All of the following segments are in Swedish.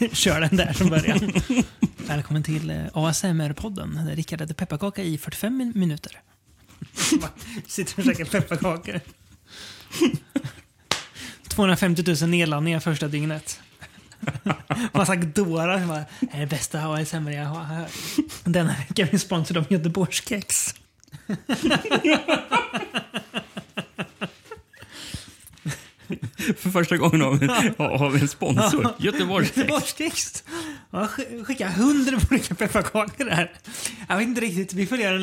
kör den där från början. Välkommen till eh, ASMR-podden där Rickard äter pepparkaka i 45 min- minuter. Sitter och käkar pepparkakor. 250 000 nedladdningar första dygnet. Massa dårar som bara, det är det bästa ASMR jag har hört. Denna veckan är vi sponsrade av Göteborgskex. För första gången har vi, har vi en sponsor. Göteborgs Göteborgskex. Ja, sk- skicka hundra olika pepparkakor här. Jag vet inte riktigt. Vi får göra en,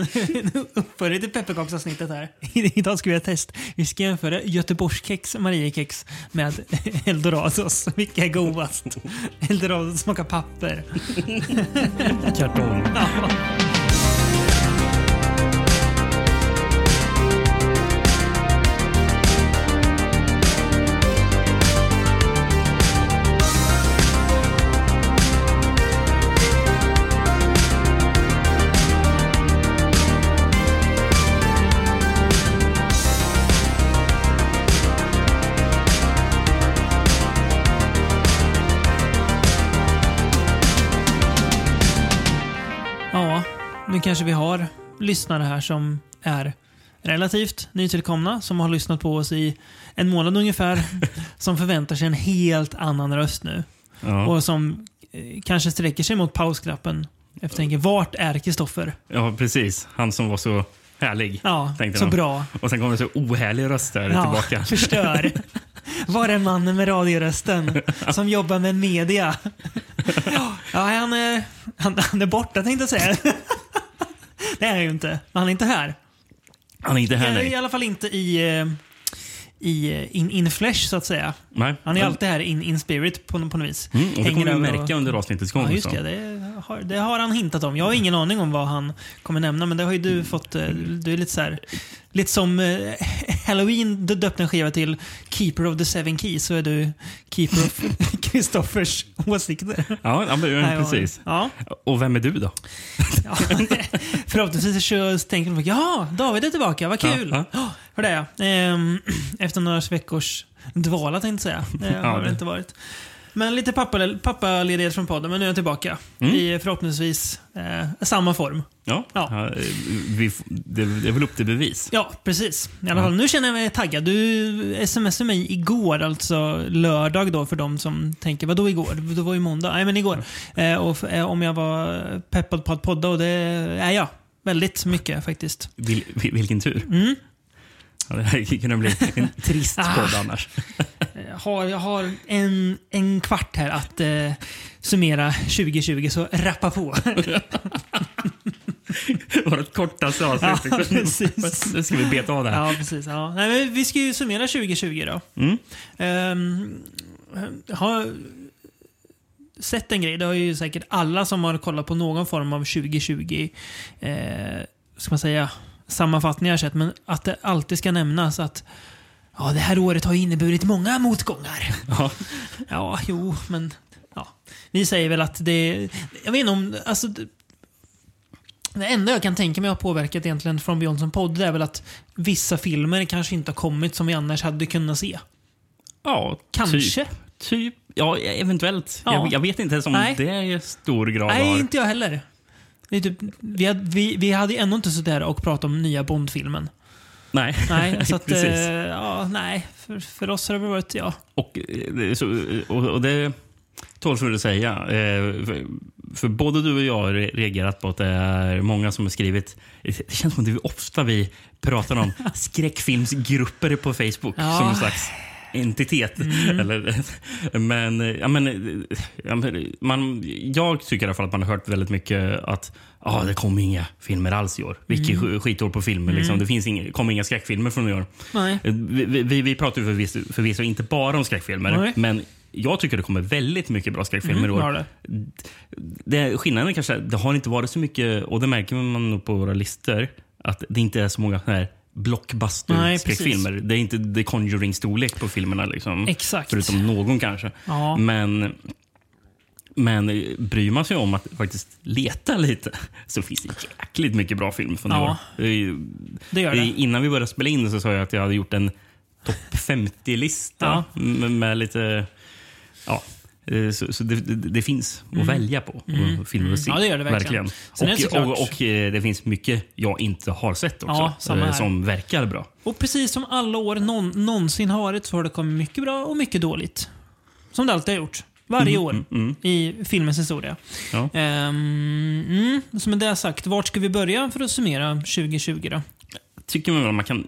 en uppföljning till pepparkaksavsnittet här. Idag ska vi göra ett test. Vi ska jämföra Göteborgskex, Mariekex med Eldorados. Vilka är godast? Eldorados smakar papper. kartong. Ja, kanske vi har lyssnare här som är relativt nytillkomna, som har lyssnat på oss i en månad ungefär, som förväntar sig en helt annan röst nu. Ja. Och som eh, kanske sträcker sig mot pausknappen. Jag tänker, vart är Kristoffer? ja, precis. Han som var så härlig. Ja, så de. bra. Och sen kom det så ohärlig röst där Ja, tillbaka. förstör. Var är mannen med radiorösten som jobbar med media? Ja, han är, han, han är borta tänkte jag säga. Det är han ju inte. Men han är inte här. Han är inte här, I nej. alla fall inte i, eh, i eh, in, in flesh så att säga. nej. Han är alltid här in, in spirit på, på något vis. Mm, och det kommer vi över märka under avsnittets gång. Ja, just det. Det har, det har han hintat om. Jag har ingen aning om vad han kommer nämna, men det har ju du fått. eh, Du är lite så här, lite som eh, Halloween du döpte en skiva till Keeper of the Seven Keys, så är du Keeper of Kristoffers åsikter. Ja, ja, men, precis. Ja, Och vem är du då? ja. Förhoppningsvis så tänker de ja, David är tillbaka, vad kul. Ja, Ja, Hur det är jag. Ehm, Efter några veckors dvala tänkte jag säga. Det har det- inte varit. Men lite pappa, pappaledighet från podden, men nu är jag tillbaka. Mm. I förhoppningsvis eh, samma form. Ja, Ja. ja, vi, det, det är väl upp till bevis. Ja, precis. I alla Ja. fall, nu känner jag mig taggad. Du smsade mig igår, alltså lördag då för de som tänker, vad då igår? Det var ju måndag. Nej, men igår. Eh, och, eh, om jag var peppad på att podda och det är jag. Väldigt mycket faktiskt. Vil, vilken tur. Mm. Ja, det här kunde bli en trist Ah. podd annars. Jag har, jag har en, en kvart här att eh, summera 2020, så rappa på. Vårt kortaste avsnitt. Ja, precis. Nu ska vi beta av det här. ja, precis. Ja. Nej, vi ska ju summera 2020 då. Mm. Ehm, har sett en grej. Det har ju säkert alla som har kollat på någon form av 2020 eh, ska man säga, sammanfattningar sett. Men att det alltid ska nämnas att ja, det här året har inneburit många motgångar. Ja. Ja, jo, men ja. Vi säger väl att det... Jag vet inte om... Alltså, det, enda jag kan tänka mig har påverkat egentligen från Beyond som podd är väl att vissa filmer kanske inte har kommit som vi annars hade kunnat se. ja, Kanske. Typ, typ. Ja, eventuellt. Ja. Jag, jag vet inte ens om Nej. det är stor grad Nej, har... inte jag heller. Är typ, vi, hade, vi, vi hade ändå inte suttit här och pratat om nya Bond-filmen. Nej, Nej, så att, precis. eh, ja, nej. För, för oss har det varit, ja. Och, eh, så, och, och det tål för att säga. Eh, För, för både du och jag har re- reagerat på att det är många som har skrivit... Det känns som att det är ofta vi pratar om skräckfilmsgrupper på Facebook Ja. som slags entitet. Eller, men, ja, men, man, jag tycker i alla fall att man har hört väldigt mycket att ah, det kommer inga filmer alls i år. Vilket mm. skitår på filmer. Liksom. Det finns inga, kommer inga skräckfilmer från i år. Vi, vi, vi pratar ju förvisso, förvisso inte bara om skräckfilmer, Nej. men jag tycker det kommer väldigt mycket bra skräckfilmer Mm, i år. det. Det, skillnaden kanske det har inte varit så mycket, och det märker man nog på våra listor, att det inte är så många här blockbuster-skräckfilmer. Det är inte The Conjuring-storlek på filmerna. Liksom. Exakt. Förutom någon kanske. Ja. Men, men bryr man sig om att faktiskt leta lite så finns det jäkligt mycket bra filmer från i Ja. år. Det gör det. Innan vi började spela in så sa jag att jag hade gjort en topp 50-lista Ja. med, med lite... Ja, Så, så det, det, det finns att välja på. och Filmer att se. Mm. Ja, det gör det verkligen. Det Och, och, och eh, det finns mycket jag inte har sett också. Ja, eh, som verkar bra. Och precis som alla år någon, någonsin har varit så har det kommit mycket bra och mycket dåligt. Som det alltid har gjort. Varje år i filmens historia. Ja. Ehm, mm, så med det sagt, vart ska vi börja för att summera 2020 då? Tycker man man kan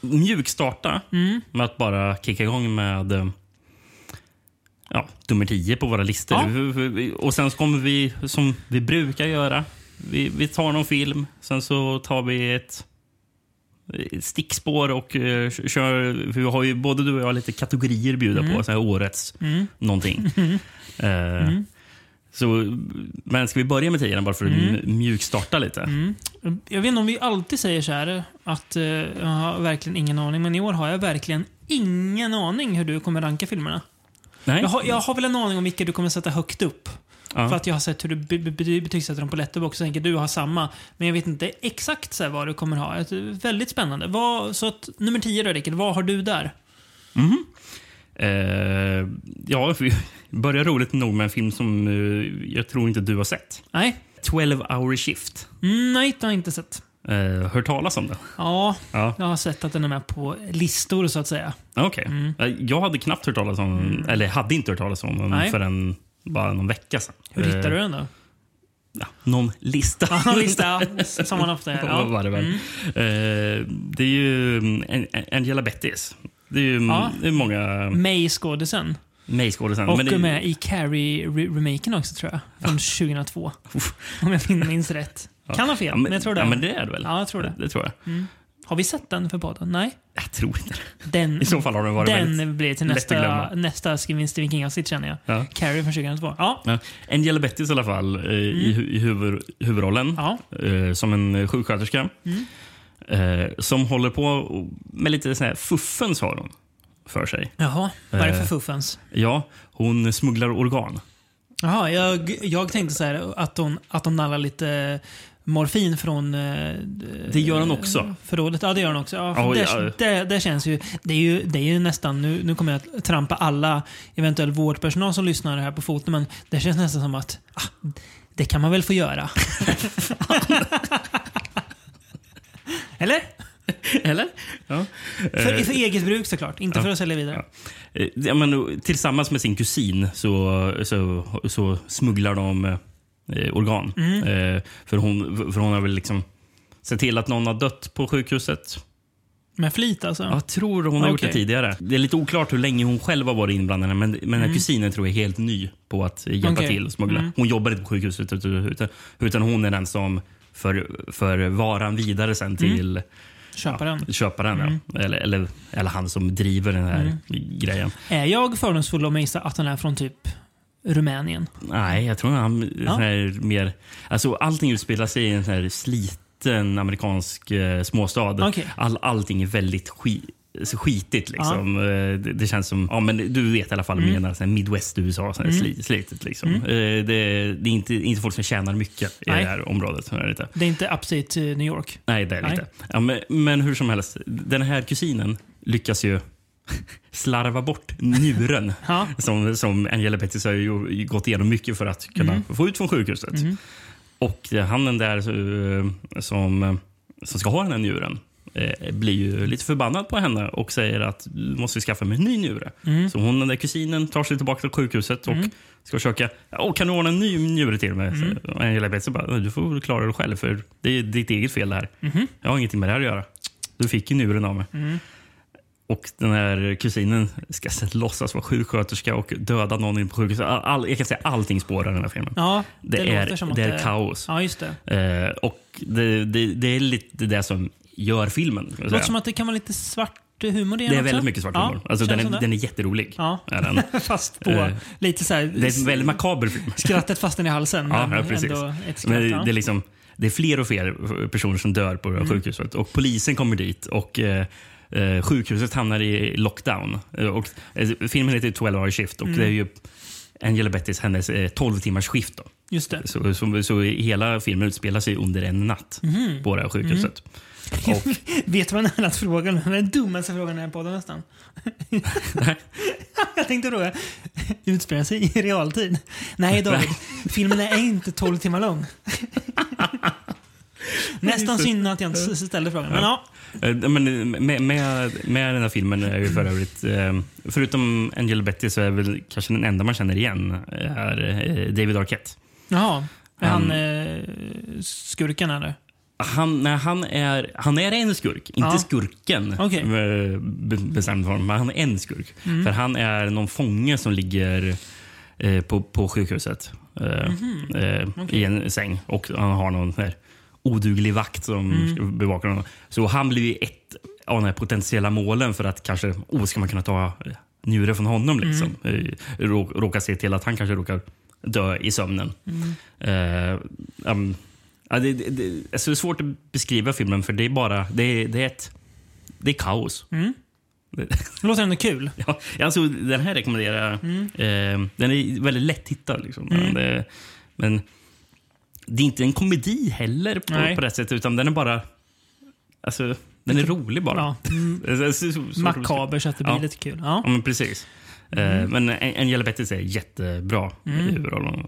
mjukstarta Mm. med att bara kicka igång med eh, ja, nummer 10 på våra listor. Ja. Och sen kommer vi, som vi brukar göra, vi, vi tar någon film, sen så tar vi ett stickspår och uh, kör... Vi har ju både du och jag lite kategorier att bjuda Mm. på. Så här årets någonting. Eh, Så, men ska vi börja med tian bara för att Mm. mjukstarta lite? Jag vet inte om vi alltid säger så här, att eh, jag har verkligen ingen aning, men i år har jag verkligen ingen aning hur du kommer ranka filmerna. Nej? Jag har, jag har väl en aning om vilka du kommer sätta högt upp. Ja. För att jag har sett hur du be- be- betygsätter dem på Letterboxd och tänker du har samma. Men jag vet inte exakt så vad du kommer ha. Det är väldigt spännande. Vad, så att, nummer 10 då Rickard, vad har du där? Eh, ja, vi börjar roligt nog med en film som eh, jag tror inte du har sett. Nej, 12 hour shift. mm, nej det har jag inte sett. Eh, hört talas om den? Ja, Ja. jag har sett att den är med på listor så att säga. Okej. Eh, Jag hade knappt hört talas om den, eller hade inte hört talas om den Nej. förrän bara någon vecka sedan. Hur hittade du Eh, den då? Ja, någon lista. Ja, lista, som man ofta gör. Ja. var det väl? Eh, det är ju mm, An- Angela Bettis. Det är ju mm, Ja. det är många May-skådisen. May-skådisen. Och det, med i Carrie-remaken också tror jag. Från 2002. Om jag minns rätt. Kan ha fel, ja, men, jag tror det. Ja, men det är det väl? Ja, jag tror det. Det, tror jag. Har vi sett den för podden? Nej? Jag tror inte det. Den, I så fall har den varit den blir till lätt att nästa, glömma. nästa Stephen King-avsnitt känner jag. Ja. Carrie från 2002. Ja. Ja. Angela Bettis i alla fall eh, i, hu- i huvud, huvudrollen. Mm. Ja. Mm. Eh, som en sjuksköterska. Eh, som håller på med lite sån här fuffens har hon för sig. Jaha, vad är det för Eh. fuffens? Ja, hon smugglar organ. Jaha, jag, jag tänkte så här att hon, att hon nallar lite morfin från... eh, Det gör hon också. Förrådet. Ja, det gör hon också. Ja, Ja, det, ja. Det, det känns ju... Det är ju, det är ju nästan... Nu, nu kommer jag att trampa alla eventuell vårdpersonal som lyssnar här på foten, men det känns nästan som att ah, det kan man väl få göra. Eller? Eller? Ja. För, för eget bruk såklart, inte för att sälja vidare. Eh, ja, men, tillsammans med sin kusin så, så, så smugglar de eh, organ. Mm. Eh, för, hon, för hon har väl liksom sett till att någon har dött på sjukhuset. Med flit alltså? Jag tror hon har gjort det tidigare. Det är lite oklart hur länge hon själv har varit inblandad, men, men den här kusinen tror jag är helt ny på att hjälpa Mm. Okej. till och smuggla. Hon jobbar inte på sjukhuset, utan, utan, hon är den som för, för varan vidare sen till Köparen. köparen. Mm. Ja. Eller, eller, eller han som driver den här grejen. Är jag fördomsfull om att gissa att han är från typ Rumänien? Nej, jag tror han Ja. mer... Alltså, allting utspelar sig i en sån här sliten amerikansk eh, småstad. Okej. All, allting är väldigt skit, så skitigt. Liksom. Eh, Det, det känns som... Ja, men du vet i alla fall Mm. menar. Midwest USA. Sli, slitet. Liksom. Eh, Det, det är inte, inte folk som tjänar mycket i Nej. det här området. Så är det inte. Det är inte upstate eh, New York. Nej, det är det inte. Ja, men, men hur som helst, den här kusinen lyckas ju slarva bort njuren Ja. som, som Angela Bettis har ju gått igenom mycket för att kunna Mm. få ut från sjukhuset. Och eh, han den där eh, som, eh, som ska ha den här njuren eh, blir ju lite förbannad på henne och säger att du måste skaffa mig en ny njure. Mm. Så hon, den där kusinen, tar sig tillbaka till sjukhuset och ska försöka Åh, kan du ordna en ny njure till mig. Mm. Så Angela Bettis bara, du får klara det själv för det är ditt eget fel det här. Mm-hmm. Jag har ingenting med det här att göra. Du fick ju njuren av mig. Och den här kusinen ska låtsas vara sjuksköterska och döda någon in på sjukhuset. All, jag kan säga allting spårar den här filmen. Ja, det, det är, att det är det- kaos. Ja, just det. Eh, och det, det, det är lite det som gör filmen. Det låter som att det kan vara lite svart humor det är också. väldigt mycket svart Ja, humor. Alltså, känns den, är, det. den är jätterolig. Ja. Är den. Fast på Eh, lite så här... Det är en väldigt makaber film. Skrattet fastnar i halsen, Ja, men ja, precis. ändå ett skratt. Men ja. det, är liksom, det är fler och fler personer som dör på det Mm. sjukhuset. Och polisen kommer dit och eh, eh, sjukhuset hamnar i lockdown. Eh, och, eh, filmen heter 12 hour shift och Mm. det är ju Angela Bettys hennes eh, 12 timmars skift. Då. Just det. Så, så, så hela filmen utspelar sig under en natt Mhm. på det här sjukhuset. Mm. Och, Vet du vad den här frågan Den dummaste frågan i den här podden nästan. jag tänkte fråga. utspelar sig i realtid. Nej David, filmen är inte 12 timmar lång. Nästan synd att jag inte ställde frågan. Men ja. Eh, Men med, med, med den här filmen är ju för övrigt, eh, förutom Angela Betty så är väl kanske den enda man känner igen är eh, David Arquette. Jaha. Är han, Han- eh, skurken eller? Han, nej, han, är, han är en skurk, inte Ja. skurken eh, be, bestämd form, men han är en skurk. Mm. För han är någon fånge som ligger eh, på, på sjukhuset eh, Mhm. eh, i en säng och han har någon där oduglig vakt som Mm. ska bevaka honom. Så han blir ju ett av de här potentiella målen för att kanske, oh, ska man kunna ta eh, njure från honom liksom. Mm. Eh, rå, råka se till att han kanske råkar dö i sömnen. Mm. Eh, um, ja, det, det, alltså det är svårt att beskriva filmen för det är bara det är, det är ett det är kaos. Mm. Det, låter ändå kul. ja, alltså, den här rekommenderar jag. Mm. Eh, den är väldigt lätthittad. Liksom. Men, det, men det är inte en komedi heller på, Nej. på det sättet utan den är bara alltså, den är rolig bara. Ja. Mm. Så- så-. Makaber så att det blir Ja. lite kul. Ja. Ja, men precis. Eh, men Angela Bettis är jättebra Mm. i huvudrollen.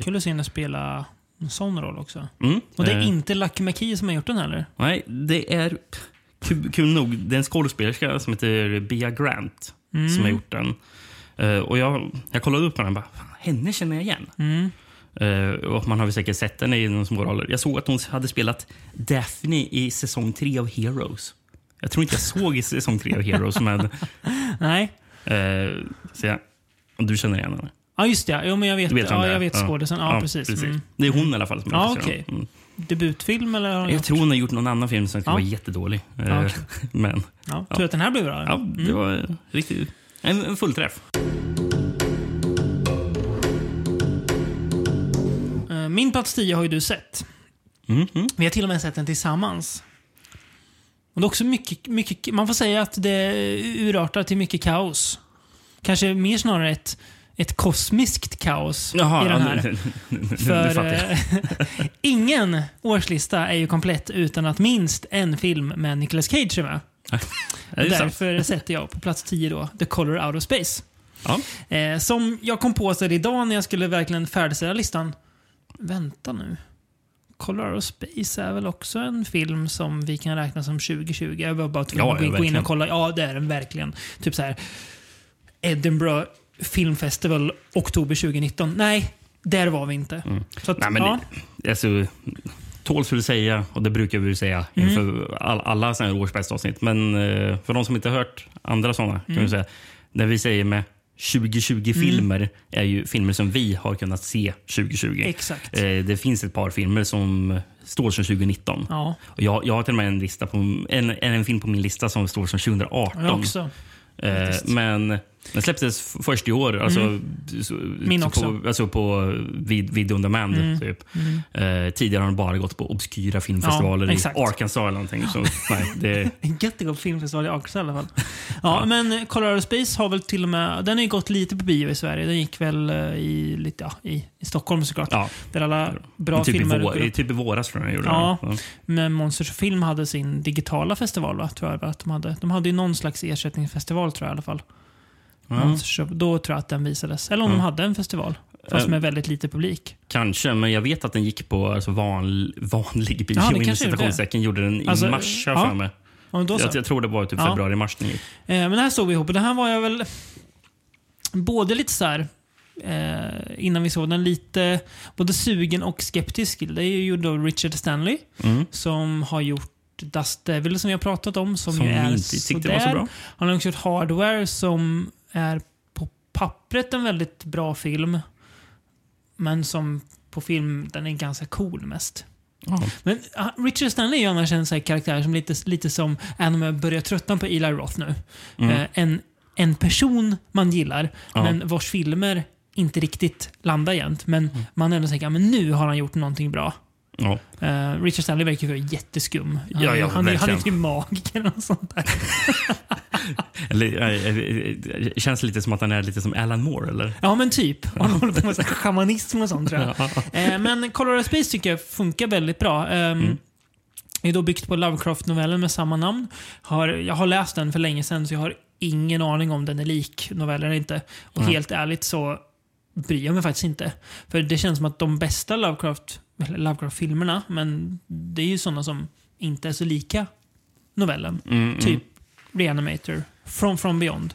Kul att se henne spela en sån roll också. Mm. Och det är Eh, inte Lucky McKee som har gjort den heller. Nej, det är kul, kul nog. Det är en skådespelerska som heter Bea Grant Mm. som har gjort den. Eh, och jag, jag kollade upp på den och bara, "Fan, henne känner jag igen. Mm. Eh, och man har väl säkert sett henne i några små roller. Jag såg att hon hade spelat Daphne i säsong tre av Heroes. Jag tror inte jag såg i säsong tre av Heroes. Men, Nej. eh, så och du känner igen henne? Ja, just det. Jo, men jag vet, vet ja, jag vet Ja. skådisen. Ja, precis. Mm. Det är hon i alla fall. Som Ja, den. Mm. Debutfilm eller? Har Jag gjort? tror hon har gjort någon annan film som Ja. var jättedålig. Eh, Ja, okej. Men Ja, Ja. tur att den här blev bra. ja, det var eh, riktigt... En, en fullträff. Min plats 10 har ju du sett. Mm, mm. Vi har till och med sett den tillsammans. Och det är också mycket, mycket, man får säga att det urartar till mycket kaos. Kanske mer snarare ett, ett kosmiskt kaos Jaha, i den här. nu, nu, nu, För eh, ingen årslista är ju komplett utan att minst en film med Nicolas Cage är med. Är sant. Därför sätter jag på plats 10 då, The Color Out of Space. Ja. Eh, som jag kom på så idag när jag skulle verkligen färdigställa listan. Vänta nu. Color of Space är väl också en film som vi kan räkna som 2020? Jag var bara tvungen Ja, att gå in- in och verkligen. kolla. Ja, det är den verkligen. Typ så här. Edinburgh Film Festival, oktober 2019. Nej, där var vi inte. Så att, Nej, men ja. det, alltså, tåls väl säga, och det brukar vi säga Mm. inför all, alla sådana här årsbästa avsnitt. Men eh, för de som inte har hört andra sådana kan Mm. vi säga, när vi säger med 2020-filmer är ju filmer som vi har kunnat se 2020. Exakt. Eh, det finns ett par filmer som står som 2019. Ja, Och jag, jag har till och med en, lista på, en, en, film på min lista som står som 2018. jag också. Eh, men den släpptes först i år. Alltså, så, Min så också. Mm. På, alltså på vid, video on demand. Typ. Eh, tidigare har den bara gått på obskyra filmfestivaler Ja, i exakt. Arkansas eller någonting. Så, nej, det, En jättegod filmfestival i Arkansas i alla fall. Ja, men Colorado Space har väl till och med... Den har ju gått lite på bio i Sverige. Den gick väl eh, i, lite, ja, i, i Stockholm såklart. ja, Där alla bra typ, i filmer... vår, typ i våras tror jag den gjorde Ja. det. Men Monsters Film hade sin digitala festival, va? Tror jag att de hade. De hade ju någon slags ersättningsfestival, tror jag i alla fall. Ja. Of, då tror jag att den visades. Eller om de hade en festival. Fast Eh. med väldigt lite publik. Kanske, men jag vet att den gick på alltså, van, vanlig bio. Ja, inom citationstecken gjorde den i Alltså, mars, har ja. för mig. Ja, då så. Jag, jag tror det var typ Ja. februari-mars gick. Eh, men det här såg vi ihop och det här var jag väl både lite så här eh, innan vi såg den lite både sugen och skeptisk. Det är ju då Richard Stanley Mm. som har gjort Dust Devil som vi har pratat om. Som, Som ju är inte tyckte var så sådär. bra. Han har också gjort Hardware som är på pappret en väldigt bra film. Men som på film, den är ganska cool mest. Ja. Men ah, Richard Stanley är ju annars en sån karaktär som lite, lite som, jag börjar tröttna på Eli Roth nu. Mm. Eh, en, en person man gillar, Ja. men vars filmer inte riktigt landar jämt. Men Mm. man ändå tänker, ja, men nu har han gjort någonting bra. Ja. Eh, Richard Stanley verkar ju jätteskum. Han, Ja, ja, han, han, är- typ magiker och sånt där. Eller, eh, eh, känns lite som att han är lite som Alan Moore, eller? Ja, men typ. Han håller på med så shamanism och sånt tror jag. Eh, men Colorado Space tycker jag funkar väldigt bra. Um, Mm. är då byggt på Lovecraft-novellen med samma namn. Har, jag har läst den för länge sedan så jag har ingen aning om den är lik novellen eller inte. Och Mm. helt ärligt så bryr jag mig faktiskt inte. För det känns som att de bästa Lovecraft, Lovecraft-filmerna, men det är ju sådana som inte är så lika novellen. Mm, mm. Typ Reanimator, From, From Beyond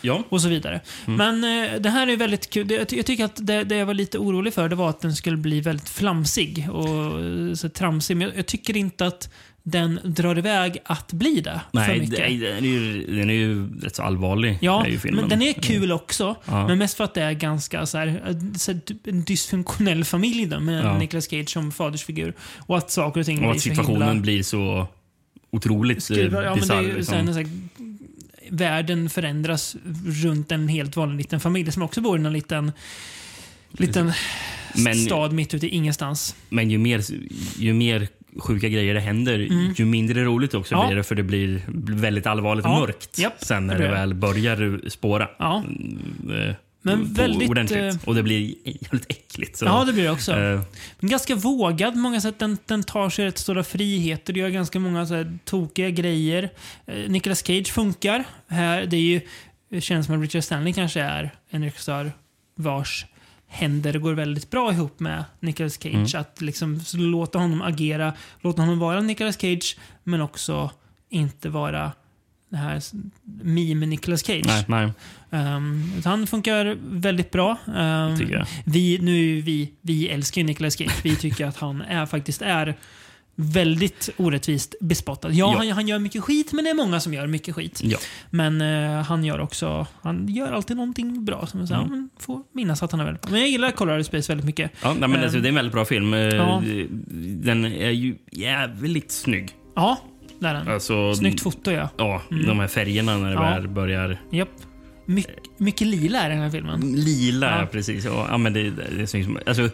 Ja. och så vidare. Mm. Men eh, det här är väldigt kul. Det, jag, ty- jag tycker att det, det jag var lite orolig för det var att den skulle bli väldigt flamsig och eh, så tramsig. Men jag, jag tycker inte att den drar iväg att bli det för Nej, mycket. det, den, är ju, den är ju rätt så allvarlig. Ja, men den är kul också. Ja. Men mest för att det är ganska så här, så här, typ en dysfunktionell familj då, med Ja. Nicolas Cage som fadersfigur. Och att saker och ting Och blir att så situationen himla... blir så otroligt Skruvar, ja, men det är bisarr. här, Liksom. så här, världen förändras runt en helt vanlig liten familj som också bor i en liten, liten Men- stad mitt ute i ingenstans. Men ju mer, ju mer sjuka grejer det händer, ju mindre roligt också Mm. Ja. blir det. För det blir väldigt allvarligt Ja. mörkt Japp, sen när det väl börjar spåra. Ja, Eh, Men väldigt, Ordentligt. eh, Och det blir jävligt äckligt. Så, ja det blir det också. Men ganska vågad på många sätt. Den, den tar sig rätt stora friheter. Det gör ganska många så här, tokiga grejer. Nicolas Cage funkar. Här, det är ju, det känns som att Richard Stanley kanske är en regissör vars händer går väldigt bra ihop med Nicolas Cage. Att liksom låta honom agera, låta honom vara Nicolas Cage, men också inte vara det här meme Nicolas Cage. nej, nej, Um, han funkar väldigt bra. Um, vi, nu vi, vi älskar ju Nicolas Cage. Vi tycker att han är, faktiskt är väldigt orättvist bespottad. Ja, Ja. Han, han gör mycket skit, men det är många som gör mycket skit. Ja. Men eh, han gör också, han gör alltid någonting bra. Som säger, Mm. ja, får minnas att han är väldigt bra. Men jag gillar Colorado Space väldigt mycket. Ja, nej, men alltså, Ehm, det är en väldigt bra film. Eh, ja. Den är ju jävligt snygg. Ja, där är den. Alltså, Snyggt foto ja. Ja, de här färgerna när det väl börjar... Japp. My, mycket lila är den här filmen. Lila, Ja. precis. Ja, men det, det, är snyggt. Alltså,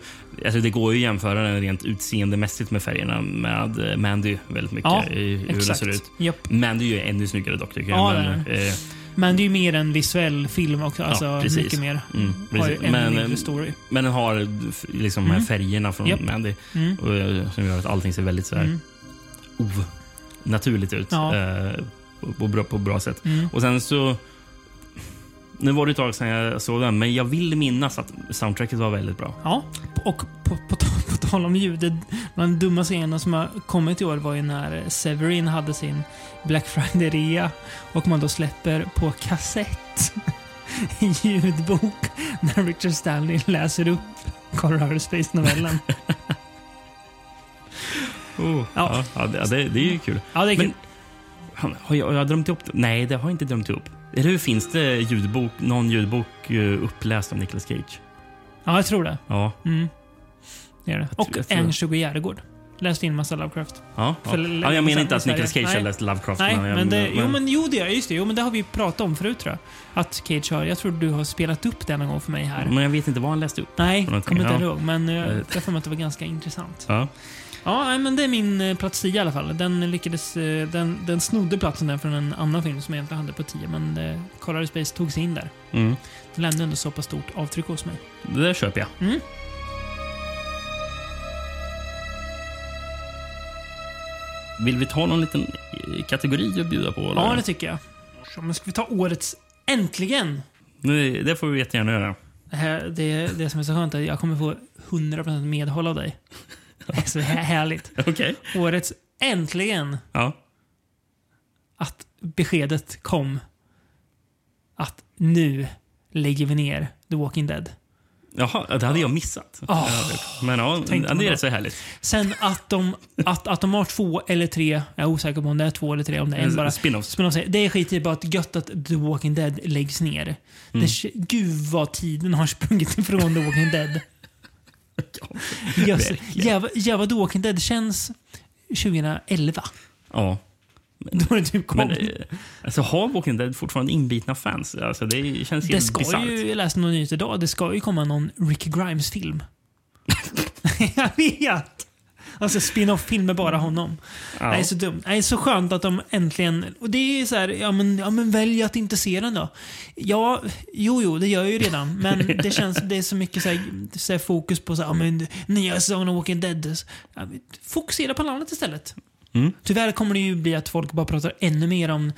alltså, det går ju att jämföra den rent utseendemässigt med färgerna med eh, Mandy väldigt mycket. Ja, i, hur den Exakt. ser ut. Japp. Mandy är ju ännu snyggare dock tycker Ja, jag. det Men, eh, Men det är ju mer en visuell film också. Alltså precis. mycket mer. mm, Har precis. ännu Men, eh, story. men den har liksom Mm. färgerna från Japp. Mandy Mm. och, eh, som gör att allting ser väldigt så här, Mm. naturligt ut. Ja. Eh, på, på, bra, på bra sätt. Mm. Och sen så... Nu var det ett tag sedan jag såg den, men jag vill minnas att soundtracket var väldigt bra. Ja, och på, på, tal- på tal om ljud. det- Den dumma scenen som har kommit i år var ju när Severin hade sin Black Friday-rea och man då släpper på kassett en ljudbok när Richard Stanley läser upp Colorado Space-novellen. Oh, Ja. ja. Det, det, är ju kul. Ja, det är kul. Men har, jag, har jag drömt ihop det? Nej, det har jag inte drömt ihop. Eller hur? Finns det ljudbok, någon ljudbok uh, uppläst av Nicolas Cage? Ja, jag tror det. Ja. Mm. Det är det. Och tror- jag tror- Ernst-Hugo Järegård. Läste in massa Lovecraft. Ja, ja. Ja, jag menar inte att. Nicolas Cage har läst Lovecraft. Nej, jag, men, det, jo, men jo, det är just det. Jo, men det har vi pratat om förut tror jag. Att Cage har, jag tror du har spelat upp det någon gång för mig här. men jag vet inte vad han läste upp. Nej, kommer inte ja. ihåg. Men eh, Eh. jag får mig att det var ganska intressant. Ja. Ja, nej, men det är min eh, plats 10 i alla fall. Den lyckades... eh, Den, den snodde platsen där från en annan film som jag egentligen hade på 10. Men eh, Colorado Space tog sig in där. Mm. Den lämnade ändå så pass stort avtryck hos mig. Det där köper jag. Mm. Vill vi ta någon liten eh, kategori att bjuda på? Eller? Ja, det tycker jag. Så, men ska vi ta årets Äntligen! Nej, det får vi jättegärna göra. Det, här, det, det som är så skönt är att jag kommer få 100% medhåll av dig. Det är så här- härligt. Okej. Årets Äntligen! Ja. att beskedet kom att nu lägger vi ner The Walking Dead. Jaha, det hade jag missat. Ah. Men ja, Tänkte ja, man det är då. rätt så härligt. Sen att de, att, att de har två eller tre, jag är osäker på om det är två eller tre, om det är en bara. Spin-offs. Men de säger, det är skit i bara att gött att The Walking Dead läggs ner. Mm. Det, gud vad tiden har sprungit ifrån The Walking Dead. Verkligen. jävla, jävla The Walking Dead känns 2011. Ja. Då det typ kom. Men eh, alltså, har Walking Dead fortfarande inbitna fans? Alltså, det känns Det helt ska bisarrt. ju, jag läste något nytt idag, det ska ju komma någon Rick Grimes-film. jag vet! Alltså spin-off-film med bara honom. Ja. Det är så dumt. Det är så skönt att de äntligen... Och det är så här, ja men, ja men välj att inte se den då. Ja, jo, jo, det gör jag ju redan. Men det känns, det är så mycket så här, så här fokus på så här, ja men nya säsongen av Walking Dead. Ja, Fokusera på landet istället. Mm. Tyvärr kommer det ju bli att folk bara pratar ännu mer om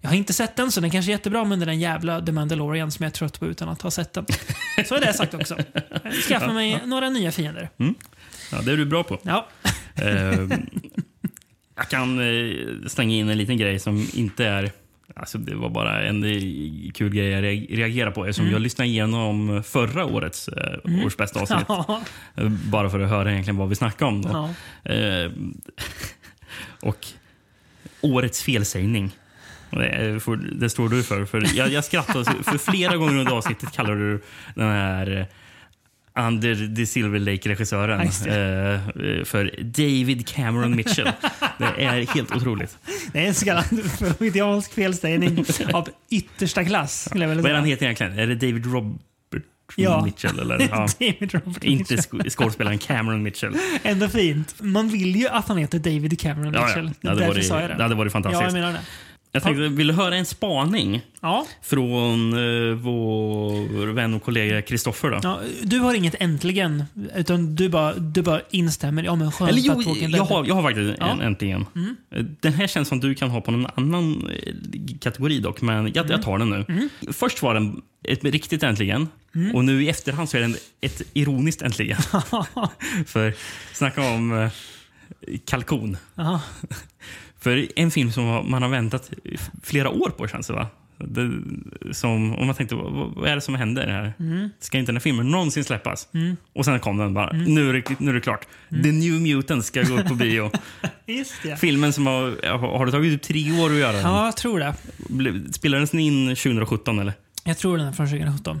Jag har inte sett den, så den kanske är jättebra, men den jävla The Mandalorian som jag är trött på utan att ha sett den. Så är det sagt också. Skaffa mig några nya fiender. Ja, det är du bra på. Ja. Eh, jag kan eh, slänga in en liten grej som inte är... Alltså det var bara en eh, kul grej jag reag- reagerade på eftersom jag lyssnade igenom förra årets eh, års bästa avsnitt. Ja. Bara för att höra egentligen vad vi snackade om. Då. Ja. Eh, och årets felsägning. Det, får- det står du för. för jag, jag skrattade, för flera gånger under avsnittet kallar du den här Under the Silver Lake-regissören Just eh, för David Cameron Mitchell. Det är helt otroligt. Det är en så kallad freudiansk felsägning av yttersta klass. Skulle jag vilja Vad är säga. han heter egentligen? Är det David Robert Ja. Mitchell? Eller? Ja. David Robert Inte Mitchell. sk- skådespelaren Cameron Mitchell. Ändå fint. Man vill ju att han heter David Cameron Ja, ja. Mitchell. Det hade varit- det hade varit fantastiskt. Ja, jag menar det. Jag tänkte, vill du höra en spaning Ja. från eh, vår vän och kollega Kristoffer? Ja, du har inget äntligen, utan du bara, du bara instämmer. Ja, men skönt Eller jo, att jag har, jag har faktiskt Ja. en äntligen. Eh, Den här känns som du kan ha på någon annan eh, kategori dock, men jag, jag tar den nu. Först var den ett riktigt äntligen och nu i efterhand så är den ett ironiskt äntligen. För snacka om eh, kalkon. Ja. För en film som man har väntat flera år på känns det va? Det, som, om man tänkte, vad, vad är det som händer här? Ska inte den här filmen någonsin släppas? Och sen kom den bara, nu, är det, nu är det klart. The New Mutant ska gå upp på bio. Det. Filmen som har, har det tagit typ tre år att göra den? Ja, jag tror det. Spelades den in 2017 eller? Jag tror den är från 2017.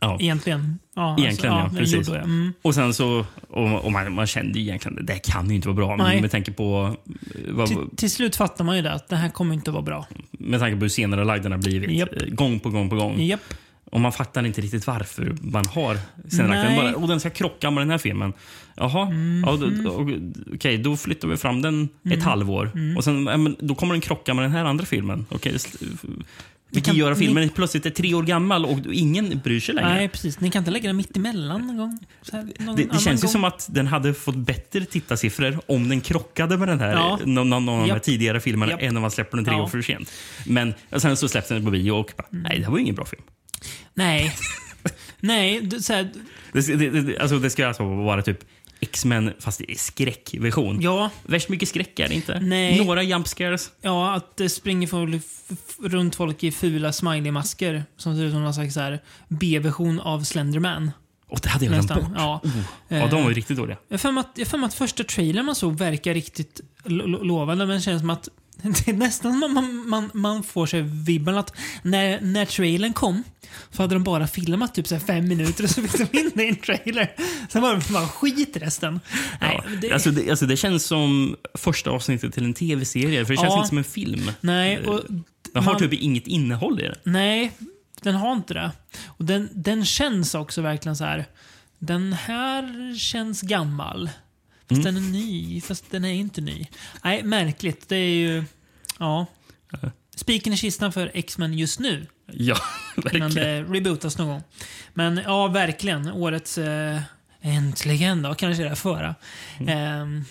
Ja. Egentligen. Ja, Egentligen, ja, den precis. jag. Mm. Och sen så, och, och man, man kände ju egentligen, det här kan ju inte vara bra. Nej. Men med tanke på, eh, vad, Till, till slut fattar man ju det, att det här kommer inte att vara bra. med tanke på hur senare lagd den har blivit. Japp. eh, Gång på gång på gång. Japp. Och man fattar inte riktigt varför man har senare bara, och den ska krocka med den här filmen. Jaha, ja, då, då, okej, då flyttar vi fram den ett halvår. Och sen, ja, men, då kommer den krocka med den här andra filmen. Okej, vi kan göra filmen ni- plötsligt är tre år gammal och ingen bryr sig längre. Nej, precis. Ni kan inte lägga den mitt emellan någon gång? Här, någon Det, det känns ju gång. som att den hade fått bättre tittarsiffror om den krockade med den här, Ja. någon, någon av de här tidigare filmerna Japp. än om man släpper den tre Ja. år för sent. Men sen så släpps den på bio och bara, nej, det här var ju ingen bra film. Nej. Nej, du, så här, Det, det, det, alltså det ska alltså vara typ X-Men fast i skräckversion. ja, Värst mycket skräck är det inte. Nej. Några jump scares. ja, att det springer folk, runt folk i fula smiley-masker som ser ut som någon slags så här B-version av Slenderman. Och det hade jag glömt bort. Ja. Ja, de var ju riktigt dåliga. Jag har för mig att, första trailern man såg verkar riktigt lo- lo- lovande, men det känns som att det är nästan man, man, man, man får sig vibben att när, när trailern kom så hade de bara filmat typ så fem minuter och så fick de in det i en trailer. Sen var det bara skit resten. Nej, Ja. det, Alltså, det, alltså, det känns som första avsnittet till en tv-serie, för det känns Ja. inte som en film. nej, och, Den har man- typ inget innehåll i den. nej, den har inte det. Och den, den känns också verkligen så här. Den här känns gammal. Fast den är ny, fast den är inte ny. Nej, märkligt. Det är ju... Ja. Spiken i kistan för X-Men just nu. Ja, verkligen. det rebootas någon gång. Men ja, verkligen. Årets... Eh, äntligen då, kanske det är föra. Mm. Eh,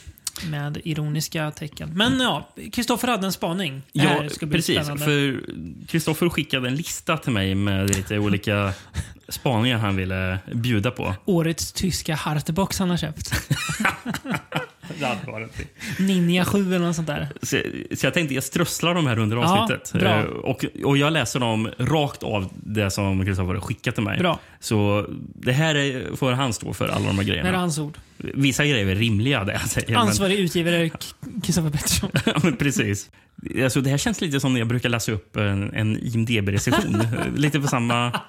med ironiska tecken. Men ja, Kristoffer hade en spaning. Det Ja, här ska bli precis. spännande. För Kristoffer skickade en lista till mig med lite olika spaningar han ville bjuda på. Årets tyska Hartebox han har köpt. Det hade varit Ninja 7 eller något sånt där. Så, så jag tänkte jag strösslar de här under Ja, avsnittet. bra. Eh, och, och jag läser dem rakt av det som Kristoffer skickat till mig. Bra. Så det här är, får han stå för, alla de här Det är grejerna. hans ord. Vissa grejer är rimliga, det jag säger. men- Ansvarig utgivare K- Kristoffer Pettersson. Ja, men precis. Alltså, det här känns lite som när jag brukar läsa upp en, en IMDB-recension. lite på samma,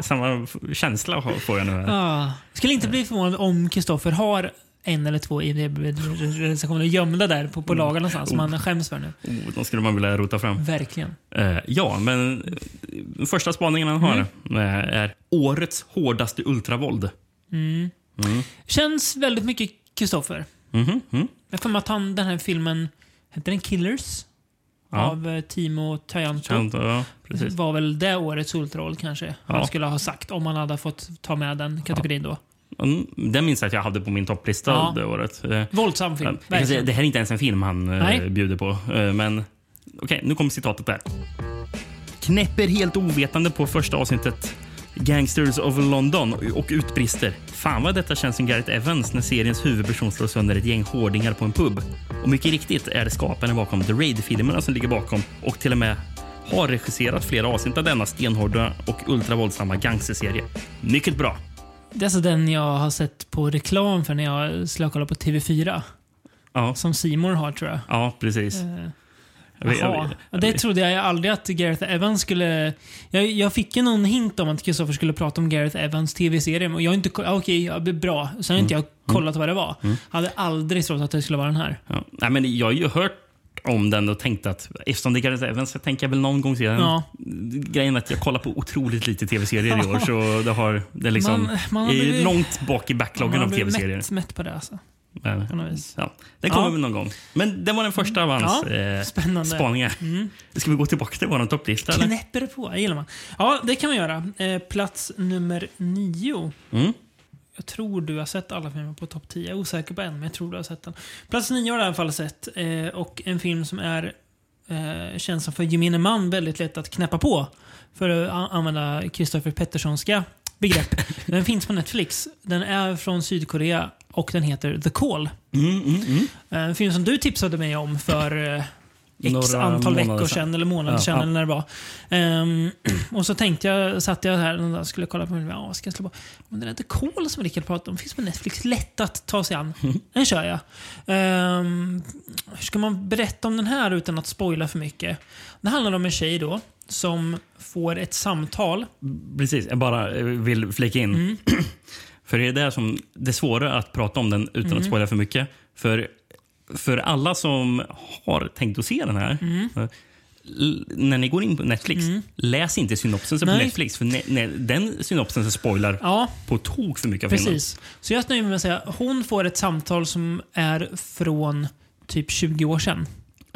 samma känsla har- får jag nu. Här. Ah. Skulle inte bli förvånad om Kristoffer har en eller två recensioner gömda där på, på Mm. lager någonstans som han skäms för nu. Oh, de skulle man vilja rota fram. Verkligen. Eh, ja, men eh, första spaningen han har Mm. eh, är årets hårdaste ultravåld. Känns väldigt mycket Kristoffer. Mhm, mm. Jag får att han, den här filmen, hette den Killers? Ja. Av eh, Timo Tajanto. Ja, precis. var väl det årets ultraroll kanske. Ja. Han skulle ha sagt om han hade fått ta med den kategorin då. Mm, Den minns jag att jag hade på min topplista Ja. det året. Eh, Våldsam film. kan säga, det här är inte ens en film han eh, Nej. bjuder på. Eh, men okej, nu kommer citatet där. knäpper helt ovetande på första avsnittet Gangsters of London och utbrister. Fan vad detta känns som Gareth Evans när seriens huvudperson slår sönder ett gäng hårdingar på en pub. Och mycket riktigt är det skaparen bakom The Raid-filmerna som ligger bakom och till och med har regisserat flera avsnitt av denna stenhårda och ultravåldsamma gangsterserie. Mycket bra. Det är alltså den jag har sett på reklam för när jag skulle kolla på TV4. Ja, Som Simor har tror jag. ja precis. Eh, Jag vet- jag vet- Och det trodde jag aldrig att Gareth Evans skulle... Jag, jag fick ju någon hint om att Kristoffer skulle prata om Gareth Evans TV-serie. Och jag har inte... ah, Okej, ja, det är bra. Sen har inte jag Mm. kollat vad det var. Hade aldrig trott att det skulle vara den här. Ja. Nej, men jag har ju hört om den och tänkt att eftersom det är Gareth Evans så tänker jag väl någon gång se den. Ja. Grejen är att jag kollar på otroligt lite tv-serier i år så det har det liksom Man- man är blivit- långt bak i backloggen Man av tv-serier. mätt, mätt på det alltså. Men, På ja, den kommer Ja. väl någon gång. Men det var den första av hans Ja, eh, spännande. spaningar. Ska vi gå tillbaka till vår topplista? Knäpper det på. Det gillar man. Ja, det kan man göra. Eh, plats nummer nio. Mm. Jag tror du har sett alla filmer på topp 10. Jag är osäker på en, men jag tror du har sett den. Plats nio har jag i alla fall sett. Eh, och en film som är, eh, känns som för gemene man väldigt lätt att knäppa på. För att använda Kristoffer Petterssonska begrepp. den finns på Netflix. Den är från Sydkorea och den heter The Call. Mm, mm, mm. Eh, En film som du tipsade mig om för eh, X Några antal veckor sedan. eller månader Ja, sedan ja. eller när det var. Ehm, och så tänkte jag, satt jag här och skulle kolla på den. Ja, ska jag slå på? Men den heter Kol som Rickard pratade om. Finns på Netflix. Lätt att ta sig an. Den kör jag. Ehm, hur ska man berätta om den här utan att spoila för mycket? Det handlar om en tjej då som får ett samtal. Precis, jag bara eh, vill flika in. Mm. För det är det som det är svårare att prata om den utan Mm. att spoila för mycket. För, för alla som har tänkt att se den här. Mm. När ni går in på Netflix, läs inte synopsen på. Netflix. För ne, ne, den synopsen spoilar Ja, på tok för mycket av filmen. Precis. Så jag nöjer mig med att säga hon får ett samtal som är från typ 20 år sedan.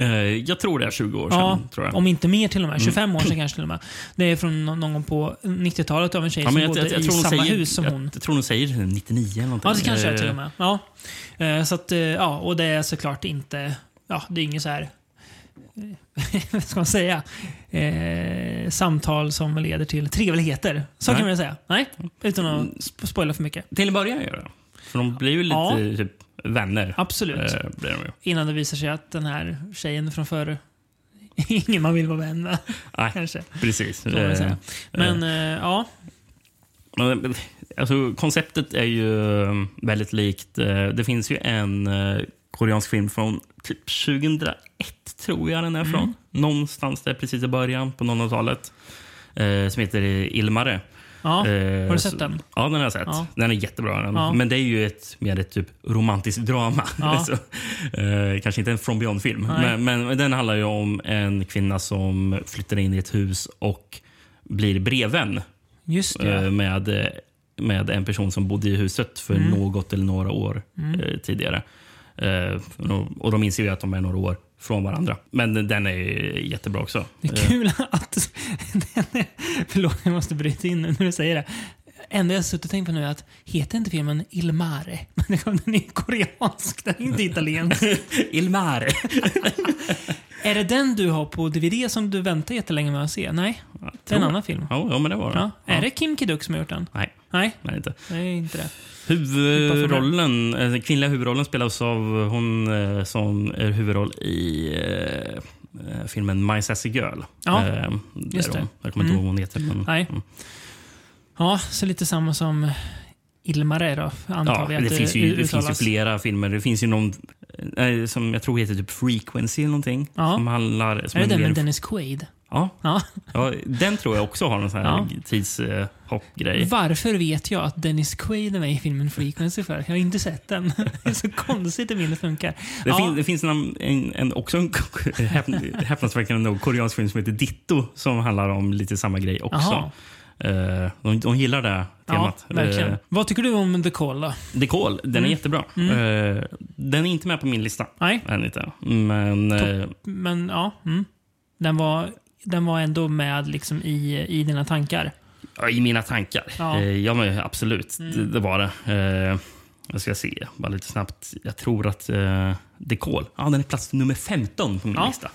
Eh, jag tror det är 20 år sedan. Ja, tror jag. om inte mer till och med. 25 år sedan kanske till och med. Det är från nå- någon gång på 90-talet av en tjej Ja, som jag, bodde jag, jag, i samma säger, hus som hon. Jag tror hon säger 99 eller någonting. Ja, det kanske är till och Eh, med. Ja. Eh, Så att, ja, och det är såklart inte... Ja, det är inget så här... Vad ska man säga? Eh, samtal som leder till trevligheter. Så Nej. kan man säga. Nej, utan att sp- spoila för mycket. Till en början gör det. För de blir ju lite Ja. typ, vänner. Absolut. Eh, blir de ju. Innan det visar sig att den här tjejen från förr ingen man vill vara vän med. Nej, Kanske. precis. Eh. Men eh, ja, Men, Alltså, konceptet är ju eh, väldigt likt. eh, Det finns ju en eh, koreansk film från typ 2001, tror jag den är från. Någonstans där precis i början på 00-talet. Eh, som heter Ilmare. Ja. Eh, Har du sett så- den? Ja, den har jag sett. Ja. Den är jättebra. Den. Ja. Men det är ju ett mer ett typ romantiskt drama. Ja. så, eh, kanske inte en From Beyond-film. Men, men den handlar ju om en kvinna som flyttar in i ett hus och blir brevvän eh, med, eh, med en person som bodde i huset för Mm. något eller några år eh, tidigare. Och de inser ju att de är några år från varandra. Men den är jättebra också. Det är kul att... den är, förlåt, jag måste bryta in nu när du säger det enda jag suttit och tänkt på nu är att heter inte filmen Il Mare? Men den är koreansk, den är inte italiensk. Ilmare. är det den du har på DVD som du väntar jättelänge med att se? Nej, det är en annan film. Ja, ja, men det var det. Ja. Är det Kim Ki-Duk som har gjort den? Nej, Nej, nej inte. är inte det. Huvudrollen, eh, den kvinnliga huvudrollen spelas av hon eh, som är huvudroll i eh, filmen My Sassy Girl. Ja, just det. Jag kommer inte ihåg vad hon heter. Men, Nej. Ja, så lite samma som Ilmare då, antar Ja, vi att det, finns ju, det finns ju flera filmer. Det finns ju någon eh, som jag tror heter typ Frequency eller någonting. Ja. Som handlar... Som Är det den med Dennis Quaid? Ja, Ja. ja, den tror jag också har någon sån här Ja. tidshoppgrej. Varför vet jag att Dennis Quaid är med i filmen Frequency för? Jag har inte sett den. Det är så konstigt hur minnet funkar. Det, Ja. fin, det finns en, en, en, också en häp- häpnadsväckande nog koreansk film som heter Ditto som handlar om lite samma grej också. Jaha. Eh, de, de gillar det Ja, temat. verkligen. Vad tycker du om The Call då? The Call, den är Mm. jättebra. Eh, den är inte med på min lista. Nej, Än inte. Men eh, men ja. Mm. Den, var, den var ändå med liksom i, i dina tankar. i mina tankar. Ja. Ja, men absolut. Mm. Det, det var det. Eh, jag ska se, bara lite snabbt. Jag tror att uh, The Call, ja, den är plats nummer 15 på min Ja. lista.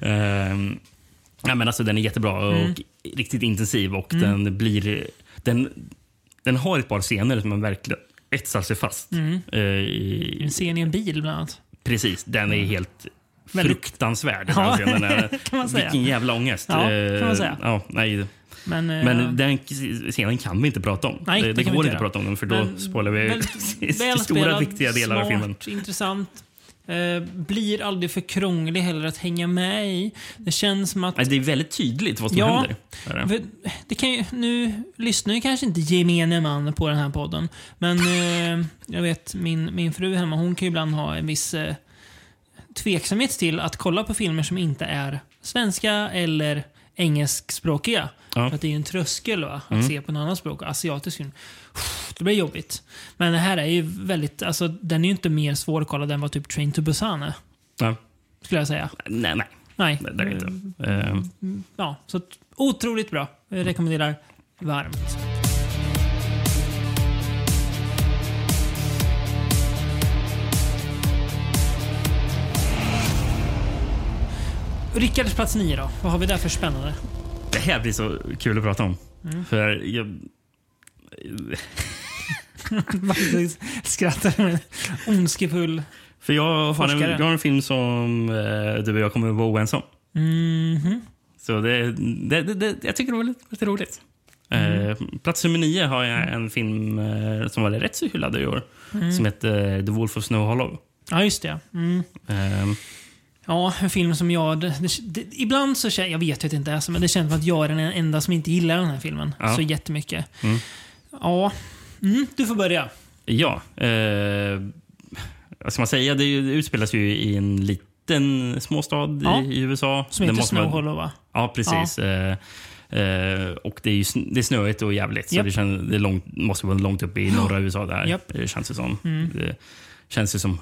Ehm, Ja, men alltså, den är jättebra och riktigt intensiv. och den blir... Den, den har ett par scener som man verkligen etsar sig fast. Eh, i, En scen i en bil bland annat. precis, den är helt Väldigt- fruktansvärd. den Ja, scenen. är- kan man säga. Vilken jävla ångest. Ja, kan man Eh, säga. Ja, nej. Men, eh, Men den scenen kan vi inte prata om. Nej, det, det går inte att prata om den för då Men spoilar vi väldigt stora viktiga delar smart, av filmen. intressant. Eh, blir aldrig för krånglig heller att hänga med i. Det känns som att... Det är väldigt tydligt vad som Ja. händer. Det kan ju, nu lyssnar ju kanske inte gemene man på den här podden. Men eh, jag vet, min, min fru hemma, hon kan ju ibland ha en viss eh, tveksamhet till att kolla på filmer som inte är svenska eller engelskspråkiga. Ja. För att det är ju en tröskel va? att Mm. se på en annan språk. Asiatisk film. Det blir jobbigt. Men det här är ju väldigt, alltså den är ju inte mer svårkollad än vad typ Train to Busan är. Ja. Skulle jag säga. Nej, nej. Nej. Det, det är inte. Eh, Ja, så otroligt bra. Jag rekommenderar varmt. Rickards plats 9 då? Vad har vi där för spännande? det här blir så kul att prata om. Mm. För jag, Varför skrattar en ondskefull... för jag, har en, Forskare. jag har en film som eh, du och jag kommer att vara oense om. Mhm. Så det, det, det, jag tycker det var lite, lite roligt. Mm. Eh, plats nummer nio har jag en film eh, som var rätt så hyllad i år. Mm. Som heter The Wolf of Snow Hollow. Ja, just det. Mm. Eh, Ja, en film som jag... Det, det, ibland så känner jag... vet ju att det inte är så, men det känns som att jag är den enda som inte gillar den här filmen Ja. så jättemycket. Mm. Ja. Mm, du får börja. ja. Eh, vad ska man säga? Det, utspelas ju i en liten småstad Ja. i, USA. Som heter Snow Hollow, va? Ja, precis. Eh, eh, och det är, ju, det är snöigt och jävligt. Så Japp. det, känns, det långt, måste vara långt upp i norra USA. Där, Japp. det känns det som. Mm. Det känns ju som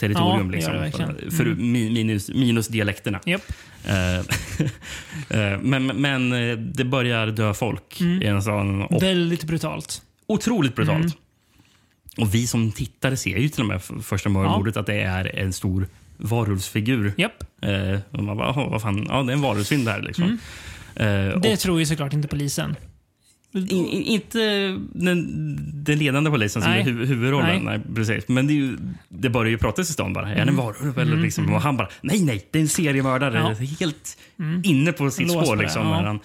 Fargo-territorium. Ja, liksom, verkligen. för, mi- minus, minus dialekterna. Japp. Eh, eh, men, men eh, det börjar dö folk Mm. i en sån och Väldigt brutalt. otroligt brutalt. Mm. Och vi som tittare ser ju till och med första mordet att det är en stor varulvsfigur. Japp. Eh, och man bara, "Jaha, vad fan, ja, det är en varulvsfynd där. Liksom. Mm. Eh, och Det tror ju såklart inte polisen. In, inte den, den ledande polisen som Nej. är hu huvudrollen. Nej. Nej. precis. Men det, är ju, det börjar ju pratas i stan bara. Är det en varulv? Eller Mm, liksom, Och han bara, nej, nej, det är en seriemördare. Ja. Helt Mm. inne på sitt spår. Liksom, ja. han.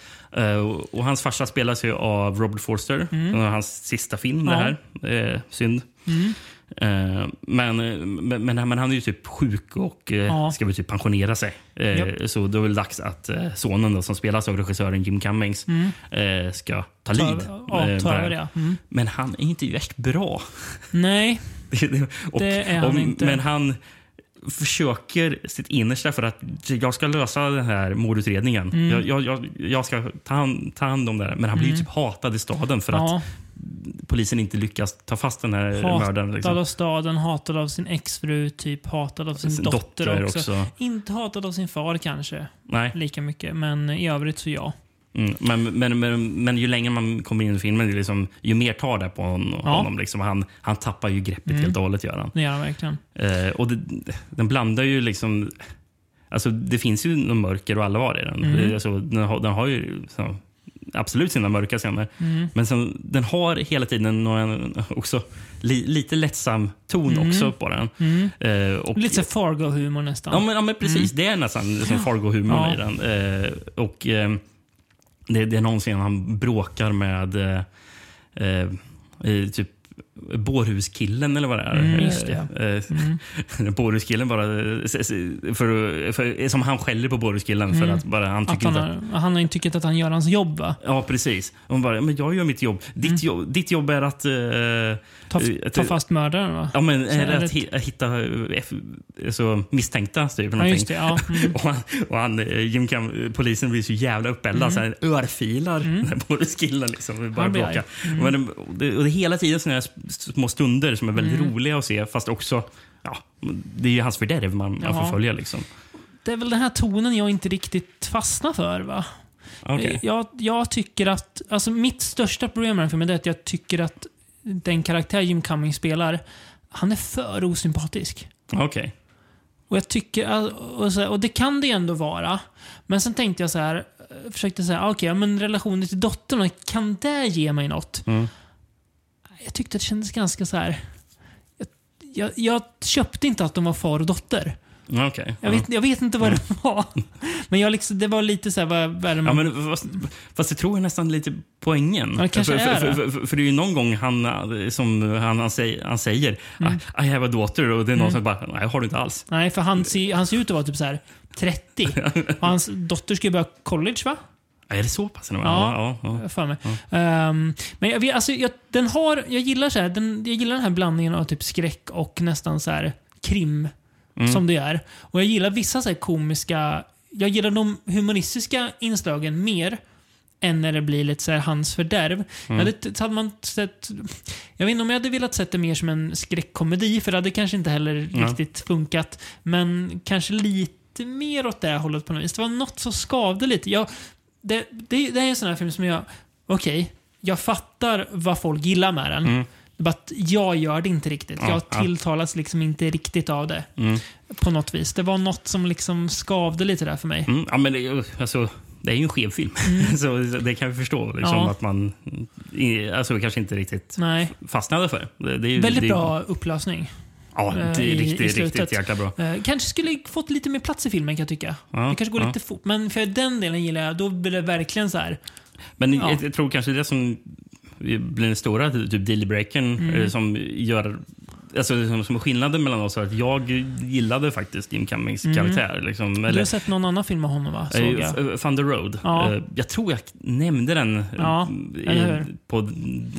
Eh, och, och hans farsa spelas ju av Robert Forster. Mm. Hans sista film, det Ja. här. Eh, synd. Mm. Eh, men, men, men, han är ju typ sjuk och eh, Ja. ska väl typ pensionera sig. Eh, Japp. Så då är det väl dags att eh, sonen då, som spelas av regissören Jim Cummings Mm. eh, ska ta Ta, lead. ja, eh, ta över det. Mm. Men han är inte värst bra. Nej, och, Det är han och, inte. Men han försöker sitt innersta för att jag ska lösa den här mordutredningen. Mm. Jag, jag, jag, ska ta hand, ta hand om det här. Men han blir ju typ hatad i staden för att ja, polisen inte lyckas ta fast den här mördaren. hatad Liksom. av staden, hatad av sin exfru, typ hatad av sin, Sin dotter, också. också. Inte hatad av sin far kanske, Nej. lika mycket. Men i övrigt så ja. Mm, men, men, men, men ju längre man kommer in i filmen, liksom, ju mer tar det på hon, Ja. honom. Liksom. Han, han tappar ju greppet Mm. helt och hållet. Gör han. Det gör han verkligen. Eh, och det, den blandar ju liksom... Alltså det finns ju någon mörker och allvar i den. Mm. Alltså, den, har, den har ju så, absolut sina mörka scener. Mm. Men sen, den har hela tiden någon, också li, lite lättsam ton Mm. också på den. Mm. Eh, och, Lite Fargo-humor nästan. Ja, men, ja, men precis. Det är nästan som Fargo-humor Ja. i den. Eh, och eh, det, det är någon scen han bråkar med eh, eh, typ Bårhuskillen eller vad det är. Mm, just det. Eh, Mm. eh, Bårhuskillen bara... eh, För, för, som han skäller på Bårhuskillen för Mm. att bara han Att tycker han, inte att... har, han har inte tyckt att han gör hans jobb va? Ja, precis. Hon bara, men jag gör mitt jobb. Ditt, Mm. jobb, ditt jobb är att... eh, Ta, ta att- fast mördaren va? Ja, men, Så är det- att hi- hitta F- alltså, misstänkta. Typ, Ja, just det. Ja. Mm. Och han, och han, Jim Cam, polisen blir så jävla uppeldad så han örfilar här bårhuskillen. Liksom, bara Han blir. Mm. Men det, och det, det hela tiden såna här små stunder som är väldigt Mm. roliga att se. Fast också, ja, det är ju hans fördärv man, får följa. Liksom. Det är väl den här tonen jag inte riktigt fastnar för va? Okej. Jag, jag tycker att, alltså mitt största problem med här filmen är att jag tycker att den karaktär Jim Cummings spelar, han är för osympatisk. Okej. Och Och jag tycker, och, så och det kan det ändå vara. Men sen tänkte jag så här, eh, försökte säga, ah, okej, ja, men relationen till dottern, kan det ge mig något? Mm. Jag tyckte det kändes ganska så här. Jag, jag, jag köpte inte att de var far och dotter. Ja, Okej. Jag, ja. vet, jag vet inte vad det var. Men jag liksom, det var lite så här, vad, vad det Ja, man... men fast, fast det tror jag nästan lite poängen. Ja, kanske för, är för, det. för, för, för det är ju någon gång han, som han, han, säger, han säger Mm. I have a daughter och det är någon som bara, nej har du inte alls. Nej, för han ser, han ser ut att vara typ så här 30. Och hans dotter ska ju börja college, va? Är det så pass? Ja. Ja. Ja, ja, för mig. Ehm, men jag, alltså, jag, den har, jag, gillar så här, den, jag gillar den här blandningen av typ skräck och nästan så här krim. Mm. Som det är. Och jag gillar vissa så här komiska... Jag gillar de humoristiska inslagen mer än när det blir lite så här hans fördärv. Mm. Jag hade, hade man sett, jag vet inte om jag hade velat sett det mer som en skräckkomedi, för det hade kanske inte heller Ja. riktigt funkat. Men kanske lite mer åt det hållet på något vis. Det var något som skavde lite. Jag, det, det, det är en sån här film som jag... Okej, jag fattar vad folk gillar med den. Mm. Bara att jag gör det inte riktigt. Ja, jag ja. tilltalas liksom inte riktigt av det. Mm. På något vis. Det var något som liksom skavde lite där för mig. Mm, ja, men det, alltså, det är ju en skev film. så det kan vi förstå. Liksom, Mm. Ja. Att man alltså, kanske inte riktigt Nej. fastnade för. Det, det är Väldigt det, bra upplösning. Ja, det är eh, i- riktigt, i slutet. riktigt jäkla bra. Eh, kanske skulle fått lite mer plats i filmen kan jag tycka. Ja, det kanske går ja. lite fort. Men för den delen gillar jag. Då blir det verkligen så här. Men Ja. jag, jag tror kanske det som blir den stora typ dealbreakern Mm. eh, som gör Alltså, som, som skillnaden mellan oss är att jag gillade faktiskt Jim Cummings Mm. karaktär. Liksom, Du eller, har sett någon annan film av honom va? Såg eh, jag. F- Thunder Road. Ja. Eh, Jag tror jag nämnde den eh, Ja, i, eller hur? på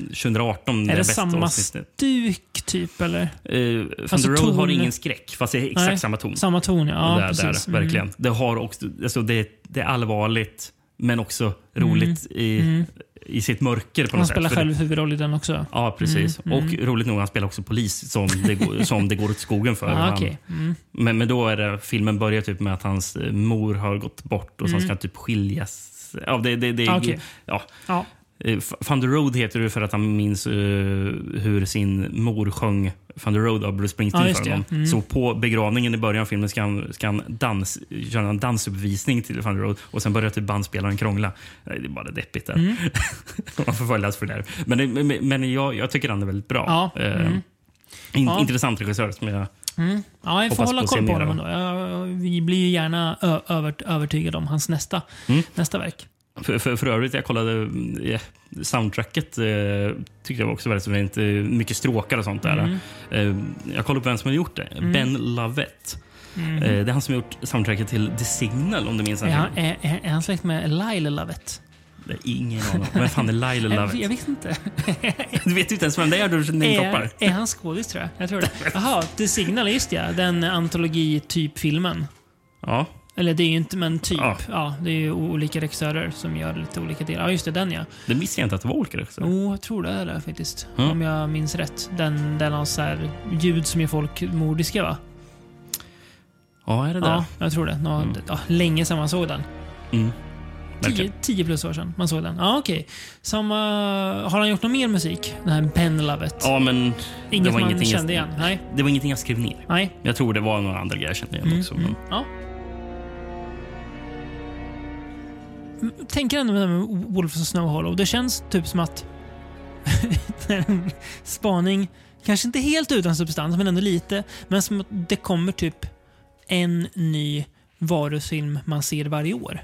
2018. Är det samma avsnittet. stuk typ eller? Eh, Thunder Alltså, Road har ton- ingen skräck, fast det är exakt Nej, samma ton. Samma ton ja. ja det, är- det är precis. det, verkligen. Det, har också, alltså det, det är allvarligt, men också roligt i, Mm. I sitt mörker. på Han något spelar sätt. Själv huvudroll i den också. Ja, precis. Mm, Och roligt nog, han spelar också polis som det, går, som det går åt skogen för. Ah, okej. mm. men, men då är det, filmen börjar typ med att hans eh, mor har gått bort och sen ska han typ skiljas. Ja, det, det, det, Mm. Okej. ja. Ja. Eh, F- Thunder Road heter det för att han minns eh, hur sin mor sjöng Thunder Road av Bruce Springsteen Ja, för honom. Mm. Så på begravningen i början av filmen ska han, ska han dans, göra en dansuppvisning till Thunder Road och sen börjar typ bandspelaren krångla. Nej, Det är bara deppigt där. Mm. man får följas för det. här. Men, men, men jag, jag tycker han är väldigt bra. Ja, Eh, mm. in, Ja. Intressant regissör som jag... Mm. Ja, jag får Hoppas hålla koll på honom ändå. Vi blir ju gärna ö- över, övertygade om hans nästa, Mm. nästa verk. För, för, för övrigt, jag kollade eh, soundtracket. Eh, tyckte jag var också väldigt fint. Eh, mycket stråkar och sånt där. Mm. Eh, jag kollade upp vem som har gjort det. Ben Lovett. Mm. Eh, det är han som har gjort soundtracket till The Signal om du minns Är, han, är, är, är han släkt med Lyle Lovett? Ingen aning. Vem fan är Lyle Lovett? jag vet inte. Du vet inte ens vem det är du Är, är han skådis tror jag? Jag tror det. Jaha, The Signal, just ja. Den antologi-typ-filmen. Ja. Eller det är ju inte, men typ. Ja. Ja. det är ju olika regissörer som gör lite olika delar. Ja, just det. Den ja. Det visste jag inte att det var olika regissörer. Jo, jag tror det är det faktiskt. Ja. Om jag minns rätt. Den, den har så här ljud som gör folk mordiska va? Ja, är det det? Ja, jag tror det. Nå, Mm. ja, länge sedan man såg den. Mm. 10, Verkligen. 10 plus år sedan man såg den. Ja, okej. Eh, har han gjort någon mer musik? Den här Ben Lovett? Ja, men Inget det var man ingenting kände jag, igen? Nej. Det var ingenting jag skrev ner. Nej. Jag tror det var några andra grejer jag kände igen Mm, också. mm. Men... Ja. Tänker ändå med Wolves of Snow Hollow. Det känns typ som att spaning, kanske inte helt utan substans, men ändå lite. Men som att det kommer typ en ny varusfilm man ser varje år.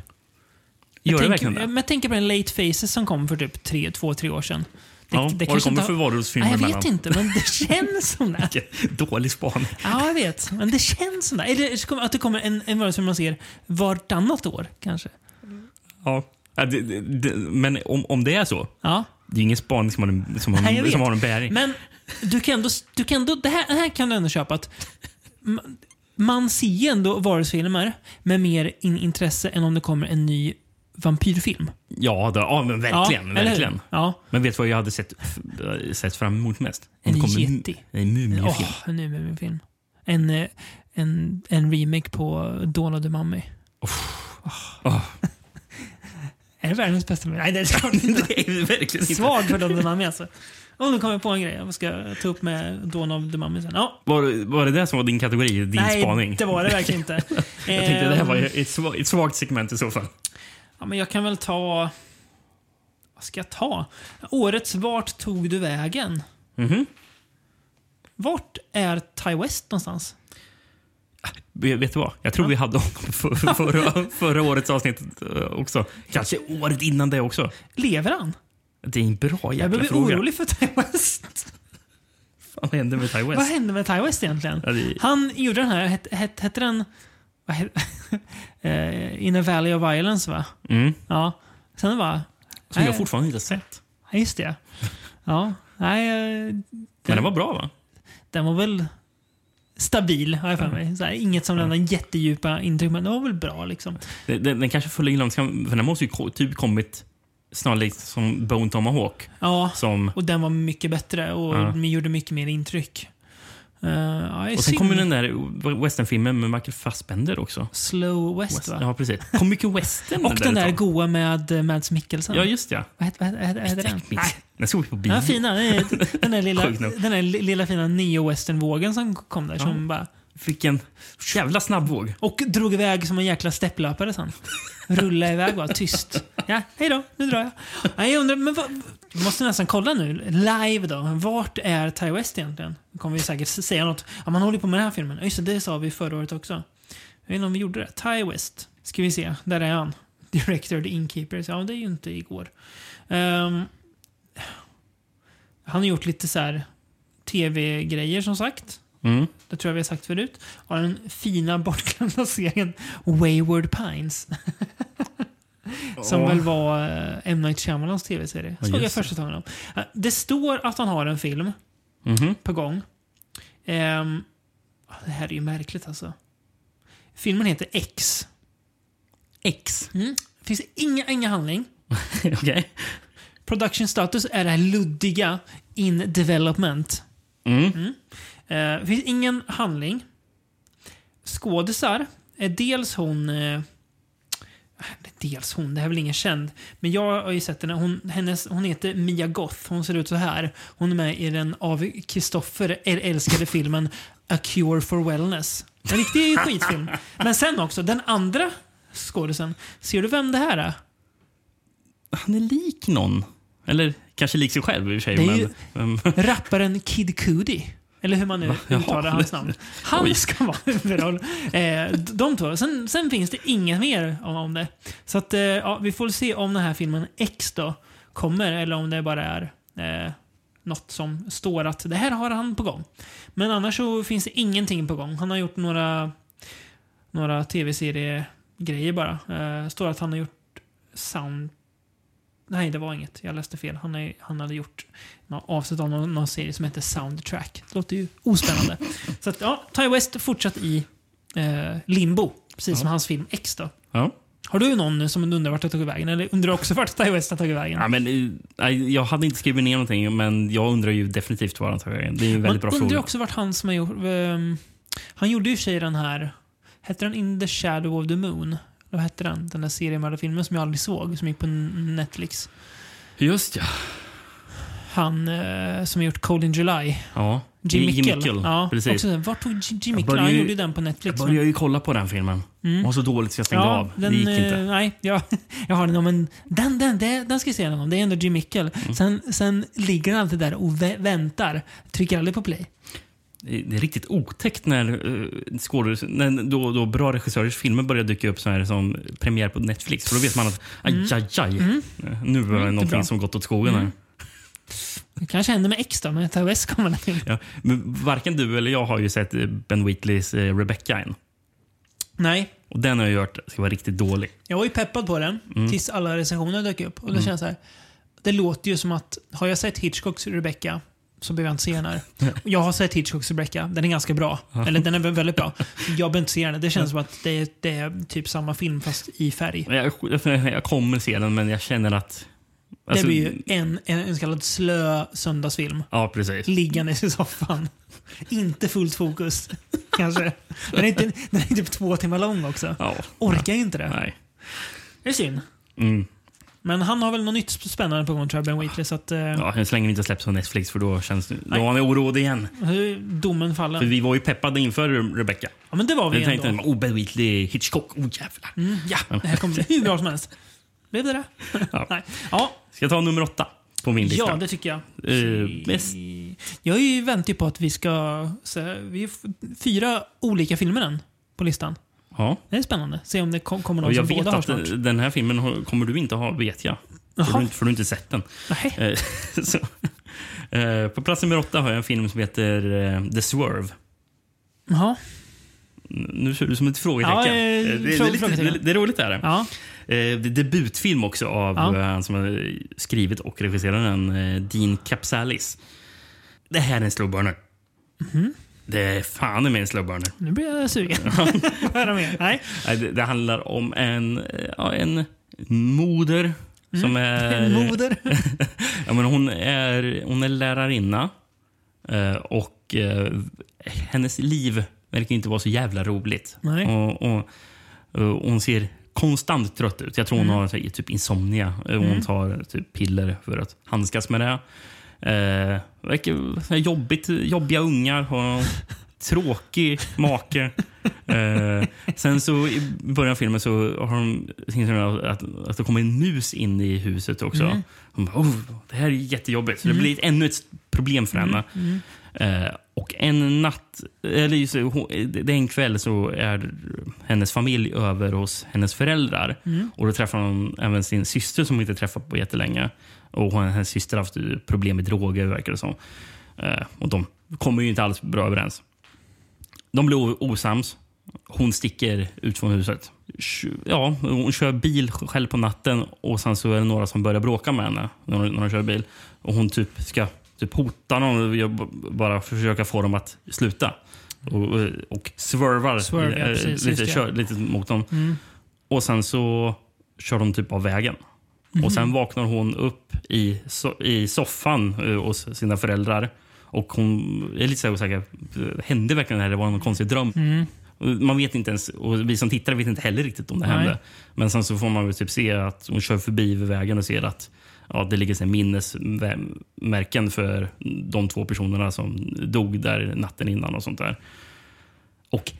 Gör det tänker, verkligen det? Men jag tänker på den Late Faces som kom för typ tre, två, tre år sedan. Det, Ja, det vad det kommer inte för varulvsfilmer jag vet inte, men det känns som det. Vilken Dålig spaning. Ja, jag vet. Men det känns som det. Eller att det kommer en, en varelse som man ser vartannat år, kanske. Ja. Men om, om det är så, Ja. det är ingen spaning som har en, som har, Nej, som har en bäring. Men du kan ändå, du kan ändå, det, här, det här kan du ändå köpa. att man, man ser ändå varusfilmer med mer in, intresse än om det kommer en ny vampyrfilm. Ja, det, ja men verkligen. ja, verkligen. Ja. Men vet du vad jag hade sett, f- sett fram emot mest? En yeti. En mumiefilm. Åh, en. En, eh, en, en remake på Dawn of the Mummy. Åh, Är det världens bästa film? Nej, det är klart inte. det är verkligen inte. Svag för Dawn of the Mummy alltså. Och nu kommer jag på en grej jag ska ta upp med Dawn of the Mummy sen. Ja, Var, var det det som var din kategori? Din nej, spaning? det var det verkligen inte. Jag tänkte det här var Ehm, ett, ett svagt segment i så fall. Ja, men jag kan väl ta... Vad ska jag ta? Årets Vart tog du vägen? Mhm. Vart är Ty West någonstans? Vet du vad? Jag tror Ja. vi hade honom för, förra, förra årets avsnitt eh, också. Kanske året innan det också. Lever han? Det är en bra Jag jäkla blir fråga. orolig för Ty West. Vad hände med Ty West? Vad hände med Ty West egentligen? Ja, det- Han gjorde den här, hette, hette, hette den... Eh, In a Valley of Violence va? Mm. Ja. Sen bara... Som jag fortfarande inte sett. Just det. Ja. Nej, eh, Men den var bra va? den var väl stabil har jag för mig. Så här, inget som lämnar jättedjupa intryck, men den var väl bra liksom. Den, den, den kanske föll in långt, för den måste ju typ kommit snarlikt som Bone Tomahawk. Ja, Som, och den var mycket bättre och Ja. gjorde mycket mer intryck. Uh, ja, och sen synd. kom ju den där westernfilmen med Michael Fassbender också. Slow West, West, va? ja, precis. Kom mycket western och den där tag. goa med eh, Mads Mikkelsen. Ja, just det. Vad heter, vad heter, den? Nej, den såg vi på bio. Den fina. Den, är- den där lilla, den där lilla fina neo-western-vågen som kom där. Som bara, vilken jävla snabbvåg. och drog iväg som en jäkla stepplöpare sen. Rulla iväg bara, tyst. Ja, hej då, nu drar jag. Ja, jag undrar, men vad, måste nästan kolla nu, live då. Vart är Ty West egentligen? Nu kommer vi säkert säga något. Ja, man håller på med den här filmen. Ja, Just det, det sa vi förra året också. Jag vet inte om vi gjorde det. Ty West. Ska vi se, där är han. Director The Inkeepers. Ja, det är ju inte igår. Um, han har gjort lite så här tv-grejer som sagt. Mm. Det tror jag vi har sagt förut. Har den fina bortglömda serien Wayward Pines. Som Ja. väl var uh, M. Night Shyamalans tv-serie. Såg jag just det. första säsongen av. Eh, det står att han har en film Mhm. på gång. Ehm, det här är ju märkligt alltså. Filmen heter X. X. Mm. Det finns inga, inga handling. Okej. Production status är det här luddiga in development. Mm. Eh, Det finns ingen handling. Skådisar är dels hon... Eh, dels hon, det här är väl ingen känd. Men jag har ju sett henne. Hon, hennes, hon heter Mia Goth. Hon ser ut så här. Hon är med i den av Kristoffer älskade filmen A Cure for Wellness. En riktig skitfilm. Men sen också, den andra skådisen. Ser du vem det här är? Han är lik någon. Eller kanske lik sig själv i och för sig. Det är men, ju- men, Rapparen Kid Cudi. Eller hur man nu uttalar hans namn. Han ska vara huvudroll. Eh, de två. Sen, sen finns det inget mer om, om det. Så att, eh, ja, vi får se om den här filmen X då kommer eller om det bara är eh, något som står att det här har han på gång. Men annars så finns det ingenting på gång. Han har gjort några, några tv-seriegrejer bara. Eh, står att han har gjort sound Nej, det var inget. Jag läste fel. Han, är, han hade gjort avsnitt av någon, någon serie som heter Soundtrack. Det låter ju ospännande. Så att, ja, Ty West fortsatt i eh, limbo. Precis som hans film X då. ja. Har du någon som undrar vart har tagit vägen? Eller undrar också vart Ty West har tagit vägen? Ja, men, eh, jag hade inte skrivit ner någonting, men jag undrar ju definitivt var han tar vägen. Det är en väldigt Man bra undrar fråga. också vart han som har gjort... ehm, han gjorde ju sig den här... Hette den In the Shadow of the Moon? Vad hette den? Den där seriemördarfilmen som jag aldrig såg, som gick på Netflix. Just ja. Han eh, som har gjort Cold in July. ja. Jim Jim Ja, precis. Också, vart tog Jim, Jim Jag började Han ju- gjorde ju den på Jag Netflix. men- började ju kolla på den filmen. Mm. Den var så dåligt så jag stängde av. Den, det gick eh, inte. Nej, jag, jag har den. Men den, den, den, den ska jag se någon gång. Det är ändå Jim Mickel. Mm. Sen, sen ligger han alltid där och vä väntar. Trycker aldrig på play. Det är riktigt otäckt när, uh, skådis, när då, då bra regissörers filmer börjar dyka upp så här som premiär på Netflix. För då vet man att aj, aj, aj. Eh, Nu var det Mm, någonting bra. som gått åt skogen. Här. Mm. Det kanske händer med Ty West kommer den till. Ja, men varken du eller jag har ju sett eh, Ben Wheatleys eh, Rebecca än. Nej, Och den har jag hört ska vara riktigt dålig. jag var ju peppad på den Mm. tills alla recensioner dök upp. Och då känns så här, det låter ju som att, har jag sett Hitchcocks Rebecca så behöver jag inte se den här. Jag har sett Hitchcocks Rebecca. Den är ganska bra. Eller den är väl väldigt bra. Jag behöver inte se den. Det känns som att det är, det är typ samma film fast i färg. Jag, jag kommer se den, men jag känner att... det alltså- blir ju en, en, en så kallad slö söndagsfilm. Ja, precis. Liggandes i soffan. inte fullt fokus, kanske. Den är, inte, den är typ två timmar lång också. Ja. Orkar inte det. Nej. Det är synd. Mm. Men han har väl något nytt spännande på gång tror jag, Ben Wheatley. Så att, eh, Ja, så länge det inte släpps på Netflix för då känns då Nej. har han oroad igen. domen fallen. För vi var ju peppade inför Rebecca. Ja, men det var vi Vi tänkte, ändå. oh, Ben Wheatley, Hitchcock, oh jävlar. Mm, ja, det här kommer bli hur bra som helst. Blev det det? Ja. Nej. Ja, Ska jag ta nummer åtta på min lista? ja, det tycker jag. Mest- Jag är ju väntar ju på att vi ska... Så, vi är f- fyra olika filmer än på listan. Ja. Det är spännande. Se om det kom, kommer någon Och jag som vet båda har att snart. eh, den här filmen har- kommer du inte ha, vet jag. För du, för du har inte sett den. Nej. Eh, så, eh, på plats nummer åtta har jag en film som heter eh, The Swerve. Jaha. Nu ser du som ett frågetecken. Ja, eh, Eh, det, det, är lite, det, det är roligt. Är det. Ja. Eh, debutfilm också av Ja. eh, han som har skrivit och regisserat den, eh, Dean Capsalis. Det här är en slow burner. Mhm. Det är fan i mig en slow burner. Nu blir jag sugen. Höra mer. Nej. Det, det handlar om en, eh, ja, en moder som är... Mm. En moder. ja, men hon, är, hon är lärarinna eh, och hennes liv verkar inte vara så jävla roligt. Och, och, och hon ser konstant trött ut. Jag tror hon Mm. har typ insomnia. Eh, Hon tar typ piller för att handskas med det. Eh, verkar jobbigt, jobbiga ungar. Och tråkig make. Eh, sen så i början av filmen så har de att, att det kommer en mus in i huset också. Mm. Hon bara, oh, det här är jättejobbigt. Så det blir ännu ett problem för henne. Mm. Eh, och en natt, eller just, det, hon- det är en kväll så är hennes familj över hos hennes föräldrar. Mm. Och Då träffar hon även sin syster som hon inte träffat på jättelänge. Och hon, hennes syster har haft problem med droger verkar det som. Eh, och de kommer ju inte alls bra överens. De blir osams. Hon sticker ut från huset. Ja, hon kör bil själv på natten och sen så är det några som börjar bråka med henne när hon, när hon kör bil. Och hon typ ska typ hota någon och bara försöka få dem att sluta. Och, och swervar Swerve, ja, eh, precis, lite, kör, lite mot dem. Mm. Och sen så kör de typ av vägen. Mhm. Och sen vaknar hon upp i, so i soffan eh, hos sina föräldrar. Och hon är lite osäker. Hände verkligen det här? Det var någon konstig dröm. Mm. Man vet inte ens, och vi som tittare vet inte heller riktigt om det Nej. hände. Men sen så får man väl typ se att hon kör förbi vid vägen och ser att ja, det ligger här minnesmärken för de två personerna som dog där natten innan och sånt där. Och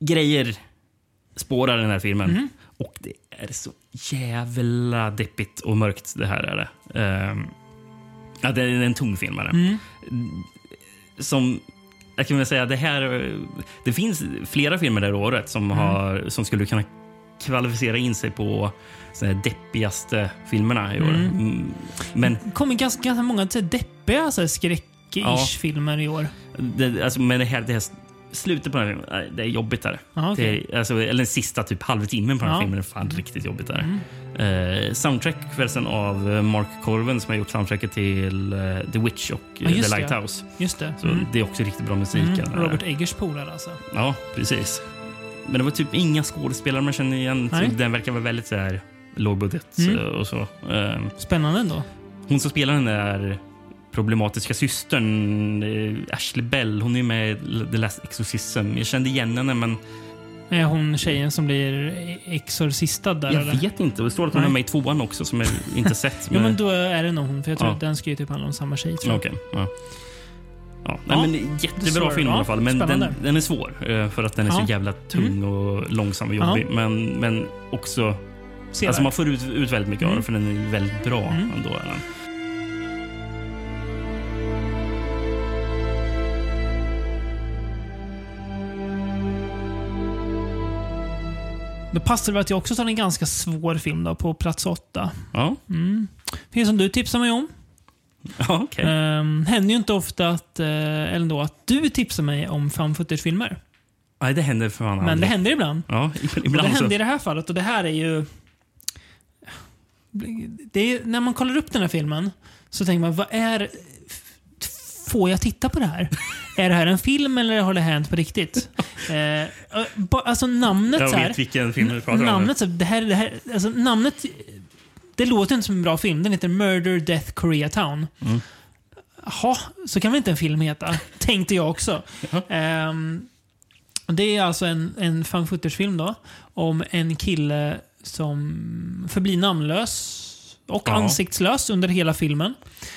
grejer spårar den här filmen. Mhm. Och det är så jävla deppigt och mörkt det här är det. Ehm, ja, det är en tung film. Är det. Mm. Som jag kan väl säga, det här... Det finns flera filmer det här året som, Mm. har, som skulle kunna kvalificera in sig på här deppigaste filmerna i år. Mm. Mm, Men, Det kommer ganska, ganska många deppiga så här skräck-ish Ja. filmer i år. det, alltså, men det här, det här slutet på den här filmen, det är jobbigt. Där. Ja, okej. det alltså, eller den sista typ halvtimmen på den här Ja. filmen är fan riktigt jobbigt. Där. Mm. Eh, soundtrack förresten av eh, Mark Corven som har gjort soundtracket till eh, The Witch och just The det, Lighthouse. Just det. Så Mm. Det är också riktigt bra musik. Mm. Robert Eggers polare alltså. Ja, precis. Men det var typ inga skådespelare man känner igen. Nej. Så Den verkar vara väldigt så här lågbudget Mm. och så. Eh, Spännande ändå. Hon som spelar den där problematiska systern, Ashley Bell, hon är ju med i The Last Exorcism. Jag kände igen henne, men Är hon tjejen som blir exorcistad där? jag eller? vet inte. Det står att hon är Nej. med i tvåan också, som jag inte sett. Jo, men då är det nog hon. För jag tror Ja. att den ska ju typ handla om samma tjej. Tror jag. Okej. ja. Ja, nej, Ja, men jättebra film i ja, alla fall. Men den, den är svår eh, för att den är Ja. Mm. så jävla tung och långsam och jobbig. Men, men också... Sevärd. Alltså man får ut, ut väldigt mycket av Mm. den för den är väldigt bra Mm. ändå. Då passar det väl att jag också tar en ganska svår film då, på plats åtta. Ja, Mm. Finns som du tipsar mig om. ja okej. Um, händer ju inte ofta att, eh, eller då, att du tipsar mig om fan footage-filmer. Nej, det händer för fan Men aldrig. det händer ibland. Ja, Och det ibland så. hände i det här fallet och det här är ju... Det är, när man kollar upp den här filmen så tänker man, vad är... Får jag titta på det här? är det här en film eller har det hänt på riktigt? Eh, alltså namnet Jag så här, vet vilken film du pratar om. namnet, så, det här, det här, alltså namnet, det låter inte som en bra film. Den heter Murder, Death, Koreatown. Mm. Jaha, så kan väl inte en film heta? Tänkte jag också. Ehm, det är alltså en, en fan footage-film då. Om en kille som förblir namnlös. Och Ja. ansiktslös under hela filmen.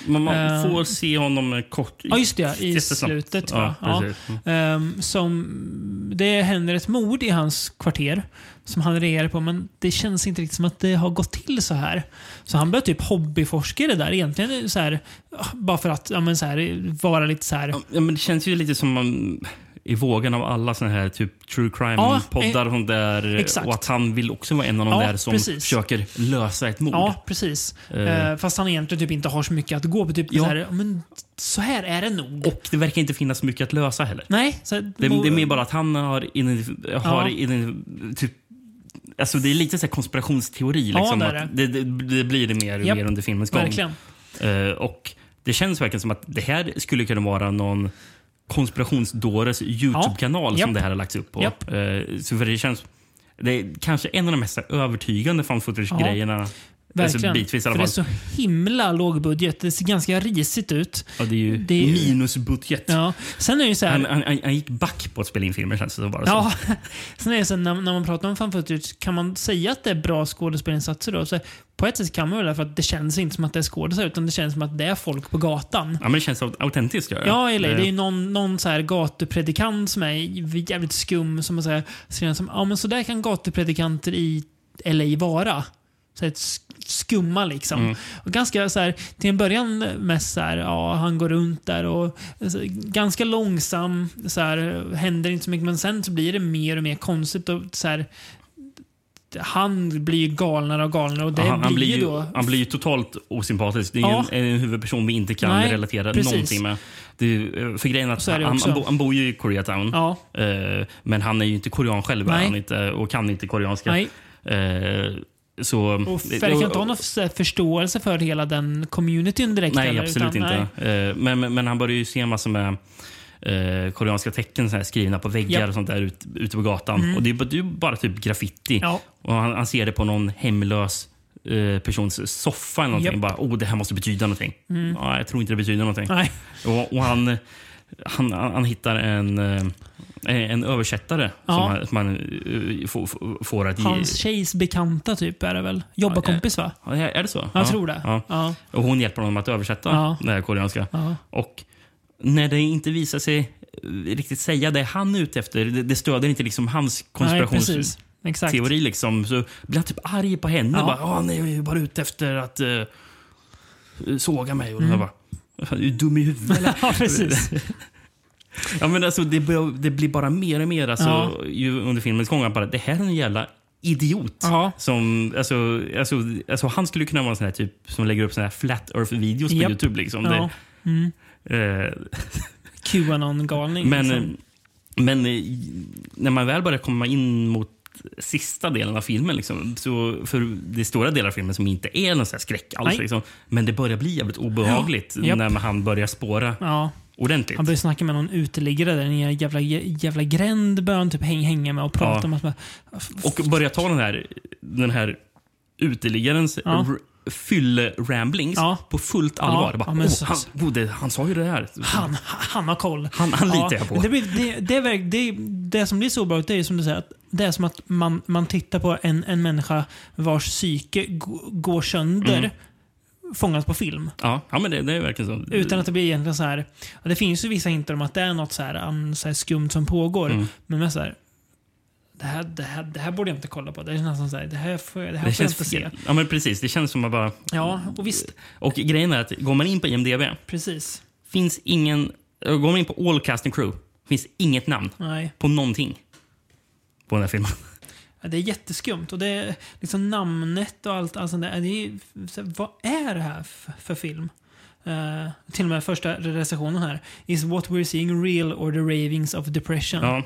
Man, man Eh, får se honom kort. Ja, just det. I slutet. Ja? Ja. Ehm, som, det händer ett mord i hans kvarter som han reagerar på, men det känns inte riktigt som att det har gått till så här. Så han börjar typ hobbyforska i det där. Egentligen så här, bara för att ja, men så här, vara lite så här... Ja, men det känns ju lite som man, i vågen av alla såna här typ true Ja, crime-poddar och sånt där. exakt. Och att han vill också vara en av de Ja, där som precis. försöker lösa ett mord. Ja, precis. Eh. Eh, fast han egentligen typ inte har så mycket att gå på. Typ Ja. så, här, men, så här är det nog. Och det verkar inte finnas mycket att lösa heller. Nej. Så, Det, det är mer bara att han har, identif- har Ja. identif- typ Alltså det är lite så konspirationsteori. Ja, Liksom, det är att det, det, det blir det mer och Japp, mer under filmens gång. Verkligen. Eh, och det känns verkligen som att det här skulle kunna vara någon konspirationsdåres Youtube-kanal Japp. som det här har lagts upp på. Japp. Eh, så för det känns... Det är kanske en av de mest övertygande fan footage-grejerna. Alltså Verkligen. bitvis i alla För det är fall. så himla låg budget. Det ser ganska risigt ut. Ja, det är ju det är- minusbudget. Ja. Sen är det så här... Han, han, han, gick back på att spela in filmer känns det bara Ja, sen är det så när, när man pratar om fan footage, kan man säga att det är bra skådespelarinsatser då? Så på ett sätt kan man väl det, för att det känns inte som att det är skådisar, utan det känns som att det är folk på gatan. Ja, men det känns aut- autentiskt. Gör Ja, eller det är Eh, ju någon, någon så här gatupredikant som är jävligt skum, som man säger, ser som, ja men så där kan gatupredikanter i LA vara. Så ett skumma liksom. Mm. Och ganska så här, till en början mest så här, ja han går runt där och så, ganska långsam, så här, händer inte så mycket, men sen så blir det mer och mer konstigt och så här, han blir ju galnare och galnare och det han, han, blir ju då... han blir ju totalt osympatisk. Det är Ja. en, en huvudperson vi inte kan Nej, relatera precis. någonting med. Är, ju- för grejen att han, han, bo, han bor ju i Koreatown. Ja, Eh, men han är ju inte korean själv Nej. han inte, och kan inte koreanska. Eh, så, Och verkar inte ha någon förståelse för hela den communityn direkt. Nej, heller, absolut utan, inte. nej. Eh, men, men, men han börjar ju se massor med eh, koreanska tecken så här, skrivna på väggar. Mm. och sånt där ut, ute på gatan. Och det är, det är bara typ graffiti. Ja. Och han, han ser det på någon hemlös eh, persons soffa eller någonting. Mm. Bara, oh, det här måste betyda någonting. Ja, jag tror inte det betyder någonting. Och, och han, han, han hittar en, eh, en översättare Ja. som han, som han eh, får, att ge... Hans tjejs bekanta typ är det väl? Jobbarkompis va? Ja, är det så? Jag ja. tror det. Och hon hjälper honom att översätta Ja. det här koreanska. Och när det inte visar sig eh, riktigt säga det han är ute efter, det, det stöder inte liksom hans Nej, konspirationsteori. Liksom, så blir han typ arg på henne. Ja. Bara, "Ja, han är ju bara ute efter att uh, såga mig. Och Mm. jag bara, "Fan, är du dum i huvudet ja, precis. Ja, men alltså, det, det blir bara mer och mer alltså, Ja. ju under filmens gång. Bara, det här är en jävla idiot. Ja. Som, alltså, alltså, alltså, han skulle kunna vara en sån här typ som lägger upp såna här flat earth-videos på Japp. Youtube. Liksom. Ja. Mm. Eh, Qanon-galning. men liksom. men eh, när man väl börjar komma in mot sista delen av filmen, liksom, så för det är stora delar av filmen som inte är någon här skräck alls. Liksom, men det börjar bli jävligt obehagligt Ja. När han börjar spåra Ja. Ordentligt. Han börjar snacka med någon uteliggare där i en jävla, jävla gränd börjar han typ häng, hänga med och prata Ja. om att... Och börjar ta den här, den här uteliggarens Ja. fylle-ramblings Ja. på fullt allvar. Ja, Bara, ja, men "Åh, så- han, oh, det, han sa ju det här. Han, han har koll. Han- han litar jag på. Det, blir, det, det, är det, det som blir så bra det är som du säger, att det är som att man, man tittar på en, en människa vars psyke går sönder Mm. Fångat på film. Ja, ja men det, det är verkligen så. Utan att det blir egentligen så här. Det finns ju vissa hintar om att det är något så här, um, så här skumt som pågår. Mm. Men med så här, det här, det, här, det här borde jag inte kolla på. Det är nästan så här, det här får, det här det får jag känns inte se. Ja, men precis. Det känns som att bara... Ja, och visst. Och grejen är att går man in på IMDB Precis. finns ingen... Går man in på all cast and crew finns inget namn Nej. på någonting på den här filmen. Det är jätteskumt. Och det är liksom namnet och allt, allt sånt där. Det är, vad är det här för, film? Eh, till och med första recensionen här. Is what we're seeing real or the ravings of depression? Ja,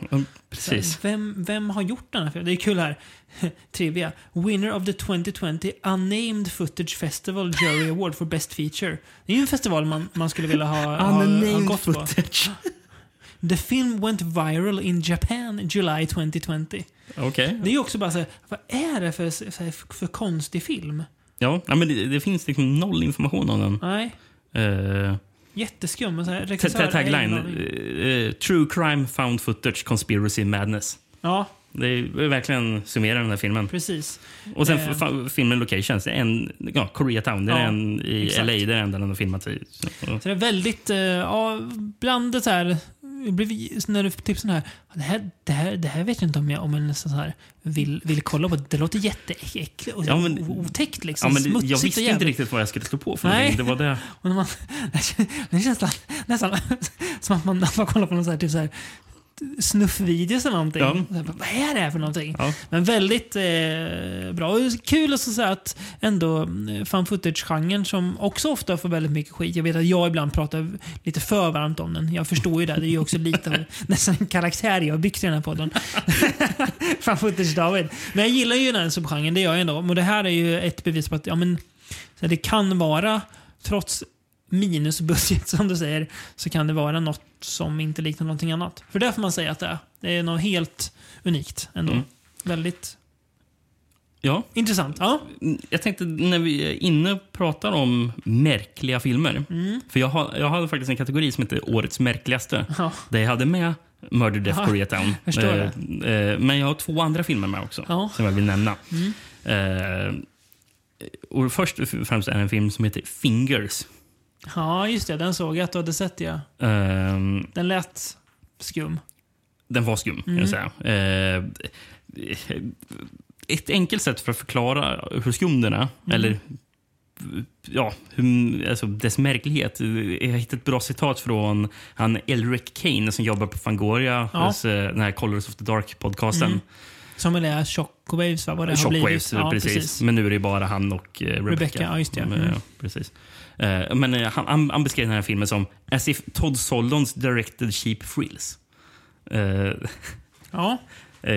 precis. Vem, vem har gjort den här filmen? Det är kul här. Trivia. Winner of the 2020 Unnamed Footage Festival Jury Award for Best Feature. Det är ju en festival man, man skulle vilja ha, ha, ha gått på. footage. The film went viral in Japan July 2020. Okej. Det är också bara så här, vad är det för, så här, för konstig film? Ja, men det, det finns liksom noll information om den. Nej, Uh, jätteskum. Så här, tagline. eh, true crime found footage conspiracy madness. Ja, Det är verkligen summerar den här filmen. Precis. Och sen Eh. filmen Locations. En, ja, Koreatown. Det är Ja, en i exakt. LA. Det är den den har filmat i. Så, Så det är väldigt, ja, blandat här. Det blir, när du typ sån här, det här, det här, det här vet jag inte om jag, om jag nästan så här vill, vill kolla på. Det låter jätteäckligt och Ja, men- otäckt liksom. Ja, men Smutsigt jag och visste inte jävligt. riktigt vad jag skulle slå på för Nej. någonting. Det var det. Och när man, det känns nästan, nästan som att man, man kollar på någon så här, typ så här snuffvideos eller någonting. Ja. Vad är det här för någonting? Ja. Men väldigt eh, bra. Och kul att så säga att ändå eh, fan footage-genren som också ofta får väldigt mycket skit. Jag vet att jag ibland pratar lite för varmt om den. Jag förstår ju det. Det är ju också lite av nästan en karaktär jag har byggt i den här podden. fan footage-David. Men jag gillar ju den här subgenren, det gör jag ändå. Och det här är ju ett bevis på att ja, men, så det kan vara, trots minusbudget som du säger, så kan det vara något som inte liknar någonting annat. För det får man säga att det är. Det är något helt unikt ändå. Mm. Väldigt Ja. intressant. Ja. Jag tänkte när vi är inne och pratar om märkliga filmer. Mm. För jag, har, jag hade faktiskt en kategori som heter Årets märkligaste. Ja. Där jag hade med Murder, Death, Ja, Koreatown. Eh, eh, men jag har två andra filmer med också. Ja. Som jag vill nämna. Mm. Eh, och först och främst är det en film som heter Fingers. Ja, just det. Den såg jag att du hade sett. Ja. Eh, Den lät skum. Den var skum, Mm. jag säga. Eh, ett enkelt sätt för att förklara hur skum den är, Mm. eller ja, hur, alltså dess märklighet. Jag har hittat ett bra citat från han Elric Kane som jobbar på Fangoria, Ja. hos, eh, den här Colors of the Dark-podcasten. Mm. Som väl är Shockwaves, va? Vad det har Shockwaves, blivit. Ja, precis. Men nu är det bara han och eh, Rebecca. Rebecca, ja, just det. Mm, Mm. ja, precis. Eh, men eh, han, han, beskrev den här filmen som as if Todd Solondz directed Cheap Thrills. Eh, Ja. Eh,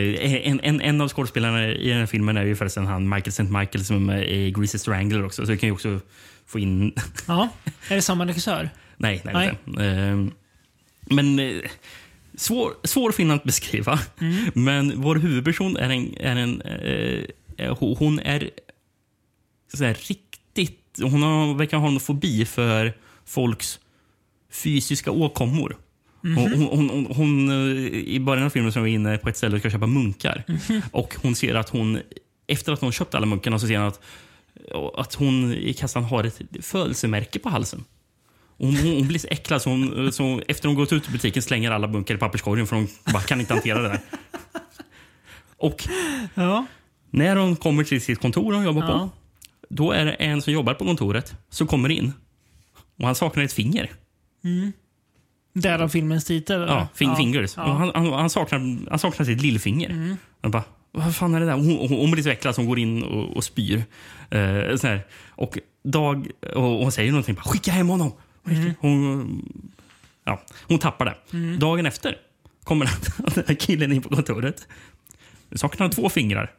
En, en, en av skådespelarna i den här filmen är ju förresten han Michael St. Michael som är med i Greasy Strangler också. Så vi kan ju också få in... ja. Är det samma regissör? nej, nej, Nej. inte. Eh, Men svår, svår film att beskriva. Mm. Men vår huvudperson är en... Är en hon- hon är så här, riktigt... Hon har, verkar ha en fobi för folks fysiska åkommor. Mhm. Hon, hon, hon, hon, eh, I början av filmen så är vi inne på ett ställe och ska köpa munkar. Mhm. Och hon ser att hon, efter att hon köpt alla munkarna, så ser hon att, att hon i kassan har ett födelsemärke på halsen. Hon, hon, hon blir så äcklad så, hon, så efter hon gått ut ur butiken slänger alla munkar i papperskorgen för hon bara kan inte hantera det där. Och Ja. när hon kommer till sitt kontor hon jobbar Ja. på, då är det en som jobbar på kontoret som kommer in. Och han saknar ett finger. Därav filmens titel? eller? Ja, fing fingers. Ja. Mm. Och han, han, han, saknar, han saknar sitt lillfinger. Han bara, vad fan är det där? Hon, hon, hon blir så äcklad så hon går in och, och spyr. Eh, så här. Och Dag, och hon säger någonting, bara, skicka hem honom. Mm. Hon, ja, hon tappar det. Dagen efter kommer den här killen in på kontoret. Saknar han två fingrar.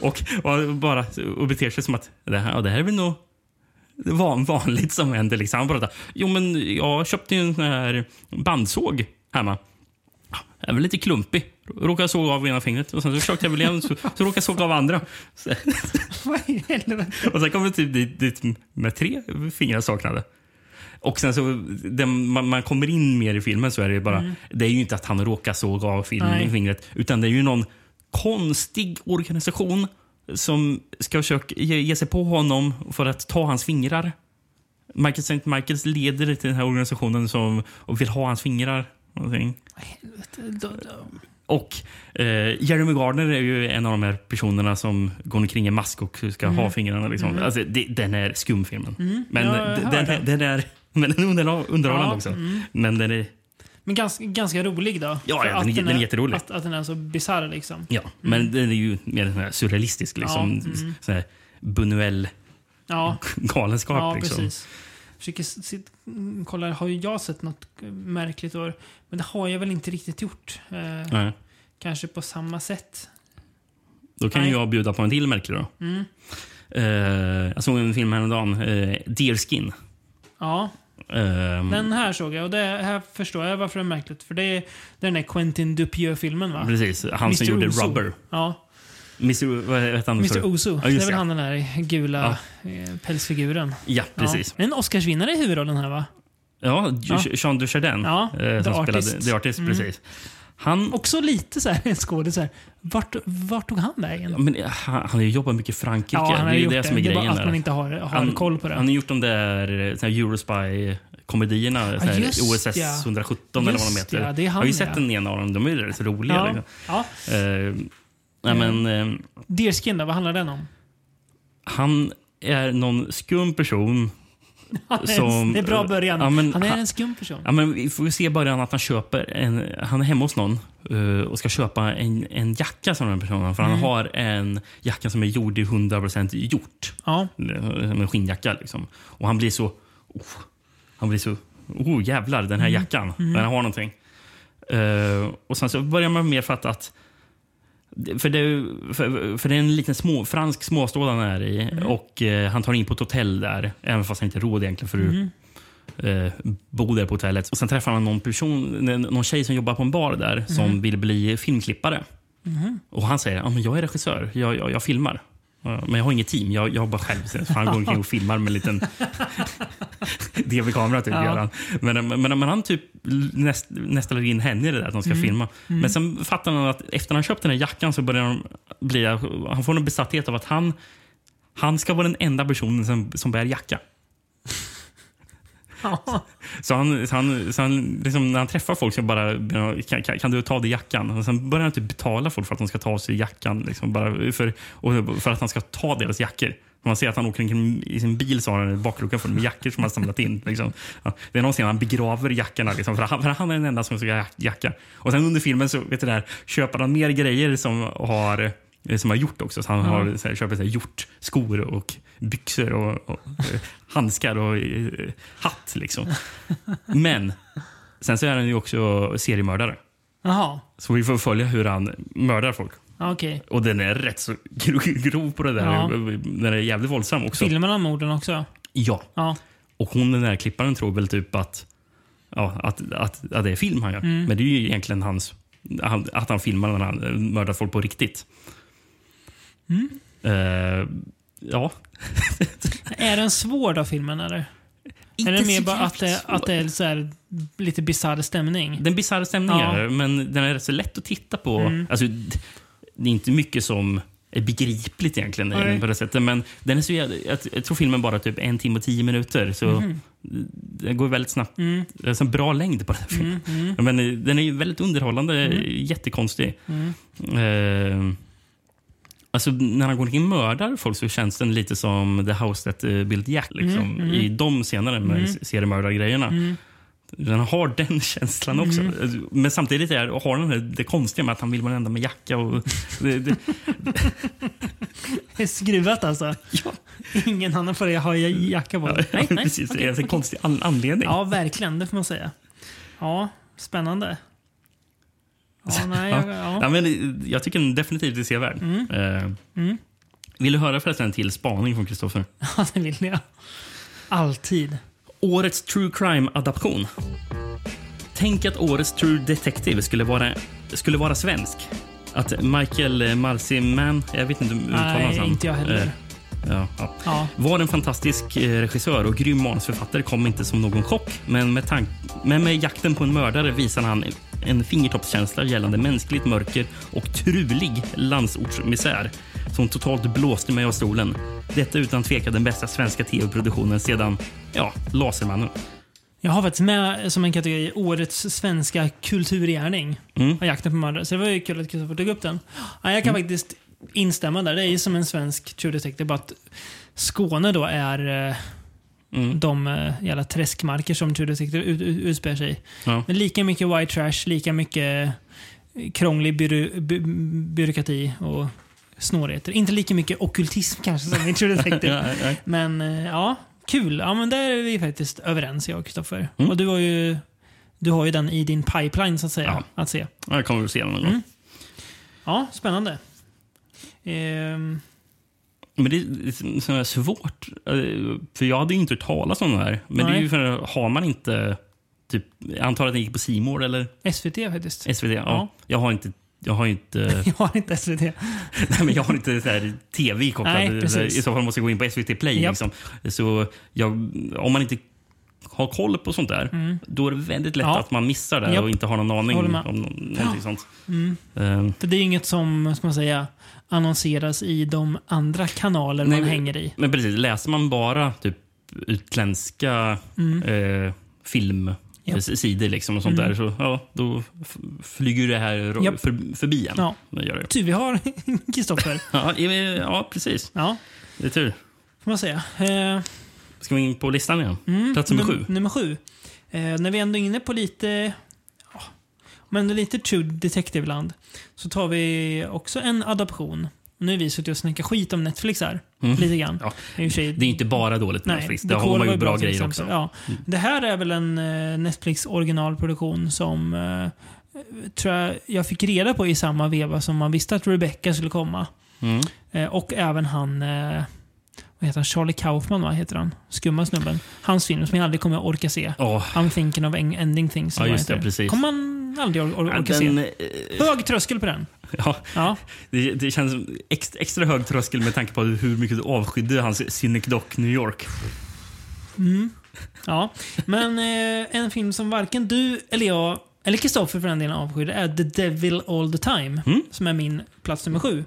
Och, och, bara, och beter sig som att det här, det här är väl nog van, vanligt som händer. Liksom. Han pratar, jo men jag köpte ju en sån här bandsåg hemma. Den är väl lite klumpig. Råkade såga av ena fingret och sen så försökte jag väl igen så, så råkade jag såga av andra. Så, och sen kom vi typ dit, dit med tre fingrar saknade. Och sen så, den, man, man kommer in mer i filmen så är det bara, det är ju inte att han råkar såga av film, fingret, utan det är ju någon konstig organisation som ska försöka ge, ge sig på honom för att ta hans fingrar. Michael St. Michaels leder till den här organisationen som och vill ha hans fingrar. Någonting. Och eh, Jeremy Gardner är ju en av de här personerna som går omkring i mask och ska ha fingrarna. Liksom. Alltså, det, den är skumfilmen. Men, Ja, jag d- hör den, det. den är, men den är underhå- underhållande Ja, också. Men den är... Men ganska, ganska rolig då. Ja, ja, att den är- den är jätterolig. Att, att den är så bisarr liksom. Ja, men den är ju mer surrealistisk. Liksom, Ja, mm. sån här Buñuel Ja, galenskap. ja liksom. precis. Försöker sit, mm, kolla, har jag sett något eh, märkligt år? Men det har jag väl inte riktigt gjort. Eh. Kanske på samma sätt. Då kan Nej. jag bjuda på en till märklig. Då. Mm. Eh, jag såg en film häromdagen, uh, Deerskin. Ja, Uh, den här såg jag och det här förstår jag varför det är märkligt. För det är den där Quentin Dupieux-filmen va? Precis, han som Mr. gjorde Ozo. Rubber. Ja, Mr. Vad heter han? Mr. Ozo. Ja, det är väl han den där gula eh, pälsfiguren. Ja, precis. Ja. En Oscarsvinnare i huvudrollen här va? Ja, Ja. Jean Dujardin. Ja, eh, The som spelade Artist. The Artist. Mm. Precis. Han, Också lite så här en skådis. så här, Vart, vart tog han vägen? ja, men, han, han har ju jobbat mycket i Frankrike. Ja, han har det är gjort det, det. som är Det är bara grejen. att där. man inte har, har han, koll på det. Han har gjort de där, här Eurospy-komedierna. så här just OSS ja. 117 eller vad de Just heter. ja, det är jag han, har ju ja. sett den ena av dem. De är ju rätt roliga. ja. Liksom. Ja. Eh, nej, men, eh, Deerskin då, vad handlar den om? han är någon skum person. Som- det är bra början. Ja, men han är en skum person. Ja, men vi får se början att han köper en, han är hemma hos någon eh, och ska köpa en, en jacka som den personen. För Mm. han har en jacka som är gjord i 100% gjort. Ja. En skinnjacka. Liksom. Och han blir så... Oh, han blir så... Oh jävlar, den här jackan. Den har någonting. Eh, och sen så börjar man mer fatta att för det, för, för det är en liten små, fransk småstad han är i och eh, han tar in på ett hotell där, även fast han inte har råd egentligen för att eh, bo där på hotellet. Och Sen träffar han någon, person, någon tjej som jobbar på en bar där som vill bli filmklippare. Och Han säger att jag är regissör, jag, jag, jag filmar. Men jag har inget team, jag, jag jobbar själv. Så han går omkring och filmar med en liten DV-kamera. Typ, Ja. Men, men, men han typ näst, nästlar in henne i det där att de ska filma. Men sen fattar han att efter han köpt den här jackan så börjar han bli... Han får en besatthet av att han, han ska vara den enda personen som, som bär jacka. Så han, så han, så han liksom, när han träffar folk så bara kan, kan, kan du ta dig jackan? Och sen börjar han typ betala folk för att de ska ta sig jackan. Liksom, bara för, och för att han ska ta deras jackor. Man ser att han åker omkring i sin bil så har han en baklucka full med jackor som han samlat in. Liksom. Ja, det är någon scen han begraver jackorna liksom, för, han, för han är den enda som ska ha jacka. Och sen under filmen så vet du där, köper han mer grejer som har som har gjort också. Så han har, så här, köper så här, gjort skor och byxor och, och eh, handskar och eh, hatt. Liksom. Men sen så är han ju också seriemördare. Jaha, Så vi får följa hur han mördar folk. okej. Och den är rätt så gro- grov på det där. Ja. Den är jävligt våldsam också. Filmen om morden också? Ja. Ja. Och hon den där klipparen tror väl typ att, ja, att, att, att det är film han gör. Mm. Men det är ju egentligen hans... Han, att han filmar när han mördar folk på riktigt. Mm. Eh, ja. Är den svår då, filmen? Eller? Inte Är det mer bara att det, att det är så här, lite bisarr stämning? Den bisarra stämningen, Ja. men den är rätt så lätt att titta på. Mm. Alltså, det är inte mycket som är begripligt egentligen Nej. på det sättet. Men den är så jag, jag tror filmen bara typ en timme och tio minuter. Så Det går väldigt snabbt. Mm. Det är så en bra längd på den här filmen. Mm, mm, Men eh, den är ju väldigt underhållande, jättekonstig. mm. Eh, alltså, när han går omkring och mördar folk så känns den lite som The House That eh, Built Jack. Liksom, Mm, mm. I de scenerna med Mm. seriemördargrejerna. Mm. Den har den känslan också. Men samtidigt är, har den det, det konstiga med att han vill vara den enda med jacka. Och, det, det, Det är skruvat alltså? ja, Ingen annan får ha jacka på? ja, nej, nej. precis. okej, det är en okej. konstig an- anledning. Ja, verkligen. Det får man säga. Ja, spännande. Ja, nej, Ja. ja. Ja, men, eh, jag tycker den definitivt är sevärd. Mm. Eh, Mm. vill du höra förresten en till spaning från Kristoffer? ja, det vill jag. Alltid. Årets true crime-adaption. Tänk att årets True Detective skulle vara, skulle vara svensk. Att Michael Marciman, jag vet inte hur uttalas Nej, han. inte jag heller. Eh, ja, ja. Ja. Var en fantastisk eh, regissör och grym manusförfattare kom inte som någon chock. Men med, tank- men med jakten på en mördare visar han en fingertoppskänsla gällande mänskligt mörker och trulig landsortsmisär som totalt blåste mig av stolen. Detta utan tvekan den bästa svenska tv-produktionen sedan ja, Lasermannen. Jag har faktiskt med som en kategori Årets svenska kulturgärning. Mm. Jakten på mördare. Så det var ju kul att Kristoffer tog upp den. Ja, jag kan faktiskt instämma där. Det är ju som en svensk True Detective. Bara att Skåne då är eh, Mm. de eh, jävla träskmarker som ut- ut- utspelar sig i. Ja. Men lika mycket white trash, lika mycket krånglig byro, by, byråkrati och snårigheter. Inte lika mycket ockultism kanske som i True Detective. Men eh, ja, kul. Ja, men där är vi faktiskt överens jag och Kristoffer. Mm. Och du har ju du har ju den i din pipeline så att säga. Ja. Att se. Jag kommer väl se den någon gång. Mm. Ja, spännande. Ehm, Men det är så här svårt. eh, För jag hade ju inte hört talas om det här. Men det är Nej. ju för har man inte... Typ, jag antar att den gick på Simor eller SVT faktiskt. SVT. Ja. Ja. Jag har inte... Jag har inte, Jag har inte SVT. nej, men jag har inte så här tv kopplad. Nej, precis. I så fall måste jag gå in på SVT Play. Japp. Liksom. Så jag, om man inte har koll på sånt där, då är det väldigt lätt Mm. Ja. att man missar det Japp. och inte har någon aning om någonting sånt. Mm. Eh, För det är inget som, ska man säga, annonseras i de andra kanaler Nej, man hänger i. Men precis, läser man bara typ utländska eh, filmsidor Japp. liksom och sånt där, så ja, då flyger det här Japp. för, förbi en. Ja. Det gör det. Tur vi har Kristoffer. Ja, eh, ja, precis. Ja, Det är tur. får man säga. Eh, Ska vi in på listan igen? Mm, Plats nummer num- sju. Nummer sju. Eh, när vi ändå är inne på lite, men lite true detective-land så tar vi också en adaption. Nu har vi suttit och snackat skit om Netflix här. Lite grann. Ja. Det är inte bara dåligt med Netflix. Det har man ju bra grejer också. Mm. Ja. Det här är väl en eh, Netflix originalproduktion som eh, tror jag, jag fick reda på i samma veva som man visste att Rebecca skulle komma. Mm. Eh, och även han, eh, vad heter han? Charlie Kaufman, va? heter han? Skumma snubben. Hans film som jag aldrig kommer att orka se. Åh, I'm thinking of en- ending things. Ja, just det, heter precis. Kommer man aldrig or or ja, orka den, se. eh, Hög tröskel på den. ja, Ja. det, det känns ex, extra hög tröskel med tanke på hur mycket du avskydde hans Cynic Doc New York. ja. Men eh, en film som varken du eller jag, eller Kristoffer för den delen, avskydde är The Devil All The Time. Mm. Som är min plats nummer sju.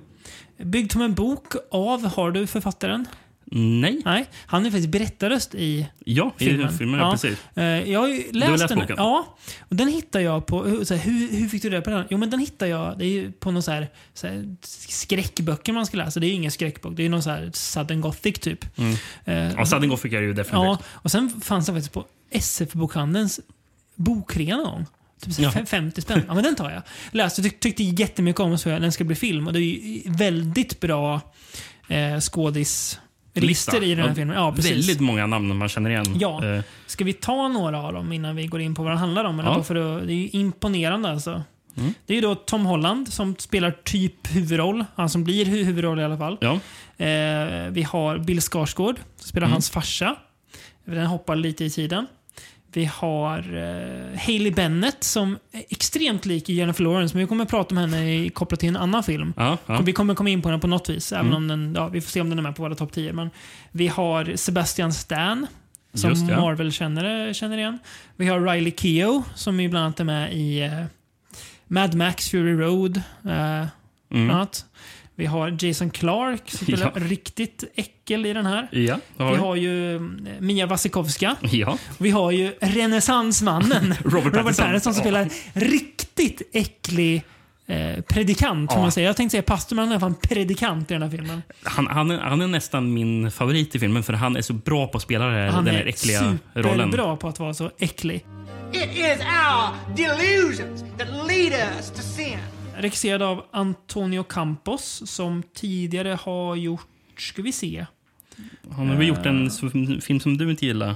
Byggd som en bok av, har du författaren? Nej. Nej, han är faktiskt berättarröst i Ja, i Filmen. filmen. ja. Precis. Eh, Jag har ju läst, har läst den. boken? Ja. Och den hittar jag på... hur- Så här, hur, hur fick du reda på den? Jo, men den hittar jag det är ju på någon så här, så här skräckböcker man ska läsa. Det är ju ingen skräckbok. Det är ju någon så här Southern Gothic typ. Mm. Eh, Ja, Sudden Gothic är det ju definitivt. ja, och sen fanns den faktiskt på SF-bokhandelns bokrea någon gång. Typ Ja. fem- 50 spänn. Ja, men den tar jag. Läste tyck, tyckte jättemycket om den så jag- den ska bli film. Och det är ju väldigt bra eh, skådislistor i den här filmen. Ja, precis. Väldigt många namn man känner igen. Ja. Eh, Ska vi ta några av dem innan vi går in på vad den handlar om? Eller Ja. för att, det är ju imponerande alltså. Mm. Det är då Tom Holland som spelar typ huvudroll. Han som blir hu- huvudroll i alla fall. ja. Eh, vi har Bill Skarsgård som spelar Mm. hans farsa. Den hoppar lite i tiden. Vi har eh, Hailey Bennett som är extremt lik Jennifer Lawrence, men vi kommer att prata om henne i, kopplat till en annan film. Ja, ja. Vi kommer komma in på den på något vis, även Mm. om den, ja, vi får se om den är med på våra topp 10. Men vi har Sebastian Stan, som Just det. Marvel-kännare känner igen. Vi har Riley Keough, som ju bland annat är med i eh, Mad Max Fury Road. Bland Mm. annat. Vi har Jason Clark, som spelar Ja. riktigt äckel i den här. Ja, har Vi vi. har ju eh, Mia Wasikowska. Ja. Vi har ju renässansmannen Robert Pattinson. Pattinson som spelar riktigt äcklig eh, predikant, får Ja. man säga. Jag tänkte säga pastor, men han är fan predikant i den här filmen. Han, han, är, han är nästan min favorit i filmen för han är så bra på att spela det här, Han den här är äckliga rollen. superbra på att vara så äcklig. It is our delusions that lead us to sin. Regisserad av Antonio Campos, som tidigare har gjort, ska vi se, Han har väl gjort en s- film som du inte gillar.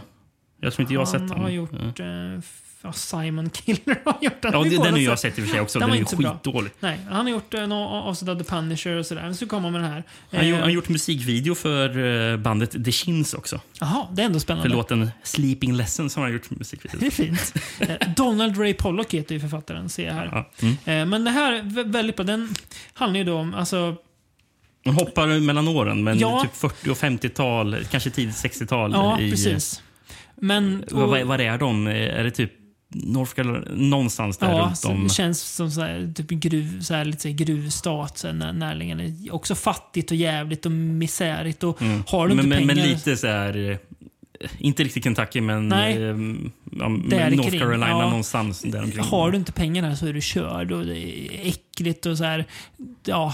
Jag tror inte jag har sett han den. har gjort Ja. eh, ja, Simon Killer. har gjort den. Ja, den har jag se. sett i och för sig också. Den Den, är ju skitdålig. Nej, han har gjort eh, några avsnitt av The Punisher och sådär. Så kommer med den här. Han har Eh, gjort- gjort musikvideo för eh, bandet The Shins också. Jaha, det är ändå För spännande. låten Sleeping Lessons har han gjort musikvideo Det är fint. Eh, Donald Ray Pollock heter ju författaren, ser jag här. Ja. Mm. Eh, Men det här är vä- väldigt bra. Den handlar ju då om, alltså, Han hoppar mellan åren, men Ja. typ 40 och 50-tal, kanske tidigt 60-tal. ja i, precis. Men... Och- vad, vad är de? Är det typ North Carolina? Någonstans där Ja, runt om? det känns som så här, typ gruv, så här, lite så här gruvstat, så här, när, närliggande. Också fattigt och jävligt och misärigt. Och har du Mm. men, inte men, pengar... men lite så här... eh, Inte riktigt Kentucky, men Nej. eh, ja, North kring, Carolina ja. någonstans där omkring. Har du inte pengar här så är du körd och det är äckligt och så här, ja,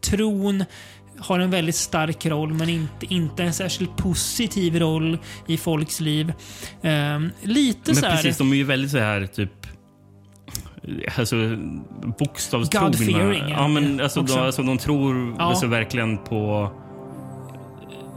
tron har en väldigt stark roll men inte, inte en särskilt positiv roll i folks liv. Ehm, lite Men så här, precis, de är ju väldigt så här typ... Alltså bokstavstrogna. God-fearing, ja. Ja, men alltså, då, alltså de tror Ja. alltså, verkligen på...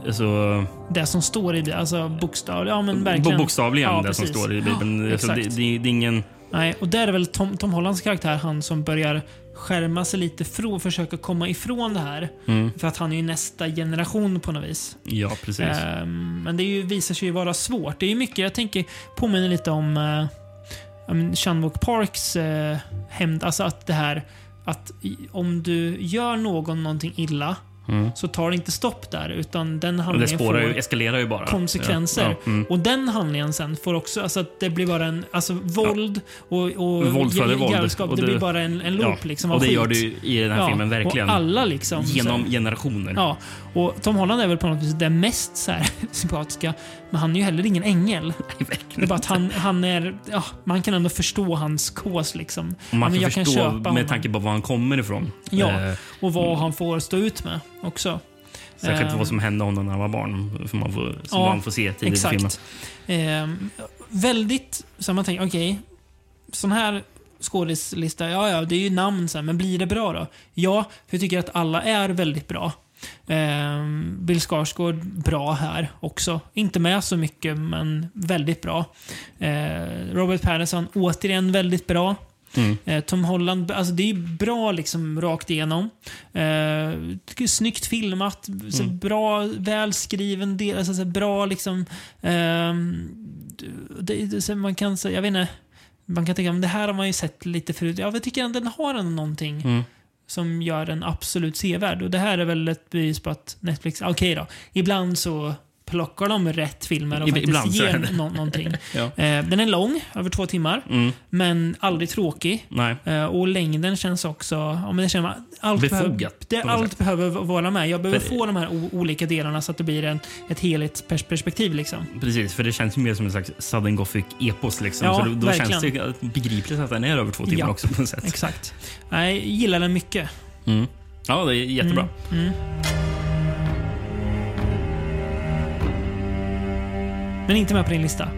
Alltså, det som står i det, alltså bokstav, ja men verkligen. bokstavligen Ja, det som står i Bibeln. Ja, alltså, det, det, det är ingen... Nej, och där är väl Tom, Tom Hollands karaktär han som börjar skärma sig lite från, försöka komma ifrån det här. Mm. För att han är ju nästa generation på något vis. Ja, precis. Ehm, men det är ju, visar sig ju vara svårt. Det är ju mycket, jag tänker, påminner lite om um, Shanwook Parks uh, hämnd. Alltså att det här att om du gör någon någonting illa så tar det inte stopp där. Utan den Och det handlingen spårar får ju, eskalerar ju bara. konsekvenser. Ja, ja, mm. Och den handlingen sen får också, alltså att det blir bara en, alltså våld och, och Våld våld. Och det, det- blir bara en, en loop liksom och det skit. gör ju i den här filmen verkligen. Och alla liksom. Genom generationer. Ja, och Tom Holland är väl på något vis den mest så här, sympatiska. Men han är ju heller ingen ängel. Det är bara att han, han är... Ja, man kan ändå förstå hans kås liksom. Man Ja, men kan jag förstå köpa med honom. tanke på var han kommer ifrån. Ja, Eh, och vad han får stå ut med också. särskilt vad som hände honom när han var barn. Som man får, som Ja, man får se tidigt i filmen. Exakt. Ehm, väldigt... Så man tänker, okej. sån här skådislista, ja ja, det är ju namn sen, men blir det bra då? Ja, för jag tycker att alla är väldigt bra. Ehm, Bill Skarsgård, bra här också. Inte med så mycket, men väldigt bra. Ehm, Robert Pattinson, återigen väldigt bra. Mm. Eh, Tom Holland, alltså det är bra liksom rakt igenom. Eh, snyggt filmat, så Mm. bra, välskriven del, alltså, så bra liksom... ehm, det, så man kan säga, jag vet inte, man kan tänka, men det här har man ju sett lite förut. Ja, jag tycker att den har ändå någonting Mm som gör den absolut sevärd. Och det här är väl ett bevis på att Netflix, okej då, ibland så plockar de rätt filmer och Ib- faktiskt ibland ger nå- någonting. Ja. Eh, den är lång, över två timmar, Mm. men aldrig tråkig. Nej. Eh, och längden känns också... Ja, men det känns, allt Befogat, behöver, det, allt sätt. behöver vara med. Jag behöver För- få de här olika delarna så att det blir en, ett helhetsperspektiv. Liksom. Precis, för det känns mer som en slags Southern Gothic-epos. Liksom. Ja, så då, då känns det begripligt att den är över två timmar Ja, också på något sätt. Exakt. Jag gillar den mycket. Mm. Ja, det är jättebra. Mm. Men inte med på din lista.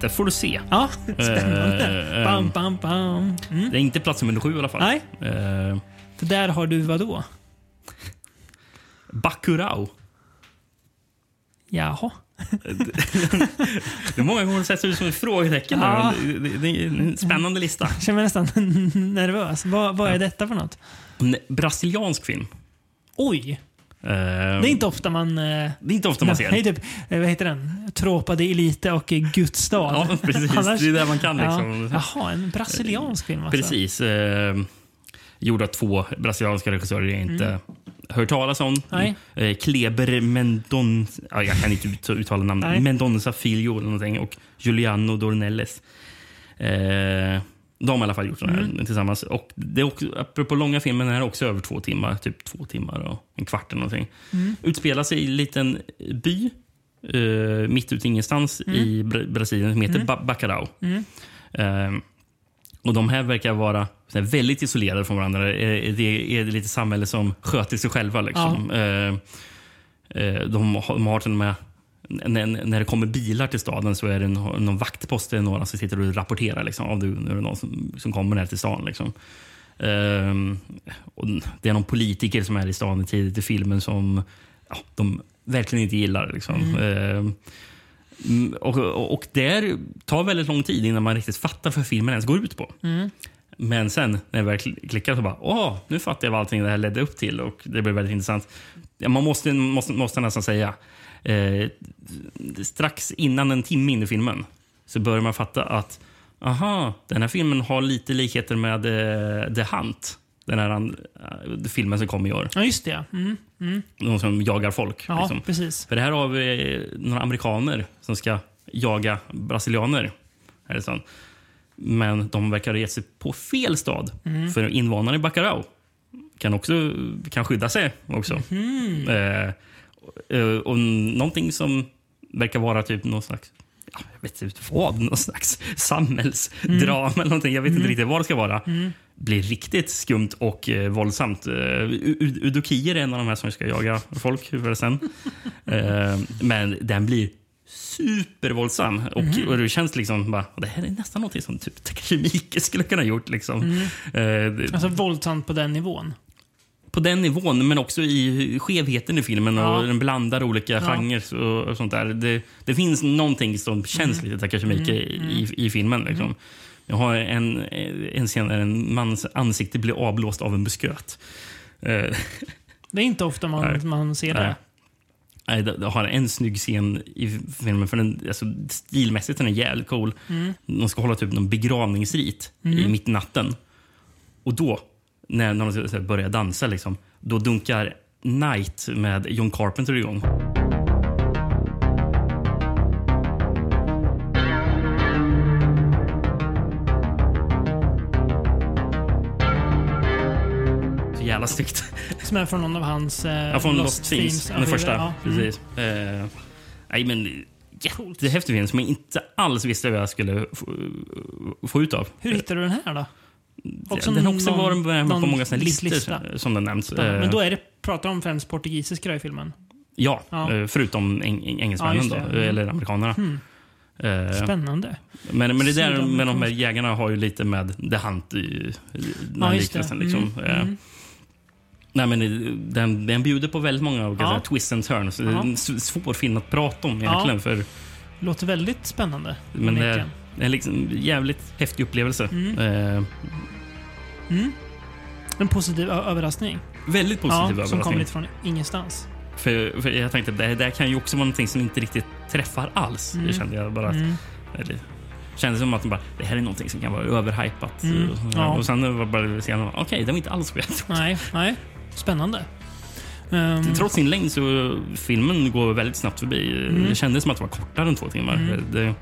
Det får du se. Ja, spännande. Eh, bam, eh, bam, bam. Mm. Det är inte plats nummer sju i alla fall. Nej. Eh, För där har du vad då? Bacurau. Jaha. Det är många gånger det sätts ut som ett frågetecken. Ja. Det, det, det är en spännande lista. Jag känner mig nästan nervös. Vad, vad är detta för något? En brasiliansk film. Oj! Eh, Det är inte ofta man... eh, det är inte ofta man ser. Nej, typ, eh, vad heter den? Tråpade Elite och Guds stad. Ja, precis. Annars- Det är det man kan. Liksom. Ja. Jaha, en brasiliansk film alltså. Precis. Eh, gjord av två brasilianska regissörer jag inte hört talas om. Mm. Nej. Eh, Kleber Mendonça, ja, jag kan inte ut- uttala namnet, Mendonça Filho eller någonting, och Giuliano Dornelles. Eh, de har i alla fall gjort den här Mm. tillsammans. Och det är också, apropå långa filmen, den är också över två timmar. Typ två timmar och en kvart eller någonting. Mm. Utspelar sig i en liten by eh, mitt ute ingenstans Mm. i Bra- Brasilien som heter ba Bacurau. Eh, och de här verkar vara här, väldigt isolerade från varandra. Eh, Det är lite samhälle som sköter sig själva. Liksom. Eh, eh, de, har, de har till och med när, när det kommer bilar till staden så är det någon, någon vaktpost eller några som sitter och rapporterar liksom, om det, nu är det någon som, som kommer här till stan. Liksom. Och det är någon politiker som är i stan tidigt i filmen som ja, de verkligen inte gillar. Liksom. Mm, och, och, och det tar väldigt lång tid innan man riktigt fattar vad filmen ens går ut på. Men sen när jag väl kl- klickar så bara, åh, nu fattar jag vad allting det här ledde upp till och det blev väldigt intressant. Ja, man måste, måste, måste nästan säga, eh, strax innan en timme in i filmen så börjar man fatta att, aha, den här filmen har lite likheter med eh, The Hunt. Den här eh, filmen som kom i år. Ja, just det. Mm. De som jagar folk. Ja, liksom. precis. För det här har vi några amerikaner som ska jaga brasilianer. Är det så? Men de verkar ha gett sig på fel stad. För invånarna i Bacurau kan också kan skydda sig också. Eh, eh, och någonting som verkar vara typ någon slags ja, jag vet inte vad, någon slags samhällsdrama eller någonting. Jag vet inte riktigt vad det ska vara. Blir riktigt skumt och eh, våldsamt. Eh, U- U- Udokier är en av de här som ska jaga folk förresten. eh, men den blir supervåldsam. Och, och det känns liksom bara, det här är nästan något som typ Takashi Miike skulle kunna ha gjort. Liksom. Eh, det- Alltså våldsamt på den nivån. På den nivån, men också i skevheten i filmen. Ja. och Den blandar olika Ja. genrer och, och sånt där. Det, det finns någonting som känns Mm. lite Takashi Miike i, i filmen. Liksom. Jag har en, en scen där en mans ansikte blir avblåst av en musköt. Eh, Det är inte ofta Nej. man, man ser det. Nej, det, har en snygg scen i filmen. För den, alltså, stilmässigt är den jävligt cool. Mm. De ska hålla typ någon begravningsrit i mitt i natten. Och då, när, när de så här börjar dansa, liksom, då dunkar Night med John Carpenter igång. Så jävla snyggt. Som är från någon av hans eh, Ja, från Lost Themes, ja, den första. Ja. Mm. Eh, nej, men jättehäftig film som jag inte alls visste vad jag skulle få, få ut av. Hur hittade du den här då? Också den har också någon- varit med på många såna lista. listor som den nämns. Men Eh, då är det, pratar de främst portugisiska i filmen? Ja, Ja. eh, förutom eng eng Ja, engelsmännen just då. Mm. eller amerikanerna. Eh, Spännande. men, men det där med de här jägarna har ju lite med The Hunt i, den Ja, liknelsen. Liksom. Mm, Eh, mm. Nej, men den, den bjuder på väldigt många olika Ja. twists and turns. Ja. svår film att prata om Ja. egentligen. För, Låter väldigt spännande. men det det är liksom en jävligt häftig upplevelse. Mm. Eh, Mm. En positiv överraskning. väldigt positiv ja, överraskning. som kom lite från ingenstans. För, för jag tänkte det där kan ju också vara någonting som inte riktigt träffar alls. Mm. Det kände jag bara. Att, Mm. eller, kändes som att de bara, det här är någonting som kan vara överhypat. Mm, ja. och sen var bara senare, okej, det var inte alls vad jag trodde. Nej, nej. Spännande. Ehm, Trots sin längd så filmen går väldigt snabbt förbi. Mm. Det kändes som att det var kortare än två timmar. Mm. Det,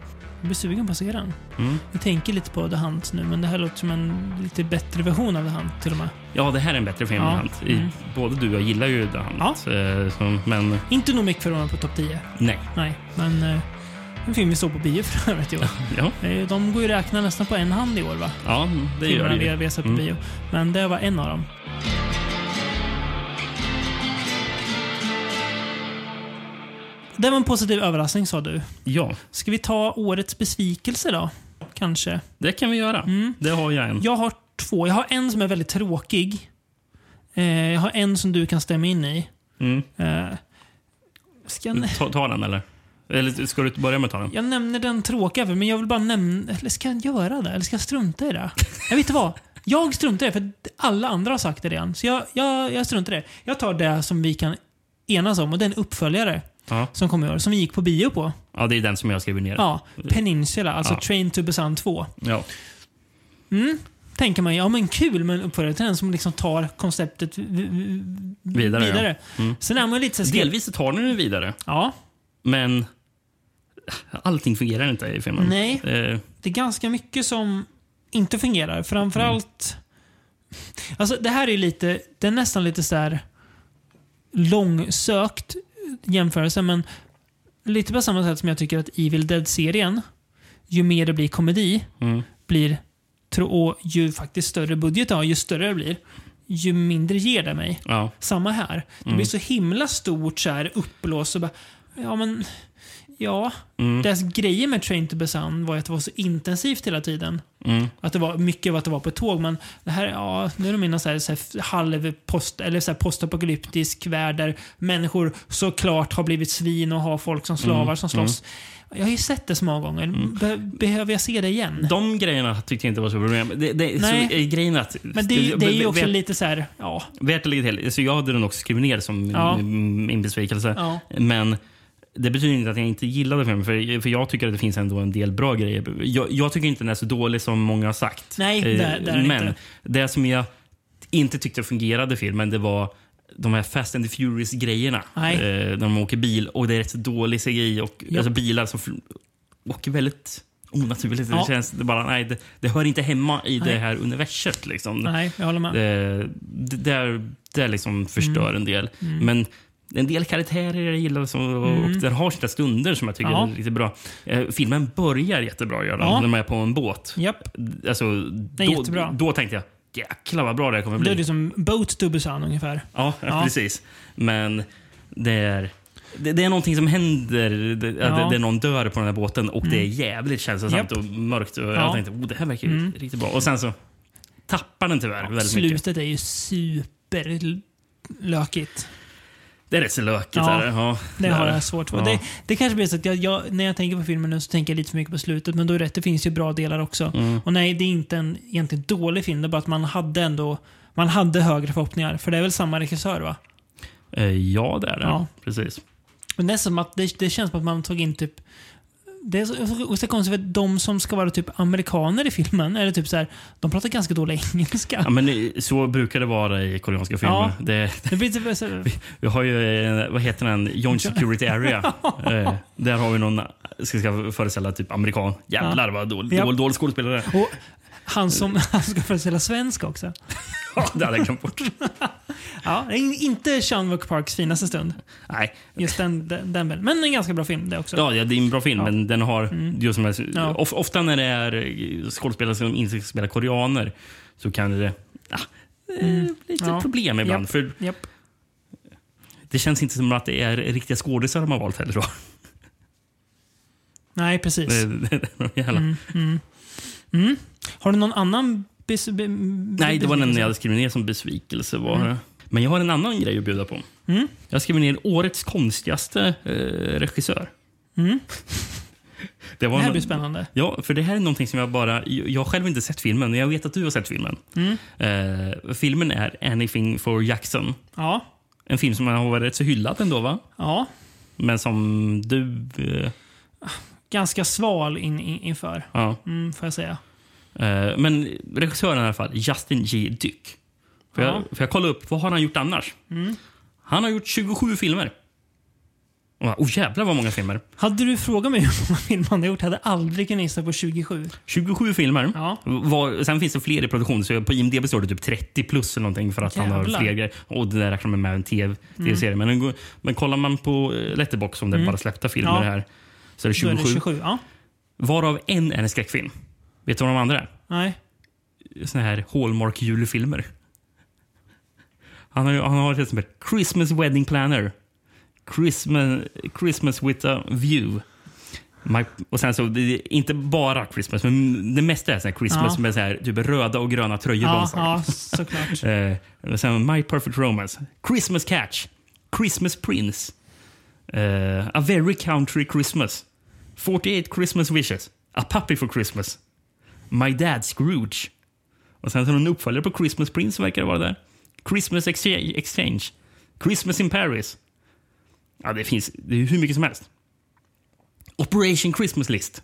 jag blir sugen på att se den. mm. Jag tänker lite på The Hunt nu, men det här låter som en lite bättre version av The Hunt till och med. Ja, det här är en bättre film. Ja. än Hunt. I, Mm. Både du och jag gillar ju The Hunt. eh, Så, men Inte nog mycket för att vara på topp 10. nej. Nej, men eh, en film vi såg på bio för övrigt i år. Ja, Eh, De går ju räkna nästan på en hand i år va? ja det gör Filmerna det vi, ju. vi har sett på Mm. bio. Men det var en av dem. Det var en positiv överraskning sa du. Ja, Ska vi ta årets besvikelse då? Kanske. det kan vi göra. Mm. Det har jag en. Jag har två. Jag har en som är väldigt tråkig. Eh, jag har en som du kan stämma in i. Mm. Eh, ska Ta, ta den eller? Eller ska du börja med att ta den? jag nämner den tråkiga, men jag vill bara nämna... Eller ska jag göra det? Eller ska jag strunta i det? Jag vet inte vad. Jag struntar i det, för alla andra har sagt det redan. Så jag, jag, jag struntar i det. Jag tar det som vi kan enas om och det är en uppföljare Ja. som kommer i år, som vi gick på bio på. ja, det är den som jag skriver ner. Ja, Peninsula, alltså Ja. Train to Busan 2. Ja. Mm. Tänker man, ja men kul med en uppföljare till den som liksom tar konceptet v- v- Vidare, ja. vidare. Mm. Sen är man lite så Delvis tar den det vidare, Ja, men allting fungerar inte i filmen. Nej. Eh, det är ganska mycket som inte fungerar. Framförallt... Alltså det här är lite, det är nästan lite så här långsökt jämförelse, men lite på samma sätt som jag tycker att Evil Dead-serien, ju mer det blir komedi, mm. blir, och ju faktiskt större budget det har, ju större det blir, ju mindre ger det mig. Ja. Samma här. Det Mm. blir så himla stort, så här, uppblåst och bara, ja men, ja. Mm. Deras grejer med Train to Busan var att det var så intensivt hela tiden. Mm. Att det var mycket av att det var på ett tåg, men det här, ja, nu är de inne så här, så här halvpost, eller så här postapokalyptisk värld där människor såklart har blivit svin och har folk som slavar Mm, som slåss. Jag har ju sett det så många gånger. Be behöver jag se det igen? De grejerna tyckte jag inte var så problem. Det, det, Nej. så, grejen att... Men det, det är ju också lite så här, ja. Värt att lägga till. Så jag hade den också skrivit ner som Ja. min besvikelse. ja. Men det betyder inte att jag inte gillade filmen. För, för jag tycker att det finns ändå en del bra grejer. Jag, jag tycker inte den är så dålig som många har sagt. Nej, Eh, det- det är Men inte. det som jag inte tyckte fungerade i filmen, det var de här Fast and the Furious-grejerna. Nej. Eh, när de åker bil och det är rätt så dålig CGI och Ja. alltså bilar som åker väldigt onaturligt. Ja. Det, känns, det, bara, nej, det, det hör inte hemma i Nej. det här universet. Liksom. Nej, jag håller med. Det, det, där, det liksom förstör Mm. en del. Men en del karaktärer jag gillar som, och, Mm. och den har sina stunder som jag tycker Ja. är riktigt bra. Eh, filmen börjar jättebra gör den, Ja. när man är på en båt. Japp. Alltså, då, jättebra. då tänkte jag jäklar vad bra det här kommer Det är bli. liksom Boat to Busan ungefär. Ja, Ja. precis. Men det är... Det, det är någonting som händer. Det, Ja. Mm. det, någon dör på den här båten och det är jävligt känslosamt Japp. och mörkt. Och Ja. Jag tänkte oh, det här verkar Mm. riktigt bra. Och sen så tappar den tyvärr väldigt mycket. Slutet är ju superlökigt. Det är rätt så lökigt. Ja. är det. Ja, Det har jag svårt för. Ja. Det, det kanske blir så att jag, jag, när jag tänker på filmen nu så tänker jag lite för mycket på slutet. Men då är rätt, det finns ju bra delar också. Mm. Och nej, det är inte en egentligen dålig film. Det är bara att man hade ändå man hade högre förhoppningar. För det är väl samma regissör va? Eh, Ja, det är det. Ja. Precis. Men det, som att det, det känns som att man tog in typ det är så, konstigt för de som ska vara typ amerikaner i filmen, eller typ så här, de pratar ganska dålig engelska. Ja, men så brukar det vara i koreanska filmer. Ja. Det, Det blir typ så här, vi har ju, eh, vad heter den, Joint Security Area. eh, där har vi någon, ska, ska föreställa typ amerikan. Jävlar vad dålig, Ja. dålig, dålig skådespelare. och han som han ska föreställa svensk också. Ja, det hade jag glömt bort. Ja, inte Sean Parks finaste stund. Nej. Just den, den, den. Men en ganska bra film det också. Ja, det är en bra film, Ja. men den har... Just som Ja. of, ofta när det är skådespelare som inte ska spela koreaner så kan det eh, bli lite Ja. problem ibland. Japp. För Japp. Det känns inte som att det är riktiga skådisar de har valt heller. Då. Nej, precis. Det, det, det, jävla. Har du någon annan bes, be, Nej, det var den jag hade skrivit ner som besvikelse. Var det. Men jag har en annan grej att bjuda på. Mm. Jag skrivit ner årets konstigaste eh, regissör. Det, var Det här blir spännande. Ja, för det här är någonting som jag bara... Jag har själv inte sett filmen, men jag vet att du har sett filmen. Mm. Eh, filmen är Anything for Jackson. Ja. En film som har varit rätt så hyllad ändå, va? Ja. Men som du... Eh, Ganska sval in, in, inför, ja. mm, får jag säga. Eh, men regissören i alla fall, Justin J. Dyck. För, Ja. Mm. jag, för jag kollade upp, vad har han gjort annars? Han har gjort 27 filmer. Jag, Oh jävlar vad många filmer. Hade du frågat mig hur många filmer han har gjort hade jag aldrig kunnat gissa på 27. 27 filmer. Ja. Var, sen finns det fler i produktion, så på IMDB står det typ 30 plus eller någonting för att han har Jävlar. fler grejer. Och det där räknar man med en TV TV-serie. Men, den går- men kollar man på eh, Letterboxd, om det är bara släppta filmer Mm. Ja. här, så är det Då är 27. det 27. Ja. Varav en är en skräckfilm. Vet du vad de andra är? Nej. såna här Hallmark-julfilmer. Han har, han har som heter Christmas Wedding Planner. Christmas, Christmas with a view. My, och sen så, det är inte bara Christmas, men det mesta är så Christmas Ja. med så här, typ röda och gröna tröjor Ja, ja, såklart. Eh, sen My Perfect Romance. Christmas Catch. Christmas Prince. Eh, a Very Country Christmas. 48 Christmas Wishes. A Puppy for Christmas. My Dad Scrooge. Och sen så en uppföljare på Christmas Prince verkar det vara där. Christmas Exchange. Christmas in Paris. Ja, det finns det är hur mycket som helst. Operation Christmas List.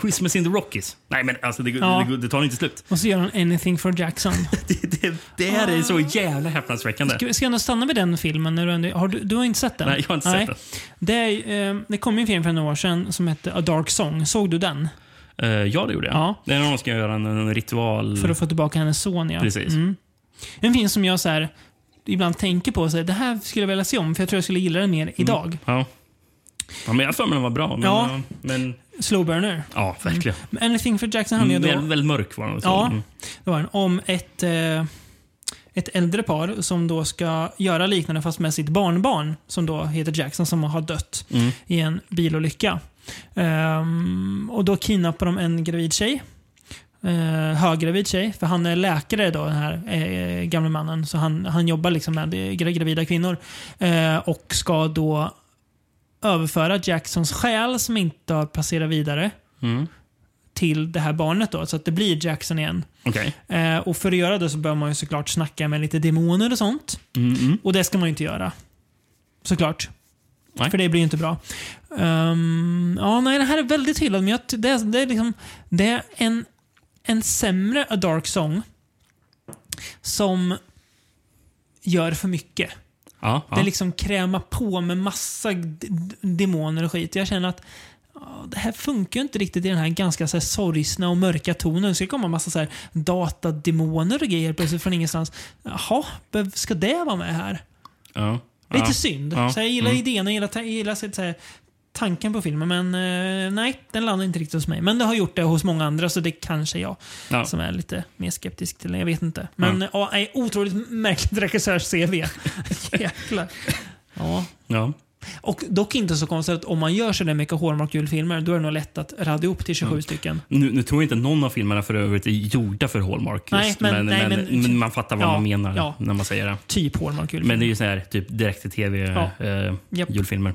Christmas in the Rockies. Nej, men alltså det, Ja. det, det tar inte slut. Och så gör han Anything for Jackson. Det, det, det här är så jävla häpnadsväckande. Ska, ska jag ändå stanna vid den filmen? När har du, du har inte sett den? Nej, jag har inte sett den. Det, är, eh, det kom en film för några år sedan som hette A Dark Song. Såg du den? Eh, ja, det gjorde jag. Ja. Det är när de ska göra en, en ritual. För att få tillbaka hennes son, ja. Precis. Mm. En film som jag så här, ibland tänker på. Så här, det här skulle jag vilja se om, för jag tror jag skulle gilla den mer idag. Ja. ja, men jag har för mig den var bra. Men, Ja. men Slow Burner. ja, verkligen. Men Anything for Jackson handlar ju då... Väldigt, väldigt mörk var den. Ja. Mm. Det var den. Om ett, eh, ett äldre par som då ska göra liknande fast med sitt barnbarn som då heter Jackson som har dött Mm. i en bilolycka. Ehm, och då kidnappar de en gravid tjej. Uh, höggravid tjej, för han är läkare då, den här eh, gamle mannen. Så han, han jobbar liksom med eh, gra- gravida kvinnor. Eh, och ska då överföra Jacksons själ som inte har passerat vidare Mm. till det här barnet då, så att det blir Jackson igen. Okej. Eh, och för att göra det så bör man ju såklart snacka med lite demoner och sånt. Mm, mm. Och det ska man ju inte göra. Såklart. Nej. För det blir ju inte bra. Ehm, ja, nej, det här är väldigt hyllad, men jag, det, är- det är liksom det är en, en sämre A Dark Song som gör för mycket. Ja, ja. Det liksom krämar på med massa demoner och skit. Jag känner att det här funkar ju inte riktigt i den här ganska så här, sorgsna och mörka tonen. Det ska komma massa så här, datademoner och grejer plötsligt från ingenstans. Jaha, ska det vara med här? ja. Lite ja. synd. Ja. Så jag gillar Mm. idén och gillar, ta- gillar så, här, tanken på filmen, men eh, nej, den landar inte riktigt hos mig. Men det har gjort det hos många andra, så det kanske jag Ja. som är lite mer skeptisk till det. Jag vet inte. Men ja. nej, otroligt märkligt regissörs-CV. Jäklar. Ja. Ja. Och dock inte så konstigt att om man gör sådär mycket Hallmark-julfilmer, då är det nog lätt att radda ihop till 27 stycken. Nu, nu tror jag inte någon av filmerna för övrigt är gjorda för Hallmark. Nej, just, men- men, nej, men, men- men man fattar vad Ja, man menar ja. när man säger det. Typ Hallmark-julfilmer. Men det är ju så här, typ direkt till tv Ja. eh, Japp. julfilmer.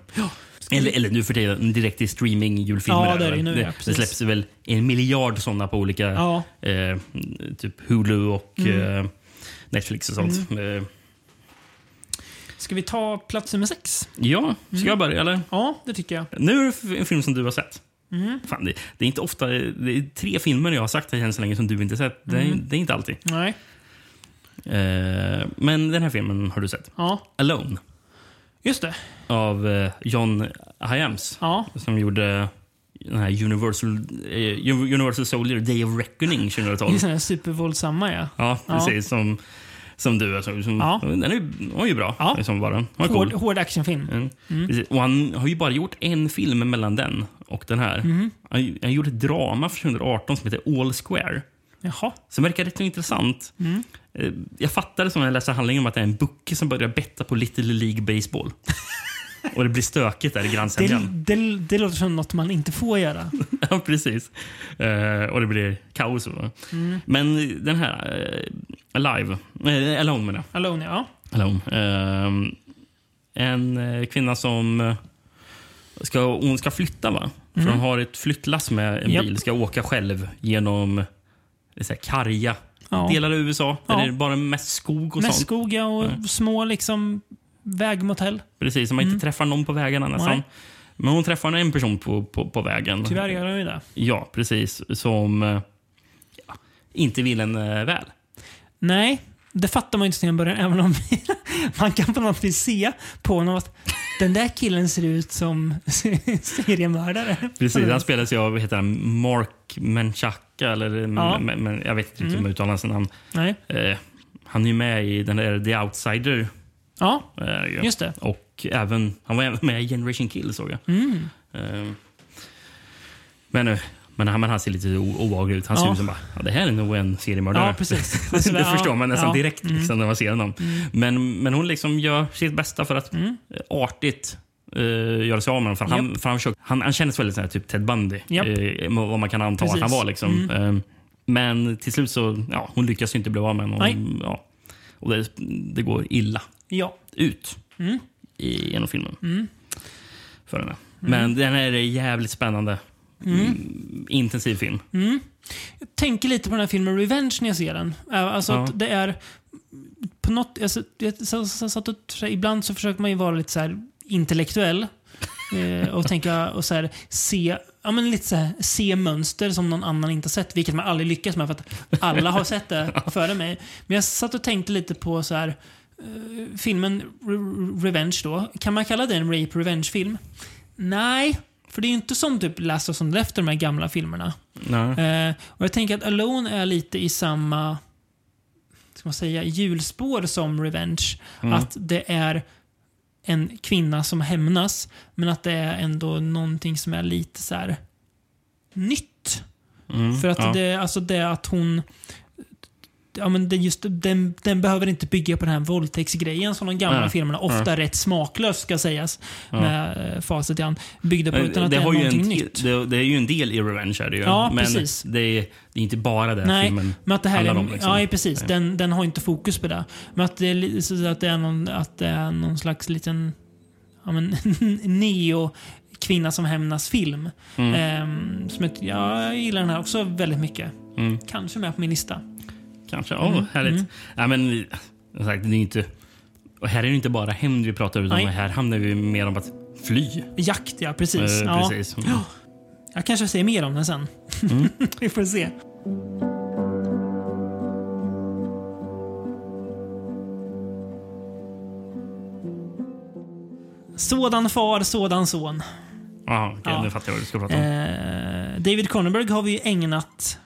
Eller, eller nu för tiden, direkt till streaming julfilmer. Ja, det är det nu, ja, det, precis. det släpps väl en miljard sådana på olika Ja. eh, typ Hulu och Mm. eh, Netflix och sånt. Eh, Ska vi ta plats nummer sex? Ja, ska jag börja eller? Ja, det tycker jag. Nu är det en film som du har sett. Fan, det, det är inte ofta, det är tre filmer jag har sagt än så länge som du inte sett. Det, är, det är inte alltid. Nej. Eh, men den här filmen har du sett. Ja, Alone. just det. Av eh, John Hyams. Ja, Som gjorde den här Universal, eh, Universal Soldier Day of Reckoning 2012. det är supervåldsamma ja. Ja, precis. Som, som du. Alltså, som, Ja. Den är, var ju bra. Ja. Liksom den. Var Hård, cool. hård actionfilm. Mm. Precis. Och han har ju bara gjort en film mellan den och den här. Mhm. Han, han gjorde ett drama för 2018 som heter All Square. Jaha. Som verkar rätt intressant. Mm. Eh, Jag fattade som när jag läste handlingen om att det är en bucke som börjar betta på Little League Baseball. och det blir stökigt där i Det, grannsämjan. det, det låter som något man inte får göra. ja, precis. Eh, och det blir kaos. Mm. Men den här, uh, Alive, eh, Alone menar jag. Alone, ja. Alone. Ehm, en kvinna som ska, hon ska flytta. va? För hon har ett flyttlass med en Japp. bil. Ska åka själv genom det är karga Ja. delar av USA. Där Ja. det är bara mest skog och Med sånt. skog ja, och små liksom vägmotell. Precis, så man inte träffar någon på vägarna nästan. Mm. Nej. Men hon träffar en person på, på, på vägen. Tyvärr gör de ju det. Ja, precis. Som eh, ja, inte vill en väl. Nej, det fattar man ju inte till en början. Även om man kan på något vis se på honom att den där killen ser ut som seriemördare. Precis, han spelas ju av heter han, Mark Menchaca. Eller, Ja. men, men, jag vet inte hur man uttalar hans namn. Nej. Eh, han är ju med i den där The Outsider. Ja, Eh, ju. just det. Och även, han var även med i Generation Kill såg jag. Mm. Eh, men, eh, men, han, men han ser lite obehaglig ut. Han ser Ja. ut som bara, ja, det här är nog en seriemördare. Ja, precis. det Alltså, ja, förstår man nästan ja. Mm. direkt liksom, när man ser honom. Men, men hon liksom gör sitt bästa för att Mm. eh, artigt uh, göra sig av med honom. För han, för han, försöker, han, han kändes väldigt så här, typ Ted Bundy. Japp. eh, vad man kan anta att Precis. Mm. han var. Liksom. Eh, men till slut så ja, hon lyckas inte bli av med honom. Nej. Ja, och det, det går illa Ja. ut Mm. i, genom filmen. För henne. Men den här är jävligt spännande. Mm. Intensiv film. Jag tänker lite på den här filmen Revenge när jag ser den. Äh, Alltså Ja. att det är på något... Alltså, jag så, så, och, så, ibland så försöker man ju vara lite så här intellektuell. eh, och tänka och så här, se, ja, men lite så här, se mönster som någon annan inte har sett. Vilket man aldrig lyckas med för att alla har sett det före mig. Men jag satt och tänkte lite på så här, filmen Re- Revenge då. Kan man kalla det en rape revenge-film? Nej, för det är ju inte som typ Last of Us efter de här gamla filmerna. Eh, och jag tänker att Alone är lite i samma ska man säga, hjulspår som Revenge. Att det är en kvinna som hämnas, men att det är ändå någonting som är lite så här nytt. Mm, För att ja. det, alltså det att hon... Ja, men det just, den, den behöver inte bygga på den här våldtäktsgrejen som de gamla Nej. filmerna, ofta rätt smaklöst ska sägas, med eh, facit i hand, byggde på. Utan att det, är har ju någonting en, nytt. Det, det är ju en del i Revenge. Är det ju. Ja, men precis. Det är, det är inte bara det Nej, filmen men att det här är, handlar om. Liksom. ja, precis. Den, den har inte fokus på det. Men att det är, så att det är, någon, att det är någon slags liten ja, men, neo kvinna som hämnas-film. Ehm, som ett, ja, jag gillar den här också väldigt mycket. Mm. Kanske med på min lista. Kanske. Åh, Mm, härligt. Ja, men, som sagt, det är inte, och här är det inte bara hämnd vi pratar om. Nej. Här handlar vi mer om att fly. Jakt, ja. Precis. Eh, ja. precis. Jag kanske säger mer om den sen. Mm. Vi får se. Sådan far, sådan son. Aha, okej, Ja. Nu fattar jag vad du ska prata om. Eh, David Cronenberg har vi ägnat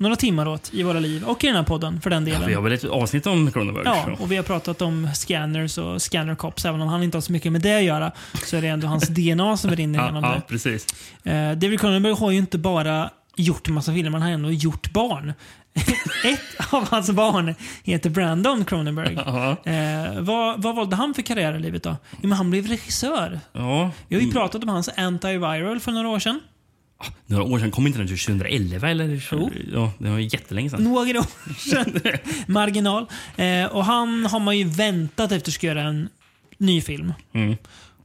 några timmar åt i våra liv och i den här podden för den delen. vi har väl ett avsnitt om Cronenberg? Ja, och vi har pratat om scanners och scanner cops. Även om han inte har så mycket med det att göra så är det ändå hans DNA som rinner ja, igenom ja, det. precis. Eh, David Cronenberg har ju inte bara gjort en massa filmer, han har ändå gjort barn. Ett av hans barn heter Brandon Cronenberg. Ja. Eh, vad, vad valde han för karriär i livet då? Jo, men han blev regissör. Ja. Vi har ju pratat om hans antiviral för några år sedan. Några år sedan. Kom inte den till 2011? Eller? Jo. Ja, det var jättelänge sedan. Några år sedan. Marginal. Eh, och han har man ju väntat efter att göra en ny film. Mm.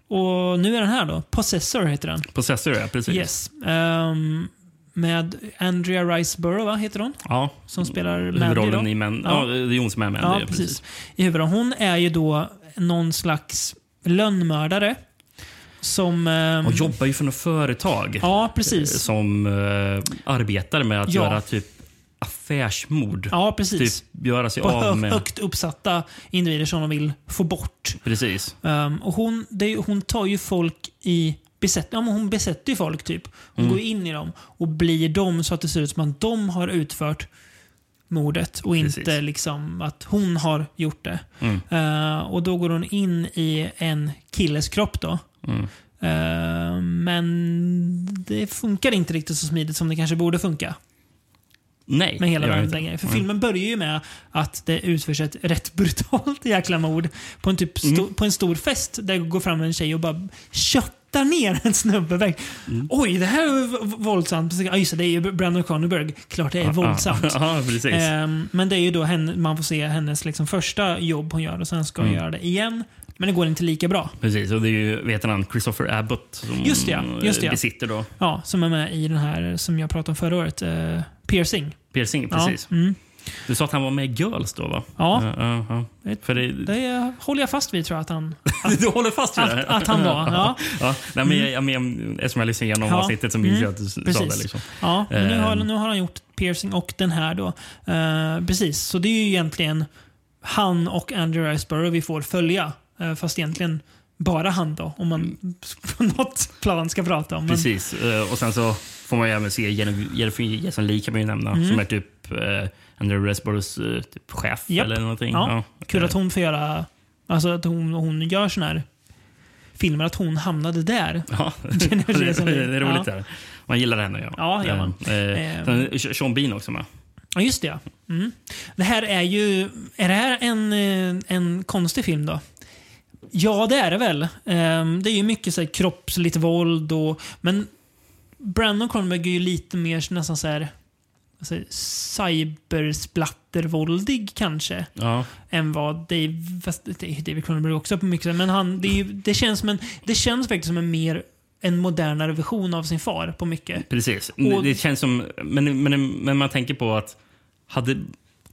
Och nu är den här då. Possessor heter den. Possessor, ja. Precis. Yes. Ehm, med Andrea Riseborough, va, heter hon? Ja. Som spelar Mandy då. i Men. Ja. Ja. det är hon som är Mandy. Ja, precis. I huvudrollen. Hon är ju då någon slags lönnmördare. Som... ehm, Och jobbar ju för något företag. Ja, precis. Som eh, arbetar med att Ja. göra typ affärsmord. Ja, precis. Typ göra sig på av med... högt uppsatta individer som de vill få bort. Precis. Ehm, och hon, det, hon tar ju folk i besätt, ja, hon besätter ju folk typ. Hon Mm. går in i dem och blir dem så att det ser ut som att de har utfört mordet och inte Precis. liksom att hon har gjort det. Mm. Eh, och då går hon in i en killes kropp då. Mm. Eh, men det funkar inte riktigt så smidigt som det kanske borde funka. Nej, Med hela det den grejen. För Mm. filmen börjar ju med att det utförs ett rätt brutalt jäkla mord på en, typ Mm. på en stor fest. Där går fram en tjej och bara köttar ner en snubbe. Mm. Oj, det här är våldsamt. Ja, just det, det är ju Brandon Cronenberg. Klart det är våldsamt. Ja, precis. Ehm, men det är ju då henne, man får se hennes liksom första jobb hon gör och sen ska hon Mm. göra det igen. Men det går inte lika bra. Precis, och det är ju vet han, Christopher Abbott som Just det. Just det, besitter då Ja, som är med i den här som jag pratade om förra året. Uh, piercing. piercing. Precis. Ja, mm. Du sa att han var med i Girls då, va? Ja. ja, ja. Det- För det, Det håller jag fast vid tror jag att han... du håller fast vid Att, det? att han var. Ja. ja. Nej, men jag, men, eftersom jag lyssnade igenom Ja. avsnittet så minns jag att du sa det. Liksom. Ja, men nu, har, Ehm. nu har han gjort piercing och den här då. Eh, precis, så det är ju egentligen han och Andrew Riceborough vi får följa. Eh, fast egentligen bara han då, om man på något plan ska prata om. Men, Mm. Precis. Eh, och sen så får man ju även se Jennifer Jason Leigh kan man ju nämna, Mm. som är typ uh, Andrew Resboroughs eh, typ chef Japp. eller någonting. Ja, Kul att hon får göra, alltså att hon, hon gör såna här filmer, att hon hamnade där. Ja, Jennifer det, Jason det, är roligt. Ja. Där. Man gillar henne. Ja, Ja, gör man. Eh, Eh. Sean Bean också med. Ja, just det. ja. Mm. Det här är ju... Är det här en, eh, en konstig film då? Ja, det är det väl. Ehm, Det är ju mycket så här, kroppsligt våld och... Men Brandon Cronenberg är ju lite mer nästan så här... Alltså, cybersplattervåldig kanske. Ja, Än vad Dave... Fast David Cronenberg också på mycket. Men han, det, ju, det, känns som en, det känns faktiskt som en mer... En modernare version av sin far på mycket. precis. Och- det känns som... Men, men, men man tänker på att hade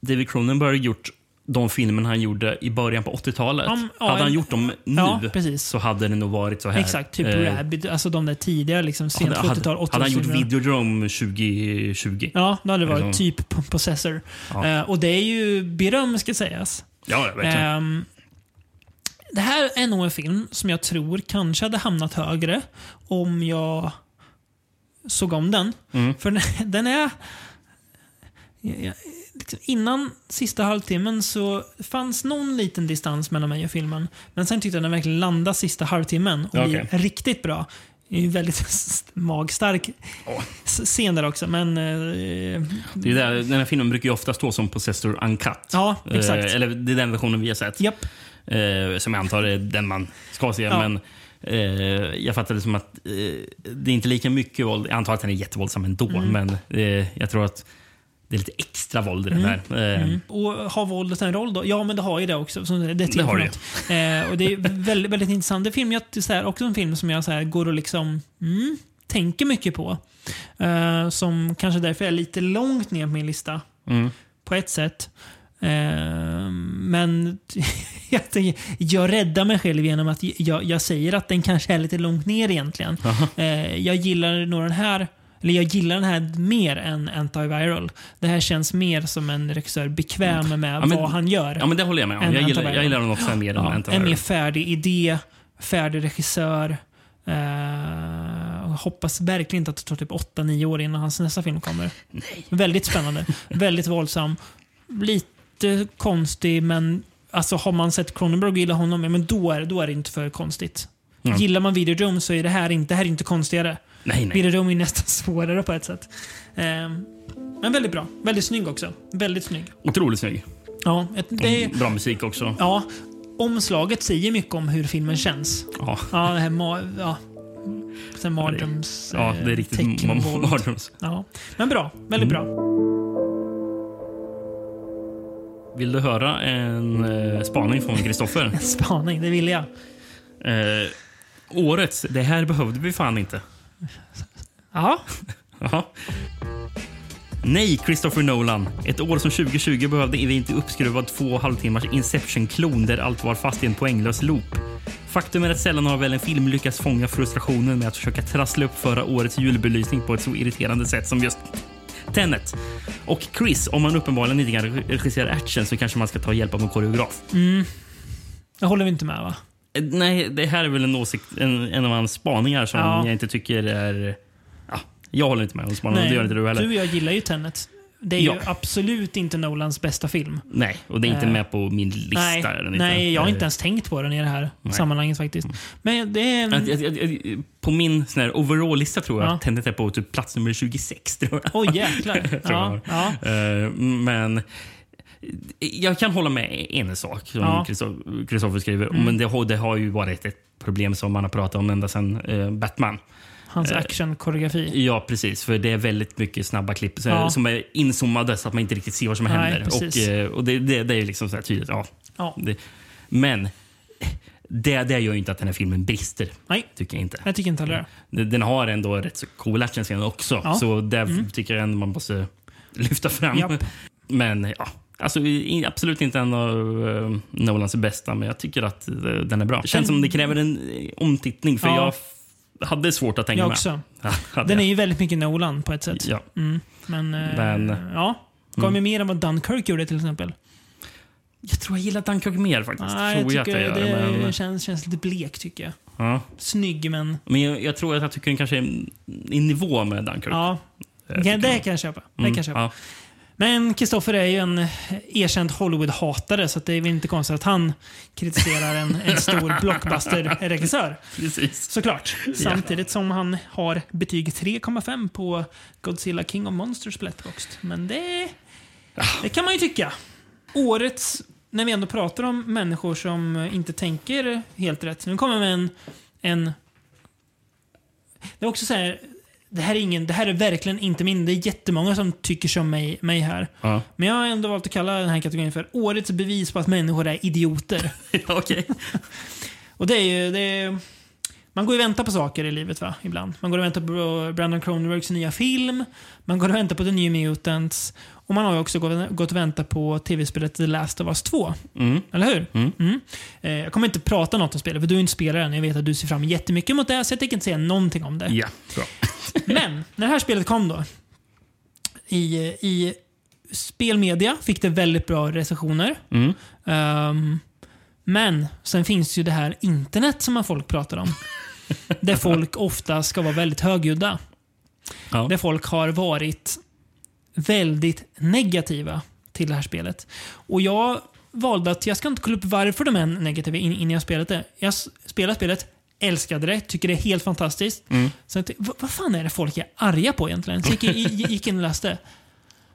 David Cronenberg gjort de filmerna han gjorde i början på 80-talet. Ja, ja, hade han gjort dem nu Ja, precis. så hade det nog varit så här. Exakt, typ Eh, Rabbit. Alltså de där tidiga, liksom, sent hade, 70-tal, 80-tal. hade han gjort. Videodrome 2020? Ja, då hade det varit Liksom. typ Possessor. Ja. Eh, och det är ju beröm ska sägas. Ja, inte. Ehm, det här är nog en film som jag tror kanske hade hamnat högre om jag såg om den. Mm. För den, den är... jag- jag- Innan sista halvtimmen så fanns någon liten distans mellan mig och filmen. Men sen tyckte jag den verkligen landade sista halvtimmen och Ja, blir riktigt bra. Det är ju väldigt magstark scen där också, men... eh, Det är där, den här filmen brukar ju ofta stå som Possessor Uncut. Ja, exakt. Eh, eller det är den versionen vi har sett. Japp. Eh, som jag antar är den man ska se. Ja. Men eh, jag fattar det som att eh, det är inte lika mycket våld. Jag antar att den är jättevåldsam ändå, Mm. men jag tror att det är lite extra våld i den här. Eh, Mm. Och har våldet en roll då? Ja, men det har ju det också. Så det, det, är Det har det. Eh, och det är väldigt, väldigt intressant. Det är film jag, så här, också en film som jag så här, går och liksom mm, tänker mycket på. Eh, som kanske därför är lite långt ner på min lista. Mm. På ett sätt. Eh, men jag, tänker- jag räddar mig själv genom att jag, jag säger att den kanske är lite långt ner egentligen. Eh, jag gillar nog den här eller jag gillar den här mer än Antiviral. Det här känns mer som en regissör bekväm med Ja, men- vad han gör. Ja, men det håller jag med om. Jag gillar, jag gillar den också mer än Ja, Antiviral. en mer färdig idé, färdig regissör. Uh, hoppas verkligen inte att det tar typ 8-9 år innan hans nästa film kommer. Nej. Väldigt spännande. väldigt våldsam. Lite konstig, men alltså, har man sett Cronenberg och gillar honom, ja, men då är, då är det inte för konstigt. Mm. Gillar man Videodrome så är det här inte, det här är inte konstigare. Nej, nej. Videodrome är nästan svårare på ett sätt. Ehm, men väldigt bra. Väldigt snygg också. Väldigt snygg. Otroligt snygg. Ja, ett, det, Bra musik också. ja, omslaget säger mycket om hur filmen känns. Ja, Ja, det här ja. Sen mardröms... ja det är eh, riktigt mardröms. Ja. Men bra. Väldigt bra. Vill du höra en eh, spaning från Kristoffer? Spaning, det vill jag. eh, årets, det här behövde vi fan inte. Ja, Jaha. Nej, Christopher Nolan. Ett år som 2020 behövde vi inte uppskruvad två halvtimmars Inception-klon där allt var fast i en poänglös loop. Faktum är att sällan har väl en film lyckats fånga frustrationen med att försöka trassla upp förra årets julbelysning på ett så irriterande sätt som just Tenet. Och Chris, om man uppenbarligen inte kan regissera action så kanske man ska ta hjälp av en koreograf. Jag håller inte med va? Eh, Nej, det här är väl en åsikt, en, en av hans spaningar som Ja. jag inte tycker är... Ja, jag håller inte med om spaningarna, det gör inte du heller. du och jag gillar ju Tenet. Det är Ja. ju absolut inte Nolans bästa film. Nej, och det är inte Eh, med på min lista. Nej, nej, jag har Eh, inte ens tänkt på den i det här sammanhanget faktiskt. Men det är... En, Att- att- att- På min sån här overall-lista tror jag Ja. att Tenet är på typ plats nummer 26. Tror jag. Oj, jäklar. Tror ja, ja. Eh, Men jag kan hålla med en sak som Ja. Mm. Kristoffer skriver. Men det har, det har ju varit ett problem som man har pratat om ända sedan eh, Batman. Hans actionkoreografi. Ja, precis. För det är väldigt mycket snabba klipp Ja. som är inzoomade så att man inte riktigt ser vad som Nej, händer. precis. Och, eh, och det, det, det är liksom så här tydligt. Ja, Ja. men det, det gör ju inte att den här filmen brister. Nej, Tycker jag inte. jag tycker inte heller det. Den har ändå rätt så cool actionscener också. Ja. Mm. Så det tycker jag ändå man måste lyfta fram. Japp. Men ja, alltså, absolut inte en av uh, Nolans bästa, men jag tycker att eh, den är bra. Det känns som det kräver en eh, omtittning, för Ja. jag hade svårt att tänka Jag med. också. Hade Den är ju väldigt mycket Nolan på ett sätt. Ja. Mm. Men, eh, Men- ja. Gav mig mer än vad Dunkirk gjorde till exempel. Jag tror jag gillar Dunkirk mer faktiskt. Nej, jag tror jag att jag gör. det Men, känns, känns lite blek tycker jag. ja. Snygg men... men jag, jag tror att jag tycker den kanske är i nivå med Dunkirk. Ja. Eh, Det, kan jag köpa. Det Mm, kan jag köpa. ja. Men Kristoffer är ju en erkänd Hollywood-hatare så det är väl inte konstigt att han kritiserar en, en stor blockbuster-regissör. Precis. Såklart. Samtidigt som han har betyg 3,5 på Godzilla King of Monsters på Letterboxd. Men det, det kan man ju tycka. Årets, när vi ändå pratar om människor som inte tänker helt rätt. Nu kommer med en... en det är också så här, det här, är ingen, det här är verkligen inte min. Det är jättemånga som tycker som mig, mig här. Ja. Men jag har ändå valt att kalla den här kategorin för Årets bevis på att människor är idioter. Okej. Och det är ju... Det är, man går ju och väntar på saker i livet va, ibland. Man går och väntar på Brandon Cronenbergs nya film. Man går och väntar på The New Mutants. Och man har ju också gått och väntat på tv-spelet The Last of Us 2. Mm. Eller hur? Mm. Eh, jag kommer inte prata något om spelet, för du är inte spelaren. Jag vet att du ser fram jättemycket mot det, så jag tänker inte säga någonting om det. Ja, bra. Men, när det här spelet kom då. I, i spelmedia fick det väldigt bra recensioner. Mm. Ehm, men sen finns ju det här internet som folk pratar om. där folk ofta ska vara väldigt högljudda. Ja. Där folk har varit väldigt negativa till det här spelet. Och jag valde att jag ska inte kolla upp varför de är negativa in- innan jag spelat det. Jag spelade spelet, älskade det, tycker det är helt fantastiskt. Mm. Tänkte, vad, vad fan är det folk är arga på egentligen? Så gick, gick in och läste.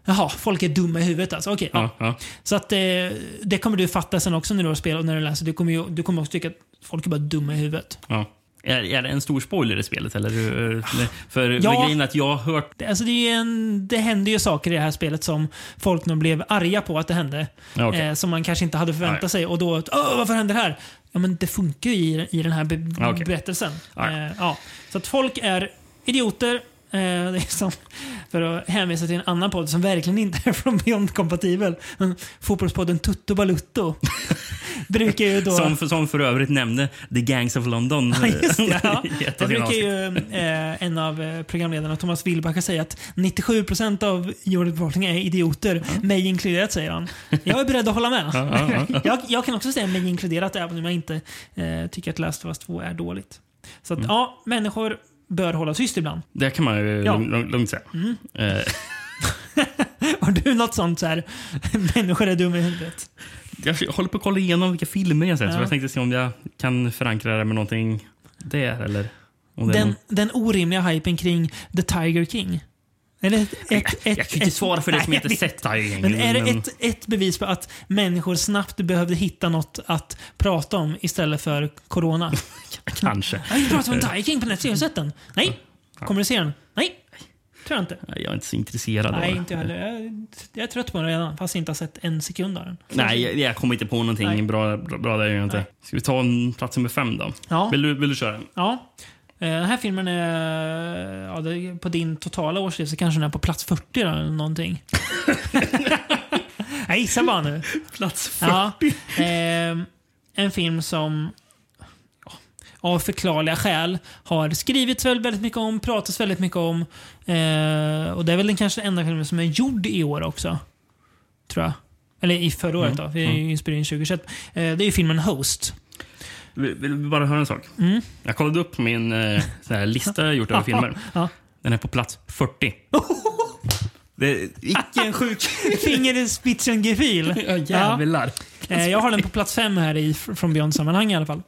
Jaha, folk är dumma i huvudet alltså. Okej, ja. Ja, ja. Så att eh, det kommer du fatta sen också när du har spelat och när du läser. Du kommer, ju, du kommer också tycka att folk är bara dumma i huvudet. Ja. Är, är det en stor spoiler i spelet? Eller? För, Ja. grejen att jag har hört... Alltså det, är en, det händer ju saker i det här spelet som folk nog blev arga på att det hände. Okej. Eh, som man kanske inte hade förväntat Nej. sig. Och då, Åh, varför händer det här? Ja, men det funkar ju i, i den här be, okej. berättelsen. Eh, ja. Så att folk är idioter. Eh, det är som, för att hänvisa till en annan podd som verkligen inte är från Beyond kompatibel. Men Fotbollspodden Tutto Balutto. brukar ju då... Som, för- som för övrigt nämnde The Gangs of London. Ja, just det. Ja. Det brukar ju eh, en av eh, programledarna, Thomas Wilbacher, säga att 97% av jordens befolkning är idioter, mig inkluderat, säger han. Jag är beredd att hålla med. Ja, ja, ja. jag, jag kan också säga mig inkluderat, även om jag inte eh, tycker att Last of Us 2 är dåligt. Så Mm. att, ja, människor bör hålla tyst ibland. Det kan man ju Ja. lugnt, säga. Eh, Har du något sånt så här, människor är dumma i huvudet? jag håller på att kolla igenom vilka filmer jag sett. Så Ja. jag tänkte se om jag kan förankra det med någonting där. Eller om det Den, någon... den orimliga hypen kring The Tiger King. Eller ett, ett, ett, jag kan ju inte svara för det som jag inte jag sett Tiger Men är det ett, ett bevis på att människor snabbt behövde hitta något att prata om istället för corona? Kanske. Jag vill prata om Tiger King på Netflix. Har du sett den? Nej. Kommer du se den? Nej. Tror jag inte. Jag är inte så intresserad av Nej, det. inte jag heller. Jag, jag är trött på den redan, fast jag inte har sett en sekund av den. Nej, jag, jag kommer inte på någonting Nej. bra, bra, bra där. Jag inte. Ska vi ta en plats nummer fem då? Ja. Vill, du, vill du köra? Ja. Eh, Den här filmen är, ja, det på din totala årslista kanske den är på plats 40 då, eller någonting. Jag gissar bara nu. Plats 40. Ja, eh, en film som ja, av förklarliga skäl har skrivits väldigt, mycket om, pratats väldigt mycket om. Eh, och det är väl den kanske enda filmen som är gjord i år också. Tror jag. Eller i förra året då. Vi är ju inspirerade 2021. Eh, det är ju filmen Host. Vill, vill du bara höra en sak? Jag kollade upp min eh, så här, lista jag gjort över filmer. Ja. Den är på plats 40. Det, Vilken sjuk fingerspitzengefühl. ja, jävlar. Eh, jag har den på plats fem här i From Beyond-sammanhang i alla fall.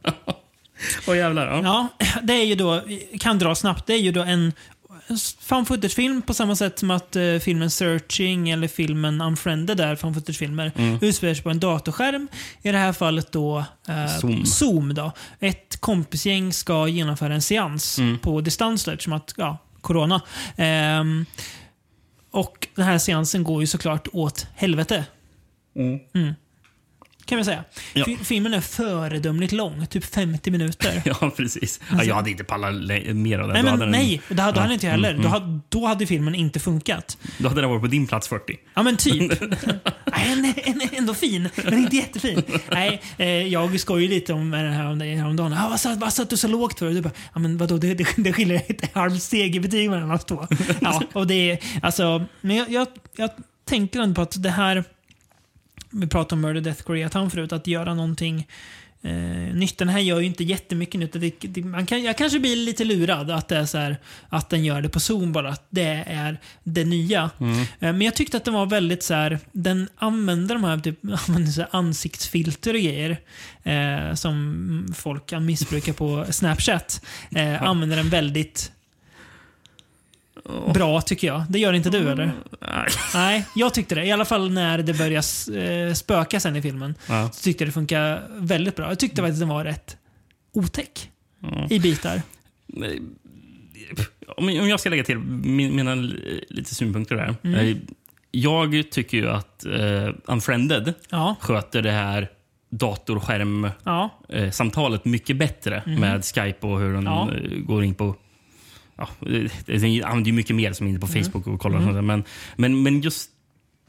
Åh jävlar. Ja. Ja, det är ju då, kan dra snabbt, det är ju då en fan footage-film på samma sätt som att eh, filmen Searching eller filmen Unfriended är fan footage-filmer. Utspelar sig på en datorskärm. I det här fallet då eh, Zoom. då. Ett kompisgäng ska genomföra en seans på distans eftersom att, ja, corona. Ehm, och den här seansen går ju såklart åt helvete. Mm. Kan vi säga. Ja. Fi- Filmen är föredömligt lång, typ 50 minuter. ja, precis. Ja, jag hade inte pallat mer av den. Nej, men hade den- nej. Det hade Ja. han inte heller. Mm, Då, mm. hade, då hade filmen inte funkat. Då hade den varit på din plats 40. Ja, men typ. Nej, en, en, ändå fin, men inte jättefin. Nej, eh, jag skojar ju lite om den här om häromdagen. Ah, vad, satt, vad satt du så lågt för? Och du bara, ja, men vadå, det, det, det skiljer ett halvt steg i betyg mellan oss två. Ja, och det är, alltså, men jag, jag, jag tänker ändå på att det här, vi pratade om Murder Death Koreatown förut, att göra någonting eh, nytt. Den här gör ju inte jättemycket nytt. Det, det, man kan, jag kanske blir lite lurad att, det är så här, att den gör det på Zoom bara. Att det är det nya. Eh, men jag tyckte att den var väldigt så här, den använder de här, typ, använder ansiktsfilter och grejer. Eh, som folk kan missbruka på Snapchat. Eh, Använder den väldigt bra tycker jag. Det gör inte du eller? Nej. Nej, jag tyckte det. I alla fall när det börjar eh, spöka sen i filmen. Ja. Så tyckte jag det funkar väldigt bra. Jag tyckte faktiskt att den var rätt otäck i bitar. Om om jag ska lägga till min- mina li- lite synpunkter där. Mm. Eh, Jag tycker ju att uh, Unfriended Ja, sköter det här datorskärm-samtalet ja, mycket bättre med Skype och hur den Mm. Ja. eh, går in på... Ja, det- det använder ju mycket mer som är inne på Mm. Facebook och kollar. och sånt där. Men, men, men just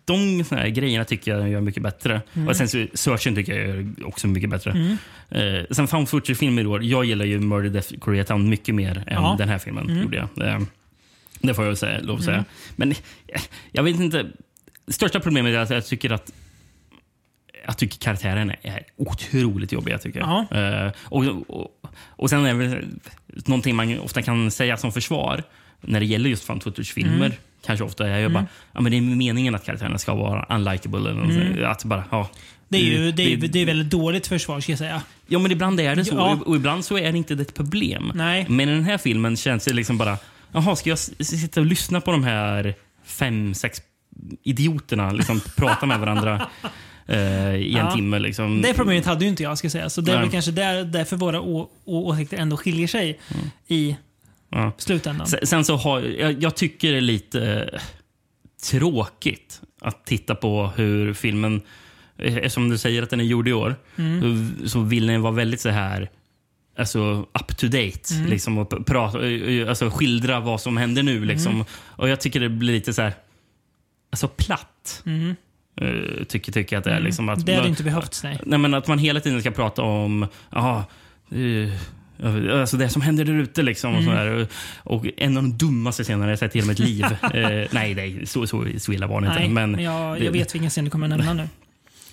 de såna här grejerna tycker jag gör mycket bättre. Mm. Och sen så, searchen tycker jag gör också mycket bättre. Eh, sen found footage-filmer i år. Jag gillar ju Murder Death Koreatown mycket mer än Ja. Mm. den här filmen. Gjorde jag. Eh, det får jag säga, lov att säga. Men eh, jag vet inte. Största problemet är att jag tycker att jag tycker karaktärerna är otroligt. Tycker jag. Ja. Eh, och, och, och sen är det väl någonting man ofta kan säga som försvar när det gäller just found footage-filmer. Mm. Kanske ofta är jag bara, ja, men det är meningen att karaktärerna ska vara unlikable. Eller något, att bara, ja, Mm. det är ju det är, det- det är väldigt dåligt försvar ska jag säga. Ja, men ibland är det så. Ja. Och ibland så är det inte ett problem. Nej. Men i den här filmen känns det liksom bara... Jaha, ska jag sitta och lyssna på de här fem, sex idioterna liksom prata med varandra eh, i en Ja. timme? Liksom. Det problemet hade ju inte jag ska säga. Så det är Nej. väl kanske där, därför våra å, å, åsikter ändå skiljer sig i Ja. slutändan. Sen, sen så har jag, jag tycker det är lite eh, tråkigt att titta på hur filmen, eh, eftersom du säger att den är gjord i år, så- så vill den vara väldigt så här Alltså up to date. Liksom, och prata, eh, alltså, skildra vad som händer nu. Liksom. Och Jag tycker det blir lite så här Alltså platt. Eh, tycker, tycker att det är. Liksom, att det hade man- inte behövts, nej. Nej, men att man hela tiden ska prata om aha, eh, alltså det som händer där ute. Liksom, och, sådär. och en av de dummaste scenerna jag sett i hela mitt liv. eh, nej, nej, så, så, så illa var det inte. Men jag, det- jag vet vilken scen du kommer nämna nu.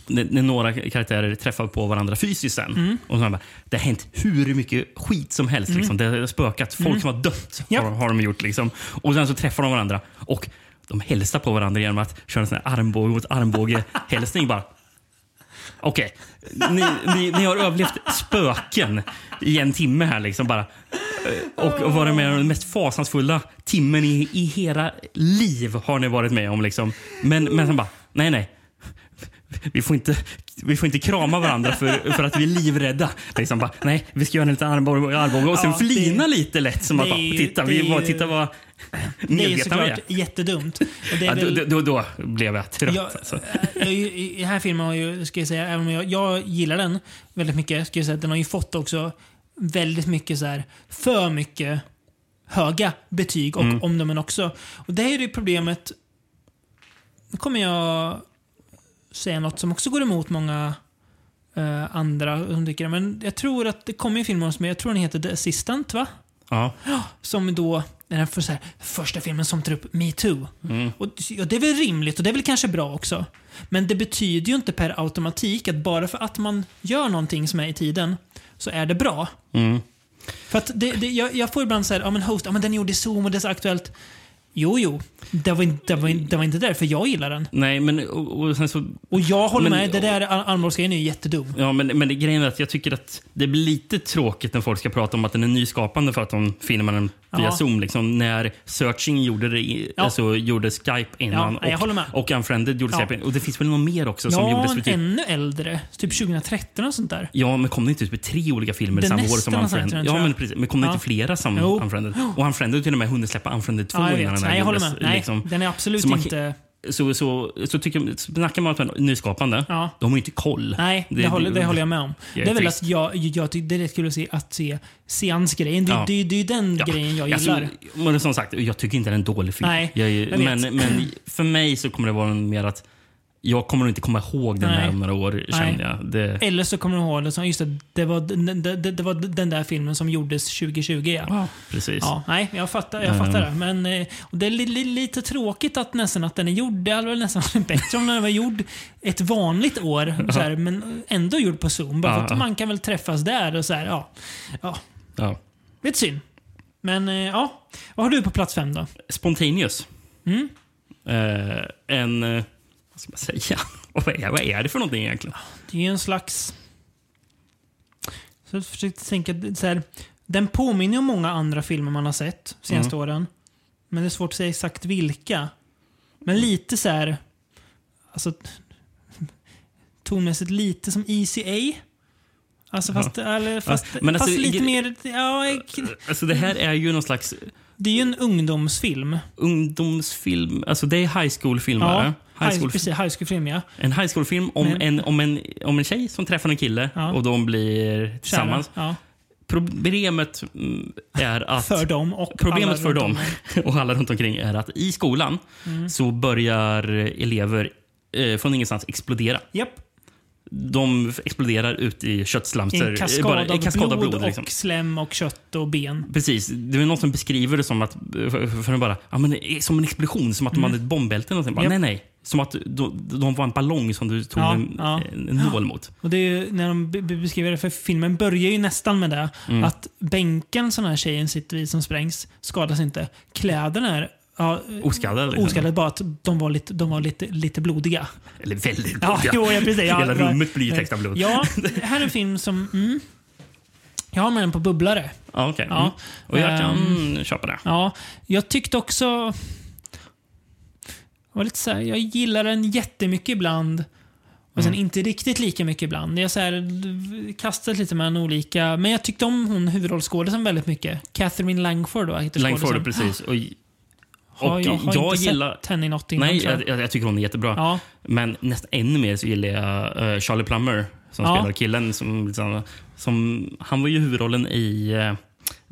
när, några karaktärer träffar på varandra fysiskt sen. Mm. Och så bara, det har hänt hur mycket skit som helst. Liksom. Det har spökat. Folk som har dött har, har de gjort. Liksom. Och sen så träffar de varandra. Och de hälsar på varandra genom att köra en sån här armbåge mot armbåge-hälsning. bara. Okej, ni, ni, ni har överlevt spöken i en timme här. Liksom bara. Och, och varit med om den mest fasansfulla timmen i, i hela liv har ni varit med om. Liksom. Men, men sen bara, nej nej. Vi får inte, vi får inte krama varandra för, för att vi är livrädda. Liksom bara, nej, vi ska göra en liten armbåge och sen Ja, det- flina lite lätt. Som det att, bara, titta, det vi bara, titta vad Det är ju såklart jättedumt. Och det Ja, är väl, då, då, då blev jag trött. jag, alltså. jag, I den här filmen har ju, ska jag säga, även om jag, jag gillar den väldigt mycket, ska jag säga, den har ju fått också väldigt mycket så här, för mycket höga betyg och Mm. omdömen också. Och det här är det problemet. Nu kommer jag säga något som också går emot många eh, andra som tycker det. Men jag tror att det kommer en film om som jag tror den heter The Assistant, va? Ja. Som då är den för, så här, första filmen som tar upp metoo. Mm. Och, och det är väl rimligt och det är väl kanske bra också. Men det betyder ju inte per automatik att bara för att man gör någonting som är i tiden så är det bra. Mm. För att det, det, jag, jag får ibland säga ja men host, ja men den gjorde Zoom och det är så aktuellt. Jo, jo. Det var, inte, det, var, inte- det var inte därför jag gillar den. Nej, men och, och sen så... Och jag håller Men- med, det där ar- armbågsgrejen är ju jättedum. Ja, men, men det, grejen är att jag tycker att det blir lite tråkigt när folk ska prata om att den är nyskapande för att de filmar den via Ja. Zoom. Liksom, när Searching gjorde, det, Ja. alltså, gjorde Skype innan Ja, och, och Unfriended gjorde Ja. Skype. Och det finns väl något mer också som Ja, gjordes för typ ännu äldre. Typ 2013 och sånt där. Ja, men kom det inte ut med tre olika filmer Det samma år som Unfriended? Ja, men precis. Men kom det inte flera som Jo. Unfriended? Och Unfriended till och med hunnit släppa Unfriended 2 Ja, jag innan den här Nej, jag håller med. Nej, liksom. den är absolut Så man inte... Så, så, så tycker jag, snackar man om nyskapande, Ja. de har ju inte koll. Nej, det, håller, det håller jag med om. Det är Det är väl att jag, jag tycker det är rätt kul att se, att se seansgrejen. Det, Ja. det, det är ju den grejen jag Alltså, gillar. men som sagt, jag tycker inte det är en dålig film. Nej, jag, jag men, men för mig så kommer det vara mer att jag kommer nog inte komma ihåg den Nej. här om några år, känner jag. Det, Eller så kommer du ihåg det som, just det, det var, den- det, det, det var den där filmen som gjordes 2020 ja. ja, precis. Ja, nej, jag fattar, jag fattar det. Men eh, det är li, li, lite tråkigt att nästan att den är gjord. Det hade väl nästan varit bättre om den var gjord ett vanligt år. Så här, men ändå gjord på Zoom. Bara för Ja. att man kan väl träffas där och så här, ja. ja. Ja. Lite synd. Men eh, ja, vad har du på plats fem då? Spontaneous. Mm. Eh, en... Vad ska man säga? vad, är, vad är det för någonting egentligen? Det är ju en slags... Så jag försökte tänka, så här, den påminner om många andra filmer man har sett senaste Mm. åren. Men det är svårt att säga exakt vilka. Men lite så här... Alltså... Tonmässigt lite som ECA. Alltså fast, eller, fast, men alltså, fast lite gre- mer... Ja, jag- Alltså det här är ju någon slags det är ju en ungdomsfilm. ungdomsfilm. Alltså det är high school-filmare. Ja, high school, precis, high school-film ja. en high school-film om, Men- en, om, en, om en tjej som träffar en kille Ja. och de blir tillsammans. Ja. Problemet mm, är att... För dem och Problemet för dem och alla runt omkring är att i skolan Mm. så börjar elever eh, från ingenstans explodera. Japp. De exploderar ut i köttslamser. En eh, kaskad, bara- en kaskad blod, av blod. liksom. och slem och kött och ben. Precis. Det är någon som beskriver det som att för, för en bara, ja, men som en explosion, som att de hade ett bombbälte. Bara, Mm. Japp. Nej, nej. Som att de, var en ballong som du tog Ja, en, ja. en, nål mot. Och det är när de be- be- beskriver det, för filmen börjar ju nästan med det. Mm. Att bänken som den här tjejen sitter i som sprängs skadas inte. Kläderna är ja, Oskadda. Liksom. oskadade, bara att de var lite, de var lite, lite blodiga. Eller väldigt Ja, blodiga. jo, ja, precis. Ja, Hela ja. rummet blir ju täckt av blod. Ja, här är en film som... Mm, jag har med den på bubblare. Ja, okej. Ja. Mm. Och jag kan Ehm, köpa det. Ja, jag tyckte också... Var lite så här, jag gillar den jättemycket ibland. Och sen Mm. inte riktigt lika mycket ibland. Jag här, kastat lite mellan olika. Men jag tyckte om hon huvudrollskådisen väldigt mycket. Catherine Langford då, heter Langford, precis. Och, Har, och jag har jag inte gillar... sett henne i något innan. Nej, jag. jag, jag, tycker hon är jättebra. Ja, Men nästan ännu mer så gillar jag eh, Charlie Plummer som Ja. spelar killen. Som, liksom, som, han var ju huvudrollen i uh,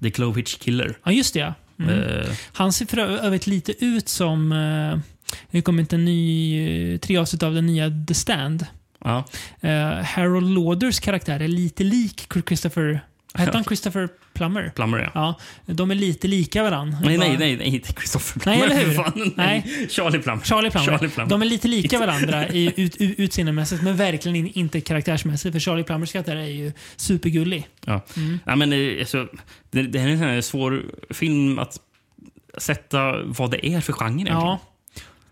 The Clovitch Killer. ja, just det. ja. Mm. Eh, Han ser för övrigt lite ut som... Uh, det kommer inte en ny... Uh, tre avsnitt av den nya The Stand. ja. Eh, Harold Lauders karaktär är lite lik Christopher... Hette han Christopher Plummer? Plummer, ja. Ja, de är lite lika varandra. Nej, nej, nej, nej, inte Christopher Nej, Plummer. eller hur? Fan, nej. Nej. Charlie Plummer. Charlie Plummer. Charlie Plummer. De är lite lika varandra i ut, ut, utseendemässigt, men verkligen in, inte karaktärsmässigt. För Charlie Plummers karaktär är ju supergullig. Ja. Mm. Ja, men, eh, alltså, det, det här är en svår film att sätta vad det är för genre. Ja.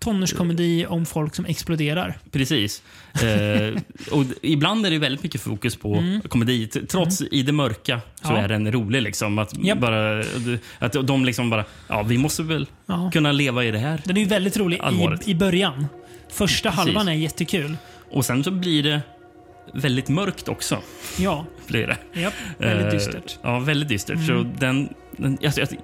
Tonårskomedi om folk som exploderar. Precis. Eh, och ibland är det väldigt mycket fokus på komedi. T- Trots i det mörka så Mm. Ja. är den rolig. Liksom. Att, Japp. bara, att de liksom bara, ja vi måste väl Ja. kunna leva i det här. Den är ju väldigt rolig i, i början. Första Precis. halvan är jättekul. Och sen så blir det väldigt mörkt också. Ja, Blir det. japp. Väldigt Eh, dystert. Ja, väldigt dystert. Mm. Så den, den,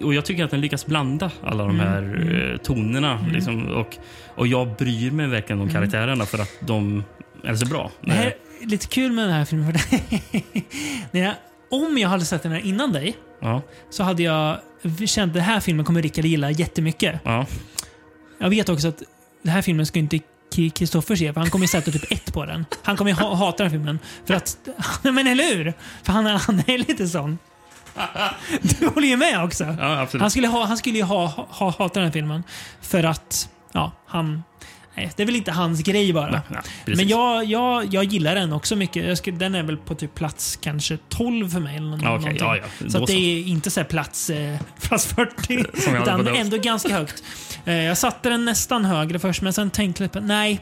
och jag tycker att den lyckas blanda alla de Mm, här mm. eh, tonerna. Liksom, och, och jag bryr mig verkligen om Mm. karaktärerna för att de är så bra. Det här är lite kul med den här filmen. För när jag om jag hade sett den här innan dig Ja. så hade jag känt att den här filmen kommer Rickard gilla jättemycket. Ja. Jag vet också att den här filmen ska inte Kristoffer se, för han kommer ju sätta typ ett på den. Han kommer ju ha, hata den filmen. För att... Men eller hur? För han, är- han är lite sån. Du håller ju med också. Ja. Han skulle, ha, han skulle ju ha, ha, hata den här filmen. För att, ja, han... Nej, det är väl inte hans grej bara. Nej, nej. Men jag, jag, jag gillar den också mycket. Skulle, den är väl på typ plats kanske 12 för mig. Eller nå- Ja, okej. någonting. Ja, ja. Så det är inte så plats, eh, plats 40. Som jag hade utan ändå ganska högt. Eh, jag satte den nästan högre först, men sen tänkte jag nej,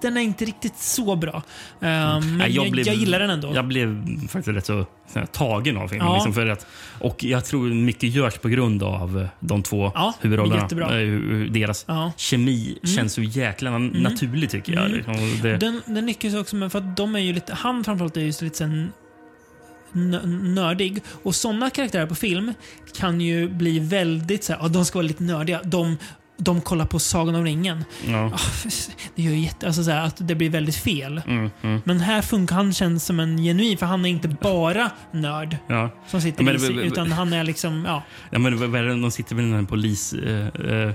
den är inte riktigt så bra. Eh, men Nej, jag, blev- jag gillar den ändå. Jag blev faktiskt rätt så, tagen av filmen. Ja. Liksom för att, och jag tror mycket görs på grund av eh, de två Ja, huvudrollerna. Eh, Deras Ja. Mm. kemi känns så jäkla naturlig tycker jag. Liksom, och Det, Den, den lyckas också med för att de är ju lite, han framförallt är ju lite sen nördig. Och sådana karaktärer på film kan ju bli väldigt så här, ja, de ska vara lite nördiga. De, de kollar på Sagan om ringen. ja. Ah, Det gör ju jätte, alltså så här, att det blir väldigt fel. Mm, mm, Men här funkar han känns som en genuin, för han är inte bara nörd ja. som sitter Ja, men i utan han är liksom, ja. Ja, men de sitter väl i polis... Eh, eh,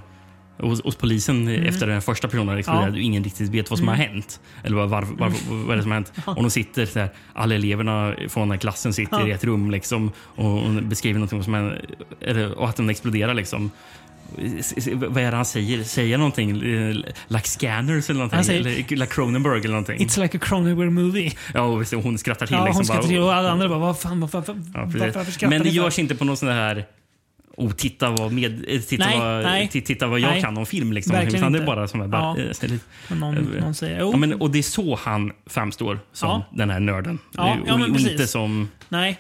hos, hos polisen efter den första personen Mm. Ja. ingen riktigt vet vad som har hänt. Eller vad, varför, varför, vad är det som har hänt. Och de sitter så här, alla eleverna från den här klassen sitter Ja. i ett rum liksom, och, och beskriver något som är, eller, och att den exploderar. Liksom. Vad är det han säger? Säger han någonting? Eh, Like scanners eller någonting? Han säger- eller like Cronenberg eller någonting? It's like a Cronenberg movie. Ja, och visst, hon skrattar till. Ja, liksom, hon ska bara, till och alla andra bara, vad fan, vad, vad, Ja, varför skrattar Men det ni för? görs inte på någon sån här Oh, titta vad, med, eh, titta Nej, vad, nej. ti- titta vad jag Nej. kan om film. Liksom. Verkligen Utan det är bara som är bara, Ja. eh, så lite- Någon, någon säger, oh, ja, men, och det är så han framstår som Ja. den här nörden. Ja, och, ja, men och precis. inte som... nej.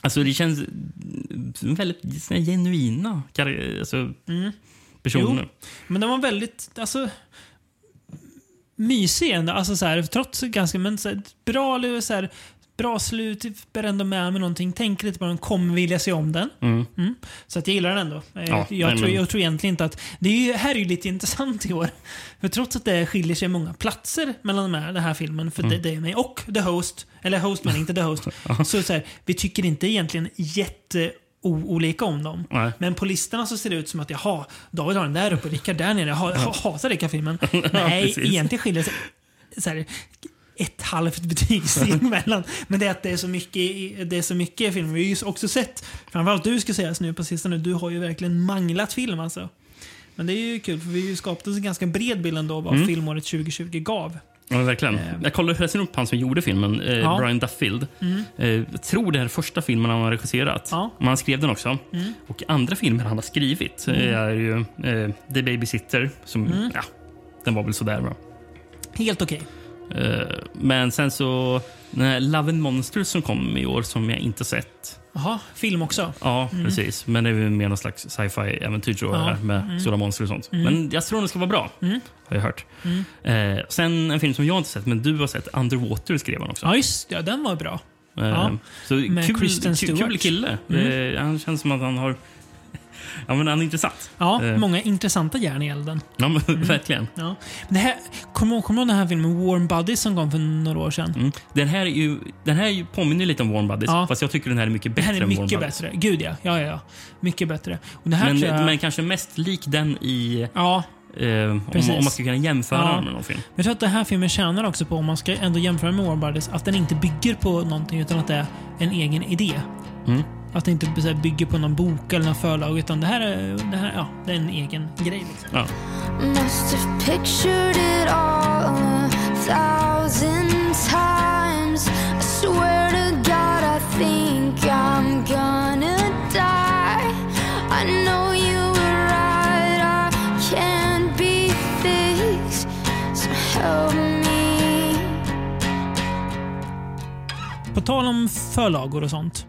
Alltså det känns väldigt såna genuina alltså, personer. Mm. Jo. Men den var väldigt, alltså mysig ändå. Alltså så här, trots ganska, men så här, bra, så här, bra slut, bär ändå med mig någonting. Tänker lite på den, kommer vilja se om den. Mm. Mm. Så att jag gillar den ändå. Eh, Ja, jag, nej, tror, jag tror egentligen inte att... Det är ju, här är ju lite intressant i år. För trots att det skiljer sig många platser mellan de här, den här filmen, för Mm. det, det är mig och The Host, eller Host men inte The Host, så, så här, vi tycker inte egentligen jätte olika om dem. Nej. Men på listorna så ser det ut som att jaha, David har den där uppe och Rickard där nere. Jag, jag hatar Rickard-filmen. Nej, precis. egentligen skiljer sig så här, ett halvt betygssteg mellan. Men det är att det är så mycket, det är så mycket film. Vi har ju också sett, framförallt du ska sägas nu på sistone, du har ju verkligen manglat film alltså. Men det är ju kul för vi har ju skapat oss en ganska bred bild ändå av Mm. vad filmåret 2020 gav. Ja, verkligen. jag kollade förresten upp han som gjorde filmen, eh, Ja. Brian Duffield. Eh, jag tror det är första filmen han har regisserat. Ja. Men han skrev den också. Och andra filmer han har skrivit eh, är ju eh, The Babysitter. Som, ja, den var väl sådär bra. Helt okej. Eh, men sen så... Den här Love and Monsters som kom i år som jag inte sett. Jaha, film också. Ja, precis. Men det är väl mer någon slags sci-fi äventyr tror jag, Ja. med stora monster och sånt. Men jag tror den ska vara bra. Har jag hört. Eh, sen en film som jag inte sett, men du har sett. Underwater skrev han också. Ja, just ja, den var bra. Eh, Ja. Så Med kul, Kristen kul, kul Stewart. kille. Eh, han känns som att han har... Ja, men han är intressant. Ja, Eh. många intressanta järn i elden. Ja, men, verkligen. Ja. Men Det här, kommer du ihåg- kommer du ihåg den här filmen Warm Buddies som kom för några år sedan? Mm. Den här, är ju, den här är ju, påminner lite om Warm Buddies, Ja. fast jag tycker den här är mycket bättre här är mycket bättre. Gud ja. Ja, ja, ja. Mycket bättre. Och det här Men, jag, men kanske mest lik den i... Ja, Eh, om, om man ska kunna jämföra Ja. med någon film. jag tror att den här filmen tjänar också på, om man ska ändå jämföra med Warm Buddies, att den inte bygger på någonting utan att det är en egen idé. Mm. Att det inte så bygger på någon bok eller någon förlag, utan det här är, det här, ja, det är en egen grej. Liksom. Ja. Must have pictured it all a thousand times. I swear to God, I think I'm gonna die. I know you were right, I can't be fixed. So help me. På tal om förlagor och sånt.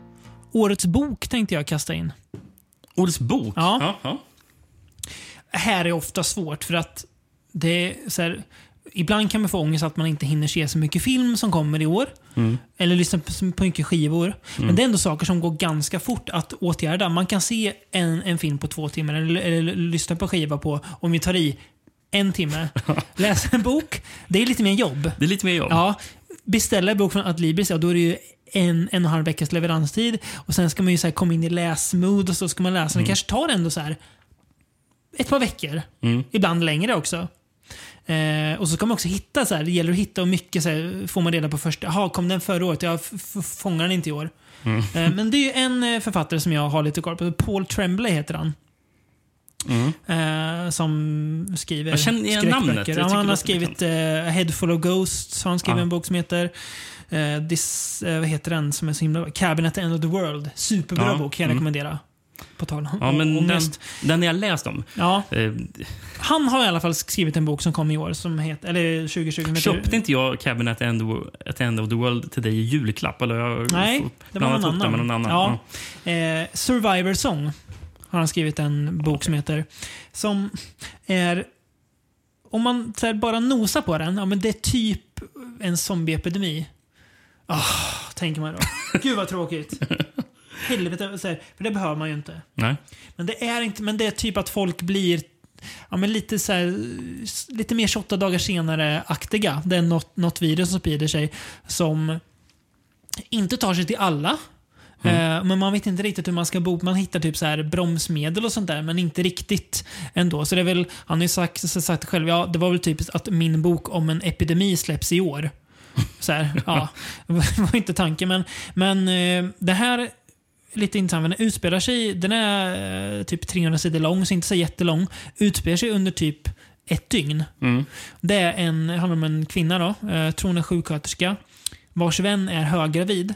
Årets bok tänkte jag kasta in. Årets bok? Ja. Ja, ja. här är ofta svårt för att det är så här, Ibland kan man få ångest att man inte hinner se så mycket film som kommer i år. Eller lyssna på så mycket skivor. Men det är ändå saker som går ganska fort att åtgärda. Man kan se en, en film på två timmar eller, eller lyssna på skiva på, om vi tar i, en timme. Läsa en bok, det är lite mer jobb. Det är lite mer jobb. Ja, beställa en bok från Adlibris, ja då är det ju en, en och en halv veckas leveranstid. Och sen ska man ju så komma in i läsmood och så ska man läsa. Det kanske tar ändå så här ett par veckor. Ibland längre också. Eh, och så ska man också hitta, så här, det gäller att hitta och mycket så här, får man reda på först. Jaha, kom den förra året? Jag fångar den inte i år. Eh, men det är ju en eh, författare som jag har lite koll på. Paul Tremblay heter han. Eh, som skriver Jag känner igen namnet. Jag han har skrivit uh, A Head Full of Ghosts. Har han skrivit Ja. en bok som heter eh, This, eh, vad heter den som är så himla Cabin at the End of the World. Superbra Ja. bok kan jag rekommendera. På tal om Ja, men den, ångest. den jag läst om. Ja, Eh, han har i alla fall skrivit en bok som kom i år, som heter, eller 2020. som heter- köpte inte jag Cabin at the, end, at end of the world till dig i julklapp? Eller har jag Nej, det var någon annan. med någon annan? Ja. Eh, Survivor Song har han skrivit en bok som heter. Som är... Om man bara nosar på den, ja men det är typ en zombieepidemi. Ah, tänker man då. Gud vad tråkigt. Helvete, så här, för det behöver man ju inte. Nej. Men det är inte, men det är typ att folk blir ja, men lite, så här, lite mer 28 dagar senare-aktiga. Det är något, något virus som sprider sig som inte tar sig till alla. Eh, men man vet inte riktigt hur man ska bo. Man hittar typ så här bromsmedel och sånt där, men inte riktigt ändå. Så det är väl, han har ju sagt, sagt själv, ja, det var väl typiskt att min bok om en epidemi släpps i år. Så här, ja, det var inte tanken. Men, men eh, det här är lite intressant. Den utspelar sig, den är eh, typ 300 sidor lång, så inte så jättelång. Utspelar sig under typ ett dygn. Det är en, handlar om en kvinna, då, eh, tror hon är sjuksköterska, vars vän är höggravid.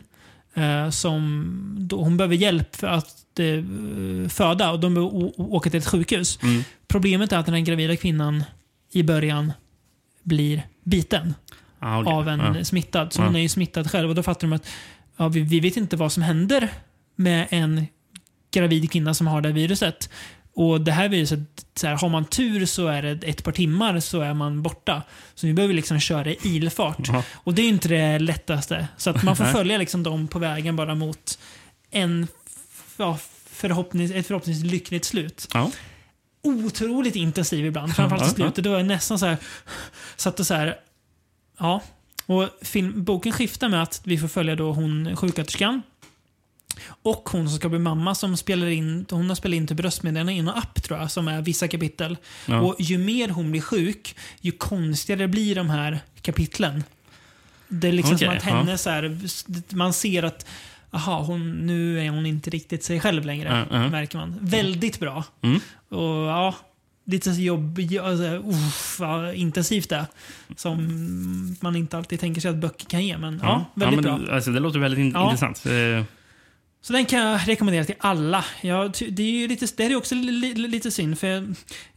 Eh, som, då, hon behöver hjälp för att eh, föda och de behöver åka till ett sjukhus. Problemet är att den gravida kvinnan i början blir biten Ah, okej. av en Ja. smittad. Så Ja. hon är ju smittad själv och då fattar de att ja, vi, vi vet inte vad som händer med en gravid kvinna som har det här viruset. Och det här viruset, så här, har man tur så är det ett par timmar så är man borta. Så vi behöver liksom köra i ilfart. Ja. Och det är inte det lättaste. Så att man får följa liksom dem på vägen bara mot en ja, förhoppnings, ett förhoppningsvis lyckligt slut Ja. otroligt intensiv ibland. Framförallt i slutet. Då var jag nästan så här... Satt och så här... Ja. Och film, boken skiftar med att vi får följa då hon sjuksköterskan. Och hon som ska bli mamma som spelar in, hon har spelat in till bröstmeddelanden i en app tror jag, som är vissa kapitel. Ja. Och ju mer hon blir sjuk, ju konstigare blir de här kapitlen. Det är liksom Okej, som att ja. henne så här, man ser att aha, hon, nu är hon inte riktigt sig själv längre. Ja, ja. Märker man. Väldigt bra. Mm. Och ja, lite jobb, alltså, uff, vad intensivt det. Som man inte alltid tänker sig att böcker kan ge. Men ja, väldigt men, bra. Alltså, det låter väldigt in- Ja. intressant. Eh, Så den kan jag rekommendera till alla. Ty- det är ju lite, det är också li, li, lite synd, för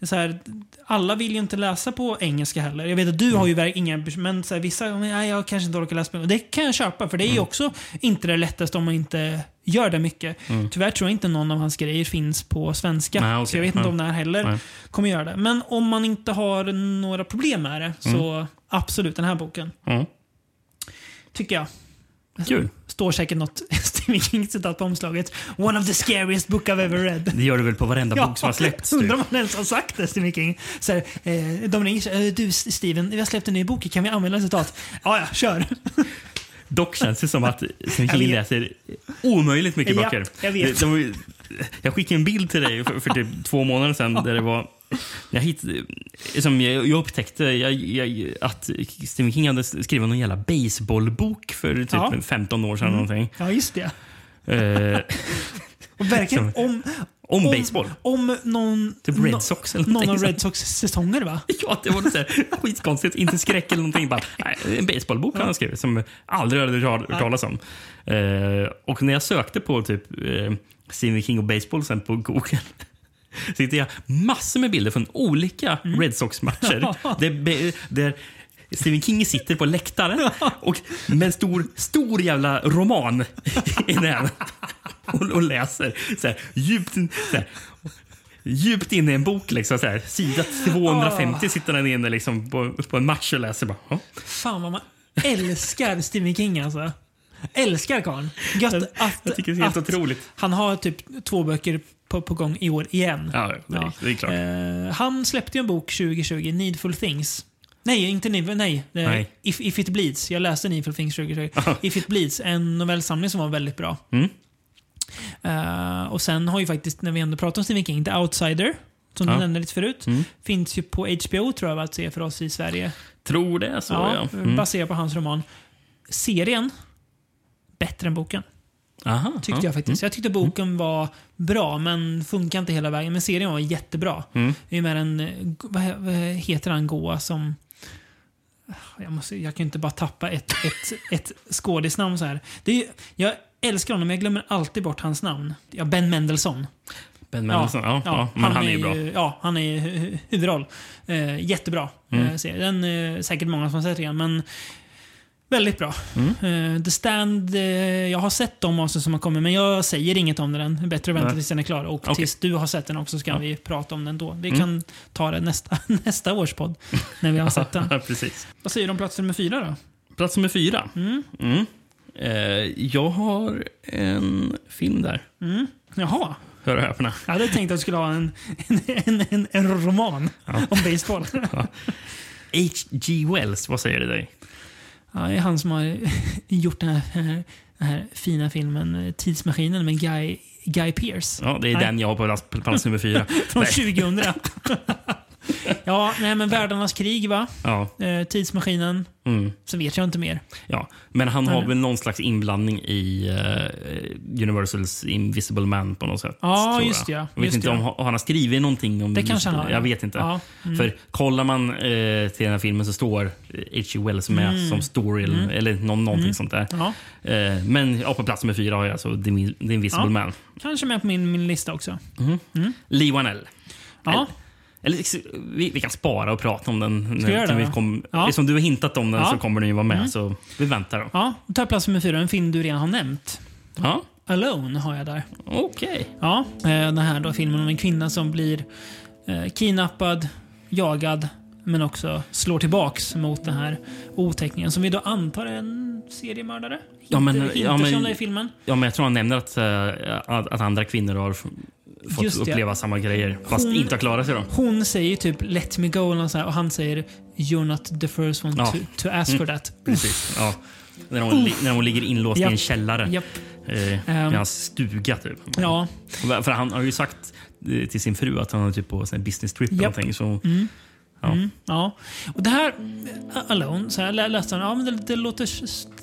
så här, alla vill ju inte läsa på engelska heller. Jag vet att du har ju verk- inga, men så här, vissa, men, nej, jag kanske inte orkar läsa på Det kan jag köpa, för det är ju också inte det lättaste om man inte gör det mycket. Tyvärr tror jag inte någon av hans grejer finns på svenska. Nej, okej. Så jag vet inte Ja. om den här heller Nej. kommer göra det. Men om man inte har några problem med det, så absolut den här boken. ja. Tycker jag. Kul. Står säkert något Stephen King-citat på omslaget. One of the scariest book I've ever read. Det gör du väl på varenda bok som har släppts? typ. Undrar om han ens har sagt det, Stephen King. Så här, eh, de ringer "Eh, Du Steven, vi har släppt en ny bok. Kan vi använda citat? Ja, ja, kör. Dock känns det som att vet. läser omöjligt mycket Ja, böcker. jag vet. De- jag skickade en bild till dig för, för typ två månader sedan där det var jag, hitt, som jag, jag upptäckte jag, jag, att Stephen King hade skrivit någon jävla baseballbok för typ Ja. 15 år sedan. Någonting. Ja, just det. Eh, Och verkligen om... om baseball. Om någon... Typ Red Sox eller Någon av Red Sox säsonger, va? Ja, det var något så här skitkonstigt. Inte skräck eller någonting. Bara, nej, en baseballbok han har skrivit som aldrig hade hört talas om. Eh, och när jag sökte på typ eh, Stephen King och baseball sen på Google så hittade jag massor med bilder från olika Red Sox-matcher. där, där Stephen King sitter på läktaren och med en stor, stor jävla roman i näven och, och läser så här, djupt, så här, djupt inne i en bok. Liksom, så här, sida 250 sitter han inne liksom, på, på en match och läser. Bara, "Ja." Fan vad man älskar Stephen King alltså. Älskar karln. Gött att, Jag tycker det är helt att otroligt. Han har typ två böcker på, på gång i år igen. Ja, det, är- det är klart. Eh, han släppte ju en bok 2020, Needful Things. Nej, inte Nive, nej. Är Nej. If, If It Bleeds. Jag läste Needful Things 2020. If It Bleeds, en novellsamling som var väldigt bra. Mm. Eh, och sen har ju faktiskt, när vi ändå pratar om Stephen King, The Outsider, som Ja. du nämnde lite förut, Mm. finns ju på HBO tror jag att se för oss i Sverige. Tror det så, ja. ja, Mm. Baserat på hans roman. Serien, bättre än boken. Aha, Tyckte ja. jag faktiskt. Jag tyckte boken var bra, men funkar inte hela vägen. Men serien var jättebra. Mm. Det är med en, vad, heter han Goa som... Jag, måste, jag kan inte bara tappa ett, ett, ett skådisnamn så här. Det är, jag älskar honom, jag glömmer alltid bort hans namn. Ja, ben Mendelsohn. Ben Mendelsohn, ja, ja, men han, är ju bra. Ja, han är huvudroll. Eh, jättebra Mm. eh, serie. Den är säkert många som har sett igen, men väldigt bra. Mm. Eh, The Stand, eh, jag har sett de avsnitt som har kommit, men jag säger inget om den. Det är bättre att vänta tills den är klar. Och Okej. tills du har sett den också så kan Ja. vi prata om den då. Vi Mm. kan ta det nästa, nästa års podd, när vi har sett den. Ja, precis. Vad säger du om plats nummer fyra då? Plats nummer fyra. Mm. Eh, jag har en film där. Mm. Jaha. Hör och häpna. Jag hade tänkt att du skulle ha en, en, en, en, en roman om baseball. H.G. Wells, vad säger det dig? Ja, det är han som har gjort den här, den här fina filmen eh, Tidsmaskinen med Guy, Guy Pearce. Ja, det är Nej. den jag har på plats, plats nummer fyra. Från Nej. 2000. Ja, nej men Världarnas krig va? Ja, Eh, tidsmaskinen. mm, Så vet jag inte mer. ja. Men han har väl någon slags inblandning i eh, Universals Invisible Man på något sätt. Ja, just jag. ja, Jag vet inte ja. om han har skrivit någonting om Det kanske han har. Jag ja. vet inte. Ja, mm. För kollar man eh, till den här filmen så står H.G. Wells med Mm. som story eller- eller någon, någonting sånt där. ja. Eh, men ja, på plats nummer fyra har jag alltså The, Invisible. Man. Kanske med på min, min lista också. Lee Wanell. Ja, Eller, vi, vi kan spara och prata om den. Ska det vi kom, Ja. Som du har hintat om den Ja. så kommer den ju vara med. Så vi väntar då. ja. Då tar plats nummer fyra. En film du redan har nämnt. Ja, Alone har jag där. okej. Ja, eh, den här då filmen om en kvinna som blir eh, kidnappad, jagad, men också slår tillbaks mot den här otäckningen som vi då antar är en seriemördare. Ja, men- Hinter- ja, men- som det i filmen. Ja, men jag tror han nämner att, eh, att, att andra kvinnor har fått uppleva samma grejer. Fast Hon- inte har klarat sig då. Hon säger typ “Let me go” något så här, och han säger “You're not the first one Ja. to, to ask for that”. Precis. Ja. När, hon, li- när hon ligger inlåst i Japp. en källare. Japp. Eh, I Ehm. hans stuga typ. Ja, För han har ju sagt eh, till sin fru att han är typ på här business trip. eller Japp. någonting, Så, ja. Mm, ja. Och det här, eh, Alone, så här lä- läste han, ja men det, det, låter,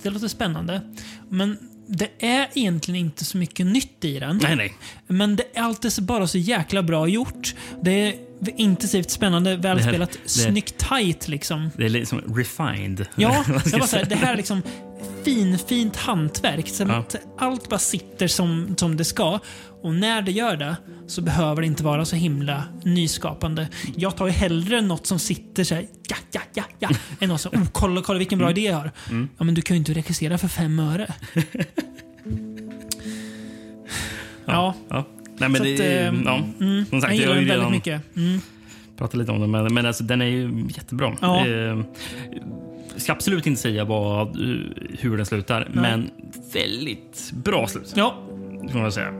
det låter spännande. Men det är egentligen inte så mycket nytt i den. Nej, nej. Men det är alltid så- bara så jäkla bra gjort. Det är intensivt, spännande, välspelat, det- snyggt, tight liksom. Det är liksom refined. Ja, jag bara säga, säga? det här är liksom fin, fint hantverk. Så Ja. att Allt bara sitter som, som det ska. Och när det gör det så behöver det inte vara så himla nyskapande. Jag tar ju hellre något som sitter så här, ja, ja, ja, ja, än något som, oh, kolla, kolla vilken bra idé jag har. Mm. Ja, men du kan ju inte regissera för fem öre. ja, Ja. Nej, men så det, att, ehm, ja. mm, Som sagt, jag gillar den väldigt mycket. Mm. pratat lite om den, men, men alltså, den är ju jättebra. Ja. Eh, ska absolut inte säga vad, eh, hur den slutar, men väldigt bra slut. Ja, Får man säga.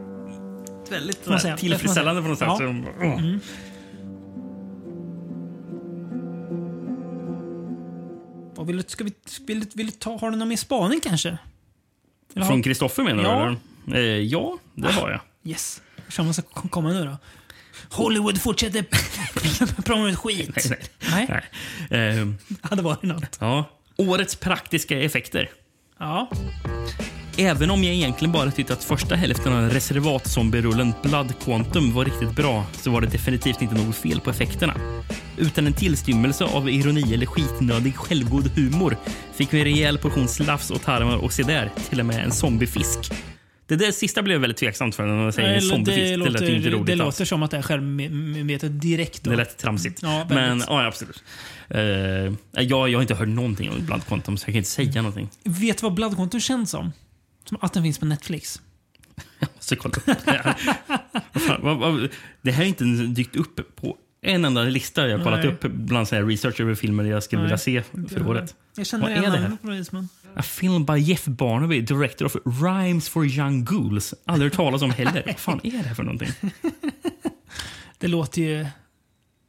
Väldigt man säga. tillfredsställande på något sätt. Ja. Så. Mm. och vill, du- ska vi, vill, vill ta, har du någon mer spaning kanske? Eller Från Kristoffer menar Ja. du? eller? Eh, ja, det har jag. Yes. Kör man ska k- komma nu då. Hollywood fortsätter promma ut skit. Nej, nej. Nej, nej. Eh, hade varit något. ja. Årets praktiska effekter. Ja. Även om jag egentligen bara tyckte att första hälften av reservatzombierullen Blood Quantum var riktigt bra så var det definitivt inte något fel på effekterna. Utan en tillstymmelse av ironi eller skitnödig självgod humor fick vi en rejäl portion slafs och tarmar och se där, till och med en zombiefisk. Det där sista blev jag väldigt tveksamt för när man säger Eller zombiefisk. det Det, lät låter, ju inte det, roligt alls. låter som att det är självmedvetet direkt. Då. Det lät tramsigt. Ja. Men ja, absolut. Uh, jag, jag har inte hört någonting om Blood Quantum så jag kan inte säga någonting. Vet du vad Blood Quantum känns som? Som att den finns på Netflix. Så kolla upp det här. Det här har inte dykt upp på en enda lista jag har kollat Nej. upp bland såna här research över filmer jag skulle Nej. vilja se för året. Jag känner igen det namnet på det, men... A film by Jeff Barnaby, director of Rhymes for Young Ghouls. Aldrig hört talas om heller. Vad fan är det här för någonting? Det låter ju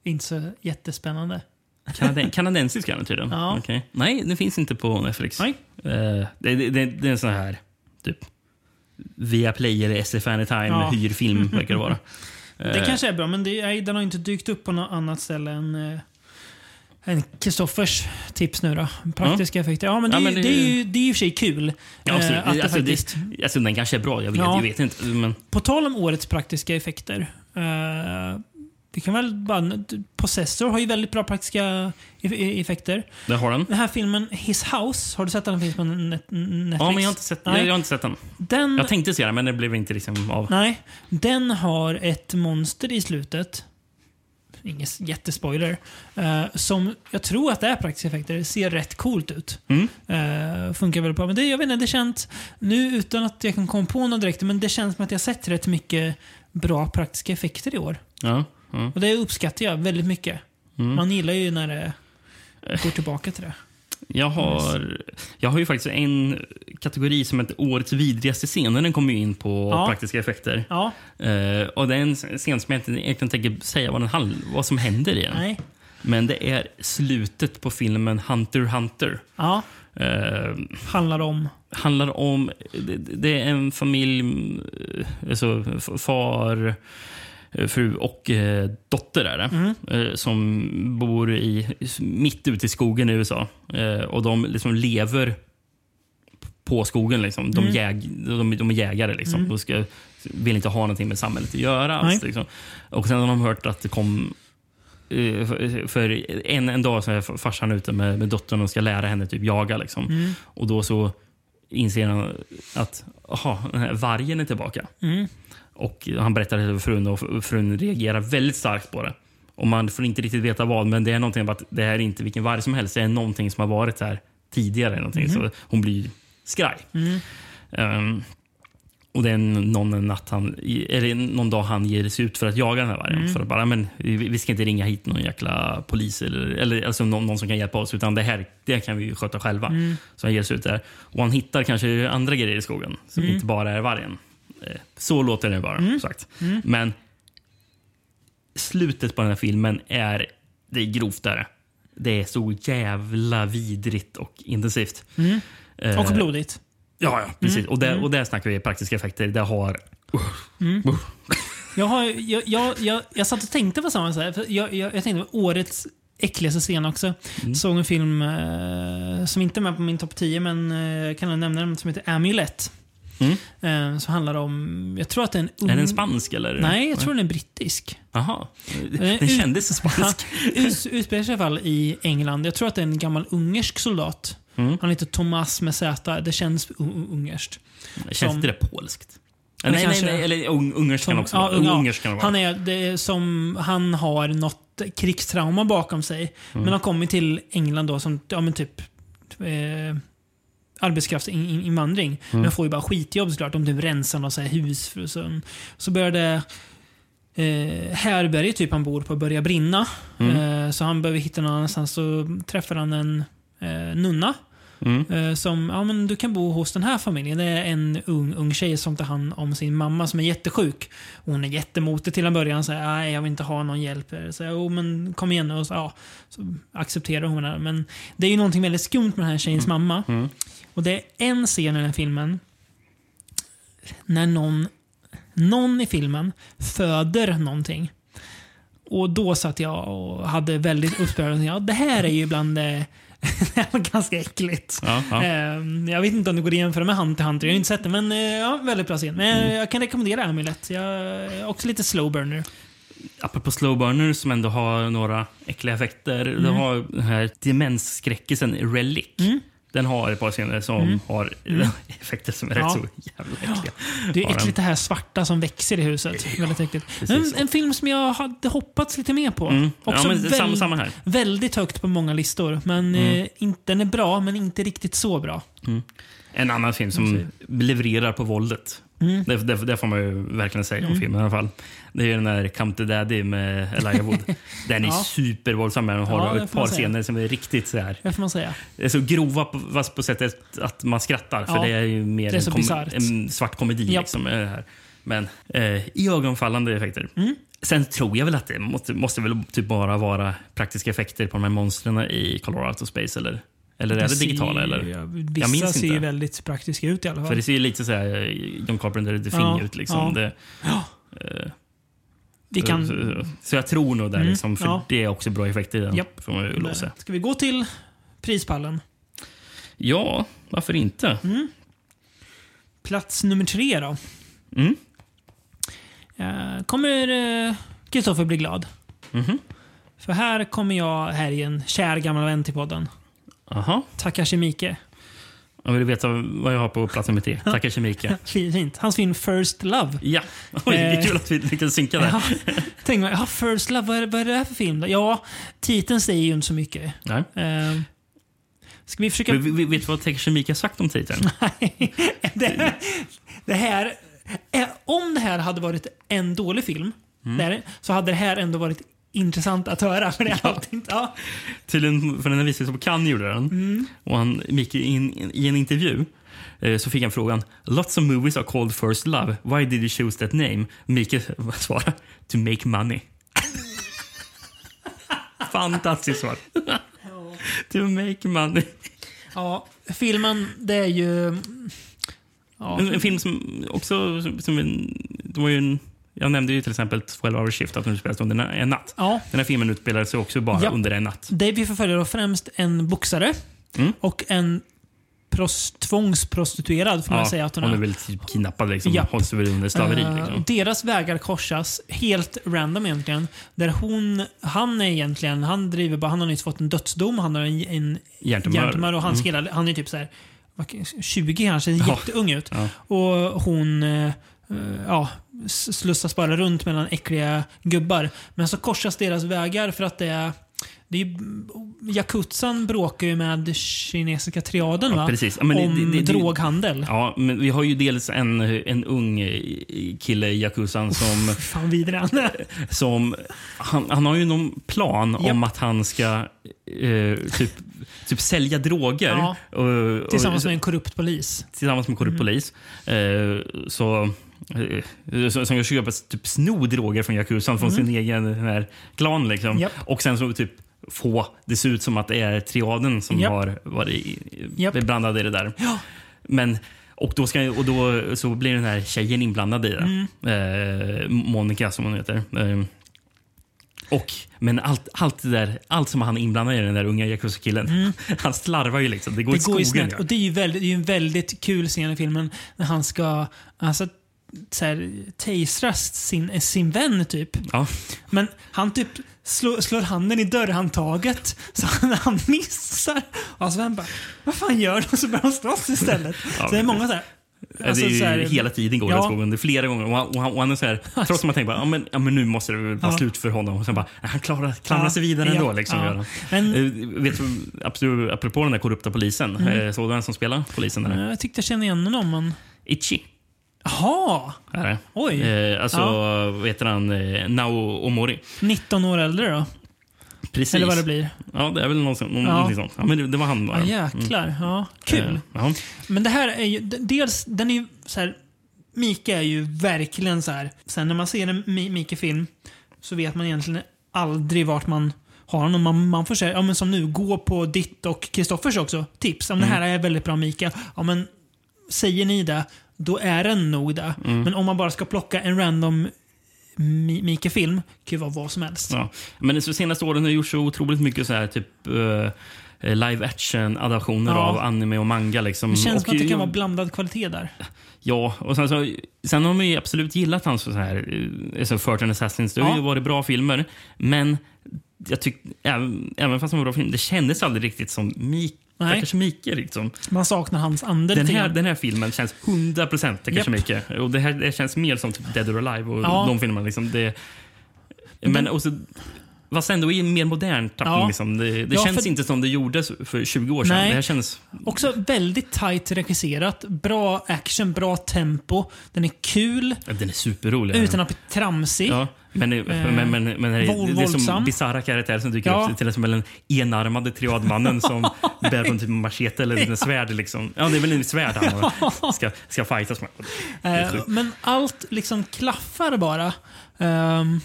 inte så jättespännande. Kanaden, kanadensisk är den tydligen? Ja. Okej. Nej, den finns inte på Netflix. Nej. Eh, det, det, det, det är en sån här, typ, via Play eller SF Anytime Ja. hyrfilm, verkar det vara. Det Eh, kanske är bra, men det, nej, den har inte dykt upp på något annat ställe än eh, än Kristoffers tips nu då. Praktiska effekter. Ja, men det, Ja, är men ju- det- det, är ju, det är och för sig kul. Ja, absolut. eh, att det alltså, faktiskt, det, alltså, den kanske är bra, jag vet, Ja. jag vet inte. Men, På tal om årets praktiska effekter. Eh, vi kan väl bara... Possessor har ju väldigt bra praktiska e- e- effekter. det har den. Den här filmen His House, har du sett den? Den finns på net, Netflix. Ja, men jag har inte sett, Nej. jag har inte sett den. Den, Jag tänkte se den, men det blev inte liksom av. Nej, den har ett monster i slutet. Ingen jättespoiler. eh, som jag tror att det är praktiska effekter. Ser rätt coolt ut. Mm. Eh, funkar väldigt bra. Men det, jag vet inte, det känns... Nu utan att jag kan komma på något direkt, men det känns som att jag sett rätt mycket bra praktiska effekter i år. Ja, ja. Och det uppskattar jag väldigt mycket. Mm. Man gillar ju när det går tillbaka till det. Jag har, jag har ju faktiskt en kategori som heter Årets vidrigaste scener. Den kommer ju in på Ja. praktiska effekter. Ja, Eh, och det är en scen som jag inte egentligen tänker säga vad, den vad som händer i den. nej. Men det är slutet på filmen Hunter Hunter. Ja, Eh, handlar om... handlar om... Det, det är en familj, eh, alltså far, fru och eh, dotter är det. Eh, som bor i, mitt ute i skogen i USA. Eh, och de liksom lever på skogen. Liksom. De, jäg, de, de är jägare. Liksom. De ska, vill inte ha någonting med samhället att göra. Alls, liksom. Och sen har de hört att det kom eh, för- en, en dag så är farsan ute med, med dottern och ska lära henne typ jaga. Liksom. Och då så inser han att aha, vargen är tillbaka. Mm. Och Han berättar det för frun och frun reagerar väldigt starkt på det. Och Man får inte riktigt veta vad, men det är någonting om att det här är inte vilken varg som helst. Det är någonting som har varit här tidigare. Någonting. Så hon blir skraj. Ehm, och det är någon natt han, eller någon dag han ger sig ut för att jaga den här vargen. För att bara, men vi, ska inte ringa hit någon jäkla polis eller, eller alltså någon, någon som kan hjälpa oss. Utan det här det kan vi sköta själva. Så han ger sig ut där. Och han hittar kanske andra grejer i skogen som inte bara är vargen. Eh, Så låter det bara sagt. Men slutet på den här filmen är, det är grovt där. Det är så jävla vidrigt och intensivt. Eh, Och blodigt. Ja, ja precis. Och, där, och där snackar vi praktiska effekter. Det har... Jag, har, jag, jag, jag, jag satt och tänkte på samma sak. Jag, jag, jag tänkte på årets äckligaste scen också. Såg en film eh, som inte är med på min topp 10, men eh, kan jag nämna den, som heter Amulet. Mm. Eh, som handlar om, jag tror att det är en ung... Är den spansk eller? Nej, jag tror den är brittisk. Jaha. Eh, Den kändes spansk. Utspelar sig i alla fall i England. Jag tror att det är en gammal ungersk soldat. Mm. Han heter Thomas med Z. Det känns ungerskt. Känns som- inte det polskt? det nej, nej, kanske- nej, eller ung, ungerskt kan Som- också ja, vara. unga- Ungerskt kan det vara. han, är, det är som, han har något krigstrauma bakom sig. Mm. Men har kommit till England då som ja, men typ eh, arbetskraftsinvandring. Mm. Men får ju bara skitjobb såklart. De typ rensar här hus. Så, så börjar det eh, härberge typ han bor på börja brinna. Mm. Eh, så han behöver hitta någon annanstans. Så träffar han en eh, nunna. Mm. Eh, som, ja men du kan bo hos den här familjen. Det är en ung, ung tjej som tar hand om sin mamma som är jättesjuk. Hon är jättemotig till en början. Säger nej jag vill inte ha någon hjälp. Så oh, men kom igen nu. Och så, ja, så accepterar hon det. Men det är ju någonting väldigt skumt med den här tjejens mamma. Mm. Och det är en scen i den här filmen när någon, någon i filmen föder någonting. Och då satt jag och hade väldigt uppspärrade ja, Det här är ju bland det det ganska äckligt. Ja, ja. Ehm, jag vet inte om det går att jämföra med Hunter Hunter. Jag har inte sett det, men eh, ja, väldigt bra scen. Men Mm. jag kan rekommendera Amulet. Jag är också lite slow burner. Apropå slow burner som ändå har några äckliga effekter. Mm. Du har den här demensskräckisen Relic. Den har ett par scener som har effekter som är Mm. Ja. rätt så jävla äckliga. Det är äckligt det här svarta som växer i huset. Väldigt äckligt. En, en film som jag hade hoppats lite mer på. Mm. Också Ja, väl- samma, här. Väldigt högt på många listor. Men Mm. eh, inte, den är bra, men inte riktigt så bra. En annan film som levererar på våldet. Mm. Det, det, det får man ju verkligen säga om filmen i alla fall. Det är den där Come to Daddy med Elijah Wood. Den är Ja. supervåldsam. Den har Ja, ett par scener som är riktigt så här. Det får man säga. Det är så grova på, fast på sättet att man skrattar. För Ja, det är ju mer är en, kom, en svart komedi. Japp. Liksom, det här. Men eh, iögonfallande effekter. Mm. Sen tror jag väl att det måste, måste väl typ bara vara praktiska effekter på de här monstren i Color Out of Space. Eller, eller är det ser- digitala? Eller? Ja, Jag vissa minns ser inte. ju väldigt praktiska ut i alla fall. För det ser ju lite så här eh, John Carpenter The Thing Ja, ut. Liksom. ja. Det, Vi kan... så, så jag tror nog där, Mm, liksom, för ja. det är också bra effekter i den. Japp. Får man säga. Ska vi gå till prispallen? Ja, varför inte? Plats nummer tre då. Mm. Eh, kommer eh, Kristoffer bli glad? Mhm. För här kommer jag, här är en kär gammal vän till podden. Aha. Takashi Miike. Jag vill veta vad jag har på plats nummer tre. Tackar Kemike. Fint. Hans film First Love. Ja, Oj, det är kul att vi lyckades synka där. Ja, tänk mig, ja, First Love, vad är, vad är det här för film? då? Ja, titeln säger ju inte så mycket. Nej. Eh, ska vi försöka... Vi- vi- Vet du vad Taker Kemike har sagt om titeln? det, det här, eh, om det här hade varit en dålig film Mm. där, så hade det här ändå varit intressant att höra. För det är inte, ja. Tydligen, för den här visades på Cannes gjorde den. Mm. Och han, Micke, in, i en intervju eh, så fick han frågan Lots of movies are called First Love. Why did you choose that name? Micke svarade To make money. Fantastiskt svar. to make money. ja, filmen, det är ju... Ja, En, en film som också... Som, som en, det var ju en, jag nämnde ju till exempel 12 hour shift, att den utspelas under en, natt. ja, Den här filmen utspelar sig också bara Ja. under en natt. det vi förföljer då främst en boxare Mm. och en pros, tvångsprostituerad, får man säga att hon hon är är. väl typ kidnappad, liksom. Japp. hålls väl under slaveri. Eh, Liksom. Deras vägar korsas helt random egentligen. Där hon, han är egentligen, han driver bara, han har nyss fått en dödsdom, han har en, en Hjärntumör. och hans hela, han är typ så här, vad- 20 kanske, jätteung ut. Ja. Och hon eh, ja, s- slussas bara runt mellan äckliga gubbar. Men så korsas deras vägar för att det är det är ju, Yakutsan bråkar ju med kinesiska triaden Ja, va? precis. Ja, det- om det- det- droghandel. Ja, men vi har ju dels en, en ung eh, kille i Yakuzan som, Fan vidare han som han, han har ju någon plan om Japp. att han ska eh, typ, typ sälja droger. Ja. Och, och, Tillsammans med en korrupt polis. tillsammans med korrupt polis. Eh, så, eh, så, som jag köper typ sno droger från Yakuzan från sin egen här klan. Liksom. Mm. Japp. Och sen så typ få det ser ut som att det är triaden som Japp. har varit i- Japp. blandade i det där. Ja. Men, och då, ska, och då så blir den här tjejen inblandad i det. Mm. Eh, Monica som hon heter. Eh, och, men allt, allt, det där, allt som han är inblandad i, den där unga Yakuza-killen, han slarvar ju liksom. Det går i Mm. Det går ju skogen. snett. Och det är ju väldigt, det är en väldigt kul scen i filmen när han ska alltså, så här, tasras sin, sin vän typ. Ja. Men han typ slår, slår handen i dörrhandtaget så han, han missar. Och hans vän bara Vad fan gör du? Och så börjar de slåss istället. Ja, så det är många så här. alltså, det är hela tiden går Ja. det i skogen. Det är flera gånger. Och han, och han, och han är så här, trots att man tänker bara, ja, men, ja, men nu måste det vara Ja. slut för honom. Och sen bara, han klarar, klamrar Ja. sig vidare ändå. Ja. Liksom, Ja. han. Men- Eh, vet du, apropå, apropå den där korrupta polisen. Mm. Såg du vem som spelar polisen där? Jag tyckte jag kände igen honom men... Ichi. Jaha! Är. Oj. Eh, alltså, Ja. vad heter han? Eh, Nao Omori. 19 år äldre då? Precis. Eller vad det blir. Ja, det är väl någon, någon, Ja. någonting sånt. Ja, men det, det var han bara. Ja, jäklar. Ja, kul. Eh. Men det här är ju, dels, den är ju så här, Mika är ju verkligen så här. Sen när man ser en Mi- Mike-film så vet man egentligen aldrig vart man har honom. Man, man får säga, ja men som nu, gå på ditt och Kristoffers också tips. Om det här är väldigt bra Mika, ja men säger ni det, då är den nog det. Men om man bara ska plocka en random Mi- Mike-film, kan ju vara vad som helst. Ja. Men de senaste åren har det gjorts så otroligt mycket så här, typ eh, live action-adaptioner Ja. av anime och manga. Liksom. Det känns och, som att det kan vara blandad kvalitet där. Ja, och sen, så, sen har man ju absolut gillat hans så här, eh, alltså Furt and Assassins. Det har Ja. ju varit bra filmer. Men jag tyck, även, även fast det var bra film, det kändes aldrig riktigt som Mik, Nej. Takashi Miike. Liksom. Man saknar hans ande Den, här, den här filmen känns 100% Takashi Japp. Miike. Och det här det känns mer som typ Dead or Alive och Ja. de filmerna. Liksom, det, men också, Fast ändå i en mer modern tappning. Ja. Liksom. Det, det Ja, känns för- inte som det gjordes för 20 år sedan. Nej. Det här känns... Också väldigt tight regisserat. Bra action, bra tempo. Den är kul Den är superrolig. utan att bli tramsig. Ja, men, men, men, men, men det, våld- det är som bisarra karaktärer som dyker Ja. upp. Till exempel den enarmade triadmannen som bär på en typ machete eller en svärd. Liksom. Ja, det är väl en svärd han ska, ska fightas med. Eh, men allt liksom klaffar bara. Ehm,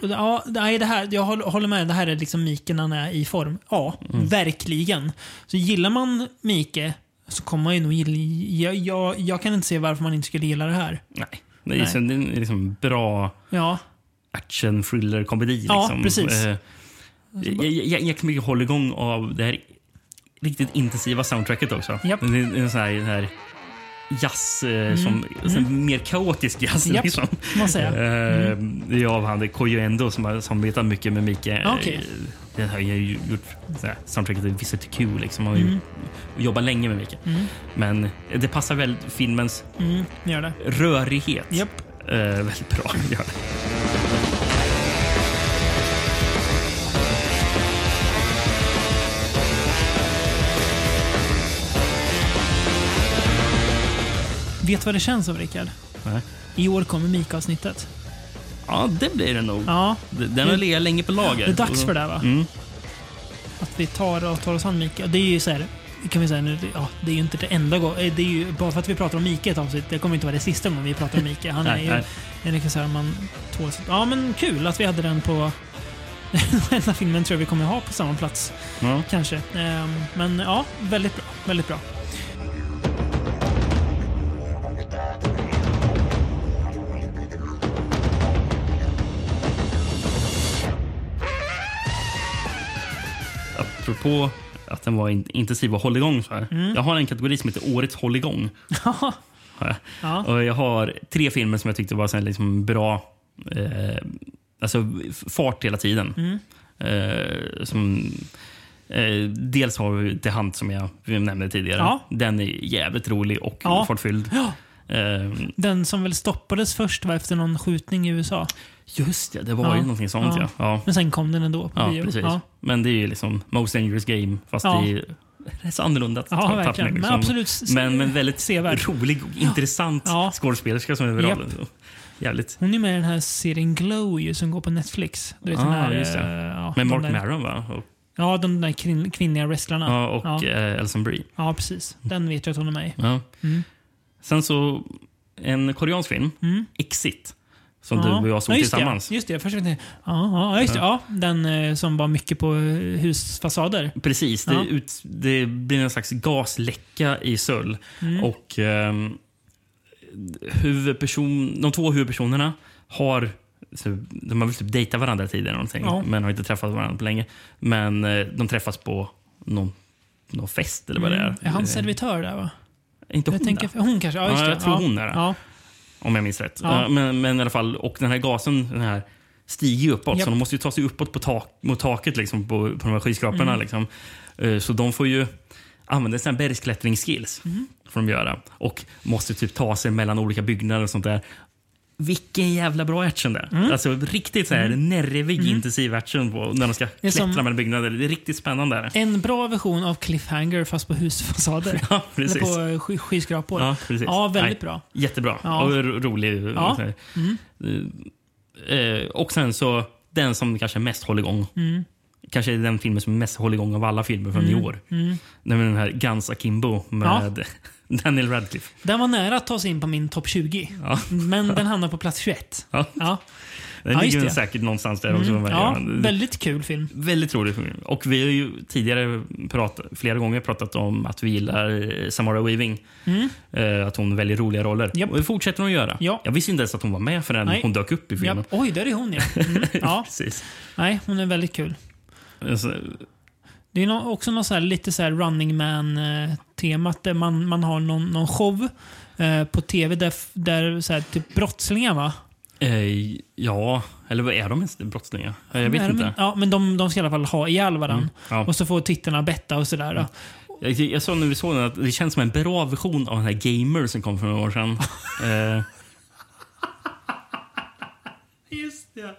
ja, nej, det här, jag håller med. Det här är liksom Mike när han är i form. Ja, Mm. verkligen. Så gillar man Mike så kommer man ju nog gilla... Jag, jag, jag kan inte se varför man inte skulle gilla det här. Nej. Det är, Nej. det är liksom bra Ja, action, thriller, komedi. Ja, liksom. precis. Eh, jag, jag, jag mycket hålligång av det här riktigt intensiva soundtracket också. Japp. Det är en sån här, den här jazz, eh, som, sån mer kaotisk jazz. Mm. Japp, Liksom. Eh, Det är av han Koyo som har samarbetat mycket med Mike. Eh, Okej. Det har jag ju gjort så här, soundtracket till Visit Q. Liksom. Har Mm. jobbat länge med Mike. Men det passar väl filmens mm, rörighet eh, väldigt bra. Gör det. Vet du vad det känns som, Rickard? Nej. I år kommer Mika-avsnittet. Ja, det blir det nog. Ja, Den har legat länge på lager. det är dags för det, va? Mm. Att vi tar, och tar oss an Mika. Det är ju så här, kan vi säga nu, ja, det är ju inte det enda gången. Det är ju bara för att vi pratar om Mika ett avsnitt. Det kommer inte vara det sista gången vi pratar om Mika. Han är Nej, ju nej. en regissör man tål. Ja, men kul att vi hade den på... Den här filmen tror jag vi kommer ha på samma plats. Ja. Kanske. Ehm, Men ja, väldigt bra. Väldigt bra. Apropå att den var in- intensiv och hålligång. Så här. Mm. Jag har en kategori som heter Årets hålligång. Har jag. Ja. Och jag har tre filmer som jag tyckte var så här liksom bra eh, alltså fart hela tiden. Mm. Eh, som, eh, dels har vi The Hunt som jag nämnde tidigare. Ja. Den är jävligt rolig och Ja. fartfylld. Ja. Eh, Den som väl stoppades först var efter någon skjutning i USA. just det, det var Ja. ju någonting sånt. Ja. Ja. Men sen kom den ändå på Ja, bio. precis. Ja. Men det är ju liksom Most Dangerous Game, fast Ja. är rätt så annorlunda. Ja, tappning, verkligen. Men liksom. absolut Men, men väldigt sevärd. rolig och intressant skådespelerska som är. Japp. Jävligt. Hon är med i den här serien Glow ju, som går på Netflix. Du vet, Ah, här, just det. eh, Ja, Med Mark där, Maron va? Och, Ja, de där kvinn, kvinnliga wrestlarna. ja, och ja. eh, Alison Brie. ja, precis. Den vet jag att hon är med i. Ja. Mm. Sen så en koreansk film, Mm. Exit. Som Ja. du och jag såg ja, just tillsammans. Det, just det, först ja, ja, just det. Ja, den eh, som var mycket på eh, husfasader. Precis. Det, ut, det blir en slags gasläcka i Söll. Mm. Och ehm, huvudperson, de två huvudpersonerna har så de har väl typ dejtat varandra tidigare, någonting, Ja. men har inte träffat varandra på länge. Men eh, de träffas på någon, någon fest eller vad det är. Mm. Är han Eh, servitör där va? Inte hon Jag tänker, där, hon kanske? Ja, just Ja, det. jag tror hon är det. Ja. om jag minns rätt. Ja. Eh, Men, men i alla fall, och den här gasen den här, stiger ju uppåt, Japp. så de måste ju ta sig uppåt på tak, mot taket liksom, på, på de här skyskraporna. Mm. Liksom. Eh, Så de får ju använda sina bergsklättringsskills. Mm. Får de göra. Och måste typ ta sig mellan olika byggnader och sånt där. Vilken jävla bra action det är. Mm. Alltså riktigt så här nervig intensiv action på när de ska klättra mellan byggnader. Det är riktigt spännande. Är. En bra version av Cliffhanger fast på husfasader. Ja, precis. Eller på eh, sky, skyskrapor. Ja, precis. Ja, väldigt Nej, bra. Jättebra. Ja. Och ro- rolig. Ja. Så här. Eh, och sen så den som kanske mest håller igång. Mm. Kanske är den filmen som mest håller igång av alla filmer från i år. Mm. Den här Guns Akimbo med Daniel Radcliffe. Den var nära att ta sig in på min topp 20. Ja. Men den hamnar på plats 21. Ja. Ja, Den Ja, ligger säkert någonstans där också. mm. Ja väldigt kul film. Väldigt rolig film. Och vi har ju tidigare pratat, flera gånger pratat om att vi gillar eh, Samara Weaving. Eh, att hon väljer roliga roller. Mm. Japp. Och det fortsätter hon att göra. Ja. Jag visste inte ens att hon var med förrän Nej. hon dök upp i filmen. Oj, där är hon ja. Mm. ja. Precis. Nej, hon är väldigt kul. Alltså, Det är också något så här, lite så running man-temat där man, man har någon, någon show eh, på tv där, där så här, typ brottslingar va? Eh, ja, eller vad är de ens brottslingar? Jag vet Är de- inte. Ja, men de, de ska i alla fall ha ihjäl varandra. Ja. Och så får tittarna betta och sådär. då. Jag, jag sa när vi såg den att det känns som en bra version av den här Gamer som kom för några år sedan. eh, Just det.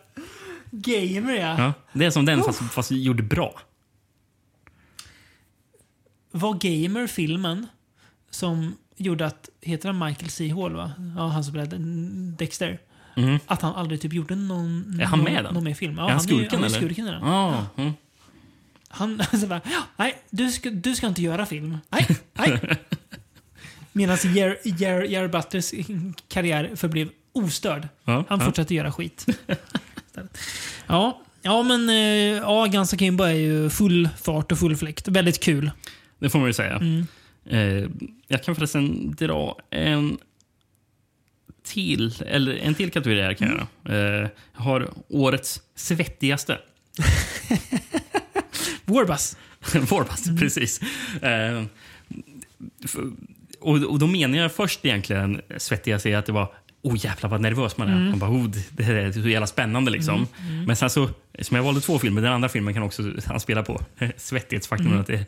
Gamer ja. ja. Det är som den fast, fast gjorde bra. Var Gamer filmen som gjorde att, heter han Michael C. Hall va? Ja, han som spelade Dexter. Mhm. Att han aldrig typ gjorde någon, Är han någon, med någon mer film. Ja, är han är ju- skurken han är eller? skurken i den. Ah, mm. Han så bara, "Ja, nej, du ska, du ska inte göra film. Nej, nej. Medan Jerry Jer, Jer Butlers karriär förblev ostörd. Ja, Han ja. fortsatte göra skit. Ja, ja men eh, ja, Guns Akimbo är ju full fart och full fläkt. Väldigt kul. Det får man ju säga. Mm. Eh, jag kan förresten dra en till, eller en till kategori här kan jag Mm. göra. Eh, jag har årets svettigaste. Warbass. Warpass, Mm. precis. Eh, och, och då menar jag först egentligen svettigaste är att det var Oh jävlar vad nervös man är. Mm. Man bara, oh, det- är så jävla spännande. Liksom. Men sen så, som jag valde två filmer, den andra filmen kan också han spela på. Svettighetsfaktorn, att det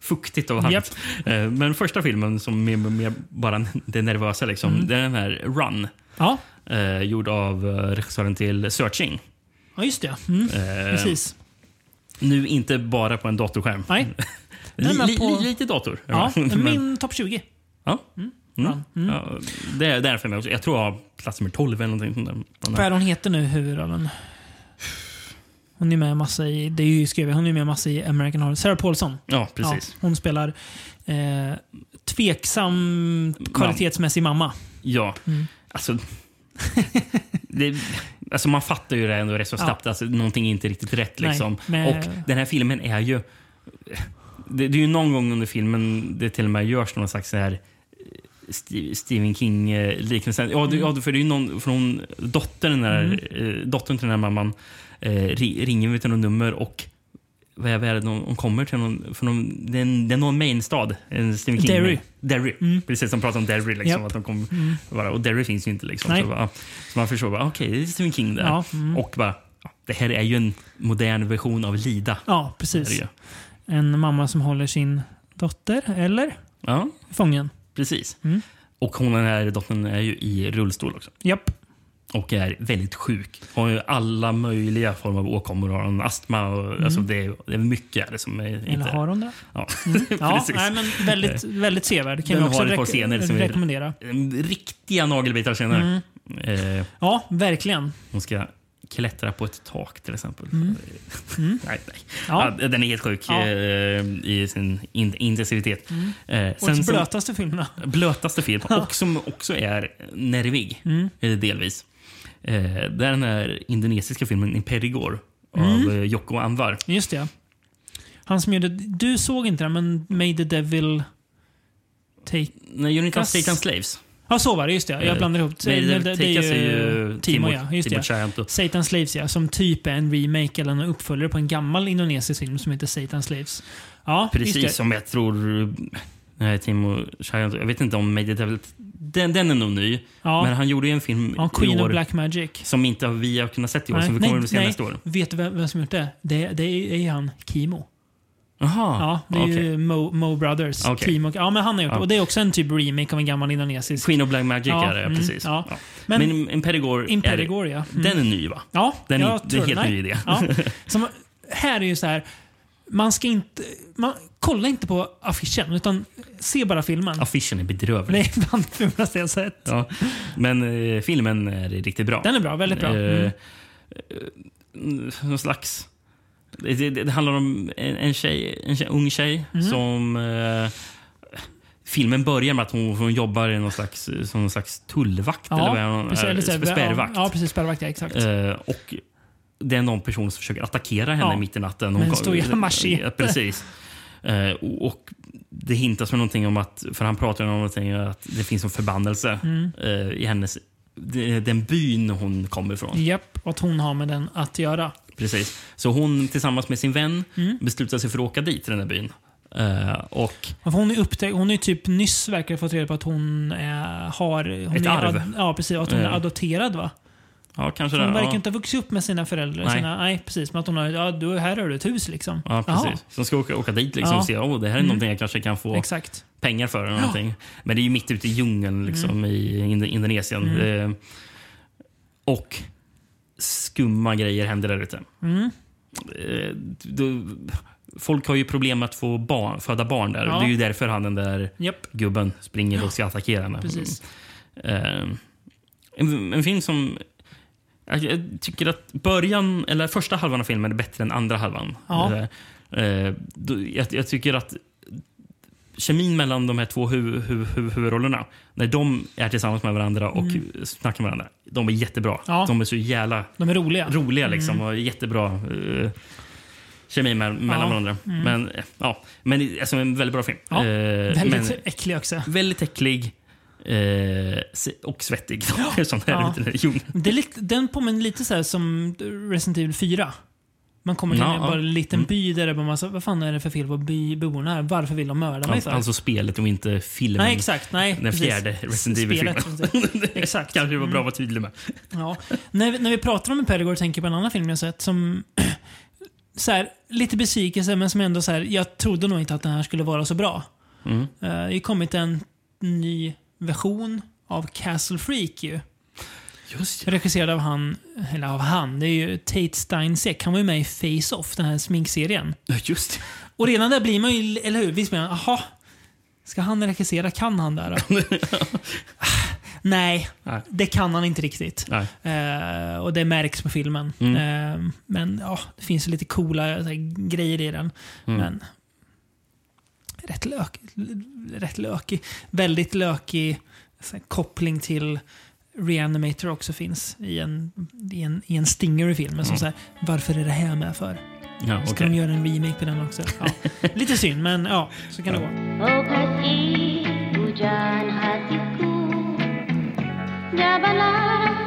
fuktigt och Mm. Varmt. Eh, Men första filmen som är mer bara det nervösa, liksom, Mm. det är den här Run. Ja, Eh, gjord av eh, regissören till Searching. ja just det. Mm. Eh, Precis. Nu inte bara på en datorskärm. Nej. Li, på- Lite dator. Ja, Men- min topp 20. Ja. Mm. Run. Mm. Ja, det är därför jag, också. jag tror jag har plats nummer 12 eller någonting sånt där. Vad är hon heter nu, huvudrollen? Hon är med massa i, det är ju skrivet, hon är med massa i American Horror. Sarah Paulson. Ja, precis. Ja, hon spelar eh, tveksam kvalitetsmässig mamma. Ja. Mm. Alltså, det, alltså man fattar ju det ändå rätt så Ja. snabbt. Alltså, någonting är inte riktigt rätt. Nej, Liksom. men- Och den här filmen är ju... Det, det är ju någon gång under filmen det till och med görs någon slags så här eh, Stephen King-liknelse. Ja, det, ja, för det är ju någon från dottern, där, Mm. eh, dottern till den här mamman eh, ri- ringer vid till något nummer och vad är, vad är det, hon kommer till någon, för någon, det, är en, det är någon mainstad. En Stephen King Derry. Derry. Precis, som pratar om Derry. Liksom, Japp. att de kom, bara, och Derry finns ju inte. Liksom, så, bara, så man förstår okej, det är Stephen King där. Ja, mm. Och bara, det här är ju en modern version av Lida. Ja, precis. En mamma som håller sin dotter, eller? Ja, Fången. precis. Mm. Och hon den här dottern är ju i rullstol också. Japp. Och är väldigt sjuk. Har ju alla möjliga former av åkommor. Har en astma. Och, alltså det, är, det är mycket det som är Mm. Eller inte... har hon det? Ja, Ja, precis. nej, men väldigt, väldigt sevärd. Kan Den jag också har ett par rek- scener som är- rekommendera. Riktiga nagelbitar senare. Mm. Eh, Ja, verkligen. hon ska klättra på ett tak till exempel. nej, nej. Mm. Ja. Ja, den är helt sjuk Ja. eh, i sin in intensivitet. Eh, Och de som- blötaste filmerna. blötaste film och som också är nervig, Mm. eh, delvis. Eh, det är den här indonesiska filmen Imperigor Mm. av eh, Jocko Anwar. Just det. Han som gjorde... Du såg inte den, men Made the Devil take... Nej, ni inte Kas- Satan Slaves? Ja, så var det. Just det. Jag Eh, blandar ihop. Nej, det, det, det, är ju Timo, ja. Just Timo det. Satan Slaves, ja. Som typ är en remake eller en uppföljare på en gammal indonesisk film som heter Satan Slaves. Ja, Precis som jag tror... Nej, Timo Giant. Jag vet inte om Made the Devil... Den, den är nog ny. Ja. Men han gjorde ju en film Ja, i Queen år of Black Magic. som inte vi har kunnat se i år. Nej, som vi nej, kommer att se nej. nästa år. Vet du vem, vem som gjort det? Det, det är han Kimo. Jaha. Ja, det är okej. ju Mo, Mo Brothers. Okej. Kimo. Ja, men han har gjort. Ja. Och det är också en typ remake av en gammal indonesisk. Queen of Black Magic Ja, är det, mm, precis. ja. Ja. Men- Men, Imperigor, Imperigor, är, ja. Mm. Den är ny, va? Ja, Den är- jag det är tror helt nej. ny idé. Som, här är ju så här. Man ska inte... Man, kolla inte på affischen, utan se bara filmen. Affischen är bedrövlig. Det är bland det fulaste jag sett. Ja. Men eh, filmen är riktigt bra. Den är bra, väldigt bra. Eh, Mm. eh, någon slags... Det, det, det handlar om en, en, tjej, en tjej, ung tjej Mm. som... Eh, filmen börjar med att hon, hon jobbar i någon slags, som någon slags tullvakt. eller vad är hon? precis, Eh, så här, spärrvakt. Ja, ja, precis. Spärrvakt, ja, exakt. Eh, och det är någon person som försöker attackera henne Ja. mitt i natten. Med en stor jävla precis. Eh, och, det hintas med någonting om att, för han pratar om någonting att det finns en förbannelse Mm. eh, i hennes, den byn hon kommer ifrån. Japp, och att hon har med den att göra. Precis. Så hon tillsammans med sin vän Mm. beslutar sig för att åka dit till den här byn. Eh, och Hon är, upptäck, hon är typ nyss verkar ha fått reda på att hon är, har... Hon Ett är arv. Ad, ja, precis. Att hon är adopterad va? Ja, kanske Hon det. verkar Ja. inte ha vuxit upp med sina föräldrar. Nej. Sina, nej, precis. Men att hon har... Ja, du, här har du ett hus liksom. Ja, precis. Så de ska åka, åka dit liksom Ja. och se oh, det här är någonting jag kanske kan få Exakt. pengar för. Eller någonting. Men det är ju mitt ute i djungeln liksom, i Ind- Indonesien. Eh, och skumma grejer händer där ute. Mm. Eh, folk har ju problem med att få barn, föda barn där. Ja. Det är ju därför han den där Japp, gubben springer och ska attackera henne. precis. Eh, en, en film som... Jag, tycker att början, eller första halvan av filmen är bättre än andra halvan. Ja. Eh, eh, jag, jag tycker att kemin mellan de här två hu, hu, hu, huvudrollerna, när de är tillsammans med varandra och snackar med varandra, de är jättebra. Mm. Ja. De är så jävla De är roliga. roliga liksom, och jättebra uh, kemi me mellan Ja. varandra. Men, eh, ja, men alltså, en väldigt bra film. Ja, Eh, Väldigt men, äcklig också. väldigt äcklig eh, och svettig. Sånt här Ja. lite jon. Det är lite, den påminner lite så här som Resident Evil 4. Man kommer till Ja, en. Mm. bara en liten by där det bara massa, vad fan är det för fel på byborna här? Varför vill de mörda mig Alltså, för? alltså spelet och inte filmen. nej, exakt. Nej, Den precis. fjärde Resident Evil-filmen. Exakt. Kanske det var Mm. bra att vara tydlig med. Ja. När, när vi pratar om Imperator tänker jag på en annan film jag sett som så här, lite besvikelse men som ändå så här, jag trodde nog inte att den här skulle vara så bra. Mm. Eh, det har kommit en ny version av Castle Freak ju. Just det. Regisserad av han, eller av han, det är ju Tate Steinseck. Han var ju med i Face-Off, den här sminkserien. Ja, Just det. Och redan där blir man ju, eller hur? Visst blir man, aha, ska han regissera? Kan han där då? Nej, Nej. det kan han inte riktigt. Eh, och det märks på filmen. Mm. Eh, men ja, det finns lite coola här, grejer i den. Mm. Men rätt, lök, rätt lökig. Väldigt lökig koppling till Reanimator också finns i en, i en, i en stinger i filmen. Som Mm. så här, varför är det här med för? Ja, Ska okej. de göra en remake på den också? Ja. Lite synd, men ja, så kan det gå. Kasih hujan hatiku Jabalah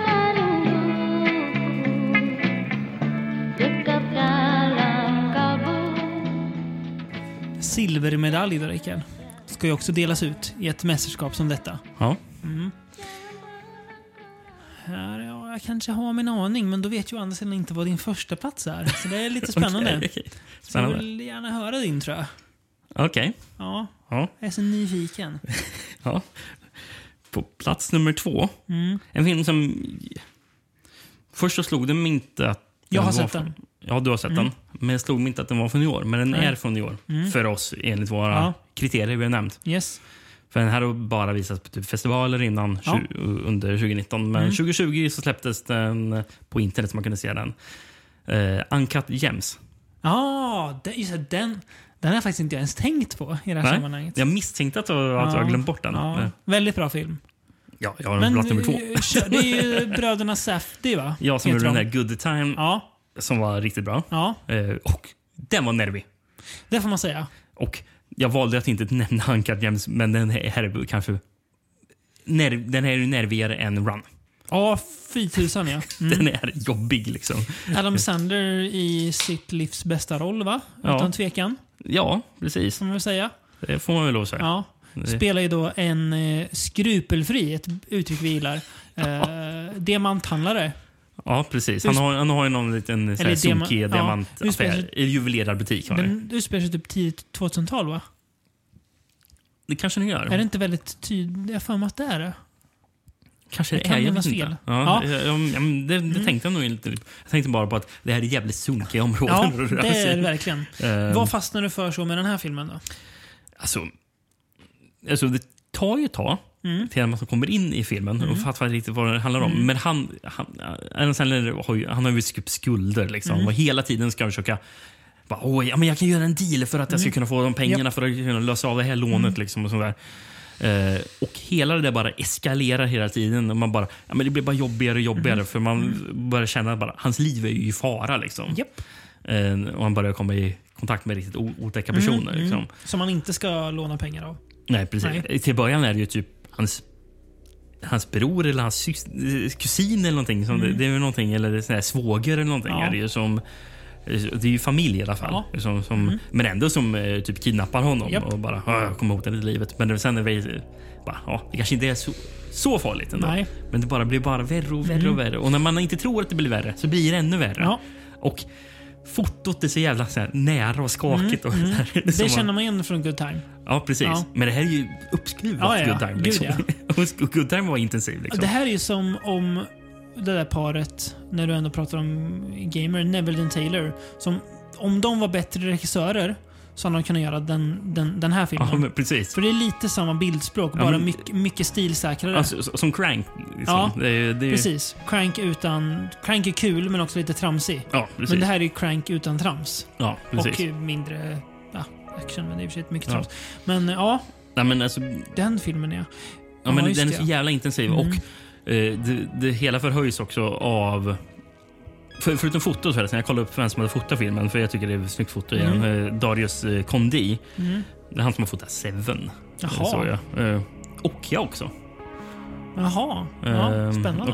Silvermedalj då, Rickard. Ska ju också delas ut i ett mästerskap som detta. Ja. Här, ja, jag kanske har min aning, men då vet ju å andra sidan inte vad din första plats är. Så det är lite spännande. Okej, okej. Så jag Spännande. vill gärna höra din, tror jag. Okej. Ja, Ja. jag är så nyfiken. ja. På plats nummer två. Mm. En film som... Först så slog det mig inte att... Jag har sett den. Ja, du har sett den. Men det slog mig inte att den var från i år. Men den Nej. är från i år. Mm. För oss, enligt våra Ja. kriterier vi har nämnt. Yes. För den här har bara visats på typ festivaler innan Ja. under 2019. Men Mm. 2020 så släpptes den på internet så man kunde se den. Uh, Uncut Gems. Ja, det- just det, den, den har jag faktiskt inte ens tänkt på i det här Nej, sammanhanget. Jag misstänkte att, jag- att jag har glömt bort den. Ja, Ja, väldigt bra film. ja jag har Men plats nummer två. det är ju bröderna Safdie, va? Jag som gjorde den de. där Good Time Ja, som var riktigt bra. ja, Eh, och den var nervig. det får man säga. Och jag valde att inte nämna Uncut Gems, men den här är kanske... Nerv, den här är ju nervigare än Run. Ja, fy tusan ja. Mm. Den är jobbig liksom. Adam Sandler i sitt livs bästa roll, va? Ja. Utan tvekan, Ja, precis. får man väl säga. Det får man väl lov att säga. Ja. Spelar ju då en eh, skrupelfri, ett uttryck vi gillar, eh, diamanthandlare. Ja, precis. Han har, han har ju någon liten sunkig diamantaffär. Ja, juvelerarbutik har det. Den utspelar sig typ tidigt 2000-tal, va? Det kanske den gör. Är det inte väldigt tydligt? Jag har för mig att det är det. Kanske det det kan är. Jag vet inte. fel. Ja, Ja. ja. ja, men det, det tänkte jag nog inte. Jag tänkte bara på att det här är jävligt sunkiga områden. Ja, det är det verkligen. Ehm, Vad fastnar du för så med den här filmen då? Alltså, alltså det tar ju ett tag Mm. till man kommer in i filmen och fattar riktigt vad det handlar om. Men han, han, Sandler har ju, han har ju skulder liksom. Mm. Och hela tiden ska han försöka bara, Åh, ja, men jag kan göra en deal för att jag ska Mm. kunna få de pengarna för att kunna lösa av det här lånet. Liksom, och sådär. Eh, och hela det där bara eskalerar hela tiden. Och man bara, ja, men det blir bara jobbigare och jobbigare. För man börjar känna att bara, hans liv är ju i fara. Liksom. Mm. Japp. Eh, och han börjar komma i kontakt med riktigt otäcka personer. Liksom. Mm. Som man inte ska låna pengar av. Nej, precis. Nej. Till början är det ju typ hans, hans bror eller hans kusin eller någonting. Som det, det är någonting eller sån svåger eller någonting. Mm. Ja. Är det, ju som, det är ju familj i alla fall. Ja. Mm. Som, som, Men ändå som eh, typ kidnappar honom Japp. och bara "Ja, jag kommer hota dig i livet. Men det- sen är det, bara, ja, det kanske inte är så, så farligt ändå. Nej. Men det bara blir bara värre och värre och värre. Och när man inte tror att det blir värre så blir det ännu värre. Ja. Och fotot är så jävla så här, nära och skakigt. Och här, Mm, Det man- känner man igen från Good Time. Ja, precis. Ja. Men det här är ju uppskruvat Ja, ja, good time. Gud, Liksom. Och good time var intensiv. Liksom. Det här är ju som om det där paret, när du ändå pratar om gamer, Neville och Taylor. Som, om de var bättre regissörer så hade de kunnat göra den, den, den här filmen. ja, men precis. För det är lite samma bildspråk, Ja, bara men- mycket, mycket stilsäkrare. Alltså, så- som Crank. Liksom. Ja, det är, det är, Precis. Crank utan... Crank är kul, men också lite tramsig. Ja, precis. Men det här är Crank utan trams. ja, precis. Och mindre ja, action, men det är i och för sig mycket Ja. trams. Men eh, ja, Nej, men alltså, den filmen ja. Ja, men den är så ja. jävla intensiv. Mm. Och eh, det, det hela förhöjs också av... För, förutom fotot förresten, jag kollade upp vem som hade fotat filmen för jag tycker det är ett snyggt foto igen. Eh, Darius eh, Kondi. Mm. Det är han som har fotat Seven. Jaha. Såg jag. Eh, Okja också. Jaha, ja, Eh, spännande.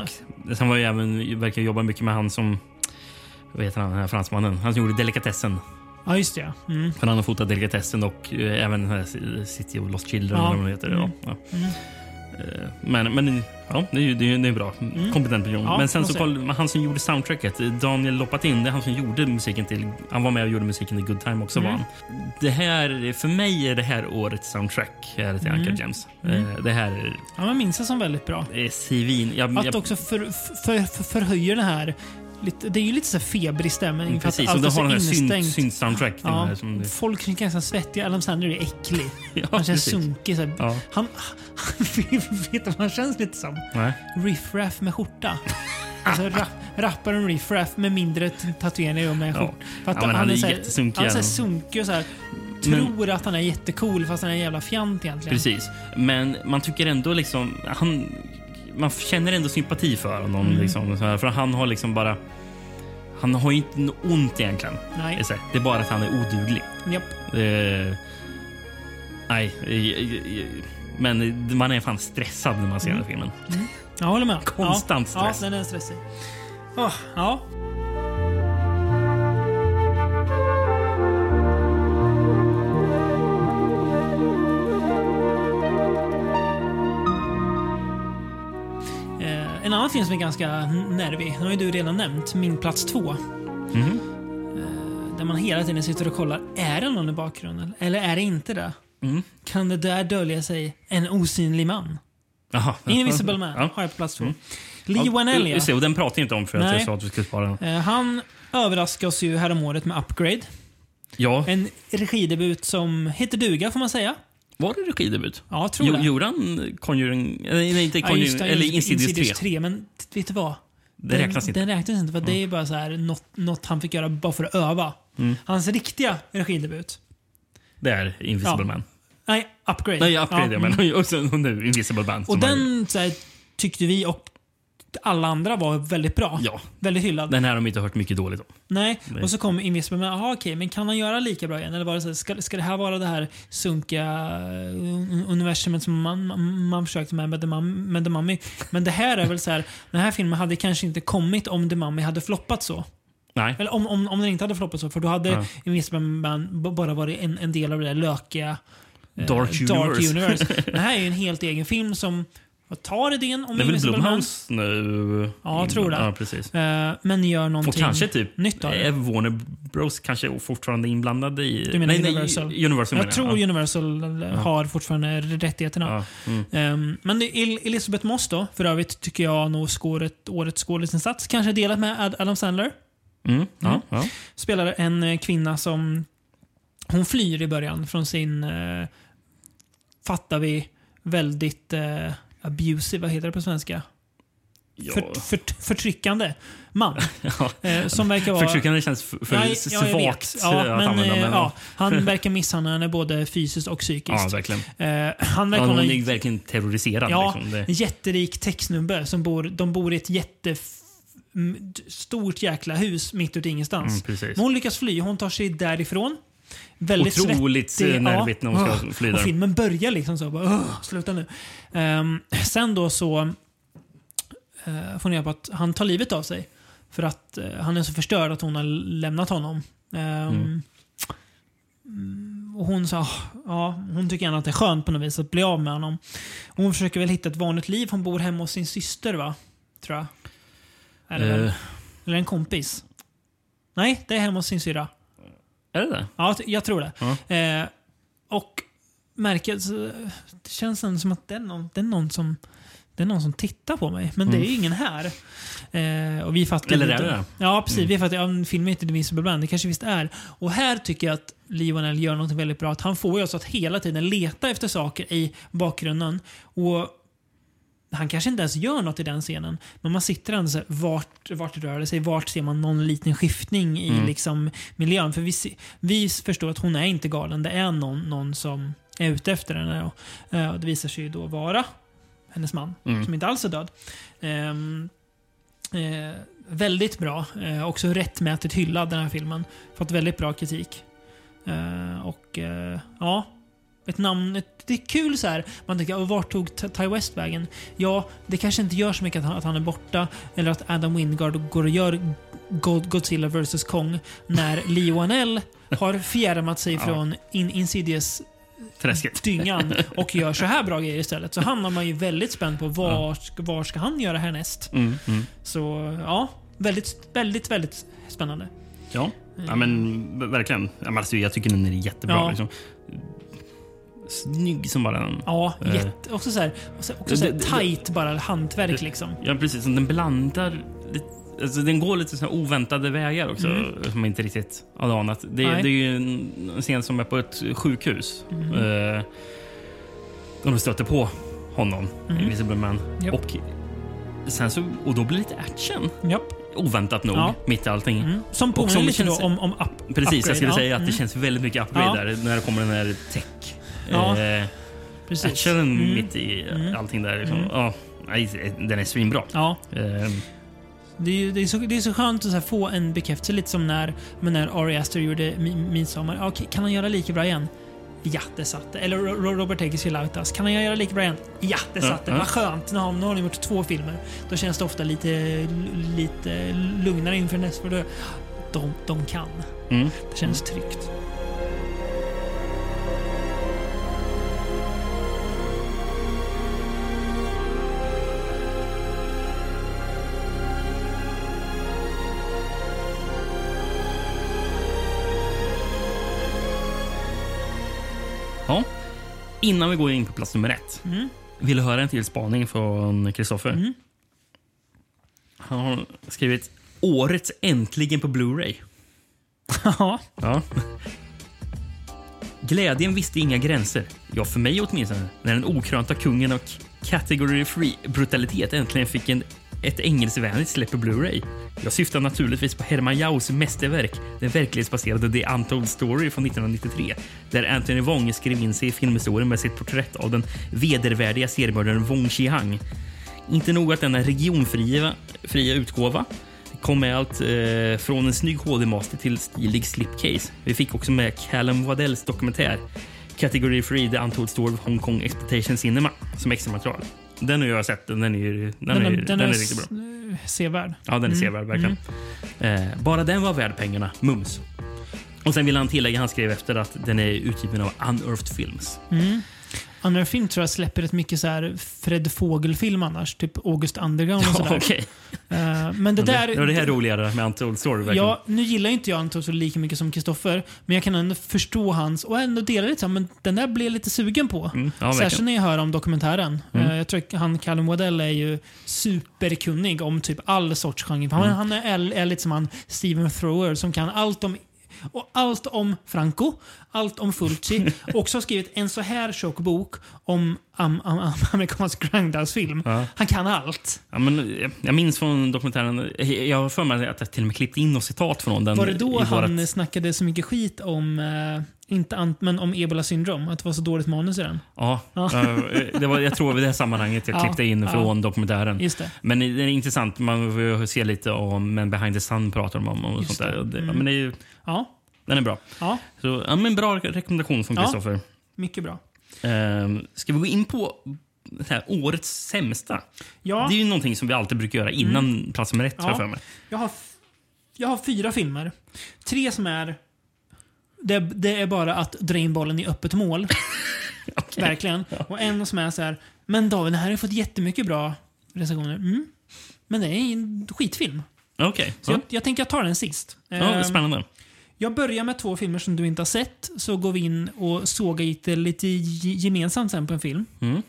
Och sen var jag även, verkar jobba mycket med han som... Vad heter han, den här fransmannen? Han som gjorde Delikatessen. Ja, just det. ja. Mm. För han har fotat Delikatessen och även City of Lost Children. Ja. Eller vad heter. Mm. Ja, ja. Eh, Men, men ja, det är ju det är, det är bra. Kompetent person. Mm. Ja, men sen så koll, han som gjorde soundtracket, eh, Daniel Lopatin, det är han som gjorde musiken till... Han var med och gjorde musiken till Good Time också. Mm. Var han. Det här, för mig är det här årets soundtrack här till Mm. Uncut Gems. Eh, Det här är- Ja, man minns det som väldigt bra. är svin... Jag, Att jag, också för, för, för, förhöjer det här. Lite, det är ju lite så febrig stämning. för att Precis, och allt det är så har den här synt-soundtrack. Ja, som folk känns ganska svettiga. Adam Sandler är äcklig. Ja, Han känns precis. sunkig. Så. Ja. Han, han vet du vad han känns lite som? Nej. Riff-raff med skjorta. Alltså rap, rapparen Riff-raff med mindre tatueringar och med Ja. skjorta. För att Ja, men han är så här- jättesunkig, Han är så här ja. sunkig och så här, Men- tror att han är jättecool fast han är en jävla fjant egentligen. Precis. Men man tycker ändå liksom... Han, man känner ändå sympati för honom. Mm. Liksom, så här, för han har liksom bara... Han har ju inte något ont egentligen. Nej. Det är bara att han är oduglig. Japp. Eh, nej, men man är fan stressad när man ser den här filmen. Jag håller med. Konstant ja, stress. Ja, den är stressig. Åh, ja. Annan film som är ganska nervig, den har ju du redan nämnt, Min plats 2. Mhm. Där man hela tiden sitter och kollar, är det någon i bakgrunden? Eller är det inte det? Mm. Kan det där dölja sig en osynlig man? Jaha. Invisible Man Ja. Mm. har jag på plats två. Lee Wanelia. Just det, och den pratar jag inte om för att Nej. jag sa att vi skulle spara den. Eh, han överraskade oss ju häromåret med Upgrade. Ja, En regidebut som heter duga får man säga. Var det regidebut? Ja, jag tror Jo, det. Gjorde han Conjuring... Nej, inte Ja, Conjuring. just det, eller Insidious 3. Men vet du vad? Det den, räknas inte. Den räknas inte för det är bara så här något, något han fick göra bara för att öva. Mm. Hans riktiga regidebut. Det är Invisible Ja. Man. Nej, Upgrade. Nej, Upgrade ja, mm. men också nu Invisible Man. Och den så här, tyckte vi och alla andra var väldigt bra. Ja, Väldigt hyllad. den här har de inte hört mycket dåligt om. Nej. Nej. och så kom Invisible Man. Aha, okej, men kan han göra lika bra igen? Eller var det så här, ska, ska det här vara det här sunkiga uh, universumet som man, man, försökte med med The, Mum, med The Mummy? Men det här är väl så här, den här filmen hade kanske inte kommit om The Mummy hade floppat så. Nej. Eller om, om, om den inte hade floppat så, för då hade Ja. Invisible Man bara varit en, en del av det där lökiga eh, Dark Dark Universe. Universe. Det här är ju en helt egen film som tar idén om Det är väl Invisible Man, Blumhouse nu? Ja, jag tror det. Ja, precis. eh, men gör någonting Och kanske typ nytt av det. är Warner Bros kanske fortfarande inblandade i... Du menar nej, Universal? Nej, Universal Jag menar tror ja. Universal har fortfarande rättigheterna. Ja, mm. Ehm, men är Elisabeth Moss då, för övrigt tycker jag nog skåret, årets skådisinsats. Kanske delat med Ad- Adam Sandler. Mm. Ja, ja. Spelar en eh, kvinna som... Hon flyr i början från sin, eh, fattar vi, väldigt eh, abusive, vad heter det på svenska? Ja. För, för, förtryckande man. Ja. Eh, som verkar vara... Förtryckande känns för, för ja, svagt Ja, att men, använda. Men, ja, ja. han verkar misshandla henne både fysiskt och psykiskt. ja, verkligen. Eh, han Ja, verkar hon ha är verkligen terroriserad. Ja, Liksom. Det, en jätterik textnubbe som bor, de bor i ett jätte stort jäkla hus mitt ute i ingenstans. Mm. Men hon lyckas fly. Hon tar sig därifrån. Väldigt Otroligt svettig, nervigt när hon ska fly Och där. filmen börjar liksom så. Bara, "Ugh, sluta nu. Ehm, sen då så uh, får ni reda på att han tar livet av sig. För att eh, han är så förstörd att hon har lämnat honom. Ehm, mm, Och hon sa, ja, hon tycker ändå att det är skönt på något vis att bli av med honom. Hon försöker väl hitta ett vanligt liv. Hon bor hemma hos sin syster va? Tror jag. Eller, Eh, eller en kompis. Nej, det är hemma hos sin syrra. Är det det? Ja, jag tror det. Ja. Eh, och märker, så, det känns ändå som att det är någon, det är någon som det är någon som tittar på mig, men det är ju ingen här. Eh, och vi fattar Mm. Eller inte- är det det? Ja, precis. Vi fattar ja, filmen heter The Invisible Man. Det kanske visst är. Och här tycker jag att Lionel gör något väldigt bra. Att han får ju oss att hela tiden leta efter saker i bakgrunden. Och han kanske inte ens gör något i den scenen, men man sitter ändå så här, vart, vart rör det sig? Vart ser man någon liten skiftning i liksom, miljön? För vi, vi förstår att hon är inte galen, det är någon, någon som är ute efter henne. Och, eh, och det visar sig ju då vara hennes man, som inte alls är död. Ehm, eh, väldigt bra. Eh, också rättmätigt hyllad den här filmen. Fått väldigt bra kritik. Eh, och eh, ja, ett namn. Det är kul så här. Man tänker, "Åh, vart tog Ty West vägen? Ja, det kanske inte gör så mycket att han, att han är borta. Eller att Adam Wingard går och gör God, Godzilla vs Kong. När Lee Wanell har fjärmat sig från in, Insidious Träsket. dyngan och gör så här bra grejer istället. Så han är man ju väldigt spänd på. Var, var ska han göra härnäst? Mm, mm. Så ja, väldigt, väldigt, väldigt spännande. Ja. ja, men verkligen. Ja, alltså, jag tycker den är jättebra. Ja. Liksom. Snygg som bara den. Ja, Eh. jätte, också så här, också, också så här Det- det- tight bara hantverk liksom. Ja, precis. Den blandar lite, alltså, den går lite så oväntade vägar också. Som man inte riktigt hade anat. Det, det Mm. Är ju en en scen som är på ett sjukhus. Mm. Eh, de stöter på honom, Elizabeth Man. Mm. Japp. Och, sen så, och då blir det lite action. Japp. Oväntat nog, Ja. mitt i allting. Mm. Som påminner som lite känns- om, om up, Precis, jag upgrade. skulle ja. säga att det Mm. känns väldigt mycket upgrade Ja. där när det kommer den här tech. Ja, eh, Precis. actionen Mm. mitt i Mm. allting där. Liksom. Mm. Nej, den är svinbra. Ja, Eh, det är, det är, så, det är så skönt att så få en bekräftelse lite som när, men när Ari Aster gjorde Mi- Midsommar. Okej, kan han göra lika bra igen? Ja, det satt det. Eller Ro- Ro- Robert Eggers Lighthouse. Kan han göra lika bra igen? Ja, det Ja, satt det. ja. Vad skönt. Nu har, nu har ni gjort två filmer. Då känns det ofta lite, lite lugnare inför nästa. För då, de, de kan. mm. Det känns tryggt. Innan vi går in på plats nummer ett. Mm. Vill du höra en till spaning från Kristoffer? Mm. Han har skrivit Årets äntligen på Blu-ray. Ja. Glädjen visste inga gränser. Ja, för mig åtminstone. När den okrönta kungen och category free brutalitet äntligen fick en, ett engelskvänligt släpp Blu-ray. Jag syftar naturligtvis på Herman Jaus mästerverk, den verklighetsbaserade The Untold Story från 1993, där Anthony Wong skrev in sig i filmhistorien med sitt porträtt av den vedervärdiga seriemördaren Wong Chi-Hang. Inte nog att denna regionfria fria utgåva kom med allt eh, från en snygg HD-master till stilig slipcase. Vi fick också med Callum Waddells dokumentär Category Free The Untold Story of Hong Kong Exploitation Cinema som extra material. Den har jag sett. Den är, den är, den är, riktigt bra. sevärd. Ja, den är Mm. sevärd verkligen. Eh, bara den var värd pengarna. Mums. Och sen vill han tillägga, han skrev efter att den är utgiven av Unearthed Films. Mm. Andra film tror jag släpper rätt mycket så här Fred Fågel-film annars. Typ August Underground och Ja, sådär. Eh, men det där... Det det här roligare med Story. verkligen. Ja, nu gillar inte jag Anton så lika mycket som Kristoffer, men jag kan ändå förstå hans och ändå dela lite så här, men den där blev jag lite sugen på. Mm, ja, Särskilt när jag hör om dokumentären. Mm. Eh, jag tror att han Callum Waddell är ju superkunnig om typ all sorts genre. Han, Mm. han är, är, är lite som han Steven Thrower som kan allt om och allt om Franco, allt om Fulci. Också har skrivit en så här tjock bok om am, am, am, amerikansk grindhouse-film. Ja. Han kan allt. Ja, men, jag- minns från dokumentären, jag har för mig att jag till och med klippt in något citat från den. Var det då i han vårat- snackade så mycket skit om, eh, inte ant, men om ebola syndrom? Att det var så dåligt manus i den? Ja, Ja. det var, jag tror det var det sammanhanget jag Ja, klippte in ja. från dokumentären. Just det. Men det är intressant, man får se lite om Men behind the sun pratar de om och Just sånt där. det. Mm. men det är ju, Ja, den är bra. ja Så, ja, men bra rekommendation från Ja. Kristoffer. mycket bra. Ehm, ska vi gå in på det här årets sämsta? Ja, Det är ju någonting som vi alltid brukar göra innan plats nummer ett, Ja. för mig. jag, har, jag har fyra filmer. Tre som är... Det, det är bara att dra in bollen i öppet mål. Verkligen. Och en som är så här, men David, den här har fått jättemycket bra recensioner. Mm. Men det är en skitfilm. Okej. Så Ja. jag, jag tänker jag tar den sist. Ja, Ehm, spännande. Jag börjar med två filmer som du inte har sett, så går vi in och sågar lite, lite ge- gemensamt sen på en film. Mm.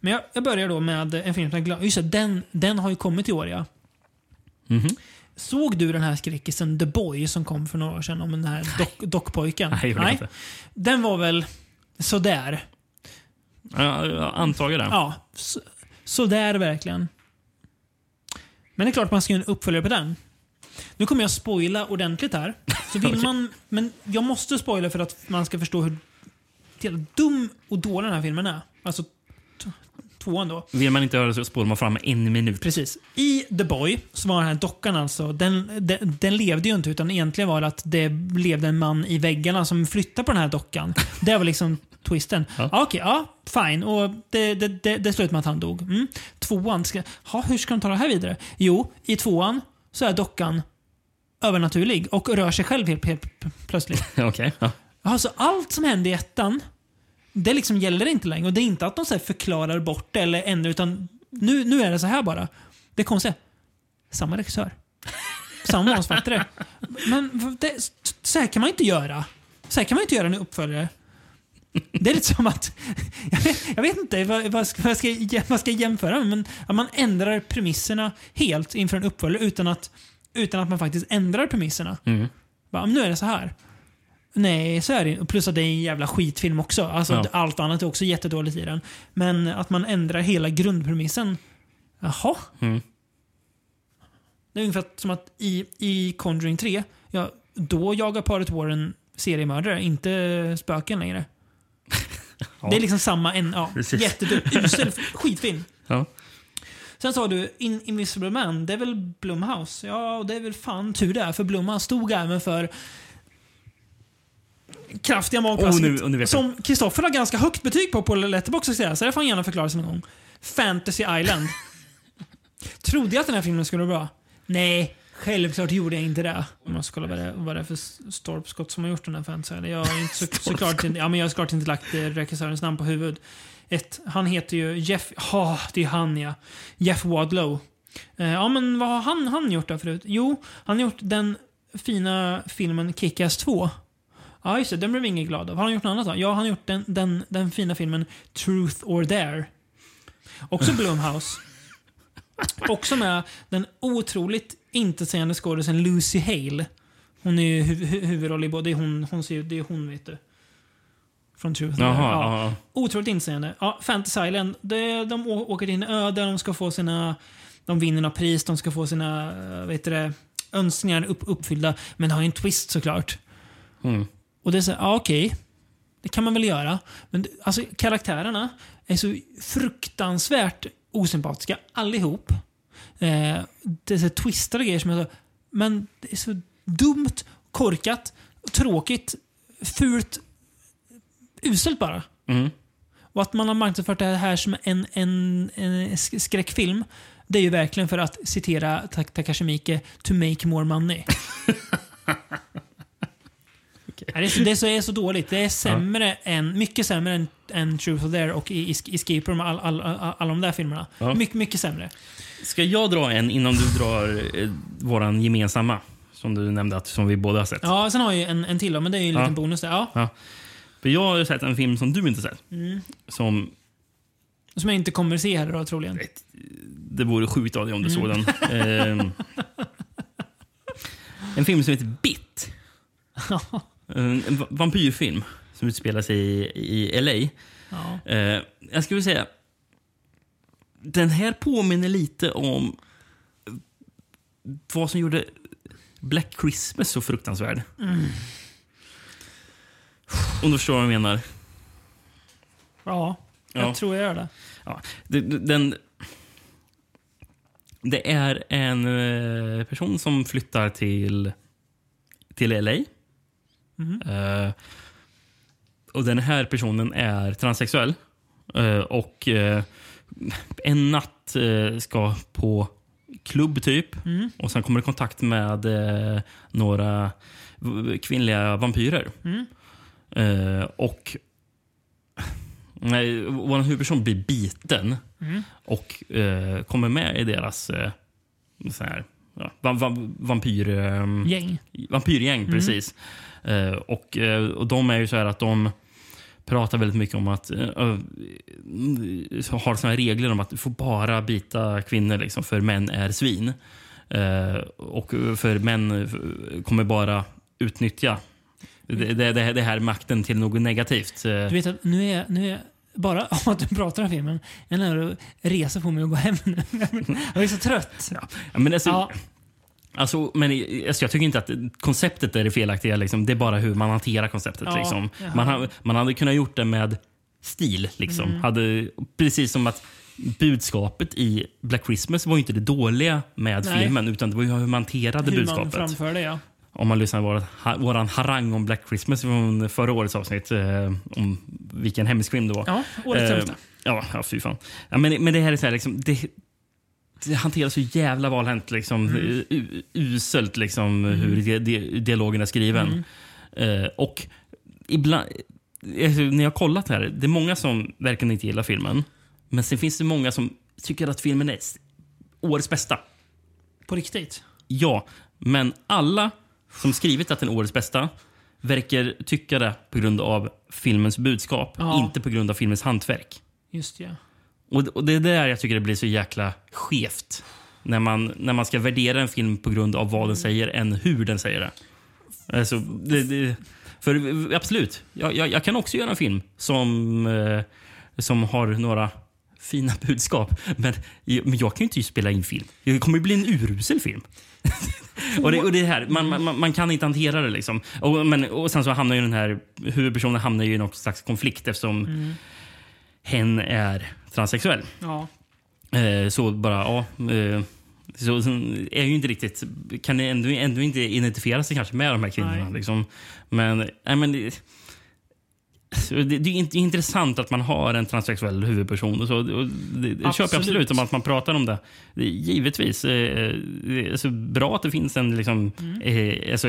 Men jag, jag börjar då med en film som jag glömde. Just det, den, den har ju kommit i år ja. Mhm. Såg du den här skräckisen The Boy som kom för några år sedan om den här dock, dockpojken? Nej, jag inte. Den var väl sådär. Ja, jag antar det. Ja, Så det är det verkligen. Men det är klart man ska göra en uppföljare på den. Nu kommer jag spoila ordentligt här. Så vill man, men jag måste spoila för att man ska förstå hur jävla dum och dålig den här filmen är. Alltså tvåan då. Vill man inte höra så spolar man fram en minut. Precis. I The Boy, så var den här dockan alltså, den, den, den levde ju inte utan egentligen var det att det levde en man i väggarna som flyttade på den här dockan. Det var liksom twisten. Ja. Okej, ja, fine. Och det, det, det, det slutade med att han dog. Mm. Tvåan, ska, ha, hur ska de ta det här vidare? Jo, i tvåan så är dockan övernaturlig och rör sig själv helt, helt plötsligt. Okej. Ja. Alltså allt som hände i ettan, det liksom gäller inte längre. Och det är inte att de så förklarar bort det eller ändrar, utan nu, nu är det så här bara. Det är konstigt. Samma regissör. Samma manusförfattare. Men det, så här kan man inte göra. Så här kan man inte göra en uppföljare. Det är lite som att... Jag vet, jag vet inte vad, vad, ska, vad, ska, vad ska jag jämföra med, men att man ändrar premisserna helt inför en uppföljare utan att, utan att man faktiskt ändrar premisserna. Mm. Bara, nu är det så här. Nej, så är det Och Plus att det är en jävla skitfilm också. Alltså, Ja. Allt annat är också jättedåligt i den. Men att man ändrar hela grundpremissen. Jaha. Mm. Det är ungefär som att i, i Conjuring 3, ja, då jagar paret Warren seriemördare, inte spöken längre. Ja. Det är liksom samma, en, ja, jättedum, usel skitfilm. Ja. Sen sa du In Invisible Man, det är väl Blumhouse? Ja, och det är väl fan tur det är, för Blumhouse stod även för kraftiga magplask. Oh, som Kristoffer har ganska högt betyg på på Letterboxd, så det får han gärna förklara sig någon gång. Fantasy Island. Trodde jag att den här filmen skulle vara bra? Nej, självklart gjorde jag inte det. Om man ska kolla vad det, vad det är för stolpskott som har gjort den här Island. Jag har inte så, såklart, inte- ja, men jag har såklart inte lagt eh, regissörens namn på huvud. Ett, han heter ju Jeff... Ja, det är han ja. Jeff Wadlow. Eh, ja, men vad har han, han gjort då förut? Jo, han har gjort den fina filmen Kick-Ass 2. Ja, just det. Den blev vi ingen glad av. Har han gjort något annat då? Ja, han har gjort den, den, den fina filmen Truth or Dare. Också Blumhouse. Också med den otroligt intetsägande skådisen Lucy Hale. Hon är ju hu hu huvudroll i både... Det är hon, hon ser, ju- det är hon, vet du. Från Truth ja. Otroligt insägande. Ja, Fantasy Island. Det, de åker till en ö där de ska få sina... De vinner något pris, de ska få sina eh, vet du det, önskningar upp, uppfyllda. Men det har ju en twist såklart. Mm. Och det är så här, ja okej. Det kan man väl göra. Men alltså, karaktärerna är så fruktansvärt osympatiska allihop. Eh, det är så twistade grejer som är så... Men det är så dumt, korkat, tråkigt, fult, uselt bara. Mm. Och att man har marknadsfört det här som en, en, en sk- skräckfilm, det är ju verkligen för att citera Ta- Takashi Miike, to make more money. Det, är så, det är så, är så dåligt. Det är sämre än, mycket sämre än, än Truth or Dare och i- i- Escape Room och all, all, all, alla de där filmerna. Ja. Mycket, mycket sämre. Ska jag dra en innan du drar eh, våran gemensamma? Som du nämnde att som vi båda har sett. Ja, sen har jag ju en, en till men det är ju en Ja. liten bonus där. Ja. Ja. För jag har sett en film som du inte sett. Mm. Som Som jag inte kommer se här då troligen. det vore sjukt av dig om du såg Mm. den. Ehm, en film som heter Bit. En en va- vampyrfilm som utspelar sig i, i LA. Ja. Eh, jag skulle säga... Den här påminner lite om vad som gjorde Black Christmas så fruktansvärd. Om du förstår vad jag menar. ja, jag Ja. tror jag gör det. Ja, den, det är en eh, person som flyttar till, till LA. Eh, och Den här personen är transsexuell. Eh, och eh, En natt ska på klubb, typ. Och Sen kommer i kontakt med några kvinnliga vampyrer. Eh, och Nej, vår huvudperson blir biten och eh, kommer med i deras eh, så här, ja, va, va, vampyr, Gäng. vampyrgäng. Precis. Eh, och, eh, och de är ju så här att de pratar väldigt mycket om att eh, har såna här regler om att du får bara bita kvinnor liksom, för män är svin. Och för män kommer bara utnyttja det, det, det, här makten till något negativt. Du vet att nu är, nu är bara av att du pratar om filmen, en är resa på mig och gå hem nu. Jag är så trött. Ja, men alltså, Ja. Alltså, men alltså, jag tycker inte att konceptet är det felaktiga. Liksom. Det är bara hur man hanterar konceptet. Ja, liksom. man, man hade kunnat gjort det med stil. Liksom. Mm. Hade, precis som att budskapet i Black Christmas var inte det dåliga med Nej. filmen, utan det var ju hur man hanterade Hur man budskapet. framför det, ja. Om man lyssnar på vår, ha, våran harang om Black Christmas från förra årets avsnitt, eh, om vilken hemsk film det var. Ja, årets Eh, sämsta. Ja, ja, fy fan. Ja, men, men det här är så här, liksom, det, det hanteras så jävla valhänt. Liksom, Mm. u- uselt liksom, hur di, di, dialogen är skriven. Mm. Eh, och ibland, alltså, när jag har kollat här, det är många som verkligen inte gillar filmen. Men sen finns det många som tycker att filmen är årets bästa. På riktigt. Ja, men alla som skrivit att den är årets bästa verkar tycka det på grund av filmens budskap, Ja. inte på grund av filmens hantverk. Just ja. Och, och Det är där jag tycker det blir så jäkla skevt. När man, när man ska värdera en film på grund av vad den säger än hur den säger det. Alltså, det, det för absolut, jag, jag, jag kan också göra en film som, eh, som har några fina budskap. Men, men jag kan ju inte spela in film. Det kommer ju bli en urusel film. och, det, och det här, man, man, man kan inte hantera det. liksom. Och, men, och Sen så hamnar ju den här huvudpersonen hamnar ju i någon slags konflikt eftersom hen är transsexuell. Ja. Eh, så bara, ja. Eh, så, är ju inte riktigt, kan ändå, ändå inte identifiera sig kanske med de här kvinnorna. Liksom. Men, nej, men det, det, det är inte intressant att man har en transsexuell huvudperson. Och så, och det, det köper jag Absolut. absolut om att man pratar om det. givetvis. Eh, det är så bra att det finns en liksom, Mm. eh, alltså,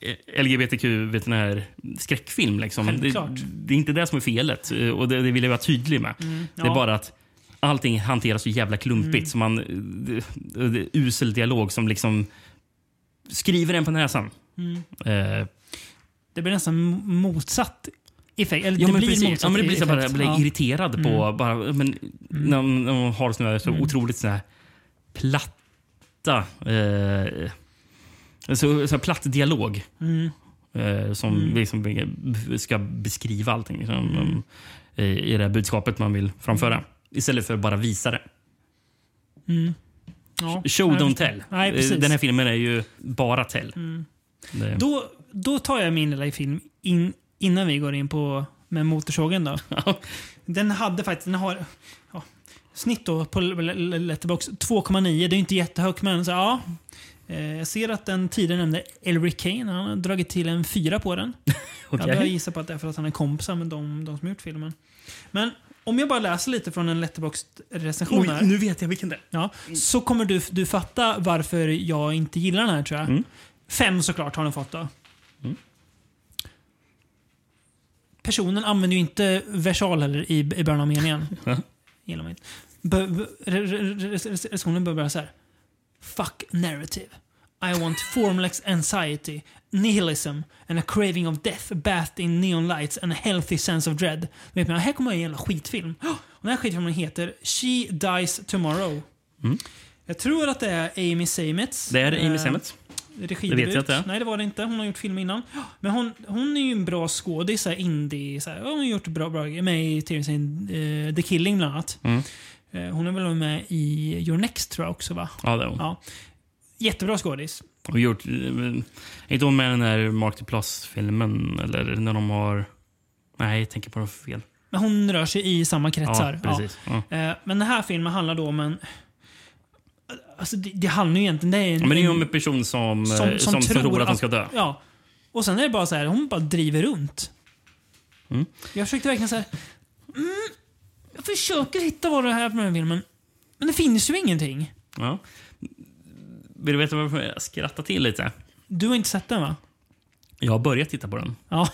eh, LGBTQ vet ni, här, skräckfilm. Liksom. Det, det är inte det som är felet. eh, Och det, det vill jag vara tydlig med. Det är Mm. ja. bara att allting hanteras så jävla klumpigt. Mm. Så man, det, det är usel dialog som liksom skriver en på näsan. Mm. Eh, Det blir nästan motsatt effekt. Eller ja, det men blir precis. motsatt Ja, men det blir så bara, jag blir Ja. Mm. irriterad på bara, men, när, de, när de har såna så otroligt såna här platta eh, så, så platt dialog. Mm. Eh, som liksom ska beskriva allting liksom, Mm. om, i, i det budskapet man vill framföra. Istället för att bara visa det. Ja. Show, don't tell. Nej, Eh. Mm. Den här filmen är ju bara tell. Det, Då, då tar jag min lilla film in, innan vi går in på med motorsågen. Då. Den hade faktiskt, den har ja, snitt då på L- L- Letterboxd 2,9. Det är inte jättehögt men så, ja. Eh, Jag ser att den tidigare nämnde Elric Kane, han har dragit till en fyra på den. Okej. Jag gissar på att det är för att han är kompisar med de, de som gjort filmen. Men om jag bara läser lite från en Letterboxd-recension här. Nu vet jag vilken det är. Ja, så kommer du, du fatta varför jag inte gillar den här tror jag. Mm. Fem såklart har den fått då. Personen använder ju inte versal heller i, i början av meningen. Gillar man inte. Recensionen börjar så här. Fuck narrative. I want formless anxiety, nihilism and a craving of death bathed in neon lights and a healthy sense of dread. Vet man, här kommer en jävla skitfilm. Och den här skitfilmen heter She Dies Tomorrow. Jag tror att det är Amy Seymetz. Det är Amy eh, Seymetz. Regidebut. Det vet jag är. Nej, det var det inte. Hon har gjort film innan. Men hon, hon är ju en bra skådis, indie. Så här. Hon har gjort bra, bra. Med i tv-serien eh, The Killing bland annat. Mm. Eh, hon är väl med i Your Next tror jag också va? Ja, det är hon. Ja. Jättebra skådis. Och gjort, eh, är inte hon med i den här Mark the Plus-filmen? Eller när de har... Nej, jag tänker på det fel. Men hon rör sig i samma kretsar. Ja, precis. Ja. Eh, men den här filmen handlar då om en... Alltså det, det handlar ju egentligen... Det är en, Ja, men det är ju om en person som, som, som, tror, att hon ska dö. Ja. Och sen är det bara så här, hon bara driver runt. Mm. Jag försökte verkligen så här... Mm, jag försöker hitta vad det är för den här filmen. Men det finns ju ingenting. Ja. Vill du veta varför jag skrattar till lite? Du har inte sett den va? Jag har börjat titta på den. Ja.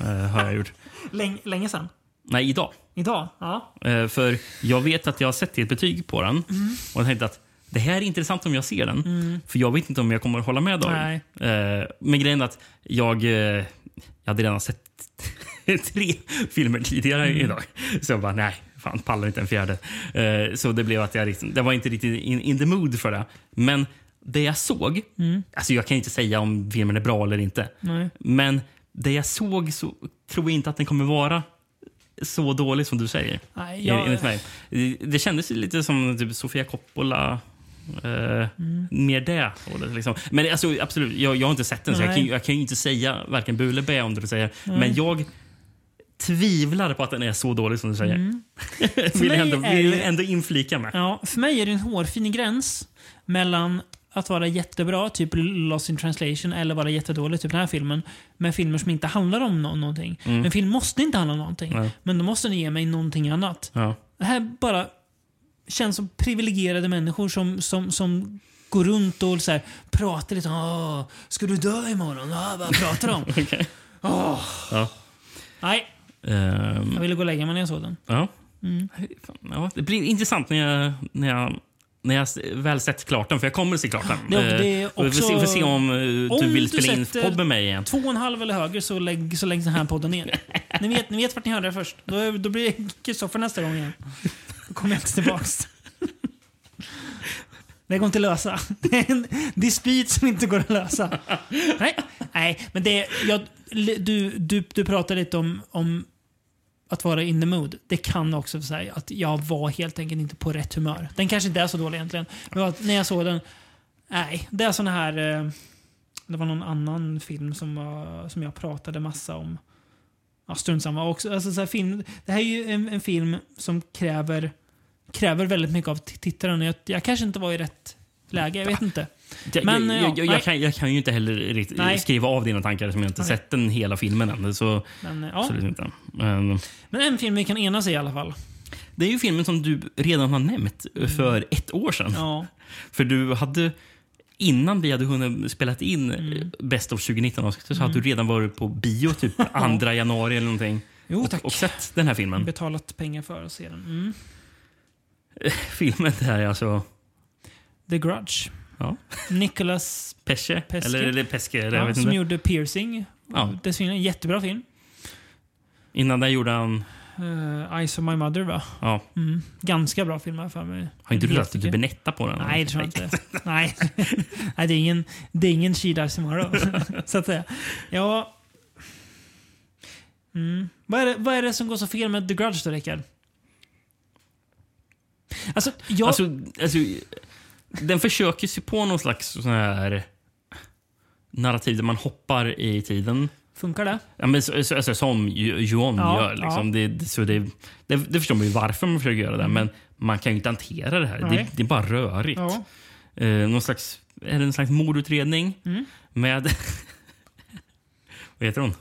Eh, har jag gjort. Länge, länge sedan. Nej, idag. Idag? Ja. Eh, för jag vet att jag har sett ditt betyg på den. Mm. Och jag tänkte att det här är intressant om jag ser den. För jag vet inte om jag kommer att hålla med David. Nej. Eh, men grejen är att jag, eh, jag hade redan sett tre filmer tidigare Mm. idag. Så jag bara, nej, fan pallar inte en fjärde. Eh, så det blev att jag liksom, det var inte riktigt in, in the mood för det. Men det jag såg, alltså jag kan inte säga om filmen är bra eller inte. Nej. Men det jag såg så tror jag inte att den kommer vara så dålig som du säger. Nej, Jag... Enligt mig. Det kändes lite som typ Sofia Coppola. Eh, Mer det hållet. Liksom. Men alltså, absolut, jag, jag har inte sett den så jag Nej. kan, jag kan inte säga varken bu eller bä om det du säger. Men jag tvivlar på att den är så dålig som du säger. vill mig jag ändå, vill det- ändå inflika med. Ja, för mig är det en hårfin gräns mellan att vara jättebra, typ Lost in translation, eller vara jättedålig, typ den här filmen, med filmer som inte handlar om nå- någonting. En film måste inte handla om någonting, Nej. men då måste den ge mig någonting annat. Ja. Det här bara känns som privilegierade människor som, som, som går runt och så här, pratar lite. Åh, ska du dö imorgon? Ah, vad pratar de om? Okej. Åh. Ja. Nej, Ehm, jag ville gå och lägga mig när jag såg den. Ja. Mm. ja. Det blir intressant när jag, när jag, när jag väl sett klart den, för jag kommer att se klart den. Det- det är Eh, och vi får se, också- får se om, eh, Om du vill du spela in sätter- podd med mig igen. Två och en halv eller högre så, lägg, så läggs den här podden ner. ni, vet, ni vet vart ni hörde det först. Då, då blir det Kristoffer nästa gång igen. Då kommer jag inte tillbaks. Det går inte att lösa. Det är en dispyt som inte går att lösa. Nej, nej men det är, jag, du, du, du pratade lite om, om att vara in the mood. Det kan också säga att jag var helt enkelt inte på rätt humör. Den kanske inte är så dålig egentligen. Men när jag såg den, nej, det är såna här... eh, Det var någon annan film som, var, som jag pratade massa om. Ja, strunt samma. Också, alltså, så här, film, det här är ju en, en film som kräver, kräver väldigt mycket av tittaren. Jag, jag kanske inte var i rätt läge, jag vet inte. Jag, Men, jag, ja, jag, jag, kan, jag kan ju inte heller riktigt Nej. skriva av dina tankar som jag inte Nej. sett den hela filmen än. Så Men, eh, ja. absolut inte. Men, Men en film vi kan enas i i alla fall. det är ju filmen som du redan har nämnt för ett år sedan. Mm. Ja. För du hade, innan vi hade hunnit spela in Mm. Best of 2019 avsnittet så hade du redan varit på bio typ 2 januari eller någonting. Jo, och, och sett den här filmen. Betalat pengar för att se den. Mm. Filmen där är alltså The Grudge. Ja. Nicholas Pesce, Pesce. eller, eller Pesce, eller jag ja, vet som inte. gjorde Piercing. Ja. Det är en jättebra film. Innan det gjorde han... Uh, Eyes of My Mother va? Ja, Mm. Ganska bra film jag för mig. har inte du lagt okej. typ på den? Nej, det tror jag inte. Nej, Nej det är ingen, det är ingen She Dies Tomorrow. så att säga. Ja. Mm. Vad, är det, vad är det som går så fel med The Grudge då, Rickard? Alltså, jag... Alltså, alltså, den försöker sig på någon slags sån här narrativ där man hoppar i tiden. funkar det? Ja, men, så, så, alltså, som Ju- Juon Ja, gör. Liksom. ja. Mm. Det, så det, det, det förstår man ju varför man försöker göra det. Men man kan ju inte hantera det här. Det, det är bara rörigt. Ja. Eh, någon slags, är det en slags mordutredning Mm. med... Vad heter hon?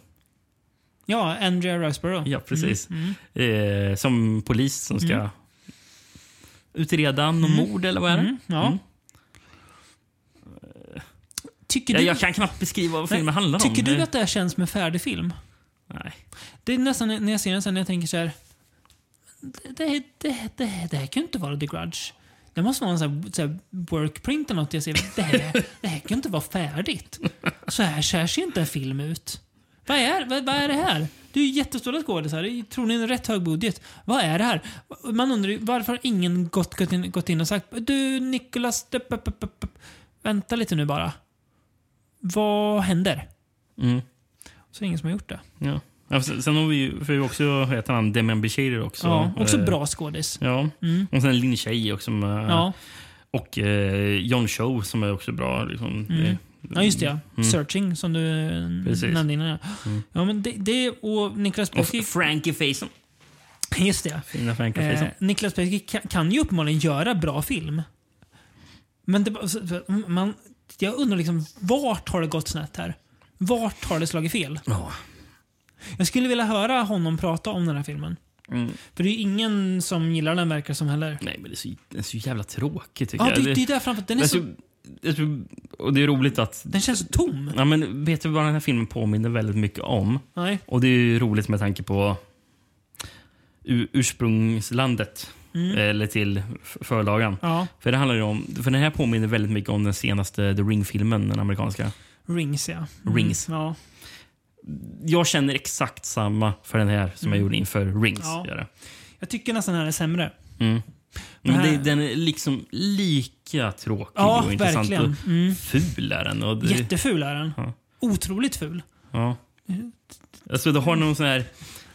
Ja, Andrea Riseborough. Ja, precis. Mm. Eh, som polis som ska utreda någon mord, eller vad är det? Mm. Ja. Mm. Tycker Jag, du, jag kan knappt beskriva vad Nej, filmen handlar om. tycker du att det här känns med färdig film? Nej. Det är nästan när jag ser den sen när jag tänker så här. Det, det, det, det, det här kan ju inte vara The Grudge. Det måste vara en sån här, så här workprint eller något jag ser. Det här, det här kan ju inte vara färdigt. Så här, så här ser inte en film ut. Vad är, vad, vad är det här? Det är ju jättestora skådisar. Är troligen en rätt hög budget. Vad är det här? Man undrar ju, varför har ingen gått, gått, in, gått in och sagt Du Nicholas, dup, dup, dup, vänta lite nu bara. Vad händer? Mm. Så är det ingen som har gjort det. Ja. Ja, sen, har vi ju för vi också, heter han, Demian Bichir också. Ja, också Eh, bra skådis. Ja. Mm. Och sen Lin Shay också. Med, Ja. Och eh, John Cho som är också bra. Liksom. Det- ja, just det. Ja. Mm. Searching som du Precis. nämnde innan. ja. Ja, men det, det och Niklas Och Pesky. Frankie Faison. Just det. Fina Frankie Eh, Faison. Niklas Pesky kan, kan ju uppenbarligen göra bra film. Men det, bara- så- så- man, jag undrar liksom, vart har det gått snett här? Vart har det slagit fel? Ja. Jag skulle vilja höra honom prata om den här filmen. Mm. För det är ju ingen som gillar den verkar som heller. Nej, men det är så, det är så jävla tråkigt tycker Ja, jag. det, det är där framför. Den, är alltså, så, tror- och det är roligt att... den känns så tom. Ja, men vet du vad den här filmen påminner väldigt mycket om? Nej. Och det är ju roligt med tanke på ursprungslandet. Eller till förlagan. Ja, För det handlar ju om... För den här påminner väldigt mycket om den senaste The Ring-filmen, den amerikanska. Rings ja. Mm, Rings. Ja. Jag känner exakt samma för den här som jag gjorde inför Rings. Ja. Jag tycker nästan den här är sämre. Mm. Men det, den är liksom lika tråkig Ja, och intressant. verkligen. Och Mm. ful är den. Och det, Jätteful är den. Ja. Otroligt ful. Ja. Alltså, du har någon sån här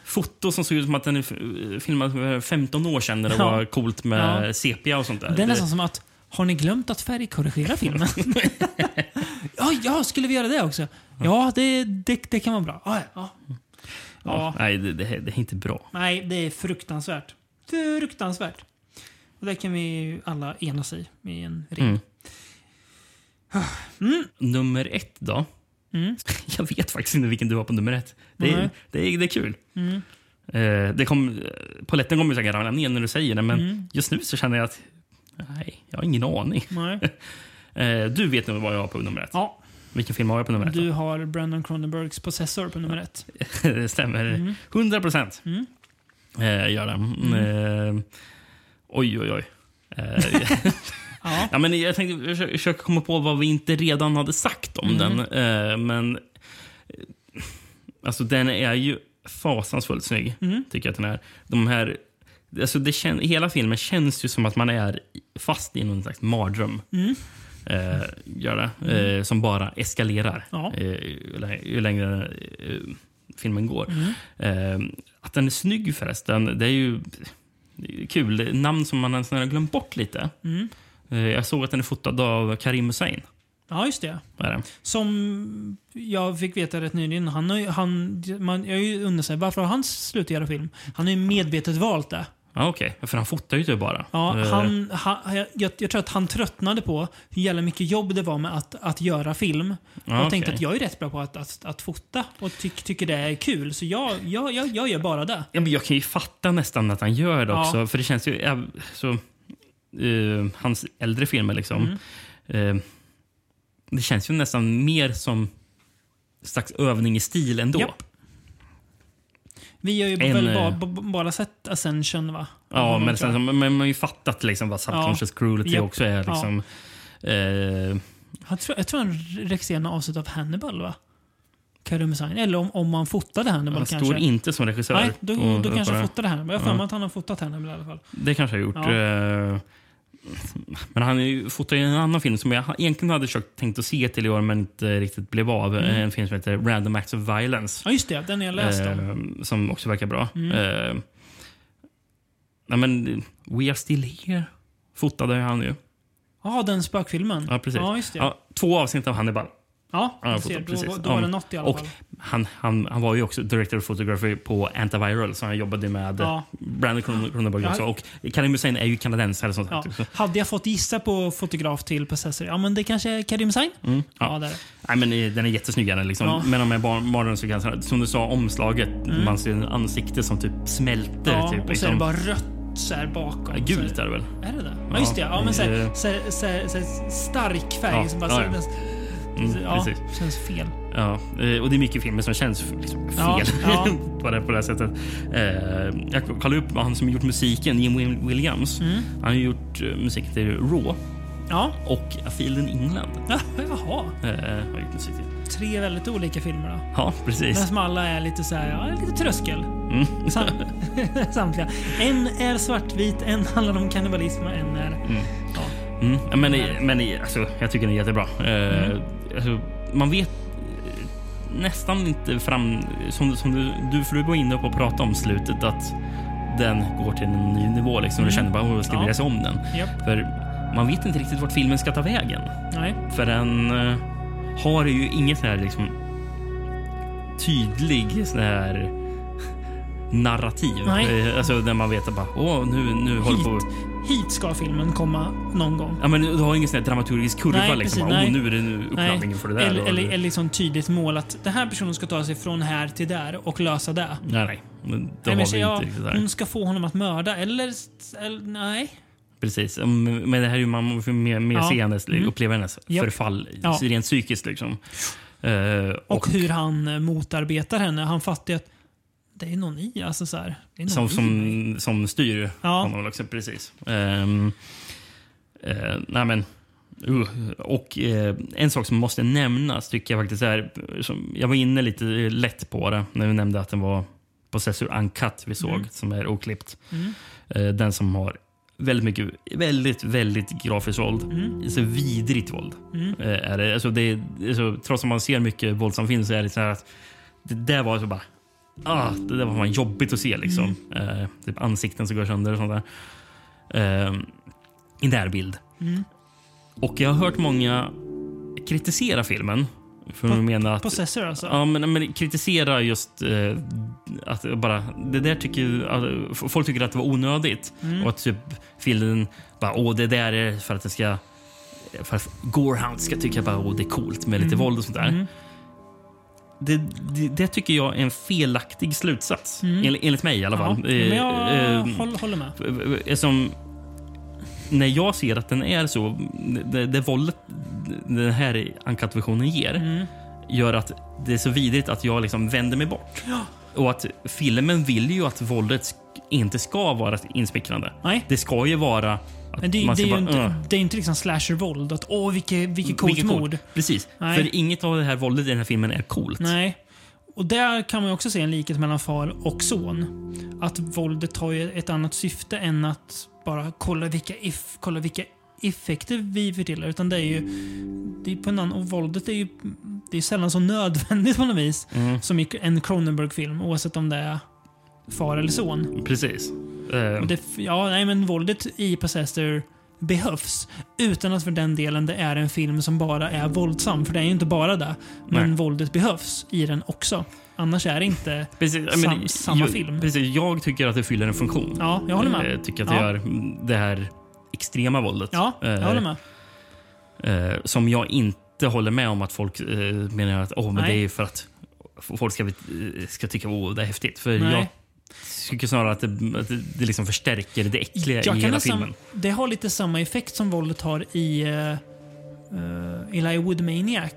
foto som såg ut som att den är f- filmad för 15 år sedan när det Ja. var coolt med sepia och sånt där. Det är nästan som att, har ni glömt att färgkorrigera filmen? ja, ja, skulle vi göra det också? Ja, det, det, det kan vara bra. Ja, ja. ja. ja. Nej, det, det, det är inte bra. Nej, det är fruktansvärt. Fruktansvärt. Och det kan vi alla enas i, i en ring. Mm. Nummer ett då? Mm. Jag vet faktiskt inte vilken du har på nummer ett. Det är, det är, det är kul. Mm. Eh, det kom, poletten kommer säkert ramla ner när du säger det, men Mm. just nu så känner jag att nej, jag har ingen aning. Nej. Eh, du vet nog vad jag har på nummer ett. Ja, Vilken film har jag på nummer ett? du har Brandon Cronenbergs Possessor på nummer ett. det stämmer. 100 procent. Mm. Eh, gör det. Eh, oj, oj, oj. Ja. ja, men jag tänkte försöka, komma på vad vi inte redan hade sagt om Mm. den. Eh, men alltså, den är ju fasansfullt snygg, Mm. tycker jag att den är. De här, alltså, det kän, hela filmen känns ju som att man är fast i någon slags mardröm. Mm. Eh, gör det. Eh, som bara eskalerar Ja. eh, ju lä- ju längre eh, filmen går. Mm. Eh, att den är snygg förresten, det är ju kul. Namn som man nästan har glömt bort lite. Mm. Eh, jag såg att den är fotad av Karim Hussein. Ja, just det. Det? Som jag fick veta rätt nyligen. Han han, man, jag sig, varför har han slutat göra film? Han har ju medvetet valt det. Ja, okej. För han fotar ju typ bara. Ja, Eh, han, han, jag, jag, tror att han tröttnade på hur jävla mycket jobb det var med att, att göra film. Ja, och tänkte okej. att jag är rätt bra på att, att, att fota och tyck, tycker det är kul. Så jag, jag, jag, jag gör bara det. Ja, men jag kan ju fatta nästan att han gör det Ja. också. För det känns ju... ja, Så, eh, hans äldre filmer liksom. Mm. eh, det känns ju nästan mer som slags övning i stil ändå. Japp. Vi har ju En, väl eh, bara, bara sett Ascension va? Ja, men, sen, men man har ju fattat liksom vad subconscious cruelty Japp. också är. Liksom, eh, Jag tror, jag tror han regisserade något avsnitt av Hannibal va? Eller om, om man fotade Hannibal han kanske. står inte som regissör. Nej, då, på- då kanske han fotade Hannibal. Jag har för Ja. mig att han har fotat Hannibal i alla fall. Det kanske jag har gjort. Ja. Eh, Men han är ju- en annan film som jag egentligen hade försökt tänkt att se till i år men inte riktigt blev av. Mm. En film som heter Random Acts of Violence. Ja, just det. Den jag läst om. Mm. eh, som också verkar bra. Eh, nej, men We Are Still Here fotade han ju. Ja, den spökfilmen. Ja, precis. Det. Ja, två avsnitt av Hannibal. Ja, Ja, foto, ser. Då, precis. då var det något i alla Och fall. han, han, han var ju också director of photography på Antiviral som han jobbade med Ja. Brandon Cron- Cronenberg också. Och Karim Hussein är ju kanadensare. Sånt Ja. Hade jag fått gissa på fotograf till Possessor, ja men det kanske är Karim Hussein? Mm, Ja, ja. Nej, men den är jättesnygg. den, Liksom. Ja. Med de här barn- mardrömssekvenserna. Som du sa, omslaget. Man ser en ansikte som typ smälter. Mm. Ja, typ, och så är det liksom. bara rött så här bakom. Ja, Gult är det väl? Är det det? Ja, just det. Ja, men så här, så här, så här, så här stark färg som bara så, Mm, ja, precis. känns fel. Ja, eh, och det är mycket filmer som känns liksom Ja, fel ja. på, det, på det här sättet. Eh, jag kollade upp han som gjort musiken, Jim Wil- Williams. Mm. Han har gjort uh, musik till Raw Ja, och A Field in England. ja jaha. Eh, har gjort musik till. Tre väldigt olika filmer då. Ja, precis. Men som alla är lite så här, ja, lite tröskel. Mm. Sam samtliga. En är svartvit, en handlar om kannibalism och en är... Ja. Mm. ja, Men, men alltså, jag tycker den är jättebra. Eh, Mm. Alltså, man vet eh, nästan inte fram... Som, som du, du, för du var inne på att prata om slutet att den går till en ny nivå. Liksom, och Du känner bara, åh, ska vi Mm. Ja. läsa om den? Japp. För man vet inte riktigt vart filmen ska ta vägen. Nej. För den eh, har ju inget sån här liksom tydlig sån här narrativ. Nej. Eh, Alltså där man vet att bara, åh, nu, nu håller på... hit ska filmen komma någon gång. Ja, men du har ingen sån dramaturgisk kurva. Nej, liksom. precis, nej. nu är det nu uppladdningen för det där. Eller, och- eller, eller liksom tydligt mål att den här personen ska ta sig från här till där och lösa det. Nej, nej. Men Det Nej, har men vi så inte riktigt där. hon ska få honom att mörda, eller... eller nej. Precis. Mm, Men det här är ju man får mer, mer Ja. se hennes, Mm. uppleva hennes Japp. förfall Ja. rent psykiskt. Liksom. Eh, Och, hur han eh, motarbetar henne. Han fattar ju att det är någon i. Alltså så här, det är någon som, i som, som styr Ja. honom. Också, precis. Ehm, eh, nej men, uh, och eh, en sak som måste nämnas tycker jag faktiskt är... Som, jag var inne lite lätt på det när vi nämnde att den var Possessor Uncut vi såg, Mm. som är oklippt. Eh, den som har väldigt mycket, väldigt, väldigt grafiskt våld. Mm. Så vidrigt våld. Eh, är det, alltså det, alltså, trots att man ser mycket våldsam film så är det så här att det där var så bara ah, det där var fan jobbigt att se. Liksom. Eh, typ ansikten som går sönder och sånt där. Eh, I närbild. Och jag har hört många kritisera filmen. För På- att mena att Possessor alltså? Ja, men, men kritisera just eh, att bara... Det där tycker att, folk tycker att det var onödigt. Mm. Och att typ filmen bara, åh, det där är för att det ska... För att Gorehound ska tycka bara, åh, det är coolt med lite Mm. våld och sånt där. Det, det, det tycker jag är en felaktig slutsats. Enligt, enligt mig i alla fall. Mm. Ja, men jag Eh, eh, håller, håller med. Eftersom när jag ser att den är så, det, det våldet den här uncut-versionen ger Mm. gör att det är så vidrigt att jag liksom vänder mig bort. Och att filmen vill ju att våldet inte ska vara insmickrande. Nej. Det ska ju vara Men det, det, är ju bara, inte, "Ugh." det är inte liksom slasher-våld. Att åh, vilket, vilket coolt Vilket mord. Precis. Nej. För inget av det här våldet i den här filmen är coolt. Nej. Och där kan man också se en likhet mellan far och son. Att våldet har ju ett annat syfte än att bara kolla vilka, if, kolla vilka effekter vi fördelar. Utan det är ju... Det är på en annan, och våldet är ju det är sällan så nödvändigt på något vis. Mm. Som i en Cronenberg-film. Oavsett om det är far eller son. Precis. Eh, Och det, ja, nej, men våldet i Possessor behövs. Utan att för den delen det är en film som bara är våldsam. För det är ju inte bara det. Men Nej. våldet behövs i den också. Annars är det inte... Precis, Sam- samma jag, film. Precis, jag tycker att det fyller en funktion. Ja, jag håller med. Jag tycker att det Ja. gör det här extrema våldet. Ja, jag eh, håller med. eh, som jag inte håller med om att folk eh, menar att oh, men Nej. det är för att folk ska, eh, ska tycka att oh, det är häftigt. För Nej. jag tycker snarare att det, att det, liksom förstärker det äckliga Jag i hela nästan, filmen. det har lite samma effekt som våldet har i uh, Eli Wood Maniac.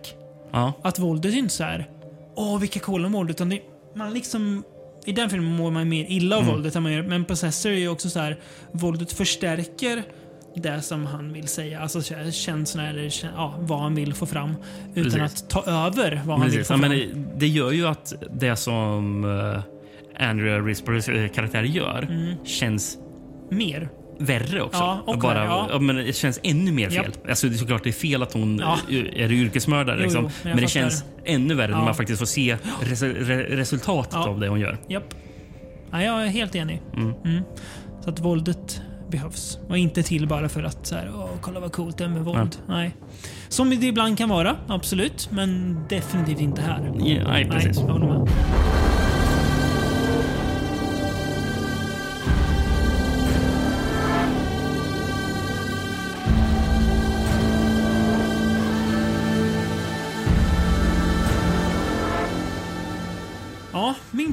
Ja, Att våldet är inte så här. Åh, vilka coola mord. Utan det, man liksom... I den filmen mår man mer illa av Mm. våldet än man gör. Men Possessor är ju också så här. Våldet förstärker det som han vill säga. Alltså kä- känslorna eller ja, vad han vill få fram. Utan Precis. att ta över vad han vill precis. få Ja, fram. men det, det gör ju att det som Andrea Riseboroughs eh, karaktär gör känns Mer. värre också. Ja, och Bara, ja. ja, men det känns ännu mer fel. Japp. Alltså, det är såklart det är fel att hon eh, är yrkesmördare. Jo, Liksom. jo, jag men det känns ännu värre när man faktiskt får se resu- re- resultatet av det hon gör. Japp. Ja, jag är helt enig. Mm. Mm. Så att våldet behövs. Och inte till bara för att så här, Åh, kolla vad coolt det är med våld. Nej. Som det ibland kan vara, absolut. Men definitivt inte här. Ja, nej, precis. Nej, jag håller med.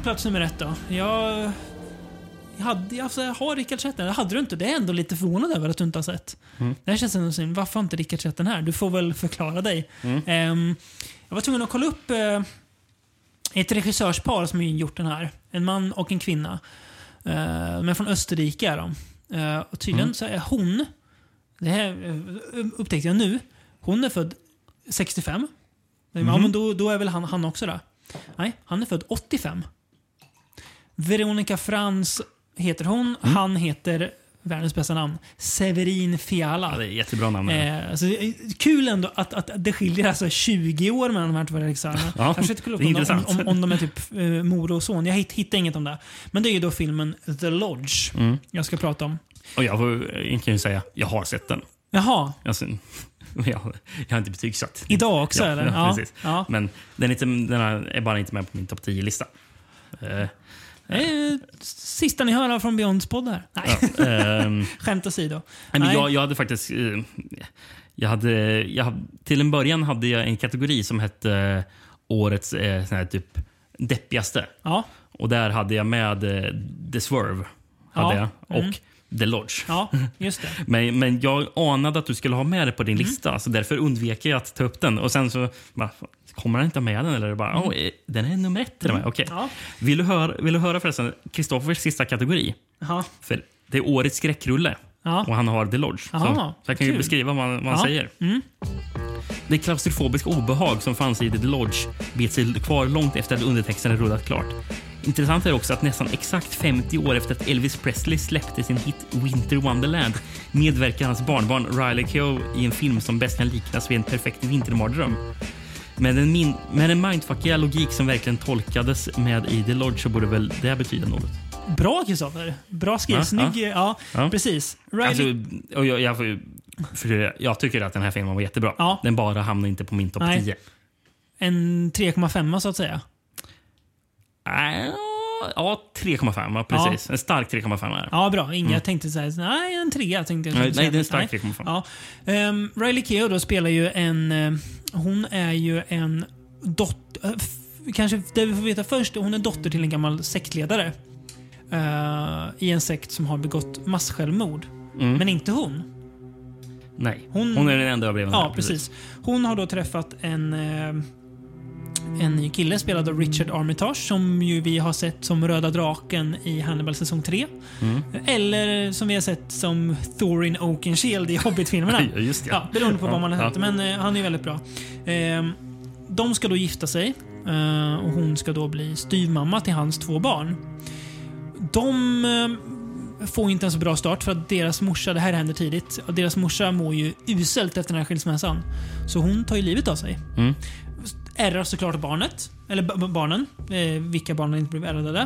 Plats nummer ett då. Jag... Jag, hade, jag har Rickard sett den. Det hade du inte. Det är ändå lite förvånad över att du inte har sett. Det här känns ändå synd. Varför har inte Rickard sett den här? Du får väl förklara dig. Ehm, jag var tvungen att kolla upp eh, ett regissörspar som har gjort den här. En man och en kvinna. Uh, de är från Österrike. Är de. Eh, och tydligen så är hon, det här eh, upptäckte jag nu, hon är född 65. Ja, men då, då är väl han, han också där. Nej, han är född 85. Veronica Frans heter hon. Han heter, världens bästa namn, Severin Fiala. Ja, det är jättebra namn. Eh, så kul ändå att, att det skiljer alltså 20 år mellan de här två regissörerna. Ja, kolla upp är om, de- om, om, de är typ eh, mor och son. Jag hitt, hittade inget om det. Men det är ju då filmen The Lodge Mm. jag ska prata om. Och jag, jag kan ju säga jag har sett den. Jaha, Alltså, jag, jag har inte betygsatt. idag också ja, eller? Ja, precis. ja. Men den är, inte, den är bara inte med på min topp 10-lista. Eh, Eh, sista ni hör från Beyonds podd här. Nej, ja, ehm, skämt åsido. Nej, men jag, jag hade faktiskt... eh, Jag hade, jag, hade- till en början hade jag en kategori som hette eh, årets eh, sån här typ deppigaste. Ja, Och där hade jag med eh, The Swerve. Hade Ja, jag, och mm. The Lodge. ja, just det. Men, men jag anade att du skulle ha med det på din Mm. lista, så därför undvek jag att ta upp den. Och sen så bara, kommer han inte med den? Eller bara, "Åh, eh, den är nummer ett till och med. Mm. Ja. Vill, du höra, vill du höra förresten Kristoffers sista kategori? Jaha. För det är årets skräckrulle. Ja. Och han har The Lodge. Aha, så, så jag kan ju beskriva vad, vad han säger. Det klaustrofobiska obehag som fanns i The Lodge bet sig kvar långt efter att undertexten rullat klart. Intressant är också att nästan exakt 50 år efter att Elvis Presley släppte sin hit Winter Wonderland medverkar hans barnbarn Riley Keough i en film som bäst kan liknas vid en perfekt vintermardröm. Med en, min, med en mindfuckiga logik som verkligen tolkades med i The Lodge så borde väl det betyda något. Bra Kristoffer. Bra skrivet. Ja, Snygg. Ja, ja. Ja. precis. Riley, Alltså, och jag, jag, får för jag tycker att den här filmen var jättebra. Ja. Den bara hamnar inte på min topp Nej. 10. en 3,5 så att säga. Äh, Ja, 3,5. Ja, precis. En stark 3,5 är det. Ja, bra. Inga jag tänkte säga nej, en trea. Tänkte jag Mm. Nej, nej, det är en stark Nej. 3,5. Ja. Um, Riley Keough då spelar ju en... eh, hon är ju en dotter... kanske det vi får veta först, hon är dotter till en gammal sektledare. eh, I en sekt som har begått massjälvmord. Mm. Men inte hon. Nej. Hon- Hon, är den enda överlevande. Ja, precis. Hon har då träffat en, eh, en ny kille spelad av Richard Armitage som ju vi har sett som Röda Draken i Hannibal säsong 3. Mm. Eller som vi har sett som Thorin Oakenshield i Hobbit-filmerna. Just det. Ja, beroende på vad man har sett. Men eh, han är väldigt bra. Eh, de ska då gifta sig eh, och hon ska då bli styvmamma till hans två barn. De eh, får inte en så bra start för att deras morsa, det här händer tidigt, och deras morsa mår ju uselt efter den här skilsmässan. Så hon tar ju livet av sig. Mm. Ärrar såklart barnet. Eller barnen. Eh, vilka barnen inte blev ärrade.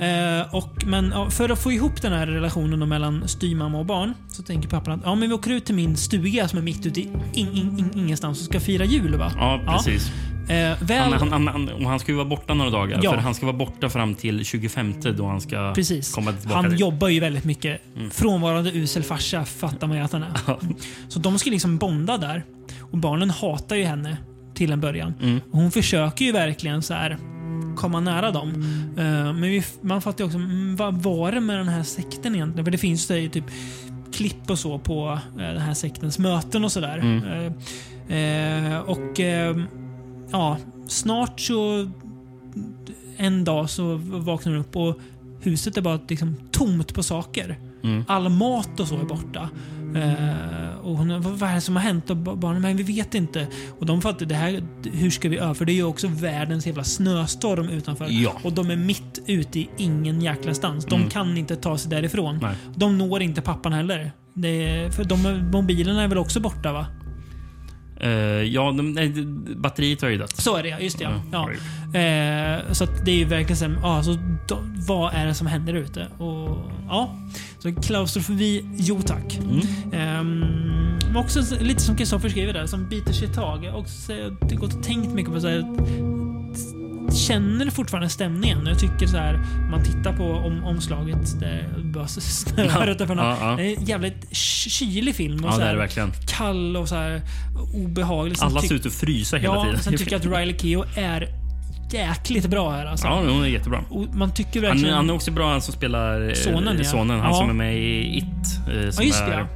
Eh, och, men ja, för att få ihop den här relationen mellan styvmamma och barn så tänker pappan att ja, men vi åker ut till min stuga som är mitt ute i in, in, in, ingenstans och ska fira jul. Va? Ja, precis. Eh, väl, Han, han, han, han, ska ju vara borta några dagar. Ja. För Han ska vara borta fram till 25 då han ska Precis. komma tillbaka. Han dit. jobbar ju väldigt mycket. Frånvarande usel farsa fattar man ju att han är. Så de ska liksom bonda där. Och barnen hatar ju henne till en början. Mm. Hon försöker ju verkligen så här komma nära dem. Eh, men vi, man fattar ju också, mm, vad var det med den här sekten egentligen? För det finns ju typ klipp och så på eh, den här sektens möten och sådär. Mm. Eh, och ja, snart så en dag så vaknar hon upp och huset är bara liksom tomt på saker. Mm. All mat och så är borta. Eh, och hon, vad, vad är det som har hänt? Och ba- barnen, men vi vet inte. Och de fattar, det här, hur ska vi över? För det är ju också världens jävla snöstorm utanför. Ja. Och de är mitt ute i ingen jäkla stans. De kan inte ta sig därifrån. Nej. De når inte pappan heller. Det för de, mobilerna är väl också borta va? Eh, ja, de, nej, batteriet har ju dött. Så är det just det. Ja. Ja. Eh, så det är ju verkligen så, då, vad är det som händer ute? Och, ja, så klaustrofobi, jo tack. Mm. Men också så- lite som Kristoffer skriver där, som biter sig tag. Jag har här, gått och tänkt mycket på så här, Känner fortfarande stämningen. Jag tycker så här, man tittar på om, omslaget, det bara snöar utanför. ja, ja. Det är en jävligt kylig film. Och Ja, så det är här, det verkligen. Kall och så här obehaglig. Sen Alla ser ut att frysa hela Ja, tiden. sen tycker jag att Riley Keough är jäkligt bra här alltså. Ja, hon är jättebra. Och man tycker Han, verkligen... han är också bra, han som spelar eh, Sonen, ja. sonen. Han Ja. som är med i It. eh, ja, som just det är, ja.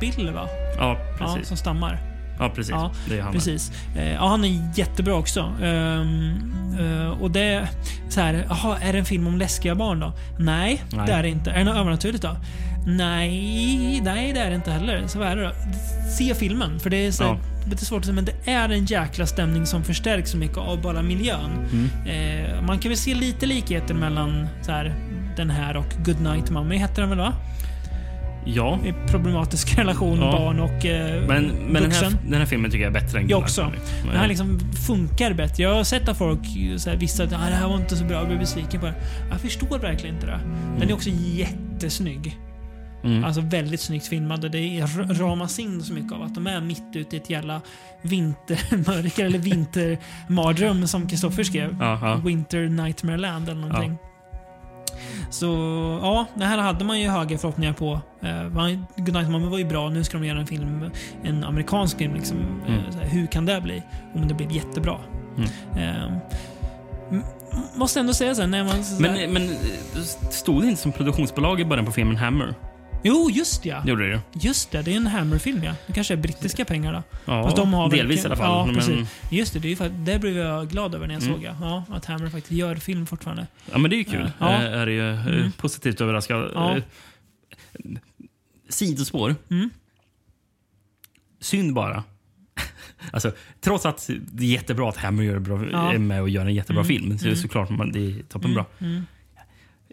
Bill va? Ja, Ja, precis. som stammar. Ja, precis. Ja, det är han. Precis. Eh, Ja, han är jättebra också. Eh, och det så här, jaha, är det en film om läskiga barn då? Nej, Nej. det är det inte. Är det något övernaturligt då? Nej, nej det är det inte heller. Så vad är det då? Se filmen, för det är så Ja. Lite svårt att säga, men det är en jäkla stämning som förstärks så mycket av bara miljön. Mm. Eh, man kan väl se lite likheter mellan så här, den här och Goodnight Mommy hette den väl va? Ja, I problematisk relation, Ja. barn och eh, men, men den, här, den här filmen tycker jag är bättre än Jag också. Mommy. Den här liksom funkar bättre. Jag har sett att folk så här, vissa att ah, det här var inte så bra, jag blev besviken på det. Jag förstår verkligen inte det. Den är också jättesnygg. Mm. Alltså väldigt snyggt filmad. Det ramas in så mycket av att de är mitt ute i ett jävla vintermörker eller vintermardröm som Kristoffer skrev. Ja, ja. Winter Nightmare Land eller någonting. Så ja, det här hade man ju höga förhoppningar på. Uh, Goodnight Mommy var ju bra. Nu ska de göra en film, en amerikansk film. Liksom. Eh, Mm. så här, hur kan det bli? Om det blir jättebra. Mm. Eh, måste ändå säga sen när man... så Men, men eh, stod det inte som produktionsbolag i början på filmen Hammer? Jo, just ja. Gjorde det Just det, det är en Hammer-film ja. Det kanske är brittiska pengar då. Ja, Fast de har delvis i alla fall. Ja, men, precis. Just det, det, är fakt- det blev jag glad över när jag Mm. såg ja. ja. Att Hammer faktiskt gör film fortfarande. ja, men det är ju kul. Ja. Ja. är det ju eh, Mm. positivt överraskad. Ja. Eh, Sidospår. Mm. Synd bara. Alltså, trots att det är jättebra att Hammer gör bra, Ja. är med och gör en jättebra Mm. film, så Mm. såklart man, det är toppenbra. Mm.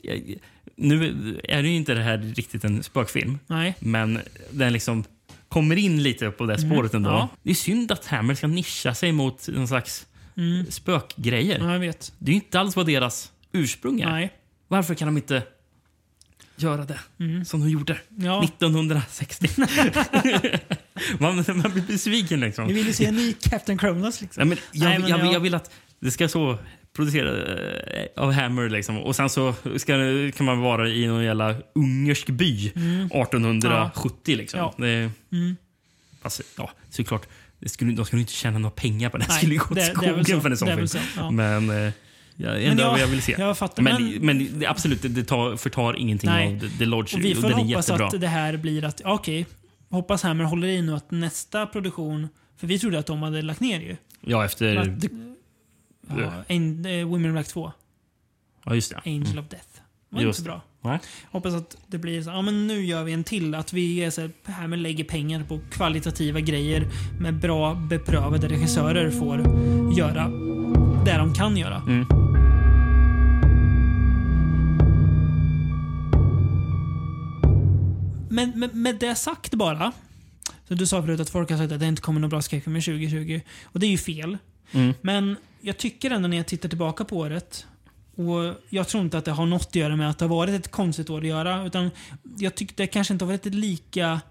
Jag- Nu är det ju inte det här riktigt en spökfilm, Nej. men den liksom kommer in lite på det spåret ändå. Mm. Ja. Det är synd att Hammer ska nischa sig mot någon slags spökgrejer. Ja, jag vet. Det är ju inte alls vad deras ursprung är. Nej. Varför kan de inte göra det som de gjorde Mm. Ja. 1960? man, man blir besviken liksom. Vi vill ju se en ny Captain Kronos. Liksom. Ja, men jag, Nej, men jag, ja. jag vill att det ska så producera eh, av Hammer liksom. Och sen så ska, det- kan man vara i någon jävla ungersk by 1870 liksom. Mm. Ja. Det, alltså, ja, såklart. Det skulle, de skulle inte tjäna några pengar på det. Det Nej, skulle gå det- till det skogen för en sån Det film. så, ja. Men eh, ja, ändå Men jag- jag vill se. jag fattar, men, men- men, det, absolut, det, det tar, förtar ingenting Nej. av The, The Lodge. Och vi får den är hoppas att det här blir att, okej, hoppas Hammer håller i nu att nästa produktion, för vi trodde att de hade lagt ner ju. Ja, efter... Att, ja, en, eh, Women in Black 2, Ja, just det. Angel Mm. of Death. Det var inte så bra. Nej. Hoppas att det blir så, ja men nu gör vi en till. Att vi är så här, Hammer lägger pengar på kvalitativa grejer med bra beprövade regissörer får göra det de kan göra. Mm. Men med, med det sagt bara. Så du sa förut att folk har sagt att det inte kommer några bra skräckfilmer 2020. Och det är ju fel. Mm. Men jag tycker ändå när jag tittar tillbaka på året. Och Jag tror inte att det har något att göra med att det har varit ett konstigt år att göra. Utan jag tycker det kanske inte har varit ett lika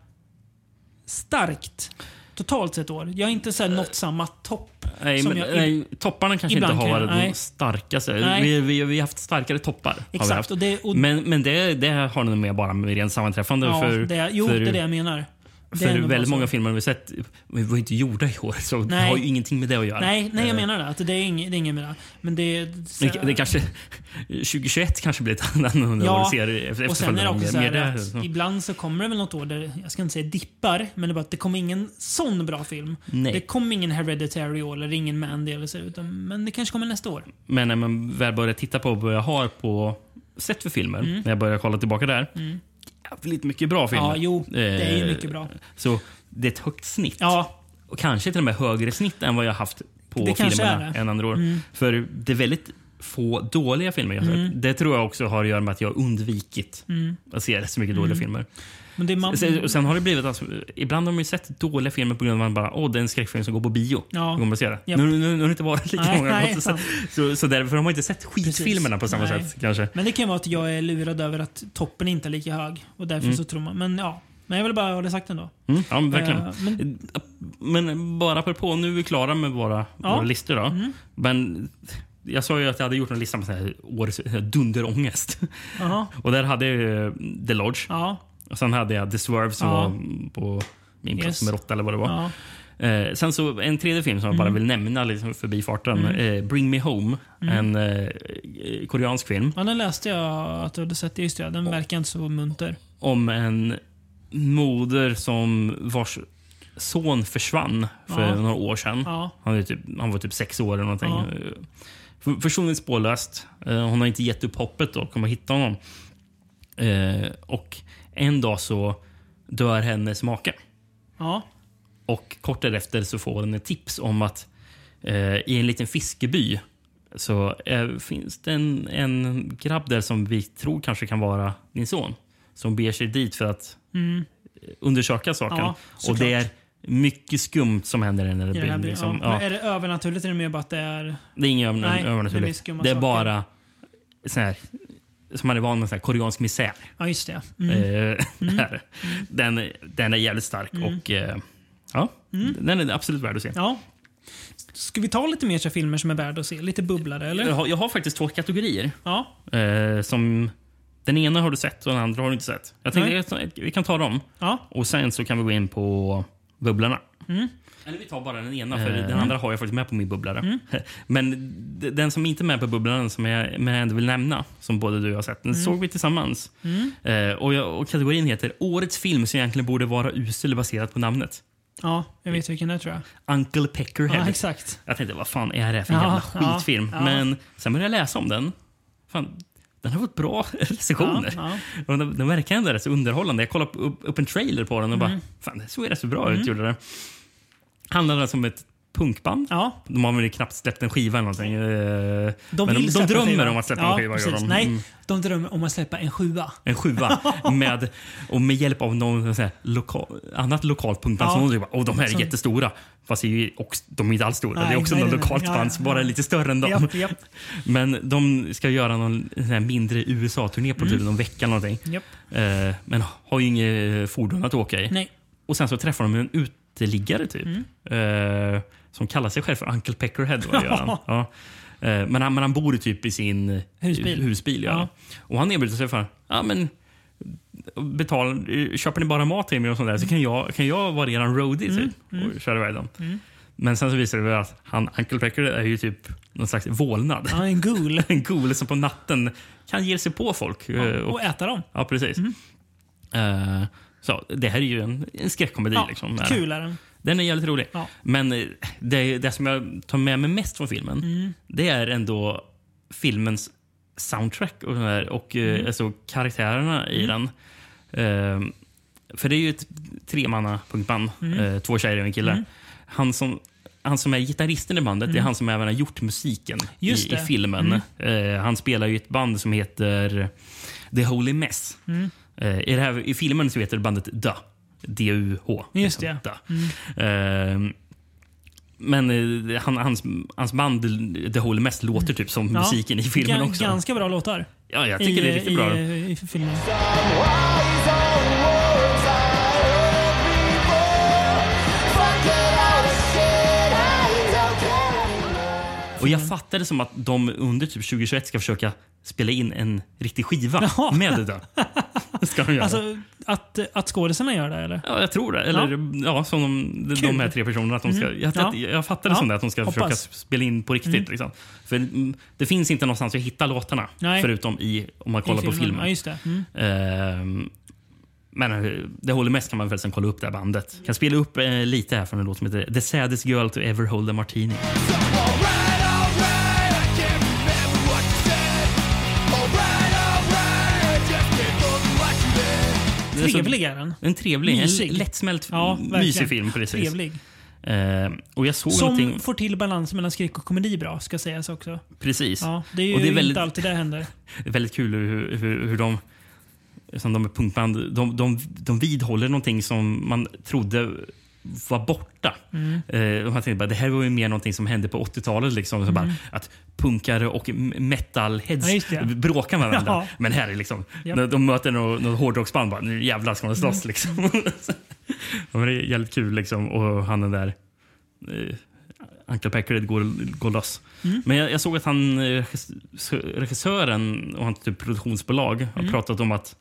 starkt totalt sett år. Jag har inte så här nått samma topp. Nej, som men, jag- nej, topparna kanske inte har varit de starkaste. Nej. Vi, vi, vi har haft starkare toppar. Exakt. Och det, och, Men, men det, det har nog med bara med rent sammanträffande. ja, för, det, jo, för, det är det jag menar. Det för väldigt många filmer vi sett vi var inte gjorda i år. Så det Nej. har ju ingenting med det att göra. Nej, nej, jag Eh, menar det. Att det är inget, det är inget med det. Men det, så, Det, det kanske, 2021 kanske blir ett annorlunda Ja, år. Ser Och sen är det också så här det, att så. ibland så kommer det väl något år där, jag ska inte säga dippar, men det bara att det kommer ingen sån bra film. Nej. Det kommer ingen Hereditary år, eller ingen Mandy eller så, utan, men det kanske kommer nästa år. Men när man väl börjar titta på vad jag har på sett för filmer, Mm. när jag börjar kolla tillbaka där. Jävligt mycket bra filmer. Ja, jo, det är ju Eh, mycket bra. Så det är ett högt snitt. Ja, Och kanske till och med högre snitt än vad jag haft på Det filmerna än andra år. För det är väldigt få dåliga filmer jag sett. Det tror jag också har att göra med att jag undvikit att se så mycket dåliga filmer. Men det man... Sen, sen har det blivit alltså, ibland har man ju sett dåliga filmer på grund av att man bara, åh, det är en skräckfilm som går på bio. Ja. Går man ser det. Japp. Nu, nu, nu har det inte varit lika Nej, många nej. Så, så, så därför har man inte sett skitfilmerna på samma Nej. sätt kanske. Men det kan vara att jag är lurad över att toppen inte är lika hög. Och därför så tror man... Men ja. Men jag vill bara ha det sagt ändå. Mm, ja, men verkligen. Eh, men- Men bara apropå, nu är vi klara med våra, Ja. våra listor. Då. Men jag sa ju att jag hade gjort en lista med så här årets dunderångest. Jaha. Och där hade jag ju The Lodge. Ja. Och sen hade jag The Swerve som Ja. var på min plats Yes. med råtta eller vad det var. ja. Eh, sen så en tredje film som jag bara Mm. vill nämna liksom förbi farten. Eh, Bring Me Home. En eh, koreansk film ja, den läste jag att du hade sett. Just det, den verkar inte så munter. om en moder som vars son försvann för Ja. några år sedan. Ja. Han, är typ, han var typ sex år eller någonting. Ja. För- Försvunnit spårlöst. Eh, Hon har inte gett upp hoppet då, kommer hitta honom. Eh, och en dag så dör hennes make. Ja. Och kort därefter så får hon ett tips om att eh, i en liten fiskeby så eh, finns det en, en grabb där som vi tror kanske kan vara din son. Som beger sig dit för att Mm. eh, undersöka saken. Ja, och det är mycket skumt som händer i den här byn. Liksom. ja. Är det övernaturligt eller mer bara att det är... Det är inget det övernaturligt. skumma Det är bara så här, som man är van med, så här, koreansk misär. Ja, just det. Mm. Eh, där. Den, den är jävligt stark och eh, ja, den är absolut värd att se. Ja. Ska vi ta lite mer så filmer som är värda att se? Lite bubblare, eller? Jag har, jag har faktiskt två kategorier. Ja. Eh, som Den ena har du sett och den andra har du inte sett. Jag tänkte att vi kan ta dem Ja. och sen så kan vi gå in på bubblorna. Eller vi tar bara den ena, för den andra har jag faktiskt med på min bubblare. Men d- den som inte är med på bubblan, som jag, men jag ändå vill nämna, som både du och jag har sett, den såg vi tillsammans. Eh, och, jag, och kategorin heter Årets film som egentligen borde vara usel baserat på namnet. Ja, jag vet vilken det är tror jag. Uncle Peckerhead. Ja, exakt. Jag tänkte, vad fan är det här för Ja, jävla ja, skitfilm? ja. Men sen började jag läsa om den. Fan, den har fått bra recensioner. Ja, Och den, den verkar ändå rätt så underhållande. Jag kollade upp, upp en trailer på den och Mm. bara, fan det såg rätt så bra ut. Gjorde det. Handlar alltså om ett punkband. Ja, De har väl knappt släppt en skiva eller någonting. Eh, de men de, de drömmer om att släppa ja, en skiva. Precis. de. Nej, Mm. de drömmer om att släppa en sjua. En sjua. med, och med hjälp av någon så här, lokal, annat lokalt punkband Ja. som de oh, de här är Som- jättestora. Fast är ju också, de är inte alls stora. Nej, det är också nej, något lokalt Ja, band ja, som bara ja. lite större än dem. Japp, japp, Men de ska göra någon mindre USA-turné på typ någon vecka. Någonting. japp. Eh, men har ju inget fordon att åka i. Nej. Och sen så träffar de en uteliggare typ. Mm. Eh, som kallar sig själv för Uncle Peckerhead. Vad han? Ja. Eh, men, han, men han bor typ i sin Husbil. husbil ja. Ja. Och han erbjuder sig för ja, men, betal, köper ni bara mat till mig och sånt där så kan jag, kan jag vara er roadie Mm. typ, och köra iväg dem. Men sen så visar det sig att han, Uncle Pecker är ju typ någon slags vålnad. Är en ghoul. En gol som på natten kan ge sig på folk. eh, och, Och äta dem. ja, precis. Eh, så det här är ju en, en skräckkomedi. Ja, liksom, kul är den. Den är jävligt rolig. Ja. Men eh, det, det som jag tar med mig mest från filmen Mm. det är ändå filmens soundtrack och, sådär, och mm. alltså, karaktärerna i den. Eh, för det är ju ett tremanna punkband. Eh, två tjejer och en kille. Han, som, han som är gitarristen i bandet det är han som även har gjort musiken i, Just i filmen. Eh, han spelar ju ett band som heter The Holy Mess. Eh, i, det här, I filmen så heter bandet DUH. D-U-H. Just det. DUH. Eh, men eh, han, hans, hans band The Holy Mess låter typ som Ja. musiken i filmen också. Ganska bra låtar. Ja, jag tycker det är riktigt i, bra. I, i filmen. Och jag fattar det som att de under typ 2021 ska försöka spela in en riktig skiva Jaha. med det där. Ska de göra. Alltså, att, att skådisarna gör det, eller? ja, jag tror det. Eller ja, som de, de, Kul. Mm. här tre personerna. Att de ska, jag, Ja. jag fattar det Ja. som det, att de ska Hoppas. Mm. försöka spela in på riktigt. Liksom. För mm, det finns inte någonstans att hitta låtarna. Nej. Förutom i, om man I kollar på filmen. Ja. Mm. Ehm, men eh, det håller mest kan man förresten kolla upp det här bandet. Kan spela upp eh, lite här från en låt som heter The saddest girl to ever hold a martini. Det Trevlig är den. En trevlig, Mysig. en lättsmält, Ja, mysig film. Precis. Trevlig. Ehm, och jag såg Som någonting... får till balans mellan skräck och komedi bra, ska sägas också. Precis. Ja, det är ju Och det är väldigt- inte alltid det händer. Det är väldigt kul hur, hur, hur de, som de är punkband, de, de, de vidhåller någonting som man trodde var borta. Mm. Eh, och man tänkte bara, det här var ju mer någonting som hände på 80-talet. Liksom, så bara, att punkare och metalheads Mm. Ja, bråkar med varandra. Ja. Men här är liksom, Japp. när de möter något, något hårdrocksband, bara, nu jävlar ska de slåss. Mm. Liksom. ja, det är jävligt kul liksom. och han är där. Eh, Uncle Peckerhead går, går loss. Mm. Men jag, jag såg att han, eh, regissö- regissören och hans typ produktionsbolag har Mm. pratat om att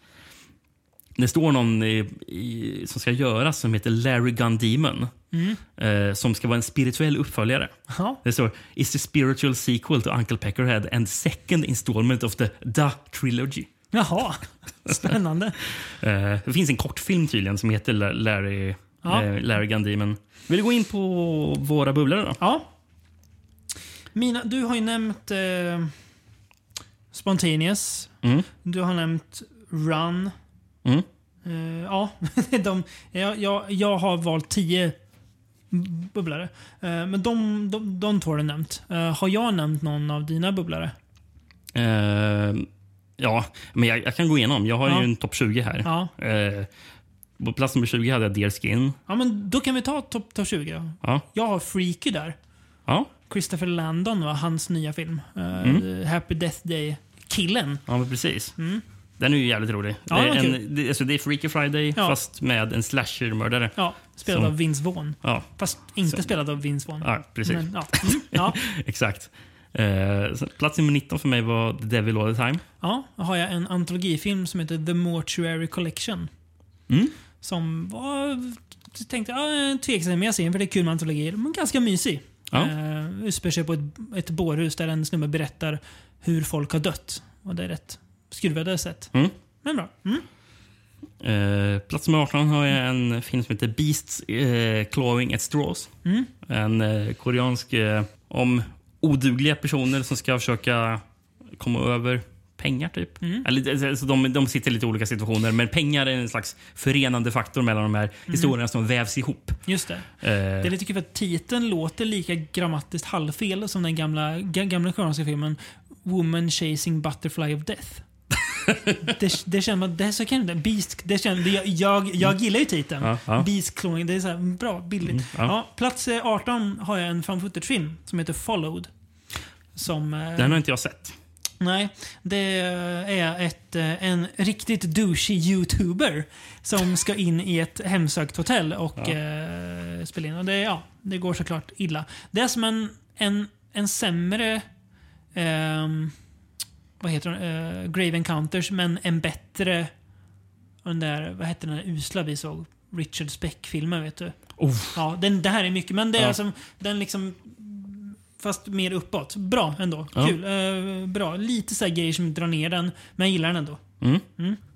det står någon i, i, som ska göras som heter Larry Gun Demon. Mm. Eh, som ska vara en spirituell uppföljare. Ja. Det står is the spiritual sequel to Uncle Peckerhead and second installment of the Da Trilogy. Jaha, spännande. Eh, det finns en kortfilm tydligen som heter La- Larry, Ja. eh, Larry Gun Demon. Vill du gå in på våra bubblor då? Ja. Mina, du har ju nämnt eh, Spontaneous. Mm. Du har nämnt Run. Mm. Eh, ja, de, jag, jag, jag har valt tio bubblare. Eh, men de, de, de två har du nämnt. Eh, har jag nämnt någon av dina bubblare? Ja, men jag, jag kan gå igenom. Jag har Ja. ju en topp 20 här. Ja. På plats nummer 20 hade jag Deer Skin. ja men då kan vi ta topp top 20. Ja. Jag har Freaky där. Ja, Christopher Landon var hans nya film. Mm. Happy Death Day-killen. ja precis. Den är ju jävligt rolig. Ja, det, är en, det, alltså det är Freaky Friday Ja. fast med en slasher-mördare. Ja, spelad Som- av Vince Vaughn. Ja, Fast inte Så- spelad av Vince Vaughn. ja precis. Men, ja. Mm, ja. Exakt. Eh, plats nummer 19 för mig var The Devil All The Time. ja, då har jag en antologifilm som heter The Mortuary Collection. Mm. Som var... Jag tänkte, ja, tveksam med jag ser den för det är kul med antologier. Men ganska mysig. Ja. Eh, utspelar sig på ett, ett bårhus där en snubbe berättar hur folk har dött. Och det är rätt skruvade sätt. Mm. Men bra. Mm. Eh, plats nummer 18 har jag en film som heter Beasts eh, Clawing at Straws. Mm. En eh, koreansk eh, om odugliga personer som ska försöka komma över pengar typ. Eller, alltså, de, de sitter i lite olika situationer, men pengar är en slags förenande faktor mellan de här historierna som vävs ihop. Just det. Eh, Det är lite kul för att titeln låter lika grammatiskt halvfel som den gamla, ga- gamla koreanska filmen Woman Chasing Butterfly of Death. Det, det känns som det är så kan det. Beast, det känns, jag, jag, jag gillar ju titeln. Ja, ja. Beast Cloning. Det är så här, bra, billigt. ja. ja. plats eh, 18 har jag en fan film som heter Followed. Som... eh, Den har inte jag sett. Nej, det är ett, eh, en riktigt douchey youtuber som ska in i ett hemsökt hotell och eh, spela in. Och det, ja, det går såklart illa. Det är som en, en, en sämre... ehm, vad heter den? Eh, Grave Encounters, men en bättre... Den där, vad hette den där usla vi såg? Richard Speck-filmen, vet du? Oh, Ja, den, det här är mycket, men det är Ja. som... Den liksom... Fast mer uppåt. Bra ändå. Ja. Kul. Eh, bra. Lite så grejer som drar ner den, men jag gillar den ändå.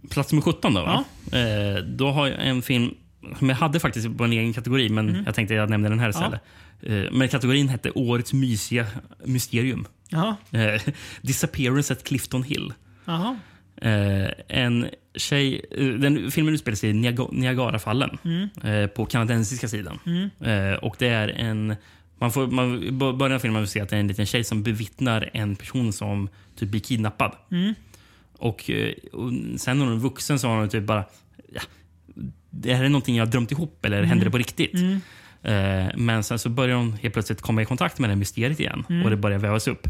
Plats nummer 17 då. Va? Eh, då har jag en film som jag hade faktiskt på en egen kategori, men Mm. jag tänkte jag nämnde den här istället. Eh, men kategorin hette Årets mysiga mysterium. Jaha. Eh, Disappearance at Clifton Hill. Jaha. Eh, en tjej, eh, den filmen utspelar sig i Niag- Niagarafallen Mm. eh, på kanadensiska sidan. Eh, och det är en... Man får, man, början av filmen får se att det är en liten tjej som bevittnar en person som typ blir kidnappad. Mm. Och, eh, och sen när hon är vuxen så har hon typ bara... Ja, det här är någonting jag har drömt ihop eller händer det på riktigt? Eh, men sen så börjar hon helt plötsligt komma i kontakt med det mysteriet igen och det börjar vävas upp.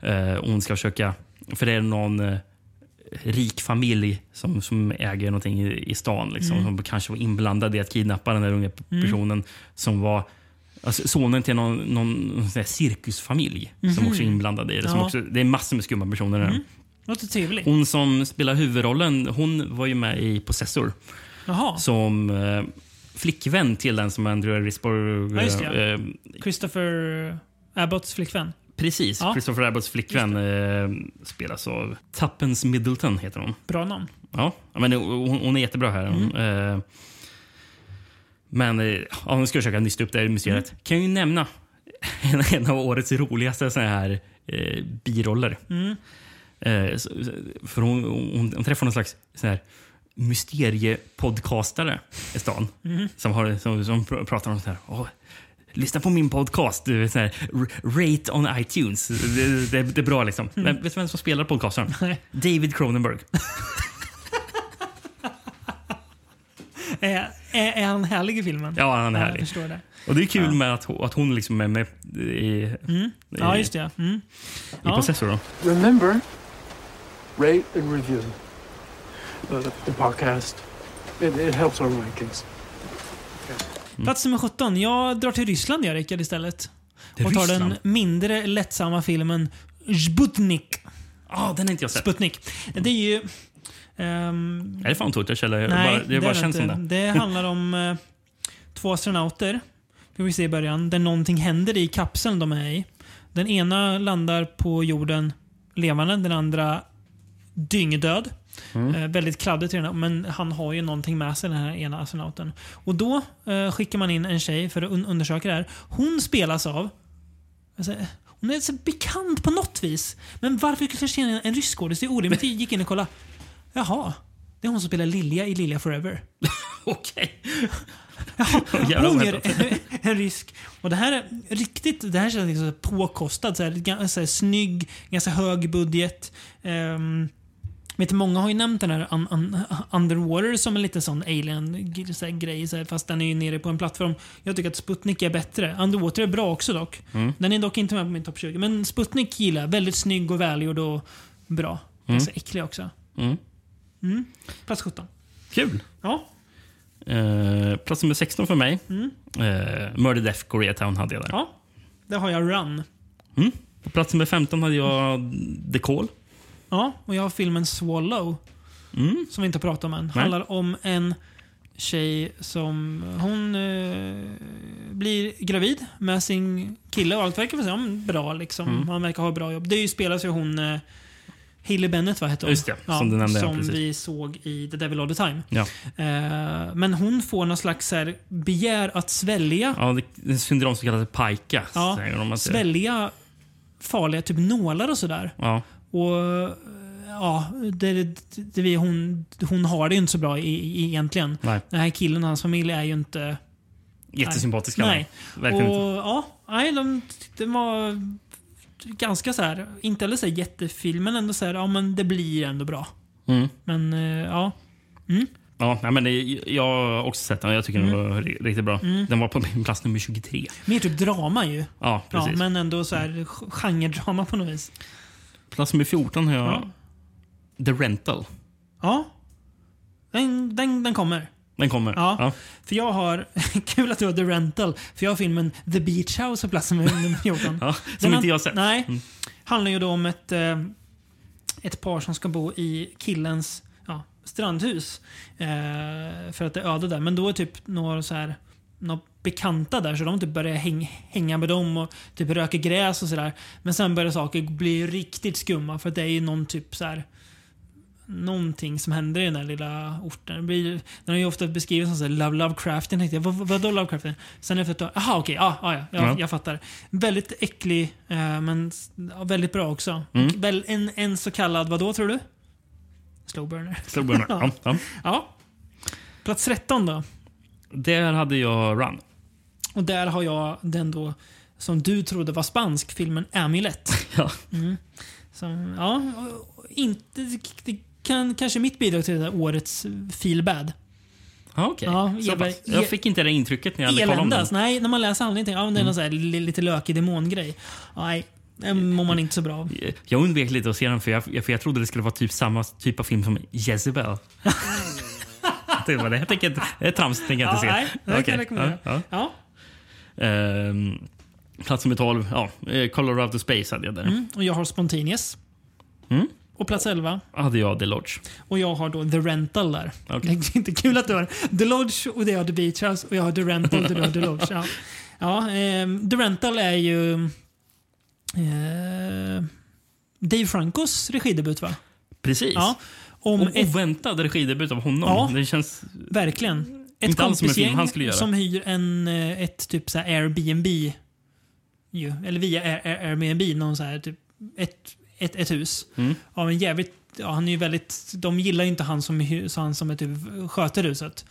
Eh, och hon ska försöka... För det är någon eh, rik familj som, som äger någonting i, i stan. Liksom, Som kanske var inblandad i att kidnappa den där unga p- personen som var alltså, sonen till någon, någon, cirkusfamilj som också är inblandad i det. Ja. också, det är massor med skumma personer där. Låter trevligt. Hon som spelar huvudrollen hon var ju med i Possessor Jaha. som eh, flickvän till den som Andrew Risborough... Ja, just det, ja. eh, Christopher Abbotts flickvän. precis. Ja. Christopher Abbotts flickvän eh, spelas av Tuppence Middleton. heter hon. Bra namn. Ja, men hon, hon är jättebra här. Mm. Eh, men eh, ja, nu ska jag försöka nysta upp det här mysteriet. Mm. Kan jag ju nämna en, en av årets roligaste såna här eh, biroller. Mm. Eh, för hon, hon, hon träffar någon slags sån här mysteriepodcastare i stan. Mm. Som, har, som, som pr- pratar om så här. Åh, lyssna på min podcast. Du vet, så här, rate on iTunes. Det, det, det är bra liksom. Men vet du vem som spelar podcastaren? Mm. Nej. David Cronenberg. Är, är, är han härlig i filmen? Ja, han är Jag härlig. förstår det. Och det är kul med att, hon- att hon liksom är med i, Ja, just det. Mm. i Ja. Possessor. Då. Remember, rate and review the, the podcast. It, it helps our rankings. Plats nummer 17. Jag drar till Ryssland, jag Rickard, istället. Till och tar Ryssland? den mindre lättsamma filmen Sputnik. Ja, den har inte jag sett. Sputnik. Det är ju... ehm, Är det fan footage eller? nej, bara, det, bara är känns som det. Det handlar om eh, två astronauter. Får vi se i början. Där någonting händer i kapseln de är i. Den ena landar på jorden levande, den andra dyngdöd. Mm. Eh, väldigt kladdigt här, men han har ju någonting med sig den här ena astronauten. Och då eh, skickar man in en tjej för att un undersöka det här. Hon spelas av... Alltså, hon är så bekant på något vis. Men varför skulle jag känna en rysk skådis? Det är orimligt. Jag gick in och kollade. Jaha. Det är hon som spelar Lilja i Lilja Forever. Okej. Hon Jävlar vad gör en, en rysk. Och det här är riktigt, det här känns liksom påkostat. Så här, så här, snygg, ganska hög budget. Um, vet många har ju nämnt den här un, un, Underwater som en lite sån alien-grej. Så fast den är ju nere på en plattform. Jag tycker att Sputnik är bättre. Underwater är bra också dock. Den är dock inte med på min topp 20. Men Sputnik gillar jag. Väldigt snygg och välgjord och bra. Ganska äcklig också. Mm. Mm. Plats 17. Kul. Ja. Eh, plats nummer 16 för mig. Mm. Eh, Murder Death Koreatown hade jag där. ja. Där har jag Run. Mm. På plats nummer 15 hade jag The Call. Ja, och jag har filmen Swallow. Mm. Som vi inte har pratat om än. Nej. handlar om en tjej som... Hon eh, blir gravid med sin kille och allt verkar vara bra. Liksom. Mm. Han verkar ha bra jobb. Det är ju spelas ju hon... Eh, Hailey Bennett, vad heter hon? Just det, som du nämnde, ja, Som precis. vi såg i The Devil All The Time. Ja. Eh, men hon får någon slags här, begär att svälja Ja, det, det syndrom som kallas PICA. Ja, svälja farliga typ nålar och sådär. Ja. Och ja, det, det, det, hon, hon har det ju inte så bra i, i, egentligen. Nej. Den här killen och hans familj är ju inte... Jättesympatiska. Nej. Verkligen och inte. ja, nej, de, det var ganska så här, inte heller så jättefilm, men ändå så här, ja men det blir ändå bra. Mm. Men eh, ja, Ja, nej, men det, jag har också sett den jag tycker Mm. den var ri- riktigt bra. Den var på min plats nummer 23. mer typ drama ju. Ja, Ja, precis. men ändå så här genredrama på något vis. Plats nummer 14 har jag Ja. The Rental. Ja, den, den, den kommer. Den kommer. Ja. Ja. För jag har, kul att du har The Rental, för jag har filmen The Beach House på plats nummer 14. Ja, som Den inte jag har sett. Nej. Mm. Handlar ju då om ett, eh, ett par som ska bo i killens ja, strandhus. Eh, för att det är öde där. Men då är typ några så här några bekanta där så de typ börjar häng, hänga med dem och typ röka gräs och sådär. Men sen börjar saker bli riktigt skumma för att det är ju någon typ så här Någonting som händer i den där lilla orten. Det blir, den är ju ofta beskriven som så här Love Lovecraftian. Tänkte jag, vad, vad, vadå Lovecraftian? Sen efter ett tag, jaha okej, ja, ja, ja, jag, Ja. jag fattar. Väldigt äcklig, eh, men ja, väldigt bra också. Mm. En, en så kallad, vadå tror du? Slow burner. Slow burner. ja. Ja. Ja. Plats 13 då. Där hade jag Run. Och där har jag den då som du trodde var spansk, filmen Amulet. Ja. Som, ja, inte, det kan kanske mitt bidrag till det där årets feel bad. Ja, okej. Ja, pass. Jag fick inte det intrycket när jag kollade om Eländas. den. Nej, när man läser handlingen jag, ja, det är någon så här, li- lite lökig demongrej. Nej, det mår man inte så bra av. Jag undvek lite att se den för jag, för jag trodde det skulle vara typ samma typ av film som Jezebel. det. Jag tänker inte, det är trams tänker jag inte Ja, se. nej, det kan Okej. jag rekommendera. Ja, Ja. Ehm, plats nummer 12, ja, eh, Color of the Space hade jag där. Mm, och jag har Spontaneous. Mm. Och plats 11. Hade jag The Lodge. Och jag har då The Rental där. Okej. Det är inte kul att du har The Lodge och det har The Beach House och jag har The Rental och du har The Lodge. Ja. Ja, ehm, The Rental är ju eh, Dave Francos regidebut va? Precis. Ja. Om Och oväntad regidebut av honom. Ja. Det känns... verkligen. Ett som kompisgäng göra. som hyr en, eh, ett typ så här Airbnb. Ju, eller via Air, Air, Airbnb, någon så här, typ, ett, ett, ett hus. Mm. Av en jävligt, ja, han är ju väldigt, de gillar ju inte han som, han som är typ, sköter huset.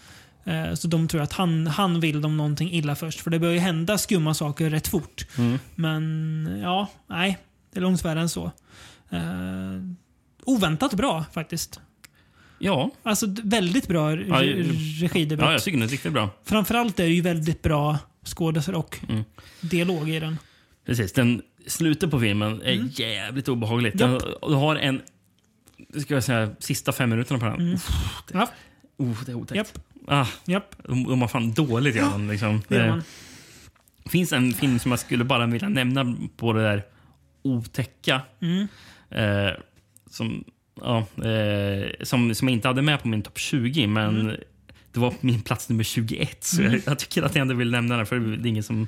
Eh, Så de tror att han, han vill dem någonting illa först. För det börjar ju hända skumma saker rätt fort. Mm. Men ja, nej. Det är långt värre än så. Eh, oväntat bra faktiskt. Ja. Alltså väldigt bra Ja, regidebut. ja, jag tycker den är riktigt bra. Framförallt är det ju väldigt bra skådespel och Mm. dialog i den. Precis. Den slutet på filmen är jävligt obehagligt. Mm. Den, du har en... Ska jag säga, sista fem minuterna på den. Mm. Ja, Oh, det är otäckt. japp, Ah, japp. de, de har fan dåligt gör de, liksom. Det gör Eh, finns en film som jag skulle bara vilja nämna på det där otäcka. Mm. Eh, som, ja, eh, som, som jag inte hade med på min topp 20, men Mm. det var min plats nummer 21. Så jag, jag tycker att jag ändå vill nämna den, för det är ingen som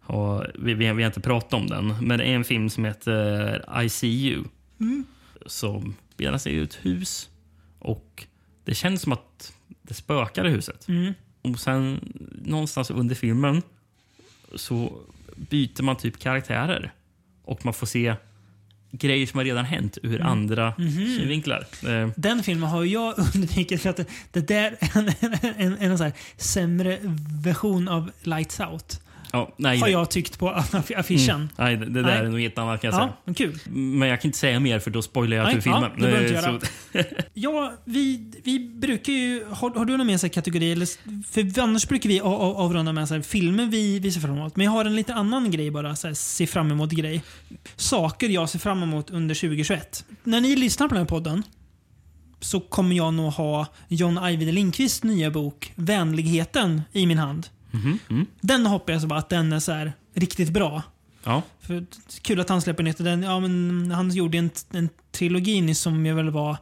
har, vi, vi, vi har inte pratat om den. Men det är en film som heter I See You. Mm. Som spelar sig ett hus. Och det känns som att det spökar i huset. Mm. Och sen någonstans under filmen så byter man typ karaktärer. Och man får se grejer som har redan hänt ur Mm. andra Mhm. synvinklar. Eh, Den filmen har jag undvikit för att det, det där är en, en, en, en här sämre version av Lights Out. Ja, nej, Har jag tyckt på aff- affischen. Mm, nej, det, det där Nej. är nog helt annat kan jag Ja, säga. men kul. Men jag kan inte säga mer för då spoilar jag Nej, till filmen. ja, det Eh, inte göra. Ja, vi, vi brukar ju... Har, har du någon mer kategori? Eller, för annars brukar vi avrunda med så här, filmer vi, vi ser fram emot. Men jag har en lite annan grej bara. Så här, se fram emot-grej. Saker jag ser fram emot under 2021. När ni lyssnar på den här podden så kommer jag nog ha John Ajvide Lindqvists nya bok Vänligheten i min hand. Mm. Den hoppas jag så bara att den är så här, riktigt bra. Ja, För, kul att han släpper nytt. Den, ja, men han gjorde en, en trilogi nyss som jag väl var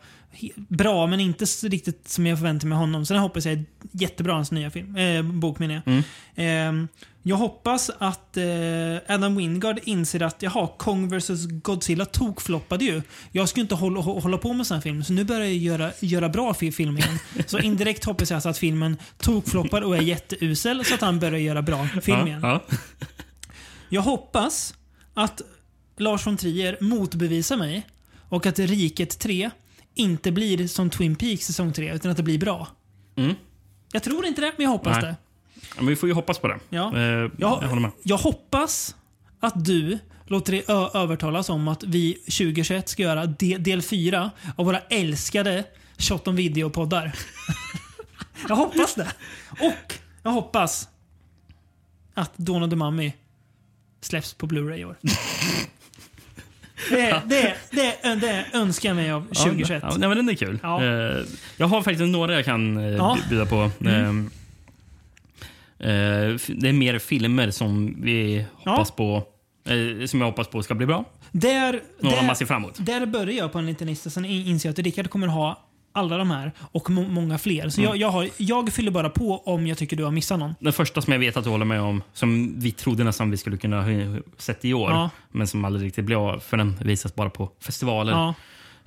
bra, men inte så riktigt som jag förväntade mig honom. Så den hoppas jag är jättebra, hans nya film, eh, bok menar jag. Eh, jag hoppas att eh, Adam Wingard inser att jaha, Kong vs Godzilla tokfloppade ju. Jag ska ju inte hålla, hå- hålla på med sån här film, så nu börjar jag göra, göra bra fi- film igen. så indirekt hoppas jag alltså att filmen tokfloppar och är jätteusel, så att han börjar göra bra film igen. ja, ja. Jag hoppas att Lars von Trier motbevisar mig och att Riket 3 inte blir som Twin Peaks säsong 3, utan att det blir bra. Mm. Jag tror inte det, men jag hoppas Nej. det. Ja, men vi får ju hoppas på det. Ja. Eh, Jag, jag håller med. jag hoppas att du låter dig övertalas om att vi 2021 ska göra de, del 4 av våra älskade Shot on video-poddar. jag hoppas det. Och jag hoppas att Dawn of the Mummy släpps på Blu-ray i år. Det, det, det, det önskar jag mig av 2021. Ja, nej, men den är kul. Ja. Eh, jag har faktiskt några jag kan Ja. Mm. bjuda på. Eh, eh, f- det är mer filmer som vi hoppas på eh, som jag hoppas på ska bli bra. Där, Några där, man ser fram emot. där börjar jag på en liten lista. Sen in- inser jag att Rickard kommer ha alla de här och må- många fler. Så Mm. jag, jag, har, jag fyller bara på om jag tycker du har missat någon. Den första som jag vet att du håller med om, som vi trodde nästan vi skulle kunna sett i år, Ja. men som aldrig riktigt blev av, för den visas bara på festivaler. Ja.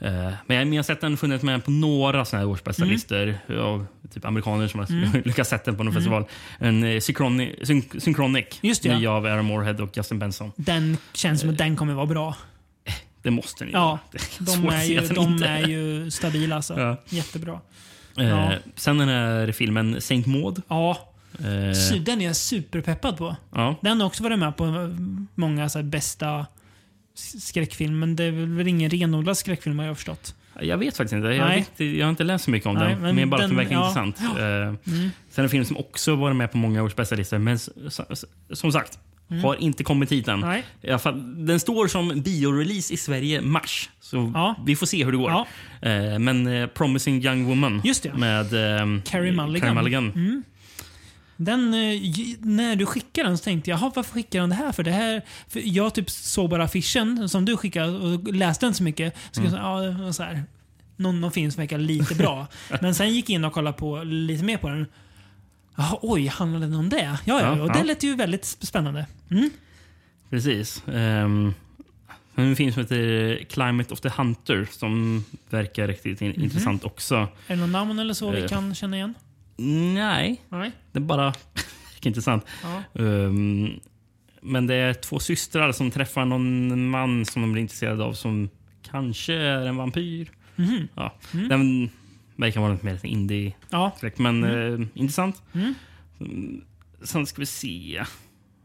Eh, men jag, har sett den funnits med på några såna här årsbästa Mm. listor av typ amerikaner som har lyckats sett den på någon festival. En eh, Synchroni, Syn, Synchronic, Just det, ja. nya av Aaron Moorhead och Justin Benson. Den känns som att den kommer vara bra. Det måste ni Ja, de är ju, de inte är ju stabila alltså. Ja. Jättebra. Eh, ja. Sen den här filmen Saint Maud. Ja, Eh, den är jag superpeppad på. ja. Den har också varit med på eh, många så bästa skräckfilm, men det är väl ingen renodlad skräckfilm har jag förstått. Jag vet faktiskt inte. Jag, vet, jag har inte läst så mycket om Nej, den. men Men bara att den den- verkar ja. intressant. Eh, Mm. Sen en film som också varit med på många års bästa listor, men som sagt, har inte kommit hit än. Mm. Nej. I alla fall, den står som biorelease i Sverige mars. Så Ja. vi får se hur det går. Ja. Eh, men eh, Promising Young Woman Just det. med eh, Carey Mulligan. Carey Mulligan. Den, eh, när du skickade den så tänkte jag, "Jaha, varför skickar han det här för? det här för Jag typ såg bara affischen som du skickade och läste den så mycket. Så Mm. jag, ja, så här, någon, någon film som verkar lite bra. Men sen gick jag in och kollade på lite mer på den. Jaha, oj, handlade den om det? Ja, ja, Ja, och ja. det lät ju väldigt spännande. Mm. Precis. Um, en film som heter Climate of the Hunter som verkar riktigt in- intressant också. Är det någon namn eller så vi Eh. kan känna igen? Nej, Nej. det är bara intressant. Ja. Um, men det är två systrar som träffar någon man som de blir intresserade av som kanske är en vampyr. Mhm. Ja. Mm. Den verkar vara lite mer indie Ja. men eh, intressant. Mm. Mm, Sen ska vi se.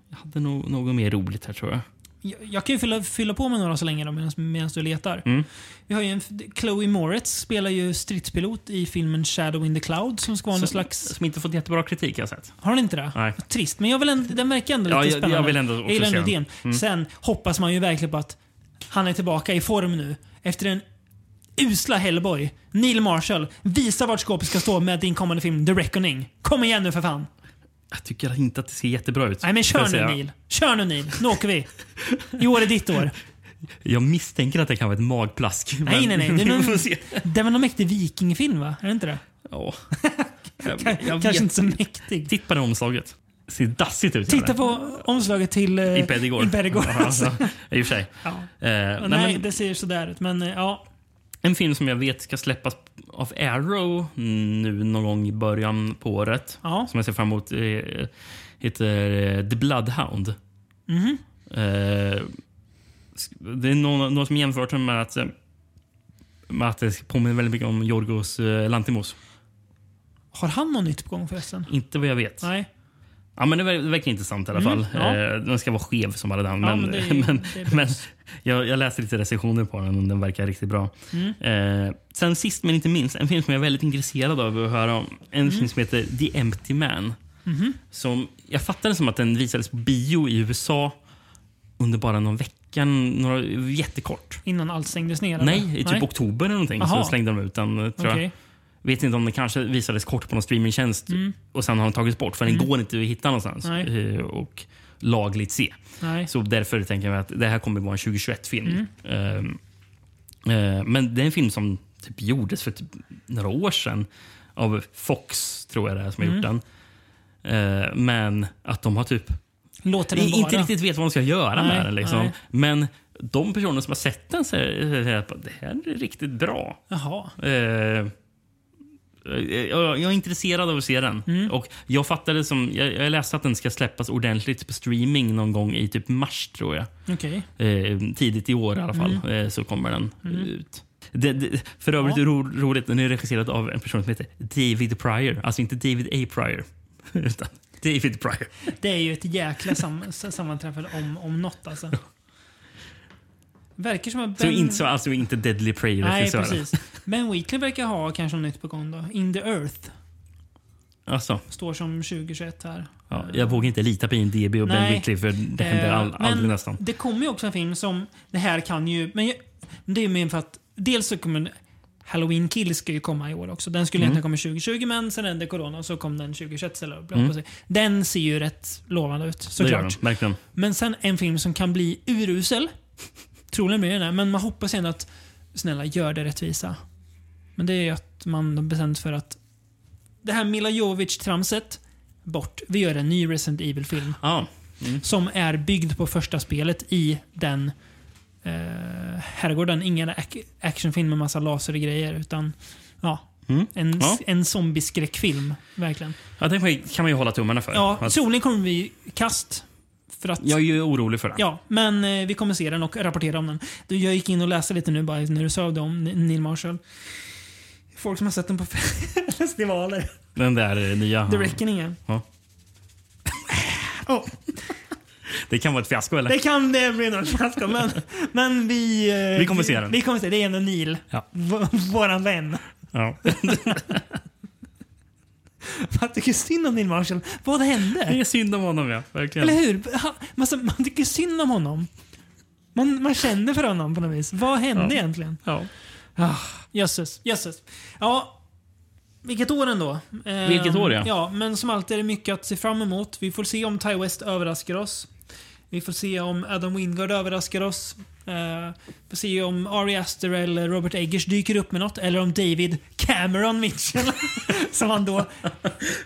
Jag hade nog något mer roligt här tror jag. Jag, jag kan ju fylla, fylla på med några så länge då, medan du letar. Mm. Vi har ju en, Chloe Moretz spelar ju stridspilot i filmen Shadow in the Cloud som ska vara någon slags... som inte fått jättebra kritik har jag sett. Har den inte det? Nej. Trist, men jag vill ändå, den verkar ändå lite Ja, jag- jag spännande. vill ändå jag gillar ändå den. idén. Sen hoppas man ju verkligen på att han är tillbaka i form nu. Efter en usla Hellboy. Neil Marshall, visa vart skåpet ska stå med din kommande film The Reckoning. Kom igen nu för fan. Jag tycker inte att det ser jättebra ut. Nej men kör nu. Neil. Kör nu Neil. Nu åker vi. I år är ditt år. Jag misstänker att det kan vara ett magplask. Nej, nej, nej. Det är någon-. Det var någon mäktig vikingfilm va? Är det inte det? Ja. Jag, jag Kanske vet. inte så mäktig. Titta på det omslaget. Det ser dassigt ut. Titta på omslaget till... Uh, Imped igår. Imped igår. Ja, ja. I och för sig. Ja. Eh, nej, Nej, men, det ser sådär ut. Men eh, ja. en film som jag vet ska släppas av Arrow nu någon gång i början på året. Ja. Som jag ser fram emot. eh, heter eh, The Bloodhound. Mhm. Eh, det är någon, någon som jämfört den med att, med att det påminner väldigt mycket om Yorgos eh, Lantimos. Har han något nytt på gång förresten? Inte vad jag vet. Nej. Ja, men det, ver- det verkar intressant i alla Mm, fall. ja. Eh, den ska vara skev som alla den. Ja, Men, men är men, jag, jag läste lite recensioner på den och den verkar riktigt bra. Mm. Eh, sen sist men inte minst, en film som jag är väldigt intresserad av att höra om. En Mm. film som heter The Empty Man. Mhm. Som, jag fattade som att den visades på bio i USA under bara någon vecka. Några, jättekort. Innan allt stängdes ner? eller? Nej, i typ oktober eller någonting Aha. så slängde de ut den. Tror Okej. jag. Vet inte om den kanske visades kort på någon streamingtjänst Mm. och sen har den tagits bort för den går inte att hitta någonstans Nej. eh, och lagligt se. Nej. Så därför tänker jag att det här kommer vara en 2021-film. Mm. Ehm, eh, men det är en film som typ gjordes för typ några år sedan av Fox, tror jag det är, som har gjort Mm. den. Eh, men att de har typ Låter den vara? inte riktigt vet vad de ska göra Nej, med den. Liksom. nej. Men de personer som har sett den säger säger att det här är riktigt bra. Jaha. Eh, Jag, jag är intresserad av att se den. Mm. Och jag fattade som, jag, jag läste att den ska släppas ordentligt på streaming någon gång i typ mars tror jag. Okej. Eh, tidigt i år i alla fall Mm. eh, så kommer den ut. Det, det, för övrigt det ro, roligt, den är regisserad av en person som heter David Pryor. Alltså inte David A. Pryor. Utan David Pryor. Det är ju ett jäkla sam sammanträffande om, om något alltså. Verkar som att Så Ben... inte, så, alltså inte Deadly Prey Nej, regissören. precis. Ben Wheatley verkar ha kanske något nytt på gång då. In the Earth. Alltså, Står som 2021 här. ja, jag vågar inte lita på IMDB och Ben Nej. Wheatley för det händer Eh, all, men aldrig nästan. Det kommer ju också en film som... Det här kan ju... Men jag, det är ju mer för att... Dels så kommer... Halloween Kills ska ju komma i år också. Den skulle Mm. egentligen komma 2020 men sen hände corona och så kom den 2021 istället. Mm. Den ser ju rätt lovande ut såklart. Men sen en film som kan bli urusel. Troligen blir den det, men man hoppas ändå att snälla gör det rättvisa. Men det är ju att man har bestämt för att det här Mila Jovovich-tramset, bort. Vi gör en ny Resident Evil-film. Ja. Som är byggd på första spelet i den eh, herrgården. Ingen ac actionfilm med massa laser och grejer, utan ja, Mm. en, Ja. en zombieskräckfilm. Verkligen. Ja, det kan man ju hålla tummarna för. Ja, Att- troligen kommer vi kast. För att jag är ju orolig för det. Ja, men eh, vi kommer se den och rapportera om den. Du, jag gick in och läste lite nu bara när du sa det om Neil Marshall. Folk som har sett den på festivaler. Den där eh, nya... The Reckoning. ja. Ja. Oh, Det kan vara ett fiasko eller? det kan det bli något fiasko, men, men vi... eh, Vi kommer se den. Vi kommer se. Det är ändå Neil. Ja. Våran vän. Ja. Man tycker synd om Neil Marshall. Vad Det hände? är synd om honom ja, verkligen. Eller hur? Man, man tycker synd om honom. Man, man känner för honom på något vis. Vad hände Ja. egentligen? Ja. Ah, jösses, jösses. Ja, vilket år ändå. Eh, Vilket år, ja. Ja, men som alltid är det mycket att se fram emot. Vi får se om Ty West överraskar oss. Vi får se om Adam Wingard överraskar oss. Eh, får se om Ari Aster eller Robert Eggers dyker upp med något. Eller om David Cameron Mitchell, som han då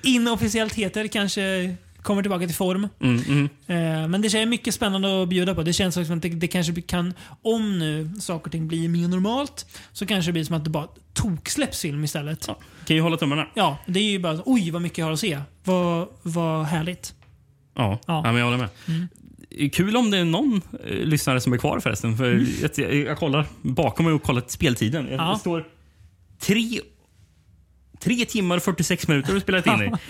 inofficiellt heter, kanske kommer tillbaka till form. Mm, mm. Eh, Men det är mycket spännande att bjuda på. Det känns som att det, det kanske kan, om nu saker och ting blir mer normalt, så kanske det blir som att det bara toksläpps film istället. Ja. Kan ju hålla tummarna. Ja, det är ju bara oj vad mycket jag har att se. Vad, vad härligt. Ja, Ja. ja. men jag håller med. Kul om det är någon eh, lyssnare som är kvar förresten. För jag, jag, jag kollar bakom mig och kollar speltiden. Jag, Ja. Det står tre, tre timmar och 46 minuter vi spelat in i.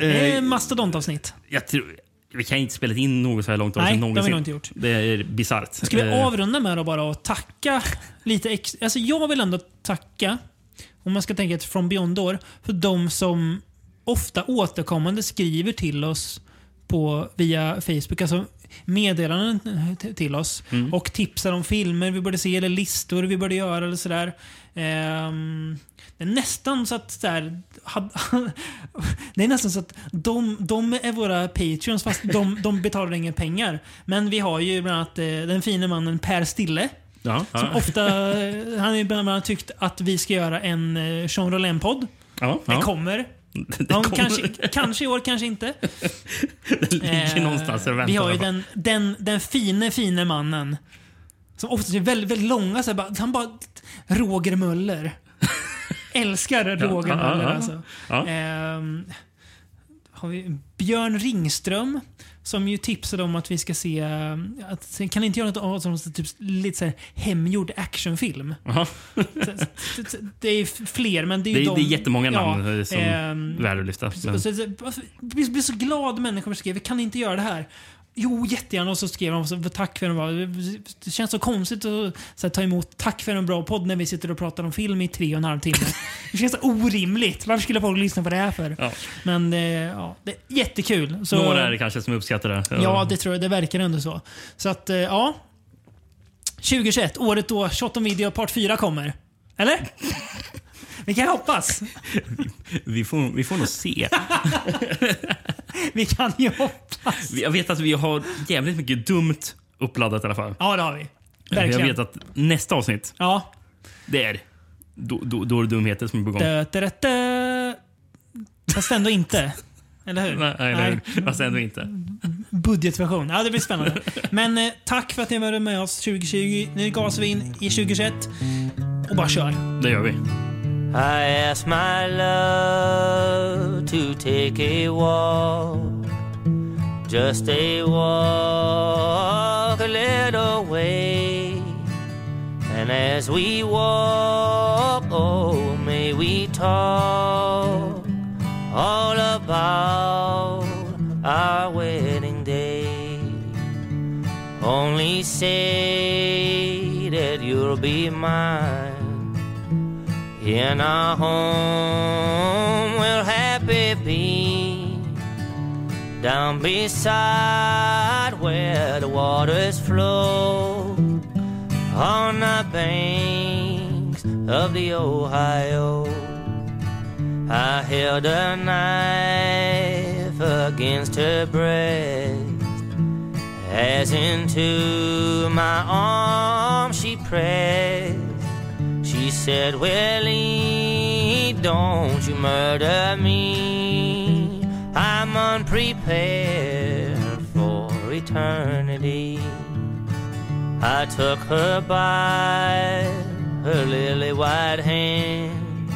Eh, ett mastodontavsnitt. jag tror, vi kan inte spela in något så här långt Nej, avsnitt det har vi nog inte gjort. Det är bisarrt. Ska vi Eh, avrunda med att bara tacka lite extra? Alltså jag vill ändå tacka, om man ska tänka ett från Beyond-år, för de som ofta återkommande skriver till oss på, via Facebook. Alltså meddelanden till oss. Och tipsar om filmer vi borde se eller listor vi borde göra eller sådär. Ehm, det är nästan så att sådär, had- Det är nästan så att de, de är våra patreons fast de, de betalar inga pengar. Men vi har ju bland annat eh, den fina mannen Per Stille. Ja, Som ja, ofta, han har ju bland annat tyckt att vi ska göra en eh, Jean Rolin-podd. ja, Den kommer. Ja, kanske, kanske i år, kanske inte. Det ligger Eh, någonstans och väntar. Vi har ju den, den, den fine, fine mannen. Som ofta är väldigt, väldigt långa. Så här, bara, han bara... Roger Möller. Älskar Roger ja, Möller ja. alltså. Ja. Ehm, har vi Björn Ringström. Som ju tipsade om att vi ska se... eh, Att, kan inte göra något av som typ, lite så här hemgjord actionfilm? Det är fler, men det är Det, ju är- de... det är jättemånga namn eh, som är värda att lyfta. Men, så, så, så, jag blir så glad människor som skriver kan inte göra det här? Jo, jättegärna. Och så skrev de så, tack för en bra... Det känns så konstigt att så här, ta emot tack för en bra podd när vi sitter och pratar om film i tre och en halv timme. Det känns så orimligt. Varför skulle folk lyssna på det här för? Ja. Men eh, ja, det är jättekul. Så, Några är det kanske som uppskattar det. Ja, det tror jag. Det verkar ändå så. Så att, eh, ja. 2021, året då Shot on Video Part 4 kommer. Eller? Vi kan hoppas. vi, får, vi får nog se. Vi kan ju hoppas. Jag vet att vi har jävligt mycket dumt uppladdat i alla fall. Ja, det har vi. Jag Verkligen. vet att nästa avsnitt, Ja. det är då, då, då är det dumheter som är på gång. Dö, dö, dö, dö. Fast ändå inte. Eller hur? Nej, nej, nej. Fast ändå inte. Budgetversion. Ja, det blir spännande. Men eh, tack för att ni var med oss 2020. Nu gasar vi in i 2021 och bara kör. Det gör vi. I asked my love to take a walk, just a walk a little way. And as we walk, oh, may we talk all about our wedding day. Only say that you'll be mine. In our home we'll happy be. Down beside where the waters flow On the banks of the Ohio. I held a knife against her breast As into my arms she pressed said, Willie, don't you murder me. I'm unprepared for eternity. I took her by her lily white hand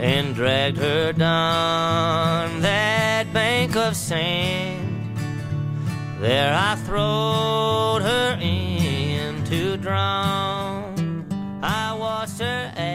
and dragged her down that bank of sand. There I throwed her in to drown. I